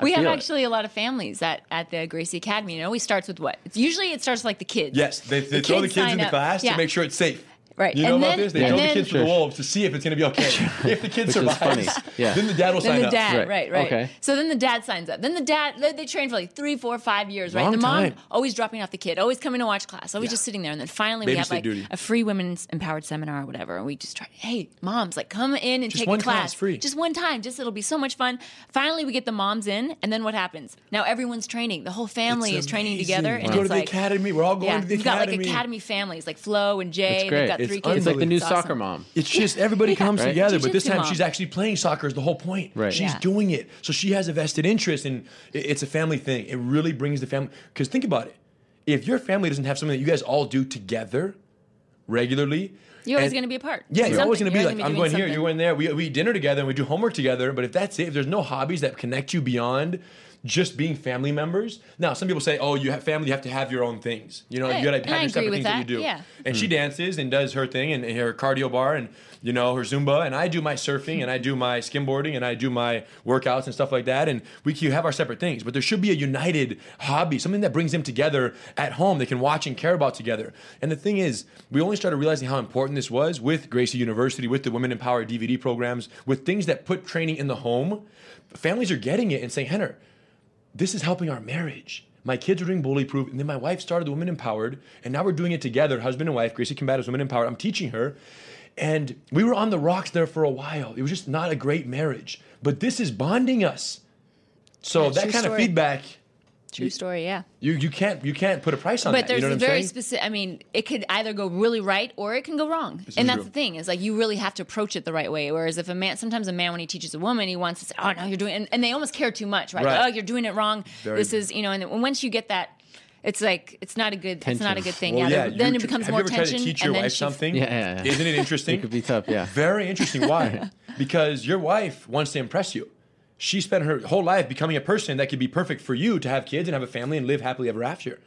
[SPEAKER 10] we have
[SPEAKER 11] it.
[SPEAKER 10] actually a lot of families at, at the Gracie Academy. It always starts with what? It's usually it starts like the kids.
[SPEAKER 11] Yes, they, they throw the kids in the
[SPEAKER 10] up.
[SPEAKER 11] class
[SPEAKER 10] Yeah.
[SPEAKER 11] to make sure it's safe.
[SPEAKER 10] Right.
[SPEAKER 11] You know
[SPEAKER 10] And
[SPEAKER 11] about
[SPEAKER 10] then-
[SPEAKER 11] this? They
[SPEAKER 10] and
[SPEAKER 11] throw the
[SPEAKER 10] then-
[SPEAKER 11] kids to the wolves to see if it's going to be okay. if the kid
[SPEAKER 1] Which is funny.
[SPEAKER 11] survives,
[SPEAKER 1] Yeah.
[SPEAKER 11] then the dad will
[SPEAKER 10] Then
[SPEAKER 11] sign
[SPEAKER 10] the
[SPEAKER 11] up.
[SPEAKER 10] dad, right, right.
[SPEAKER 1] Okay.
[SPEAKER 10] So then the dad signs up. Then the dad, they, they train for like three, four, five years, right?
[SPEAKER 11] Long
[SPEAKER 10] the mom
[SPEAKER 11] time.
[SPEAKER 10] always dropping off the kid, always coming to watch class, always just sitting there. And then finally we have like
[SPEAKER 11] duty.
[SPEAKER 10] a free women's empowered seminar or whatever. And we just try, hey, moms, like come in and
[SPEAKER 11] Just
[SPEAKER 10] take
[SPEAKER 11] one
[SPEAKER 10] a class.
[SPEAKER 11] class, free.
[SPEAKER 10] Just one time. Just it'll be so much fun. Finally we get the moms in, and then what happens? Now everyone's training. The whole family
[SPEAKER 11] It's
[SPEAKER 10] is training together.
[SPEAKER 11] We
[SPEAKER 10] And
[SPEAKER 11] go
[SPEAKER 10] it's
[SPEAKER 11] to the
[SPEAKER 10] like,
[SPEAKER 11] academy. We're all going
[SPEAKER 10] yeah,
[SPEAKER 11] to the
[SPEAKER 10] we've got like
[SPEAKER 11] academy.
[SPEAKER 10] academy families, like Flo and Jay.
[SPEAKER 1] It's
[SPEAKER 10] They've
[SPEAKER 1] great.
[SPEAKER 10] got
[SPEAKER 11] It's
[SPEAKER 10] three kids.
[SPEAKER 1] It's like the new
[SPEAKER 10] It's awesome.
[SPEAKER 1] soccer mom.
[SPEAKER 11] It's just everybody comes
[SPEAKER 1] Right?
[SPEAKER 11] together, but this time
[SPEAKER 10] mom.
[SPEAKER 11] she's actually playing soccer is the whole point.
[SPEAKER 1] Right.
[SPEAKER 11] She's
[SPEAKER 10] Yeah.
[SPEAKER 11] doing it. So she has a vested interest and it- it's a family thing. It really brings the family because think about it. If your family doesn't have something that you guys all do together regularly,
[SPEAKER 10] You're always going to be apart.
[SPEAKER 11] Yeah,
[SPEAKER 10] Doing
[SPEAKER 11] you're always going to be
[SPEAKER 10] You're
[SPEAKER 11] like, I'm
[SPEAKER 10] doing
[SPEAKER 11] going here, you're going there. We, we eat dinner together and we do homework together. But if that's it, if there's no hobbies that connect you beyond just being family members. Now, some people say, "Oh, you have family, you have to have your own things. You know,
[SPEAKER 10] Right.
[SPEAKER 11] you got to have
[SPEAKER 10] I
[SPEAKER 11] your separate things
[SPEAKER 10] with
[SPEAKER 11] that. you do."
[SPEAKER 10] yeah.
[SPEAKER 11] And she
[SPEAKER 1] Hmm.
[SPEAKER 11] dances and does her thing and, and her cardio bar and you know her Zumba, and I do my surfing and I do my skimboarding and I do my workouts and stuff like that. And we can have our separate things, but there should be a united hobby, something that brings them together at home. They can watch and care about together. And the thing is, we only started realizing how important this was with Gracie University, with the Women Empowered DVD programs, with things that put training in the home. Families are getting it and saying, Rener, this is helping our marriage. My kids are doing bully proof, and then my wife started the Women Empowered, and now we're doing it together, husband and wife. Gracie Combatives Women Empowered. I'm teaching her, and we were on the rocks there for a while. It was just not a great marriage, but this is bonding us. So
[SPEAKER 10] Yeah,
[SPEAKER 11] that kind of feedback,
[SPEAKER 10] True story, yeah.
[SPEAKER 11] you you can't you can't put a price on
[SPEAKER 10] But
[SPEAKER 11] that.
[SPEAKER 10] there's
[SPEAKER 11] you know
[SPEAKER 10] a very
[SPEAKER 11] saying?
[SPEAKER 10] specific. I mean, it could either go really right or it can go wrong,
[SPEAKER 11] This
[SPEAKER 10] and that's
[SPEAKER 11] true.
[SPEAKER 10] the thing. Is like you really have to approach it the right way. Whereas if a man, sometimes a man when he teaches a woman, he wants to say, "Oh no, you're doing," and, and they almost care too much, right?
[SPEAKER 11] Right.
[SPEAKER 10] Oh, you're doing it wrong.
[SPEAKER 11] Very-
[SPEAKER 10] this is, you know, and then once you get that. It's like it's not a good. It's not a good thing.
[SPEAKER 11] Well,
[SPEAKER 10] yeah,
[SPEAKER 11] yeah,
[SPEAKER 10] then
[SPEAKER 11] you
[SPEAKER 10] it
[SPEAKER 11] tr-
[SPEAKER 10] becomes
[SPEAKER 11] have
[SPEAKER 10] more
[SPEAKER 11] you ever tried to
[SPEAKER 10] tension.
[SPEAKER 11] teach your
[SPEAKER 10] and
[SPEAKER 11] wife something?
[SPEAKER 1] Yeah, yeah, yeah.
[SPEAKER 11] Isn't it interesting?
[SPEAKER 1] It could be tough, yeah.
[SPEAKER 11] Very interesting. Why? because your wife wants to impress you. She spent her whole life becoming a person that could be perfect for you to have kids and have a family and live happily ever after.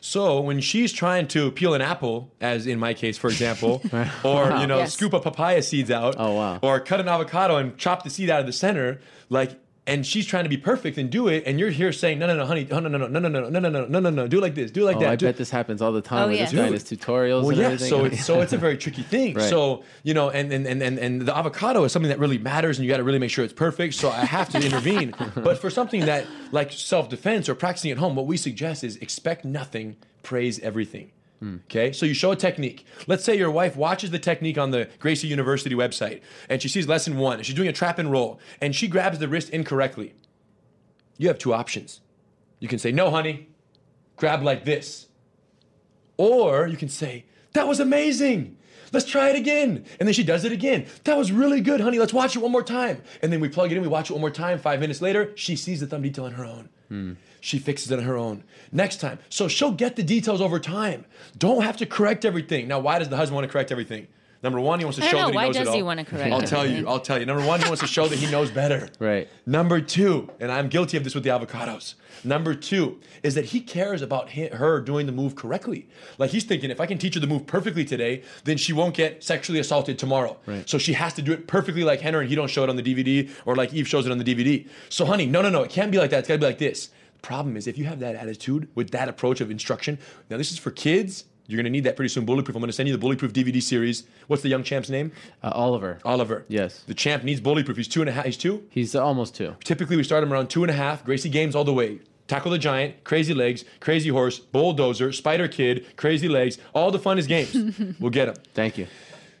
[SPEAKER 11] So when she's trying to peel an apple, as in my case, for example, or
[SPEAKER 1] Wow.
[SPEAKER 11] you know,
[SPEAKER 10] Yes.
[SPEAKER 11] scoop a papaya seeds out,
[SPEAKER 1] Oh, wow.
[SPEAKER 11] or cut an avocado and chop the seed out of the center, like, and she's trying to be perfect and do it, and you're here saying, no, no, no, honey, no, no, no, no, no, no, no, no, no, no, no, no, no, do it like this, do it like
[SPEAKER 1] oh,
[SPEAKER 11] that.
[SPEAKER 1] I
[SPEAKER 11] do
[SPEAKER 1] bet this happens all the time
[SPEAKER 10] Oh,
[SPEAKER 1] with
[SPEAKER 10] yeah.
[SPEAKER 1] this guy and
[SPEAKER 11] Dude.
[SPEAKER 1] his tutorials
[SPEAKER 11] well,
[SPEAKER 1] and
[SPEAKER 11] yeah.
[SPEAKER 1] everything.
[SPEAKER 11] So it's so it's a very tricky thing.
[SPEAKER 1] Right.
[SPEAKER 11] So you know, and and, and and and the avocado is something that really matters, and you got to really make sure it's perfect. So I have to intervene. But for something that like self defense or practicing at home, what we suggest is expect nothing, praise everything. Mm. Okay, so you show a technique. Let's say your wife watches the technique on the Gracie University website, and she sees lesson one, and she's doing a trap and roll, and she grabs the wrist incorrectly. You have two options. You can say, "No, honey, grab like this," Or you can say, That was amazing. Let's try it again. And then she does it again. That was really good, honey. Let's watch it one more time. And then we plug it in, we watch it one more time. Five minutes later, she sees the thumb detail on her own. Hmm. She fixes it on her own. Next time. So she'll get the details over time. Don't have to correct everything. Now, why does the husband want to correct everything? Number one, he wants to show
[SPEAKER 10] don't know.
[SPEAKER 11] that he
[SPEAKER 10] Why
[SPEAKER 11] knows
[SPEAKER 10] does
[SPEAKER 11] it all.
[SPEAKER 10] he wanna correct
[SPEAKER 11] I'll tell you. I'll tell you. Number one, he wants to show that he knows better.
[SPEAKER 1] Right.
[SPEAKER 11] Number two, and I'm guilty of this with the avocados. Number two is that he cares about hi- her doing the move correctly. Like he's thinking, if I can teach her the move perfectly today, then she won't get sexually assaulted tomorrow.
[SPEAKER 1] Right.
[SPEAKER 11] So she has to do it perfectly like Henry, and he don't show it on the DVD, or like Eve shows it on the DVD. So, honey, no, no, no, it can't be like that. It's got to be like this. Problem is, if you have that attitude with that approach of instruction, now this is for kids. You're gonna need that pretty soon. Bullyproof. I'm gonna send you the Bullyproof DVD series. What's the young champ's name?
[SPEAKER 1] Uh, Oliver.
[SPEAKER 11] Oliver.
[SPEAKER 1] Yes.
[SPEAKER 11] The champ needs Bullyproof. He's two and a half. He's two.
[SPEAKER 1] He's almost two.
[SPEAKER 11] Typically, we start him around two and a half. Gracie Games all the way. Tackle the Giant, Crazy Legs, Crazy Horse, Bulldozer, Spider Kid, Crazy Legs. All the fun is games. we'll get him.
[SPEAKER 1] Thank you.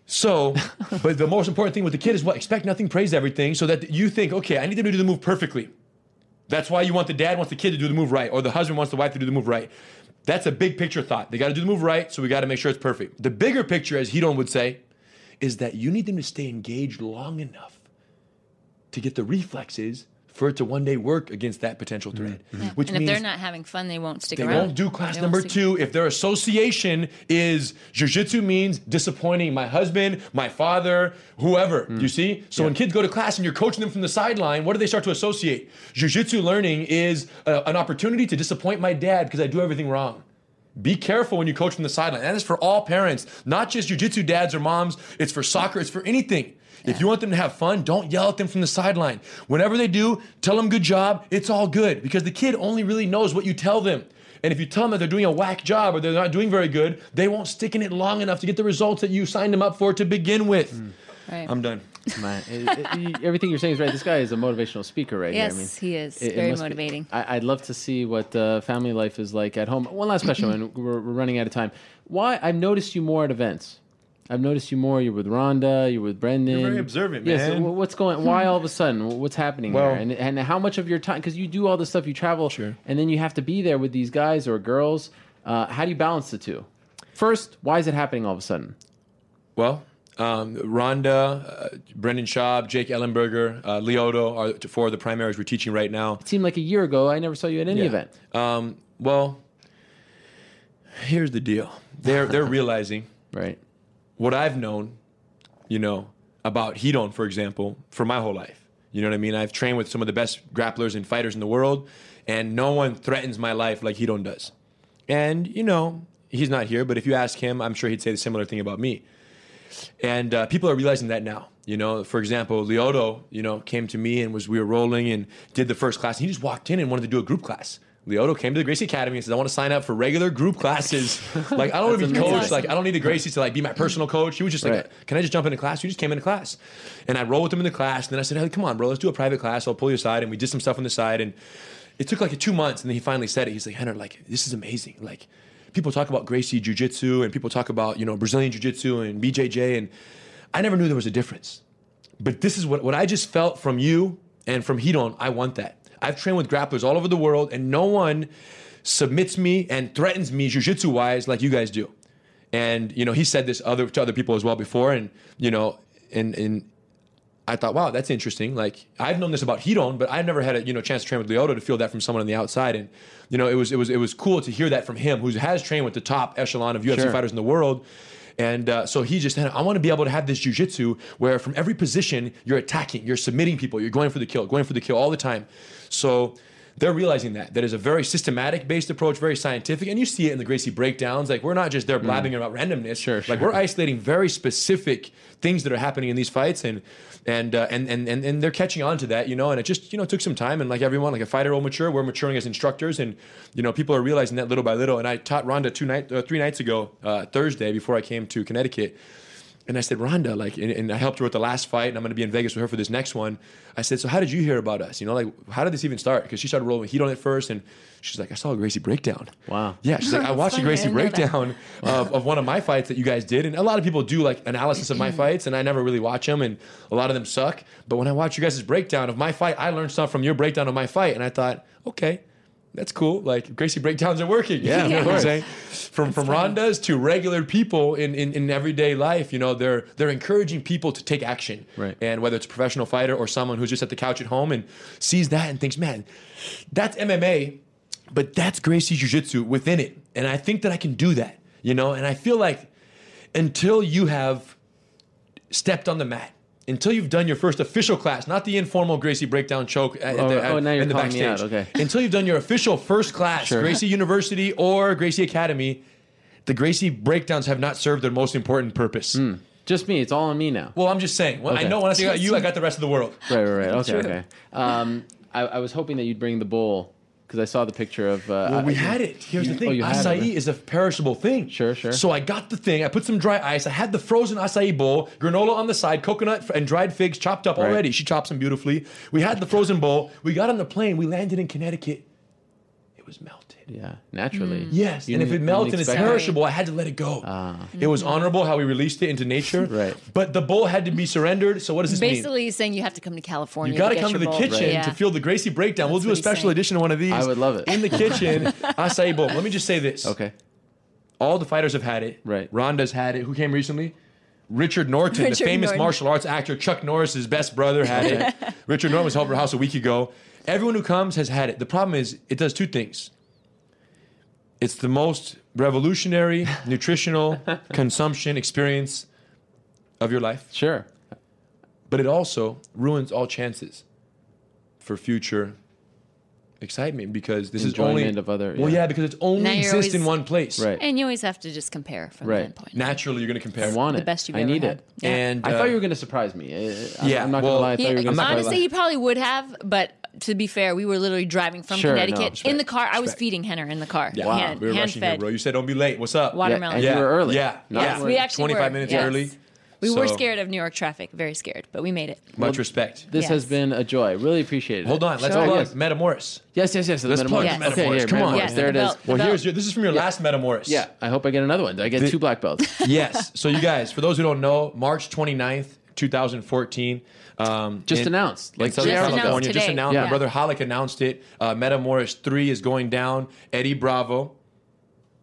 [SPEAKER 11] So, but the most important thing with the kid is what? Expect nothing, praise everything, so that you think, okay, I need them to do the move perfectly. That's why you want the dad wants the kid to do the move right, or the husband wants the wife to do the move right. That's a big picture thought. They got to do the move right, so we got to make sure it's perfect. The bigger picture, as Ryron would say, is that you need them to stay engaged long enough to get the reflexes for it to one day work against that potential mm-hmm. threat. Mm-hmm.
[SPEAKER 10] Yeah.
[SPEAKER 11] Which
[SPEAKER 10] and if they're not having fun, they won't stick
[SPEAKER 11] they
[SPEAKER 10] around.
[SPEAKER 11] They won't do class
[SPEAKER 10] They
[SPEAKER 11] number two if their association is jujitsu means disappointing my husband, my father, whoever. Mm. You see? So when kids go to class and you're coaching them from the sideline, what do they start to associate? Jujitsu learning is a- an opportunity to disappoint my dad because I do everything wrong. Be careful when you coach from the sideline. That is for all parents, not just jujitsu dads or moms. It's for soccer, it's for anything. If you want them to have fun, don't yell at them from the sideline. Whenever they do, tell them good job. It's all good because the kid only really knows what you tell them. And if you tell them that they're doing a whack job or they're not doing very good, they won't stick in it long enough to get the results that you signed them up for to begin with.
[SPEAKER 10] Right.
[SPEAKER 11] I'm done.
[SPEAKER 1] Man, it- it- you- everything you're saying is right. This guy is a motivational speaker right here. I
[SPEAKER 10] Yes,
[SPEAKER 1] mean,
[SPEAKER 10] he is.
[SPEAKER 1] it- it
[SPEAKER 10] Very
[SPEAKER 1] must be-
[SPEAKER 10] motivating.
[SPEAKER 1] I, I'd love to see what uh, family life is like at home. One last question, and we're, we're running out of time. Why I've noticed you more at events. I've noticed you more. You're with Rhonda. You're with Brendan.
[SPEAKER 11] You're very observant, man.
[SPEAKER 1] wh- what's going? Why all of a sudden? What's happening
[SPEAKER 11] Well-
[SPEAKER 1] there? And and how much of your time? Because you do all this stuff. You travel,
[SPEAKER 11] Sure.
[SPEAKER 1] and then you have to be there with these guys or girls. Uh, how do you balance the two? First, why is it happening all of a sudden?
[SPEAKER 11] Well, um, Rhonda, uh, Brendan Schaub, Jake Ellenberger, uh, Lyoto are four of the primaries we're teaching right now.
[SPEAKER 1] It seemed like a year ago. I never saw you at any
[SPEAKER 11] Yeah.
[SPEAKER 1] event.
[SPEAKER 11] Um, well, here's the deal. They're they're realizing
[SPEAKER 1] right
[SPEAKER 11] what I've known, you know, about Ryron, for example, for my whole life. You know what I mean? I've trained with some of the best grapplers and fighters in the world, and no one threatens my life like Ryron does. And you know, he's not here, but if you ask him, I'm sure he'd say the similar thing about me. And uh, people are realizing that now. You know, for example, Lyoto, you know, came to me and was we were rolling and did the first class. He just walked in and wanted to do a group class. Lyoto came to the Gracie Academy and said, "I want to sign up for regular group classes. like I don't want to be coached. Like I don't need the Gracie to like be my personal coach." He was just like,
[SPEAKER 1] Right.
[SPEAKER 11] "Can I just jump into class?" You just came into class, and I rolled with him in the class. And then I said, "Hey, come on, bro, let's do a private class. I'll pull you aside." And we did some stuff on the side, and it took like two months. And then he finally said it. He's like, "Rener, like this is amazing. Like people talk about Gracie Jiu Jitsu, and people talk about you know Brazilian Jiu Jitsu and BJJ, and I never knew there was a difference." But this is what, what I just felt from you and from Ryron. I want that. I've trained with grapplers all over the world, and no one submits me and threatens me jiu-jitsu wise like you guys do. And you know, he said this other to other people as well before, and you know, and and I thought, wow, that's interesting. Like I've known this about Ryron, but I've never had a you know chance to train with Lyoto to feel that from someone on the outside. And you know, it was it was it was cool to hear that from him, who has trained with the top echelon of UFC
[SPEAKER 1] Sure.
[SPEAKER 11] fighters in the world. And uh, so he just, said, I want to be able to have this jujitsu where from every position you're attacking, you're submitting people, you're going for the kill, going for the kill all the time. So they're realizing that that is a very systematic based approach, very scientific, and you see it in the Gracie breakdowns. Like we're not just there blabbing about randomness. Sure, Like we're isolating very specific things that are happening in these fights, and and uh, and, and and and they're catching on to that, you know. And it just you know took some time, and like everyone, like a fighter will mature. We're maturing as instructors, and you know people are realizing that little by little. And I taught Rhonda two night, uh, three nights ago, uh, Thursday before I came to Connecticut. And I said, Rhonda, like, and, and I helped her with the last fight, and I'm going to be in Vegas with her for this next one. I said, so how did you hear about us? You know, like, how did this even start? Because she started rolling heat on it first, and she's like, I saw a Gracie breakdown.
[SPEAKER 1] Wow.
[SPEAKER 11] Yeah, she's like, I watched a
[SPEAKER 1] Funny, I
[SPEAKER 11] Gracie
[SPEAKER 1] didn't know that.
[SPEAKER 11] breakdown of, of one of my fights that you guys did, and a lot of people do like analysis of my mm-hmm. fights, and I never really watch them, and a lot of them suck. But when I watch you guys' breakdown of my fight, I learned stuff from your breakdown of my fight, and I thought, okay. That's cool. Like Gracie breakdowns are working.
[SPEAKER 1] Yeah,
[SPEAKER 11] you know
[SPEAKER 1] of
[SPEAKER 11] what I'm
[SPEAKER 1] course.
[SPEAKER 11] saying? From from Rondas to regular people in, in, in everyday life, you know, they're they're encouraging people to take action.
[SPEAKER 1] Right.
[SPEAKER 11] And whether it's a professional fighter or someone who's just at the couch at home and sees that and thinks, man, that's MMA, but that's Gracie Jiu Jitsu within it. And I think that I can do that, you know, and I feel like until you have stepped on the mat, until you've done your first official class, not the informal Gracie breakdown choke at,
[SPEAKER 1] Oh,
[SPEAKER 11] the,
[SPEAKER 1] oh, now you're
[SPEAKER 11] in the
[SPEAKER 1] calling me
[SPEAKER 11] backstage.
[SPEAKER 1] out, okay.
[SPEAKER 11] Until you've done your official first class,
[SPEAKER 1] Sure.
[SPEAKER 11] Gracie University or Gracie Academy, the Gracie breakdowns have not served their most important purpose.
[SPEAKER 1] Just me. It's all on me now.
[SPEAKER 11] Well, I'm just saying. Well, I know when I say you, I got the rest of the world.
[SPEAKER 1] Right, right, right. Okay, okay. Um, I, I was hoping that you'd bring the bowl because I saw the picture of. Uh,
[SPEAKER 11] Well, we
[SPEAKER 1] I-
[SPEAKER 11] had it. Here's the
[SPEAKER 1] Oh,
[SPEAKER 11] thing:
[SPEAKER 1] you had it,
[SPEAKER 11] acai
[SPEAKER 1] right?
[SPEAKER 11] is a perishable thing.
[SPEAKER 1] Sure, sure.
[SPEAKER 11] So I got the thing. I put some dry ice. I had the frozen acai bowl, granola on the side, coconut and dried figs chopped up
[SPEAKER 1] Right.
[SPEAKER 11] already. She chops them beautifully. We had the frozen bowl. We got on the plane. We landed in Connecticut. It was melted.
[SPEAKER 1] Yeah, naturally.
[SPEAKER 11] Yes,
[SPEAKER 1] You
[SPEAKER 11] and if it
[SPEAKER 1] you
[SPEAKER 11] melts and it's
[SPEAKER 1] expect it.
[SPEAKER 11] perishable, I had to let it go.
[SPEAKER 1] Ah.
[SPEAKER 11] It was honorable how we released it into nature.
[SPEAKER 1] Right.
[SPEAKER 11] But the bowl had to be surrendered. So what does this mean?
[SPEAKER 10] Basically, he's saying you have to come to California.
[SPEAKER 11] You got to come to the
[SPEAKER 10] bowl.
[SPEAKER 11] kitchen
[SPEAKER 10] Yeah.
[SPEAKER 11] to feel the Gracie breakdown. we'll do a special
[SPEAKER 10] saying.
[SPEAKER 11] edition of one of these.
[SPEAKER 1] I would love it.
[SPEAKER 11] In the kitchen, acai bowl. Let me just say this.
[SPEAKER 1] Okay.
[SPEAKER 11] All the fighters have had it.
[SPEAKER 1] Right.
[SPEAKER 11] Ronda's had it. Who came recently? Richard Norton, the famous
[SPEAKER 10] Norton.
[SPEAKER 11] martial arts actor. Chuck Norris's best brother had it. Richard Norton was over house a week ago. Everyone who comes has had it. The problem is, it does two things. It's the most revolutionary nutritional consumption experience of your life.
[SPEAKER 1] Sure.
[SPEAKER 11] But it also ruins all chances for future excitement because this is only
[SPEAKER 1] Enjoyment of other-
[SPEAKER 11] Well,
[SPEAKER 1] yeah.
[SPEAKER 11] yeah, because it's only
[SPEAKER 10] Now you're
[SPEAKER 11] exists in one place.
[SPEAKER 1] Right.
[SPEAKER 10] And you always have to just compare from
[SPEAKER 1] Right.
[SPEAKER 10] that point.
[SPEAKER 11] Naturally, you're going to compare.
[SPEAKER 1] I want
[SPEAKER 10] The best you've
[SPEAKER 1] I
[SPEAKER 10] ever
[SPEAKER 1] need
[SPEAKER 10] had.
[SPEAKER 1] it.
[SPEAKER 10] Yeah.
[SPEAKER 11] And
[SPEAKER 1] I
[SPEAKER 11] uh,
[SPEAKER 1] thought you were going to surprise me. I- I-
[SPEAKER 11] Yeah,
[SPEAKER 1] I'm not
[SPEAKER 11] well,
[SPEAKER 1] gonna lie. I thought
[SPEAKER 10] He-
[SPEAKER 1] you were going to surprise
[SPEAKER 10] honestly, he probably would have, but to be fair, we were literally driving from
[SPEAKER 1] Sure, no,
[SPEAKER 10] Connecticut
[SPEAKER 11] respect,
[SPEAKER 10] in the car. I was
[SPEAKER 11] respect.
[SPEAKER 10] feeding Rener in the car.
[SPEAKER 11] Yeah,
[SPEAKER 10] hand,
[SPEAKER 11] we were
[SPEAKER 10] hand
[SPEAKER 11] rushing here,
[SPEAKER 10] fed.
[SPEAKER 11] bro. You said don't be late. What's up?
[SPEAKER 10] Watermelon.
[SPEAKER 1] Yeah, and you were early.
[SPEAKER 11] Yeah,
[SPEAKER 1] Not
[SPEAKER 10] Yes,
[SPEAKER 1] when-
[SPEAKER 10] we actually
[SPEAKER 11] 25
[SPEAKER 10] were.
[SPEAKER 11] minutes
[SPEAKER 10] Yes.
[SPEAKER 11] early.
[SPEAKER 10] We were
[SPEAKER 11] So,
[SPEAKER 10] scared of New York traffic, very scared, but we made it.
[SPEAKER 11] Much respect.
[SPEAKER 1] This
[SPEAKER 10] Yes.
[SPEAKER 1] has been a joy. Really appreciate it.
[SPEAKER 11] Hold on. Let's
[SPEAKER 1] Sure.
[SPEAKER 11] plug oh,
[SPEAKER 1] Yes.
[SPEAKER 11] Metamoris.
[SPEAKER 1] Yes, yes, yes. the
[SPEAKER 11] Let's plug
[SPEAKER 1] Metamoris.
[SPEAKER 11] the
[SPEAKER 10] Yes.
[SPEAKER 1] Okay, here,
[SPEAKER 11] Come on.
[SPEAKER 1] Metamoris.
[SPEAKER 10] Yes,
[SPEAKER 1] there it
[SPEAKER 10] the
[SPEAKER 1] is.
[SPEAKER 10] belt.
[SPEAKER 11] Well,
[SPEAKER 10] The
[SPEAKER 11] here's your, this is from your last Metamoris.
[SPEAKER 1] Yeah, I hope I get another one. I get
[SPEAKER 11] The-
[SPEAKER 1] two black belts.
[SPEAKER 11] yes. So you guys, for those who don't know, March 29th, 2014. Um,
[SPEAKER 1] Just
[SPEAKER 11] in-
[SPEAKER 1] announced, like
[SPEAKER 11] Southern
[SPEAKER 1] three hours ago.
[SPEAKER 11] California. Just
[SPEAKER 10] today.
[SPEAKER 11] announced.
[SPEAKER 10] Yeah.
[SPEAKER 11] My brother Ralek announced it. Uh, Metamoris 3 is going down. Eddie Bravo,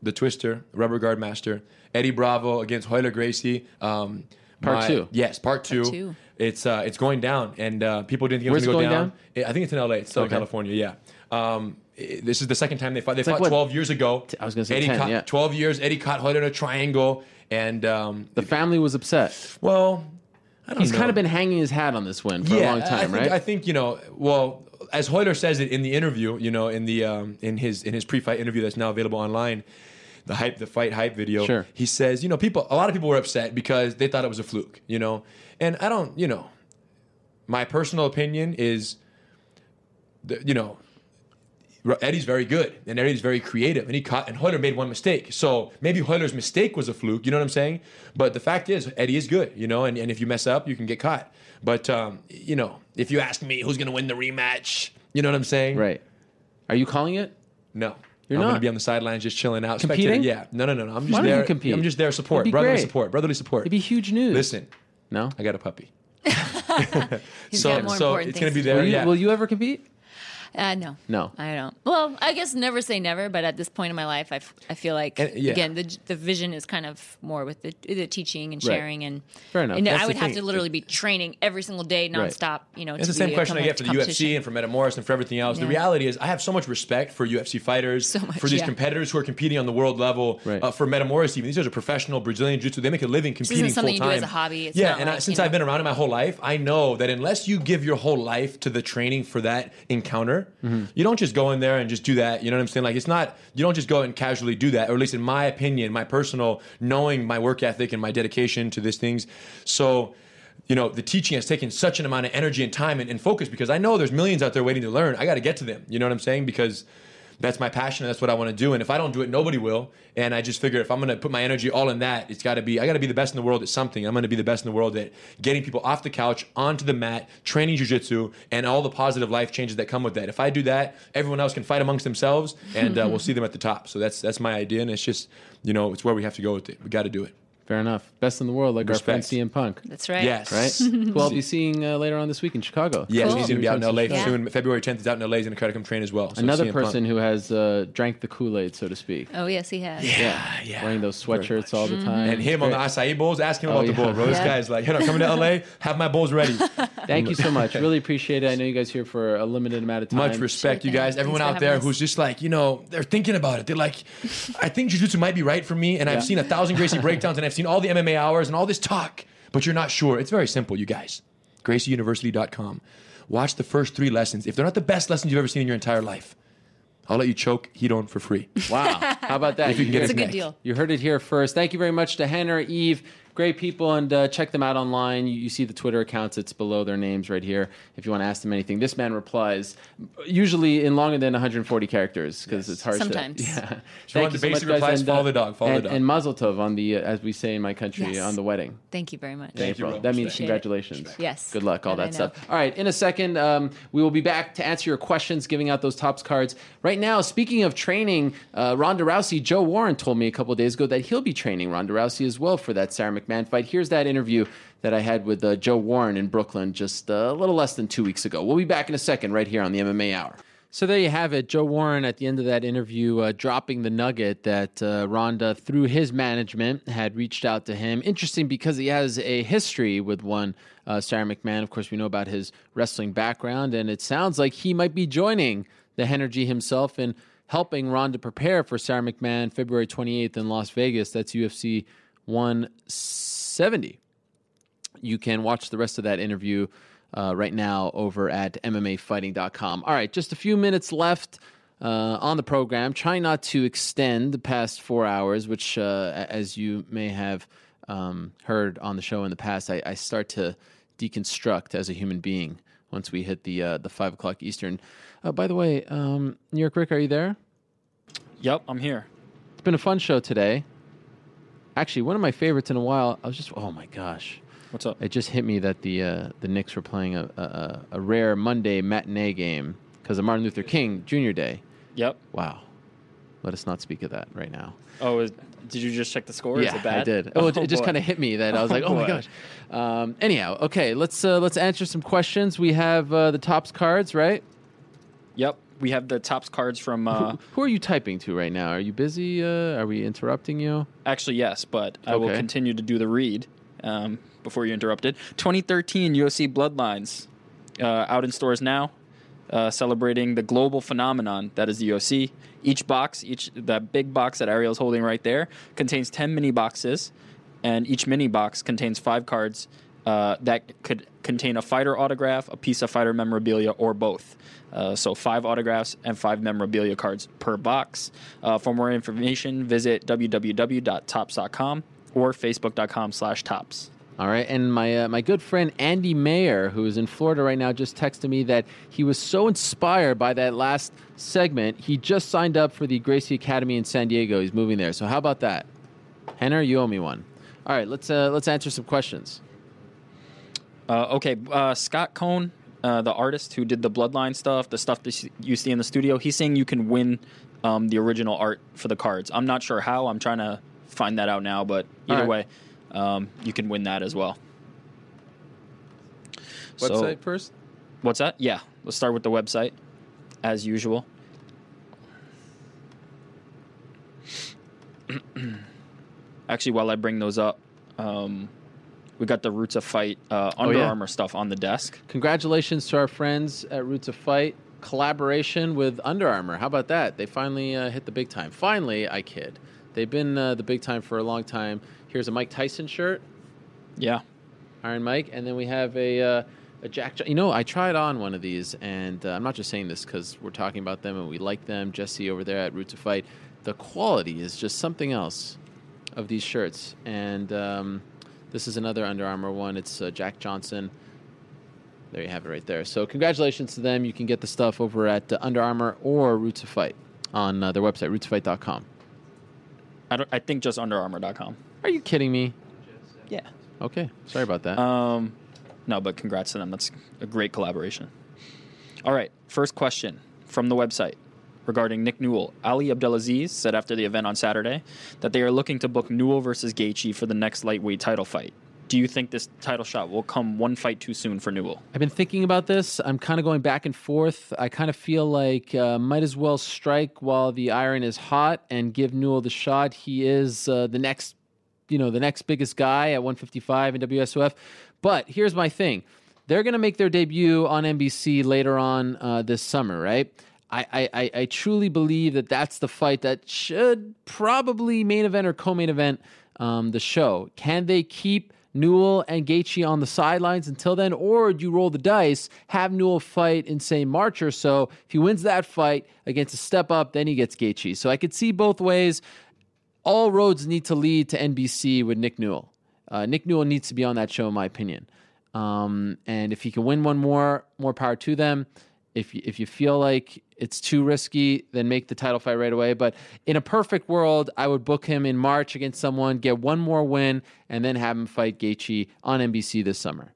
[SPEAKER 11] the Twister, rubber guard master. Eddie Bravo against Royler Gracie. Um,
[SPEAKER 1] Part
[SPEAKER 11] my-
[SPEAKER 1] two.
[SPEAKER 11] Yes, part two.
[SPEAKER 10] Part two.
[SPEAKER 11] It's uh, it's going down, and uh, people didn't think it was going
[SPEAKER 1] it
[SPEAKER 11] to go
[SPEAKER 1] going
[SPEAKER 11] down. I think it's in LA. It's Southern
[SPEAKER 1] Okay.
[SPEAKER 11] California. Yeah. Um, i- this is the second time they fought. They
[SPEAKER 1] It's like
[SPEAKER 11] fought
[SPEAKER 1] what?
[SPEAKER 11] 12 years ago.
[SPEAKER 1] I was gonna say
[SPEAKER 11] Eddie
[SPEAKER 1] 10,
[SPEAKER 11] caught,
[SPEAKER 1] yeah.
[SPEAKER 11] 12 years. Eddie caught Royler in a triangle, and um,
[SPEAKER 1] The family was upset.
[SPEAKER 11] well, I don't
[SPEAKER 1] He's
[SPEAKER 11] know.
[SPEAKER 1] kind of been hanging his hat on this win for a long
[SPEAKER 11] I
[SPEAKER 1] time,
[SPEAKER 11] think,
[SPEAKER 1] right?
[SPEAKER 11] I think you know. Well, as Royler says it in the interview, you know, in the um, in his in his pre-fight interview that's now available online, the hype, the fight hype video.
[SPEAKER 1] Sure.
[SPEAKER 11] He says, you know, people, a lot of people were upset because they thought it was a fluke, you know, and I don't, you know, my personal opinion is, that, you know, Eddie's very good and Eddie's very creative and he caught and Royler made one mistake. So maybe Royler's mistake was a fluke, you know what I'm saying? But the fact is Eddie is good, you know, and, and if you mess up, you can get caught. But um, you know, if you ask me who's gonna win the rematch, you know what I'm saying?
[SPEAKER 1] Right. Are you calling it?
[SPEAKER 11] No.
[SPEAKER 1] You're
[SPEAKER 11] I'm
[SPEAKER 1] not?
[SPEAKER 11] gonna be on the sidelines just chilling out.
[SPEAKER 1] Competing?
[SPEAKER 11] spectating. Yeah. No, no, no, no. I'm just
[SPEAKER 1] Why don't you
[SPEAKER 11] there.
[SPEAKER 1] compete?
[SPEAKER 11] I'm just there support. Brotherly
[SPEAKER 1] great.
[SPEAKER 11] support. Brotherly support.
[SPEAKER 1] It'd be huge news.
[SPEAKER 11] Listen.
[SPEAKER 1] No?
[SPEAKER 11] I got a puppy.
[SPEAKER 10] He's
[SPEAKER 11] so
[SPEAKER 10] got more
[SPEAKER 11] so
[SPEAKER 10] important
[SPEAKER 11] it's gonna be there.
[SPEAKER 1] Will you,
[SPEAKER 11] yeah.
[SPEAKER 1] will you ever compete?
[SPEAKER 10] Uh, no.
[SPEAKER 1] No.
[SPEAKER 10] I don't. Well, I guess never say never, but at this point in my life, I, f- I feel like
[SPEAKER 11] And- yeah.
[SPEAKER 10] again the the vision is kind of more with the, the teaching and
[SPEAKER 1] Right.
[SPEAKER 10] sharing and
[SPEAKER 1] Fair enough.
[SPEAKER 10] And
[SPEAKER 11] That's
[SPEAKER 10] I would have
[SPEAKER 11] thing.
[SPEAKER 10] to literally be training every single day
[SPEAKER 1] Right.
[SPEAKER 10] nonstop. You know,
[SPEAKER 11] It's
[SPEAKER 10] to
[SPEAKER 11] the same question I get for the. UFC and for Metamoris and for everything else. The reality is, I have so much respect for UFC fighters,
[SPEAKER 10] So much,
[SPEAKER 11] for these
[SPEAKER 10] yeah.
[SPEAKER 11] competitors who are competing on the world level.
[SPEAKER 1] Right.
[SPEAKER 11] Uh, for Metamoris, even these guys are professional Brazilian jiu-jitsu. They make a living
[SPEAKER 10] isn't
[SPEAKER 11] competing full
[SPEAKER 10] something you
[SPEAKER 11] time.
[SPEAKER 10] do as a hobby. It's
[SPEAKER 11] yeah,
[SPEAKER 10] not
[SPEAKER 11] and I, since
[SPEAKER 10] you know-
[SPEAKER 11] I've been around it my whole life, I know that unless you give your whole life to the training for that encounter,
[SPEAKER 1] Mm-hmm.
[SPEAKER 11] you don't just go in there and just do that. You know what I'm saying? Like it's not. You don't just go and casually do that, or at least in my opinion, my personal knowing my work ethic and my dedication to these things. So you know, the teaching has taken such an amount of energy and time and, and focus because I know there's millions out there waiting to learn. I got to get to them. You know what I'm saying? Because that's my passion. and That's what I want to do. And if I don't do it, nobody will. And I just figure if I'm going to put my energy all in that, it's got to be, I got to be the best in the world at something. I'm going to be the best in the world at getting people off the couch, onto the mat, training jujitsu, and all the positive life changes that come with that. If I do that, everyone else can fight amongst themselves and uh, we'll see them at the top. So that's, that's my idea. And it's just, you know, it's where we have to go with it. We got to do it.
[SPEAKER 1] Fair enough. Best in the world, like our friend
[SPEAKER 11] Respect.
[SPEAKER 1] CM Punk.
[SPEAKER 10] That's right.
[SPEAKER 11] Yes.
[SPEAKER 1] Right? Who I'll be seeing uh, later on this week in Chicago.
[SPEAKER 11] Yes,
[SPEAKER 10] Cool.
[SPEAKER 11] he's going to be out in LA
[SPEAKER 10] Yeah.
[SPEAKER 11] soon. February 10th is out in LA. He's going to try to come train as well. So
[SPEAKER 1] Another
[SPEAKER 11] CM Punk.
[SPEAKER 1] person who has uh, drank the Kool Aid, so to speak.
[SPEAKER 10] Oh yes, he has.
[SPEAKER 1] Yeah,
[SPEAKER 11] yeah.
[SPEAKER 1] Wearing those sweatshirts all the
[SPEAKER 10] Mm-hmm.
[SPEAKER 1] time.
[SPEAKER 11] And him on the acai bowls, ask him
[SPEAKER 1] Oh,
[SPEAKER 11] about the
[SPEAKER 1] yeah.
[SPEAKER 11] bowl, bro. This
[SPEAKER 10] Yeah.
[SPEAKER 11] guy's like, hey, I'm coming to LA, have my bowls ready.
[SPEAKER 1] Thank you so much. Really appreciate it. I know you guys here for a limited amount of time.
[SPEAKER 11] Much respect,
[SPEAKER 10] Sure
[SPEAKER 11] you guys. Everyone
[SPEAKER 10] Thanks for
[SPEAKER 11] out there
[SPEAKER 10] having
[SPEAKER 11] who's just like, you know, they're thinking about it. They're like, I think jujitsu might be right for me, and
[SPEAKER 1] Yeah.
[SPEAKER 11] I've seen a thousand Gracie breakdowns, and I've seen all the MMA hours and all this talk, but you're not sure. It's very simple, you guys. GracieUniversity.com. Watch the first three lessons. If they're not the best lessons you've ever seen in your entire life, I'll let you choke Ryron for free.
[SPEAKER 1] Wow. How about that?
[SPEAKER 11] If you can get
[SPEAKER 1] heard-
[SPEAKER 10] It's a good
[SPEAKER 11] neck.
[SPEAKER 10] deal.
[SPEAKER 1] You heard it here first. Thank you very much to Rener, Eve. Great people, and uh, check them out online. You, you see the Twitter accounts, it's below their names right here if you want to ask them anything. This man replies usually in longer than 140 characters because it's hard
[SPEAKER 10] Sometimes.
[SPEAKER 1] to. Yeah.
[SPEAKER 11] If you want the basic replies, follow the dog, follow the
[SPEAKER 1] and,
[SPEAKER 11] dog.
[SPEAKER 1] And Mazel Tov on the, uh, as we say in my country,
[SPEAKER 10] Yes.
[SPEAKER 1] on the wedding.
[SPEAKER 10] Thank you very much.
[SPEAKER 11] Thank you,
[SPEAKER 1] April.
[SPEAKER 11] bro.
[SPEAKER 1] That means
[SPEAKER 10] Appreciate it.
[SPEAKER 1] congratulations.
[SPEAKER 10] Yes.
[SPEAKER 1] Good luck, all
[SPEAKER 10] That
[SPEAKER 1] that stuff. All right, in a second, um, we will be back to answer your questions, giving out those Topps cards. Right now, speaking of training, uh, Ronda Rousey, Joe Warren told me a couple days ago that he'll be training Ronda Rousey as well for that Sara McMann fight. Here's that interview that I had with uh, Joe Warren in Brooklyn just uh, a little less than two weeks ago. We'll be back in a second right here on the MMA Hour. So there you have it. Joe Warren at the end of that interview uh, dropping the nugget that uh, Ronda, through his management, had reached out to him. Interesting because he has a history with one uh, Sara McMann. Of course, we know about his wrestling background, and it sounds like he might be joining the Energy himself and helping Ronda prepare for Sara McMann February 28th in Las Vegas. That's UFC 170 you can watch the rest of that interview uh, right now over at MMAfighting.com. All right, just a few minutes left uh, on the program. Trying not to extend the past four hours, which, uh, as you may have um, heard on the show in the past, I, I start to deconstruct as a human being once we hit the uh, the five o'clock Eastern. Uh, by the way, um, New York Rick, are you there?
[SPEAKER 12] Yep, I'm here.
[SPEAKER 1] It's been a fun show today. Actually, one of my favorites in a while. I was just, oh my gosh.
[SPEAKER 12] What's up?
[SPEAKER 1] It just hit me that the uh, the Knicks were playing a, a, a rare Monday matinee game because of Martin Luther King Jr. Day.
[SPEAKER 12] Yep.
[SPEAKER 1] Wow. Let us not speak of that right now.
[SPEAKER 12] Oh, is, did you just check the score? Is
[SPEAKER 1] yeah,
[SPEAKER 12] it bad?
[SPEAKER 1] I did. Oh, it, it just kind of hit me that I was like, oh, my gosh. Um, anyhow, okay, let's uh, let's answer some questions. We have uh, the Topps cards, right?
[SPEAKER 12] Yep. We have the Topps cards from. Uh,
[SPEAKER 1] who, who are you typing to right now? Are you busy? Uh, are we interrupting you?
[SPEAKER 12] Actually, yes, but I will continue to do the read um, before you interrupted. 2013 UFC Bloodlines uh, out in stores now, uh, celebrating the global phenomenon that is the UFC. Each box, each that big box that Ariel's holding right there, contains 10 mini boxes, and each mini box contains five cards uh, that could contain a fighter autograph, a piece of fighter memorabilia, or both. Uh, so five autographs and five memorabilia cards per box. Uh, for more information, visit www.topps.com or facebook.com slash topps.
[SPEAKER 1] All right, and my uh, my good friend Andy Mayer, who is in Florida right now, just texted me that he was so inspired by that last segment. He just signed up for the Gracie Academy in San Diego. He's moving there. So how about that, Rener? You owe me one. All right, let's uh, let's answer some questions.
[SPEAKER 12] Uh, okay, uh, Scott Cohn, uh, the artist who did the Bloodline stuff, the stuff that you see in the studio, he's saying you can win um, the original art for the cards. I'm not sure how. I'm trying to find that out now, but either
[SPEAKER 1] All
[SPEAKER 12] way, um, you can win that as well.
[SPEAKER 1] Website first?
[SPEAKER 12] What's that? Yeah, let's start with the website, as usual. Actually, while I bring those up, um, we got the Roots of Fight uh,
[SPEAKER 1] Oh,
[SPEAKER 12] Under
[SPEAKER 1] yeah.
[SPEAKER 12] Armour stuff on the desk.
[SPEAKER 1] Congratulations to our friends at Roots of Fight. Collaboration with Under Armour. How about that? They finally uh, hit the big time. Finally, I kid. They've been uh, the big time for a long time. Here's a Mike Tyson shirt.
[SPEAKER 12] Yeah.
[SPEAKER 1] Iron Mike. And then we have a, uh, a Jack. You know, I tried on one of these, and uh, I'm not just saying this because we're talking about them and we like them. Jesse over there at Roots of Fight. The quality is just something else of these shirts. And um, this is another Under Armour one. It's uh, Jack Johnson. There you have it right there. So congratulations to them. You can get the stuff over at uh, Under Armour or Roots of Fight on uh, their website, rootsfight.com.
[SPEAKER 12] I, don't, I think just UnderArmour.com.
[SPEAKER 1] Are you kidding me?
[SPEAKER 12] Yeah.
[SPEAKER 1] Okay. Sorry about that.
[SPEAKER 12] Um, no, but congrats to them. That's a great collaboration. All right, first question from the website regarding Nick Newell. Ali Abdelaziz said after the event on Saturday that they are looking to book Newell versus Gaethje for the next lightweight title fight. Do you think this title shot will come one fight too soon for Newell?
[SPEAKER 1] I've been thinking about this. I'm kind of going back and forth. I kind of feel like uh, might as well strike while the iron is hot and give Newell the shot. He is uh, the next, you know, the next biggest guy at 155 in WSOF. But here's my thing: they're going to make their debut on NBC later on uh, this summer, right? I, I, I- truly believe that that's the fight that should probably main event or co-main event um, the show. Can they keep Newell and Gaethje on the sidelines until then, or do you roll the dice, have Newell fight in say March or so? If he wins that fight against a step up, then he gets Gaethje. So I could see both ways. All roads need to lead to NBC with Nick Newell. Uh, Nick Newell needs to be on that show, in my opinion. Um, and if he can win one more, more power to them. If you, if you feel like it's too risky, then make the title fight right away. But in a perfect world, I would book him in March against someone, get one more win, and then have him fight Gaethje on NBC this summer.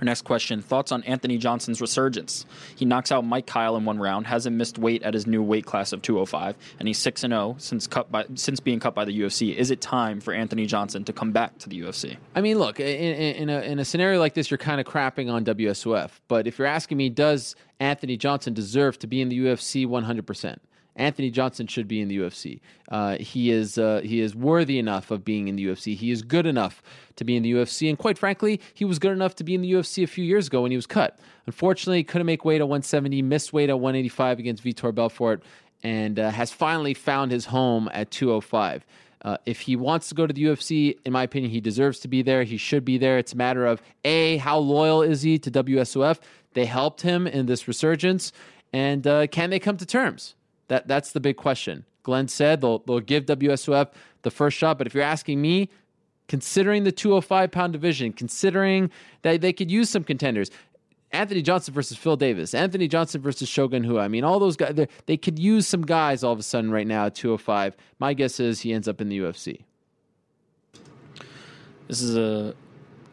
[SPEAKER 12] Our next question Thoughts on Anthony Johnson's resurgence? He knocks out Mike Kyle in one round, hasn't missed weight at his new weight class of 205, and he's 6 0 since, cut by, since being cut by the UFC. Is it time for Anthony Johnson to come back to the UFC?
[SPEAKER 1] I mean, look, in, in, a, in a scenario like this, you're kind of crapping on WSOF. But if you're asking me, does Anthony Johnson deserve to be in the UFC 100%? Anthony Johnson should be in the UFC. Uh, he is uh, he is worthy enough of being in the UFC. He is good enough to be in the UFC, and quite frankly, he was good enough to be in the UFC a few years ago when he was cut. Unfortunately, he couldn't make weight at 170, missed weight at 185 against Vitor Belfort, and uh, has finally found his home at 205. Uh, if he wants to go to the UFC, in my opinion, he deserves to be there. He should be there. It's a matter of A, how loyal is he to WSOF? They helped him in this resurgence. And uh, can they come to terms? That, that's the big question. Glenn said they'll, they'll give WSOF the first shot. But if you're asking me, considering the 205 pound division, considering that they could use some contenders, Anthony Johnson versus Phil Davis, Anthony Johnson versus Shogun Rua. I mean, all those guys, they could use some guys all of a sudden right now at 205. My guess is he ends up in the UFC.
[SPEAKER 12] This is a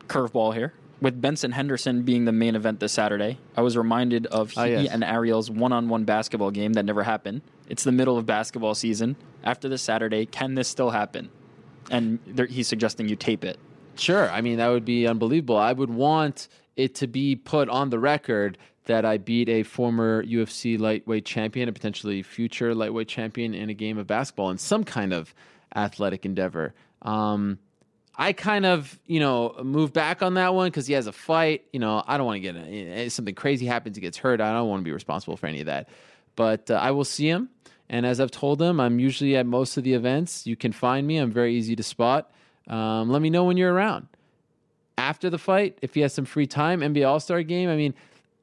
[SPEAKER 12] curveball here. With Benson Henderson being the main event this Saturday, I was reminded of he
[SPEAKER 1] Ah, yes.
[SPEAKER 12] and Ariel's one-on-one basketball game that never happened. It's the middle of basketball season. After this Saturday, can this still happen? And he's suggesting you tape it.
[SPEAKER 1] Sure. I mean, that would be unbelievable. I would want it to be put on the record that I beat a former UFC lightweight champion, a potentially future lightweight champion in a game of basketball in some kind of athletic endeavor. Um, I kind of, you know, move back on that one because he has a fight. You know, I don't want to get a, something crazy happens, he gets hurt. I don't want to be responsible for any of that. But uh, I will see him. And as I've told him, I'm usually at most of the events. You can find me. I'm very easy to spot. Um, let me know when you're around. after the fight, if he has some free time, NBA All Star game. I mean,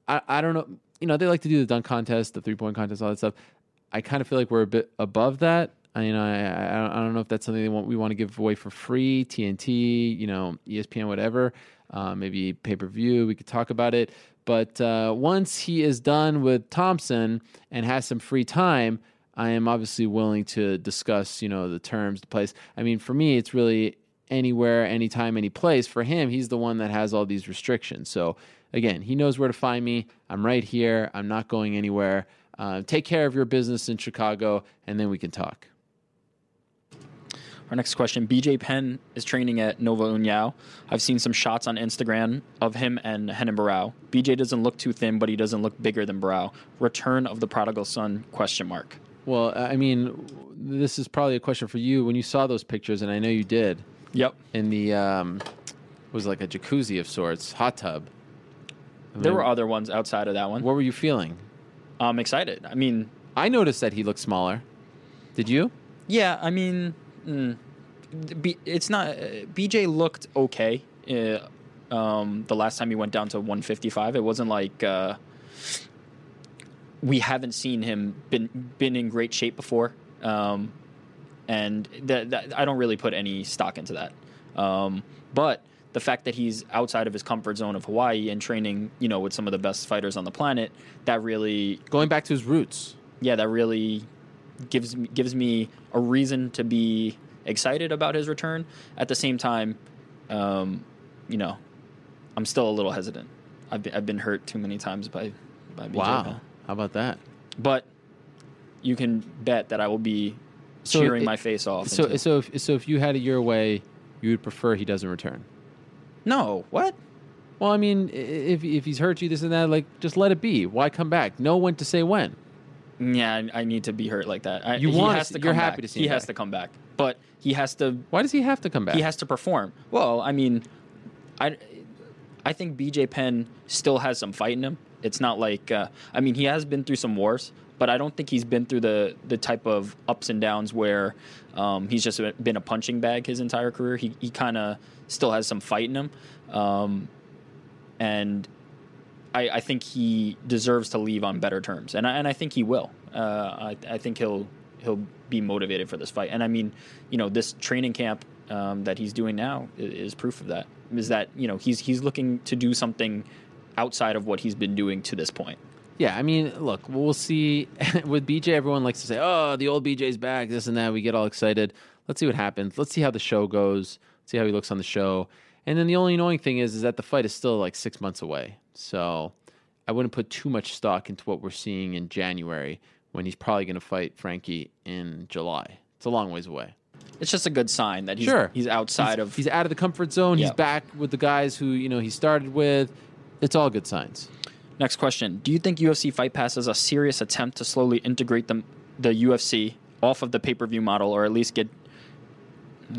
[SPEAKER 1] I, I don't know. You know, they like to do the dunk contest, the three point contest, all that stuff. I kind of feel like we're a bit above that. I, you know, I, I, don't know if that's something they want, we want to give away for free. TNT, you know, ESPN, whatever. Uh, maybe pay per view. We could talk about it. But uh, once he is done with Thomson and has some free time, I am obviously willing to discuss, you know, the terms, the place. I mean, for me, it's really anywhere, anytime, any place. For him, he's the one that has all these restrictions. So again, he knows where to find me. I'm right here. I'm not going anywhere. Uh, take care of your business in Chicago, and then we can talk.
[SPEAKER 12] Our next question BJ Penn is training at Nova Uniao. I've seen some shots on Instagram of him and Renan Barão. BJ doesn't look too thin, but he doesn't look bigger than Barão. Return of the prodigal son? Question mark.
[SPEAKER 1] Well, I mean, this is probably a question for you. When you saw those pictures, and I know you did.
[SPEAKER 12] Yep.
[SPEAKER 1] In the um, it was like a jacuzzi of sorts, hot tub. I
[SPEAKER 12] There
[SPEAKER 1] mean,
[SPEAKER 12] were other ones outside of that one.
[SPEAKER 1] What were you feeling?
[SPEAKER 12] I'm excited. I mean,
[SPEAKER 1] I noticed that he looked smaller. Did you?
[SPEAKER 12] Yeah, I mean, mm, B, it's not. Uh, BJ looked okay. Uh, um, the last time he went down to 155, it wasn't like uh, we haven't seen him been been in great shape before. Um, and that, that I don't really put any stock into that. Um, but the fact that he's outside of his comfort zone of Hawaii and training, you know, with some of the best fighters on the planet, that really
[SPEAKER 1] going back to his roots.
[SPEAKER 12] Yeah, that really gives me, gives me a reason to be excited about his return. At the same time, um, you know, I'm still a little hesitant. I've been, I've been hurt too many times by by BJ
[SPEAKER 1] Wow.
[SPEAKER 12] Penn.
[SPEAKER 1] How about that?
[SPEAKER 12] But you can bet that I will be
[SPEAKER 1] So
[SPEAKER 12] cheering
[SPEAKER 1] it-
[SPEAKER 12] my face off.
[SPEAKER 1] So,
[SPEAKER 12] until-
[SPEAKER 1] so, if, so if you had it your way, you would prefer he doesn't return.
[SPEAKER 12] No, what?
[SPEAKER 1] Well, I mean, if if he's hurt you, this and that, like just let it be. Why come back? Know when to say when.
[SPEAKER 12] Yeah, I, need to be hurt like that. I,
[SPEAKER 1] You
[SPEAKER 12] he
[SPEAKER 1] want
[SPEAKER 12] has
[SPEAKER 1] to-
[SPEAKER 12] to
[SPEAKER 1] you're happy
[SPEAKER 12] back.
[SPEAKER 1] to see
[SPEAKER 12] he
[SPEAKER 1] him
[SPEAKER 12] has
[SPEAKER 1] back.
[SPEAKER 12] to come back, but he has to.
[SPEAKER 1] Why does he have to come back?
[SPEAKER 12] He has to perform. Well, I mean, I, I think BJ Penn still has some fight in him. It's not like uh, I mean he has been through some wars, but I don't think he's been through the the type of ups and downs where um, he's just been a punching bag his entire career. He he kind of still has some fight in him, um, and I, I think he deserves to leave on better terms, and I, and I think he will. Uh, I, I think he'll he'll be motivated for this fight, and I mean, you know, this training camp um, that he's doing now is, is proof of that. Is that you know he's he's looking to do something outside of what he's been doing to this point.
[SPEAKER 1] Yeah, I mean, look, we'll see. With BJ, everyone likes to say, "Oh, the old BJ's back," this and that. We get all excited. Let's see what happens. Let's see how the show goes. See how he looks on the show. And then the only annoying thing is, is that the fight is still like six months away. So I wouldn't put too much stock into what we're seeing in January when he's probably going to fight Frankie in July. It's a long ways away.
[SPEAKER 12] It's just a good sign that he's
[SPEAKER 1] sure,
[SPEAKER 12] he's outside
[SPEAKER 1] He's-
[SPEAKER 12] of
[SPEAKER 1] He's out of the comfort zone. He's back with the guys who you know he started with. It's all good signs.
[SPEAKER 12] Next question: Do you think UFC Fight Pass is a serious attempt to slowly integrate the the UFC off of the pay per view model, or at least get,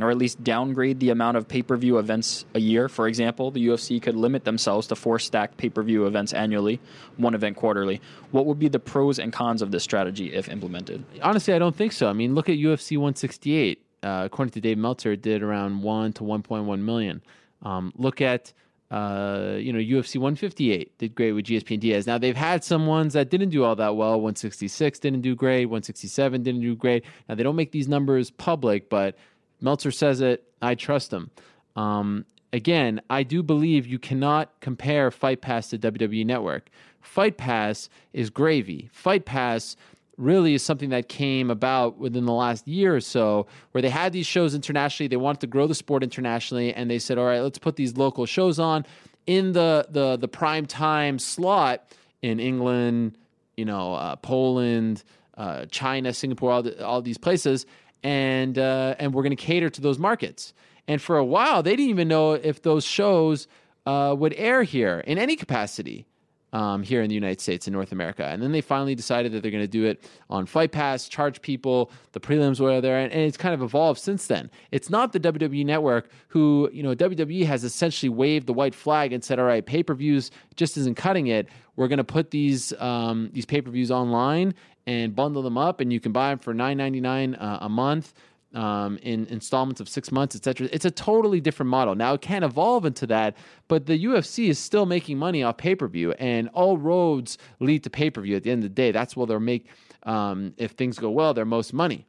[SPEAKER 12] or at least downgrade the amount of pay per view events a year? For example, the UFC could limit themselves to four stacked pay per view events annually, one event quarterly. What would be the pros and cons of this strategy if implemented?
[SPEAKER 1] Honestly, I don't think so. I mean, look at UFC 168. Uh, according to Dave Meltzer, it did around one to 1.1 million. Um, look at uh, you know UFC 158 did great with GSP and Diaz. Now they've had some ones that didn't do all that well. 166 didn't do great. 167 didn't do great. Now they don't make these numbers public, but Meltzer says it. I trust him. Um, again, I do believe you cannot compare Fight Pass to WWE Network. Fight Pass is gravy. Fight Pass really is something that came about within the last year or so where they had these shows internationally they wanted to grow the sport internationally and they said all right let's put these local shows on in the the the prime time slot in England you know uh, Poland uh, China Singapore all, the, all these places and uh, and we're going to cater to those markets and for a while they didn't even know if those shows uh, would air here in any capacity um, here in the United States in North America. And then they finally decided that they're going to do it on Fight Pass, charge people. The prelims were there, and, and it's kind of evolved since then. It's not the WWE network who, you know, WWE has essentially waved the white flag and said, "All right, pay per views just isn't cutting it. We're going to put these um, these pay per views online and bundle them up, and you can buy them for nine ninety nine uh, a month." um, in installments of six months, etc. It's a totally different model. Now it can evolve into that, but the UFC is still making money off pay per view, and all roads lead to pay per view. At the end of the day, that's where they'll make, um, if things go well, their most money.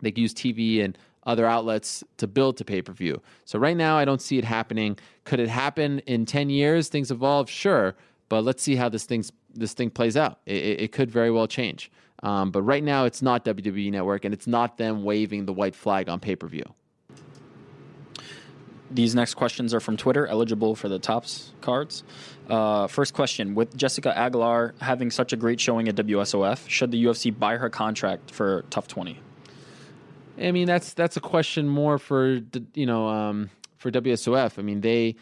[SPEAKER 1] They can use TV and other outlets to build to pay per view. So right now, I don't see it happening. Could it happen in ten years? Things evolve, sure, but let's see how this thing's this thing plays out. It, it could very well change. Um, but right now, it's not WWE Network, and it's not them waving the white flag on pay per view.
[SPEAKER 12] These next questions are from Twitter, eligible for the Topps cards. Uh, first question: With Jessica Aguilar having such a great showing at WSOF, should the UFC buy her contract for TUF Twenty?
[SPEAKER 1] I mean, that's that's a question more for you know um, for WSOF. I mean, they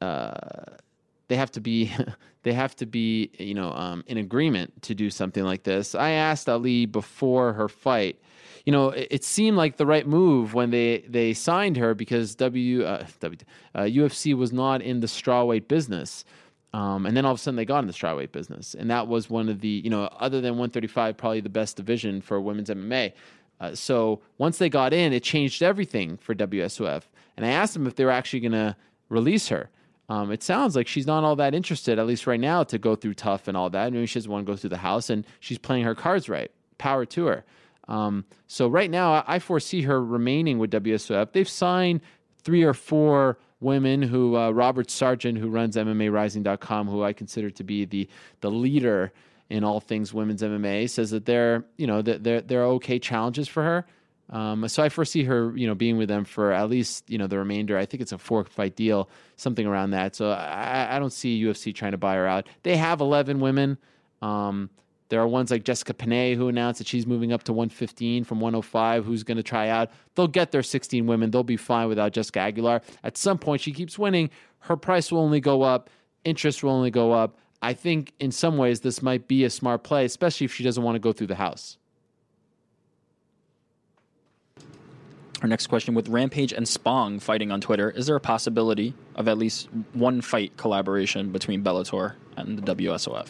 [SPEAKER 1] uh, they have to be they have to be you know um, in agreement to do something like this. I asked Ali before her fight. You know, it, it seemed like the right move when they they signed her because W, uh, w uh, UFC was not in the strawweight business. Um, and then all of a sudden they got in the strawweight business, and that was one of the you know other than 135, probably the best division for women's MMA. Uh, so once they got in, it changed everything for WSOF. And I asked them if they were actually going to release her. Um, it sounds like she's not all that interested, at least right now, to go through TUF and all that. Maybe she doesn't want to go through the house, and she's playing her cards right. Power to her. Um, so right now, I foresee her remaining with WSOF. They've signed three or four women who uh, Robert Sargent, who runs MMARising.com, who I consider to be the the leader in all things women's MMA, says that they're you know that they're they're okay challenges for her. Um, so I foresee her, you know, being with them for at least, you know, the remainder. I think it's a four fight deal, something around that. So I, I don't see UFC trying to buy her out. They have 11 women. Um, there are ones like Jessica Penne who announced that she's moving up to 115 from 105, who's going to try out. They'll get their 16 women. They'll be fine without Jessica Aguilar. At some point, she keeps winning. Her price will only go up. Interest will only go up. I think in some ways this might be a smart play, especially if she doesn't want to go through the house.
[SPEAKER 12] Our next question with Rampage and Spong fighting on Twitter, is there a possibility of at least one fight collaboration between Bellator and the WSOF?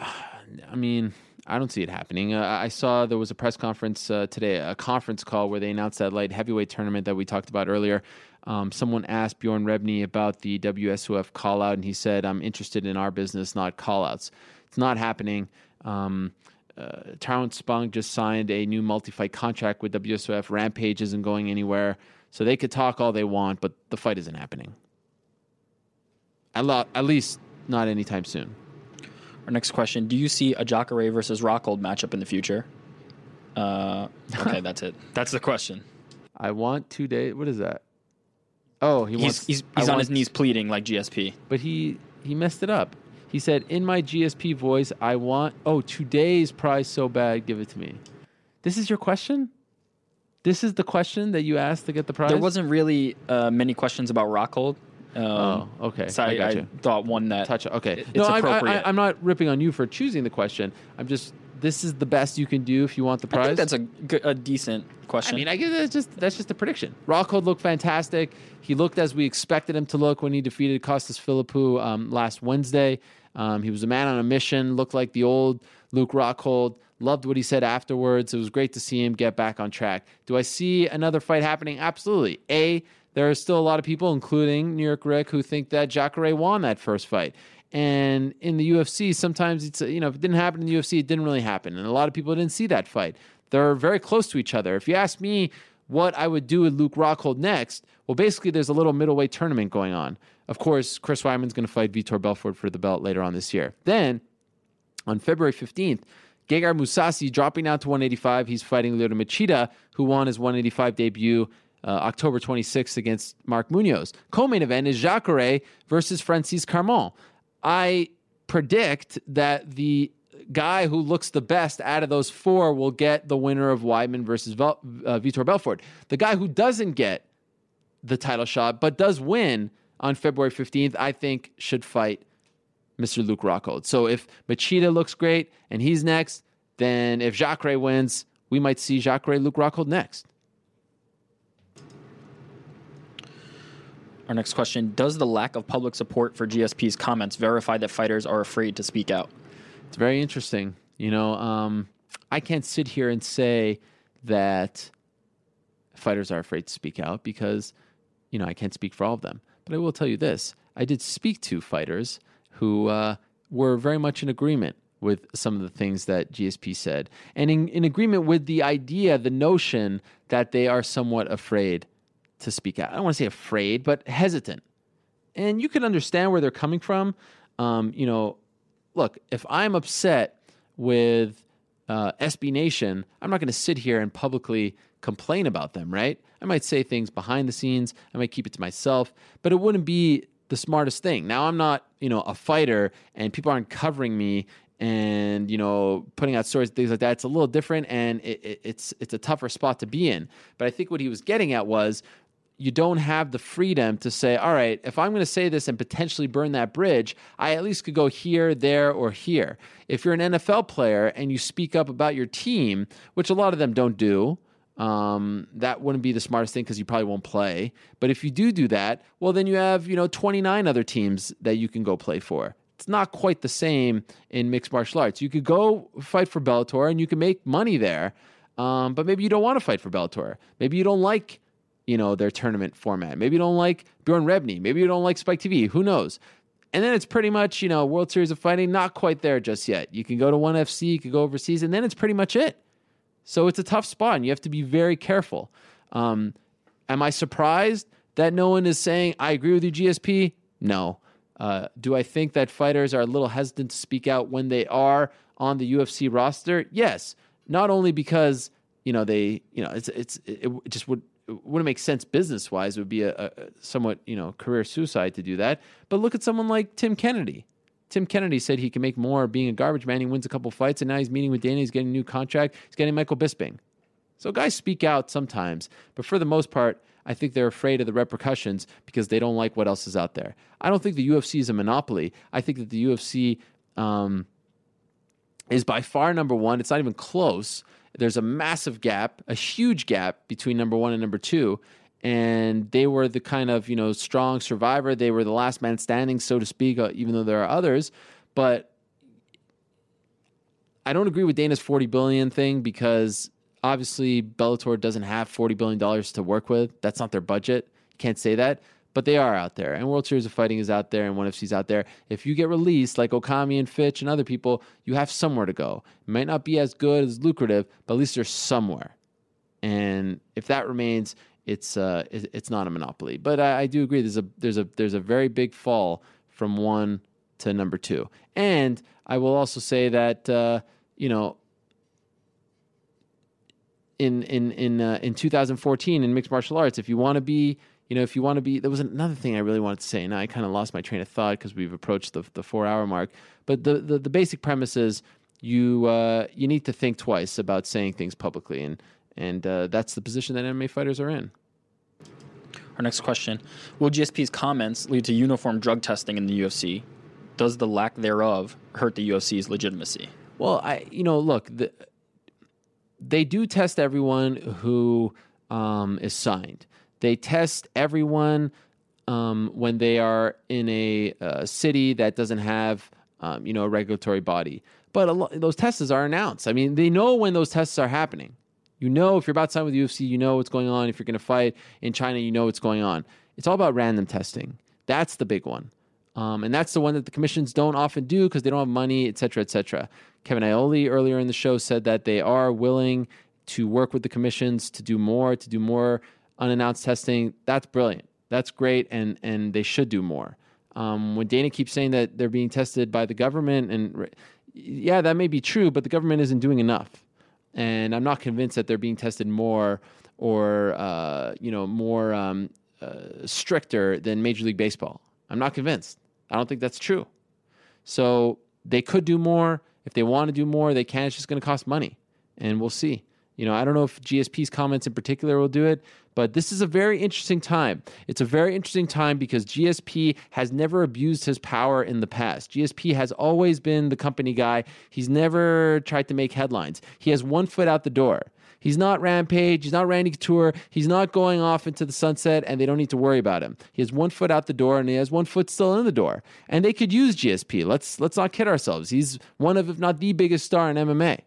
[SPEAKER 1] I mean, I don't see it happening. Uh, I saw there was a press conference uh, today, a conference call where they announced that light heavyweight tournament that we talked about earlier. Um, someone asked Bjorn Rebney about the WSOF call out, and he said, I'm interested in our business, not call outs. It's not happening. Um, uh, Tyrone Spong just signed a new multi-fight contract with WSOF. Rampage isn't going anywhere, so they could talk all they want, but the fight isn't happening. At, lo- at least not anytime soon.
[SPEAKER 12] Our next question: Do you see a Jacare versus Rockhold matchup in the future? Uh, okay, that's it. That's the question.
[SPEAKER 1] I want two days. What is that? Oh, he
[SPEAKER 12] he's
[SPEAKER 1] wants.
[SPEAKER 12] he's, he's on
[SPEAKER 1] want-
[SPEAKER 12] his knees pleading like GSP.
[SPEAKER 1] but he he messed it up. He said, "In my GSP voice, I want oh today's prize so bad, give it to me." This is your question. This is the question that you asked to get the prize.
[SPEAKER 12] There wasn't really uh, many questions about Rockhold. Um,
[SPEAKER 1] Oh, okay.
[SPEAKER 12] So
[SPEAKER 1] I
[SPEAKER 12] I, I, thought one that
[SPEAKER 1] touch. Okay,
[SPEAKER 12] it- it's
[SPEAKER 1] no, I, I'm not ripping on you for choosing the question. I'm just this is the best you can do if you want the prize.
[SPEAKER 12] I think that's a, good, a decent question.
[SPEAKER 1] I mean, I guess that's just that's just a prediction. Rockhold looked fantastic. He looked as we expected him to look when he defeated Costas Philippou um, last Wednesday. Um, he was a man on a mission. Looked like the old Luke Rockhold. Loved what he said afterwards. It was great to see him get back on track. Do I see another fight happening? Absolutely. A, there are still a lot of people, including New York Rick, who think that Jacare won that first fight. And in the UFC, sometimes it's you know if it didn't happen in the UFC, it didn't really happen, and a lot of people didn't see that fight. They're very close to each other. If you ask me what I would do with Luke Rockhold next, well, basically there's a little middleweight tournament going on. Of course, Chris Weidman's going to fight Vitor Belfort for the belt later on this year. Then on February 15th, Gegard Mousasi dropping down to 185. He's fighting Lyoto Machida, who won his 185 debut uh, October 26th against Mark Munoz. Co-main event is Jacare versus Francis Carmont. I predict that the guy who looks the best out of those four will get the winner of Weidman versus Vel- uh, Vitor Belfort. The guy who doesn't get the title shot but does win on February 15th, I think should fight Mr. Luke Rockhold. So if Machida looks great and he's next, then if Jacare wins, we might see Jacare Luke Rockhold next.
[SPEAKER 12] Our next question Does the lack of public support for GSP's comments verify that fighters are afraid to speak out?
[SPEAKER 1] It's very interesting. You know, um, I can't sit here and say that fighters are afraid to speak out because, you know, I can't speak for all of them. But I will tell you this I did speak to fighters who uh, were very much in agreement with some of the things that GSP said, and in, in agreement with the idea, the notion that they are somewhat afraid to speak out. I don't want to say afraid, but hesitant. And you can understand where they're coming from. Um, you know, look, if I'm upset with uh, SB Nation, I'm not going to sit here and publicly complain about them, right? I might say things behind the scenes. I might keep it to myself, but it wouldn't be the smartest thing. Now I'm not, you know, a fighter and people aren't covering me and you know putting out stories things like that it's a little different and it, it, it's it's a tougher spot to be in but i think what he was getting at was you don't have the freedom to say all right if i'm going to say this and potentially burn that bridge i at least could go here there or here if you're an nfl player and you speak up about your team which a lot of them don't do um, that wouldn't be the smartest thing because you probably won't play. But if you do do that, well, then you have you know 29 other teams that you can go play for it's not quite the same in mixed martial arts. You could go fight for Bellator and you can make money there, um, but maybe you don't want to fight for Bellator. Maybe you don't like, you know, their tournament format. Maybe you don't like Bjorn Rebney. Maybe you don't like Spike TV. Who knows? And then it's pretty much, you know, World Series of Fighting, not quite there just yet. You can go to ONE FC, you could go overseas, and then it's pretty much it. So it's a tough spot, and you have to be very careful. Um, am I surprised that no one is saying, I agree with you, GSP? No. Uh, do I think that fighters are a little hesitant to speak out when they are on the UFC roster? Yes, not only because you know they you know it's it's it just would it wouldn't make sense business wise. It would be a, a somewhat you know career suicide to do that. But look at someone like Tim Kennedy. Tim Kennedy said he can make more being a garbage man. He wins a couple fights, and now he's meeting with Danny. He's getting a new contract. He's getting Michael Bisping. So guys speak out sometimes, but for the most part, I think they're afraid of the repercussions because they don't like what else is out there. I don't think the UFC is a monopoly. I think that the UFC um, is by far number one. It's not even close. There's a massive gap, a huge gap between number one and number two. And they were the kind of you know strong survivor. They were the last man standing, so to speak. Uh, even though there are others, but I don't agree with Dana's 40 billion thing because Obviously, Bellator doesn't have $40 billion to work with. That's not their budget. Can't say that. But they are out there. And World Series of Fighting is out there and ONE FC's out there. If you get released, like Okami and Fitch and other people, you have somewhere to go. It might not be as good as lucrative, but at least you're somewhere. And if that remains, it's uh, it's not a monopoly. But I, I do agree. There's a there's a there's a very big fall from one to number two. And I will also say that uh, you know in in in uh, in 2014 in mixed martial arts. If you want to be, you know, if you want to be, there was another thing I really wanted to say, and I kind of lost my train of thought because we've approached the the four hour mark. But the the, the basic premise is you uh, you need to think twice about saying things publicly, and and uh, that's the position that MMA fighters are in.
[SPEAKER 12] Our next question: Will GSP's comments lead to uniform drug testing in the UFC? Does the lack thereof hurt the UFC's legitimacy?
[SPEAKER 1] Well, I you know look the they do test everyone who um, is signed. They test everyone um, when they are in a uh, city that doesn't have, um, you know, a regulatory body. But lo- those tests are announced. I mean, they know when those tests are happening. You know, if you're about to sign with the UFC, you know what's going on. If you're going to fight in China, you know what's going on. It's all about random testing. That's the big one. Um, and that's the one that the commissions don't often do because they don't have money, et cetera, et cetera. Kevin Iole earlier in the show said that they are willing to work with the commissions to do more, to do more unannounced testing. That's brilliant. That's great, and and they should do more. Um, when Dana keeps saying that they're being tested by the government, and yeah, that may be true, but the government isn't doing enough, and I'm not convinced that they're being tested more or uh, you know more um, uh, stricter than Major League Baseball. I'm not convinced. I don't think that's true. So they could do more. If they want to do more, they can. It's just going to cost money, and we'll see. You know, I don't know if GSP's comments in particular will do it, but this is a very interesting time. It's a very interesting time because GSP has never abused his power in the past. GSP has always been the company guy. He's never tried to make headlines. He has one foot out the door. He's not Rampage. He's not Randy Couture. He's not going off into the sunset, and they don't need to worry about him. He has one foot out the door, and he has one foot still in the door. And they could use GSP. Let's let's not kid ourselves. He's one of, if not the biggest star in MMA.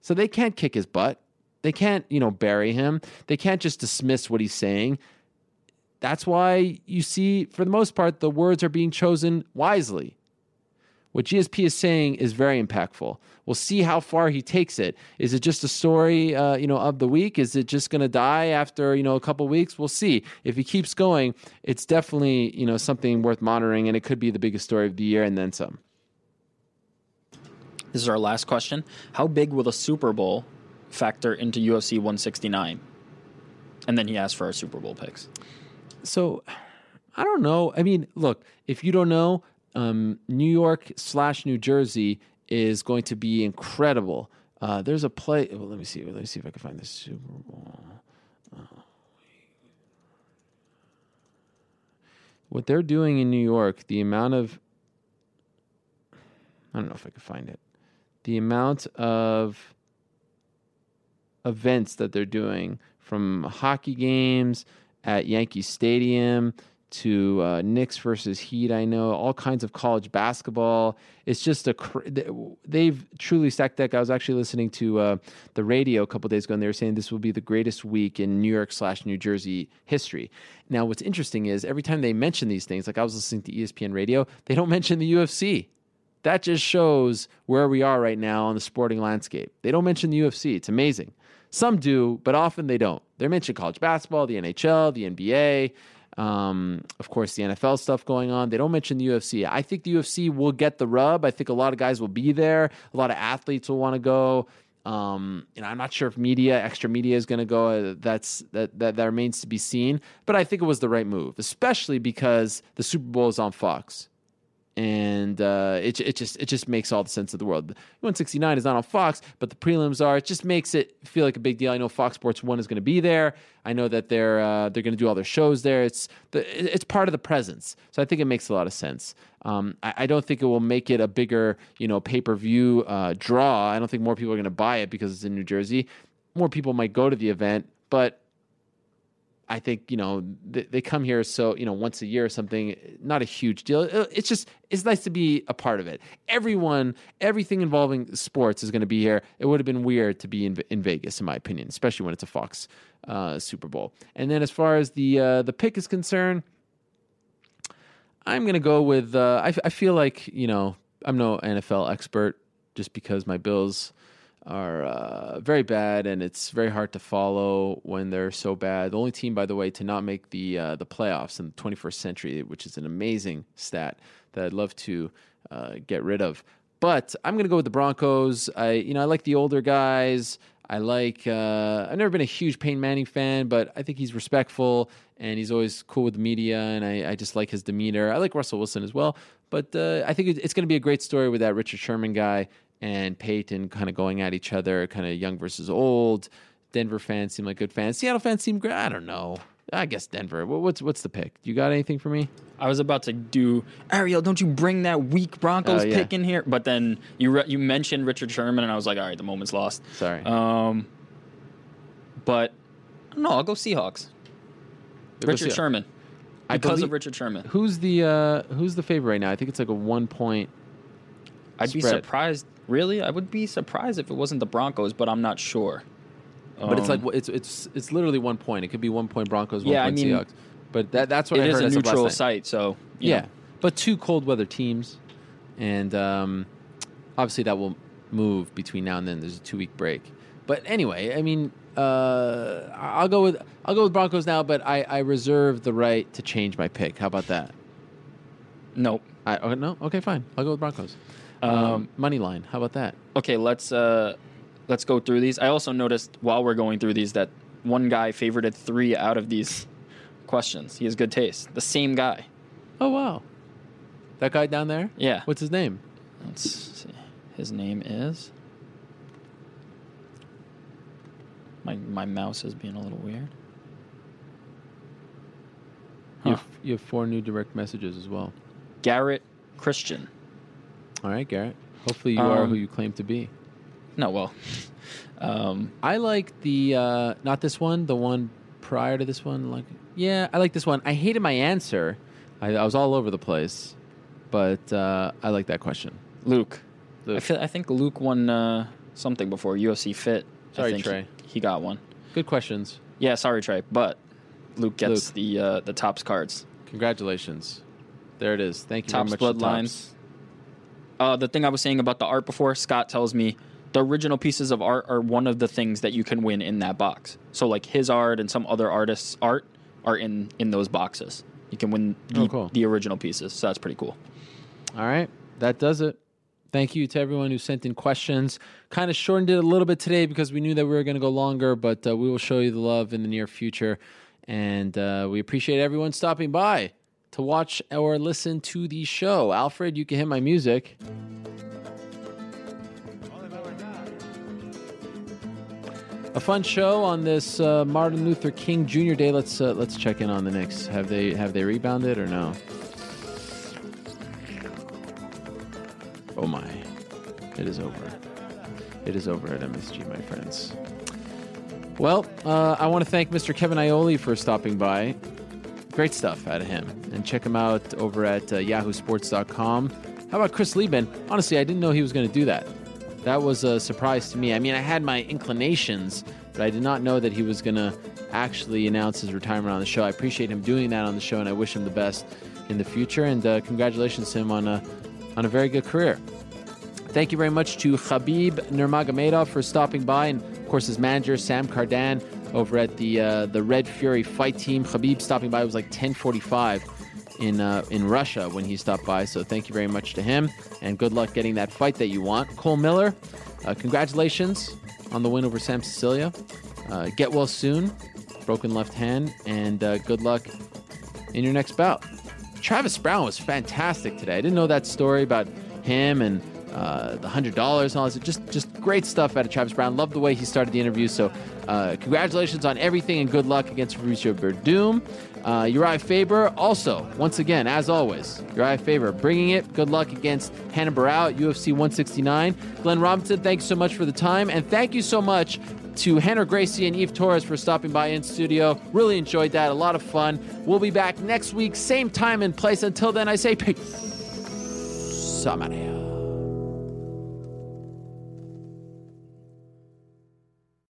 [SPEAKER 1] So they can't kick his butt. They can't, you know, bury him. They can't just dismiss what he's saying. That's why you see, for the most part, the words are being chosen wisely. What GSP is saying is very impactful. We'll see how far he takes it. Is it just a story, uh, you know, of the week? Is it just going to die after you know a couple weeks? We'll see. If he keeps going, it's definitely you know something worth monitoring, and it could be the biggest story of the year and then some.
[SPEAKER 12] This is our last question. How big will the Super Bowl factor into UFC 169? And then he asked for our Super Bowl picks.
[SPEAKER 1] So I don't know. I mean, look, if you don't know, um, New York slash New Jersey is going to be incredible. Uh, there's a play. Well, let me see. Let me see if I can find the Super Bowl. Uh, what they're doing in New York, the amount of I don't know if I can find it. The amount of events that they're doing from hockey games at Yankee Stadium to uh, Knicks versus Heat. I know all kinds of college basketball. It's just a cr- they've truly stacked deck. I was actually listening to uh, the radio a couple days ago, and they were saying this will be the greatest week in New York slash New Jersey history. Now, what's interesting is every time they mention these things, like I was listening to ESPN radio, they don't mention the UFC. That just shows where we are right now on the sporting landscape. They don't mention the UFC. It's amazing. Some do, but often they don't. They mention college basketball, the NHL, the NBA. Um, of course, the NFL stuff going on. They don't mention the UFC. I think the UFC will get the rub. I think a lot of guys will be there. A lot of athletes will want to go. Um, you know, I'm not sure if media, extra media, is going to go. Uh, That's that, that that remains to be seen. But I think it was the right move, especially because the Super Bowl is on Fox and uh, it it just it just makes all the sense of the world. 169 is not on Fox, but the prelims are. It just makes it feel like a big deal. I know Fox Sports One is going to be there. I know that they're uh, they're going to do all their shows there. It's the it's part of the presence, so I think it makes a lot of sense. Um, I, I don't think it will make it a bigger you know pay per view uh, draw. I don't think more people are going to buy it because it's in New Jersey. More people might go to the event, but I think you know they, they come here so you know once a year or something. Not a huge deal. It's just it's nice to be a part of it. Everyone, everything involving sports is going to be here. It would have been weird to be in, in Vegas, in my opinion, especially when it's a Fox uh, Super Bowl. And then as far as the uh, the pick is concerned, I'm going to go with. Uh, I, I feel like you know I'm no NFL expert just because my Bills are uh, very bad and it's very hard to follow when they're so bad. The only team, by the way, to not make the uh, the playoffs in the 21st century, which is an amazing stat that I'd love to uh, get rid of. But I'm going to go with the Broncos. I you know I like the older guys. I like. Uh, I've never been a huge Peyton Manning fan, but I think he's respectful and he's always cool with the media, and I, I just like his demeanor. I like Russell Wilson as well, but uh, I think it's going to be a great story with that Richard Sherman guy and Peyton kind of going at each other, kind of young versus old. Denver fans seem like good fans. Seattle fans seem great. I don't know. I guess Denver. What's what's the pick? You got anything for me?
[SPEAKER 12] I was about to do Ariel. Don't you bring that weak Broncos
[SPEAKER 1] Oh, yeah.
[SPEAKER 12] pick in here? But then you re- you mentioned Richard Sherman, and I was like, all right, the moment's lost.
[SPEAKER 1] Sorry.
[SPEAKER 12] Um, but no, I'll go Seahawks.
[SPEAKER 1] Go
[SPEAKER 12] Richard
[SPEAKER 1] Seahawks.
[SPEAKER 12] Sherman. Because
[SPEAKER 1] believe-
[SPEAKER 12] of Richard Sherman.
[SPEAKER 1] Who's the uh, who's the favorite right now? I think it's like a one point.
[SPEAKER 12] I'd be surprised. Really, I would be surprised if it wasn't the Broncos, but I'm not sure.
[SPEAKER 1] But it's
[SPEAKER 12] Um,
[SPEAKER 1] like it's it's it's literally one point. It could be one point Broncos, one
[SPEAKER 12] Yeah, I
[SPEAKER 1] point
[SPEAKER 12] mean,
[SPEAKER 1] Seahawks. But that that's what
[SPEAKER 12] it
[SPEAKER 1] I
[SPEAKER 12] is
[SPEAKER 1] heard
[SPEAKER 12] a
[SPEAKER 1] as of last
[SPEAKER 12] neutral
[SPEAKER 1] night.
[SPEAKER 12] site, so you
[SPEAKER 1] yeah,
[SPEAKER 12] know.
[SPEAKER 1] but two cold weather teams, and um, obviously that will move between now and then. There's a two week break, but anyway, I mean, uh, I'll go with I'll go with Broncos now, but I, I reserve the right to change my pick. How about that?
[SPEAKER 12] Nope.
[SPEAKER 1] I oh, no. Okay, fine. I'll go with Broncos. Um, money line. How about that?
[SPEAKER 12] Okay, let's uh, let's go through these. I also noticed while we're going through these that one guy favorited three out of these questions. He has good taste. The same guy.
[SPEAKER 1] Oh wow, that guy down there.
[SPEAKER 12] Yeah.
[SPEAKER 1] What's his name?
[SPEAKER 12] Let's see. His name is. My my mouse is being a little weird.
[SPEAKER 1] You, have, you have four new direct messages as well.
[SPEAKER 12] Garrett Christian.
[SPEAKER 1] All right, Garrett. Hopefully you are
[SPEAKER 12] Um,
[SPEAKER 1] who you claim to be.
[SPEAKER 12] No, well, um,
[SPEAKER 1] I like the uh, not this one, the one prior to this one. Like, yeah, I like this one. I hated my answer. I, I was all over the place, but uh, I like that question.
[SPEAKER 12] Luke. I feel I think Luke won uh, something before UFC Fit. I
[SPEAKER 1] Sorry,
[SPEAKER 12] think
[SPEAKER 1] Trey.
[SPEAKER 12] he got one.
[SPEAKER 1] Good questions.
[SPEAKER 12] Yeah, sorry Trey, but Luke gets
[SPEAKER 1] Luke.
[SPEAKER 12] the uh, the Topps cards.
[SPEAKER 1] Congratulations. There it is. Thank you
[SPEAKER 12] Topps
[SPEAKER 1] very much.
[SPEAKER 12] bloodlines. Uh, the thing I was saying about the art before, Scott tells me the original pieces of art are one of the things that you can win in that box. So like his art and some other artists' art are in in those boxes. You can win the,
[SPEAKER 1] Oh, cool.
[SPEAKER 12] the original pieces. So that's pretty cool.
[SPEAKER 1] All right. That does it. Thank you to everyone who sent in questions. Kind of shortened it a little bit today because we knew that we were going to go longer, but uh, we will show you the love in the near future. And uh, we appreciate everyone stopping by to watch or listen to the show. Alfred, you can hit my music. A fun show on this uh, Martin Luther King Jr. Day. Let's uh, let's check in on the Knicks. Have they have they rebounded or no? Oh my, it is over. It is over at MSG, my friends. Well, uh, I want to thank Mr. Kevin Iole for stopping by. Great stuff out of him. And check him out over at uh, yahoosports.com. How about Chris Leben? Honestly, I didn't know he was going to do that. That was a surprise to me. I mean, I had my inclinations, but I did not know that he was going to actually announce his retirement on the show. I appreciate him doing that on the show, and I wish him the best in the future. And uh, congratulations to him on a, on a very good career. Thank you very much to Khabib Nurmagomedov for stopping by, and of course his manager Sam Kardan over at the uh, the Red Fury fight team. Khabib stopping by it was like 10:45 in uh, in Russia when he stopped by. So thank you very much to him, and good luck getting that fight that you want. Cole Miller, uh, congratulations on the win over Sam Sicilia. Uh, get well soon, broken left hand, and uh, good luck in your next bout. Travis Browne was fantastic today. I didn't know that story about him and uh, the hundred dollars and all this. Just just great stuff out of Travis Browne. Love the way he started the interview. So uh, congratulations on everything and good luck against Fabricio Werdum. Uh, Urijah Faber also, once again, as always, Urijah Faber bringing it. Good luck against Renan Barão UFC 169. Glenn Robinson, thanks so much for the time. And thank you so much to Rener Gracie and Eve Torres for stopping by in studio. Really enjoyed that. A lot of fun. We'll be back next week, same time and place. Until then, I say peace.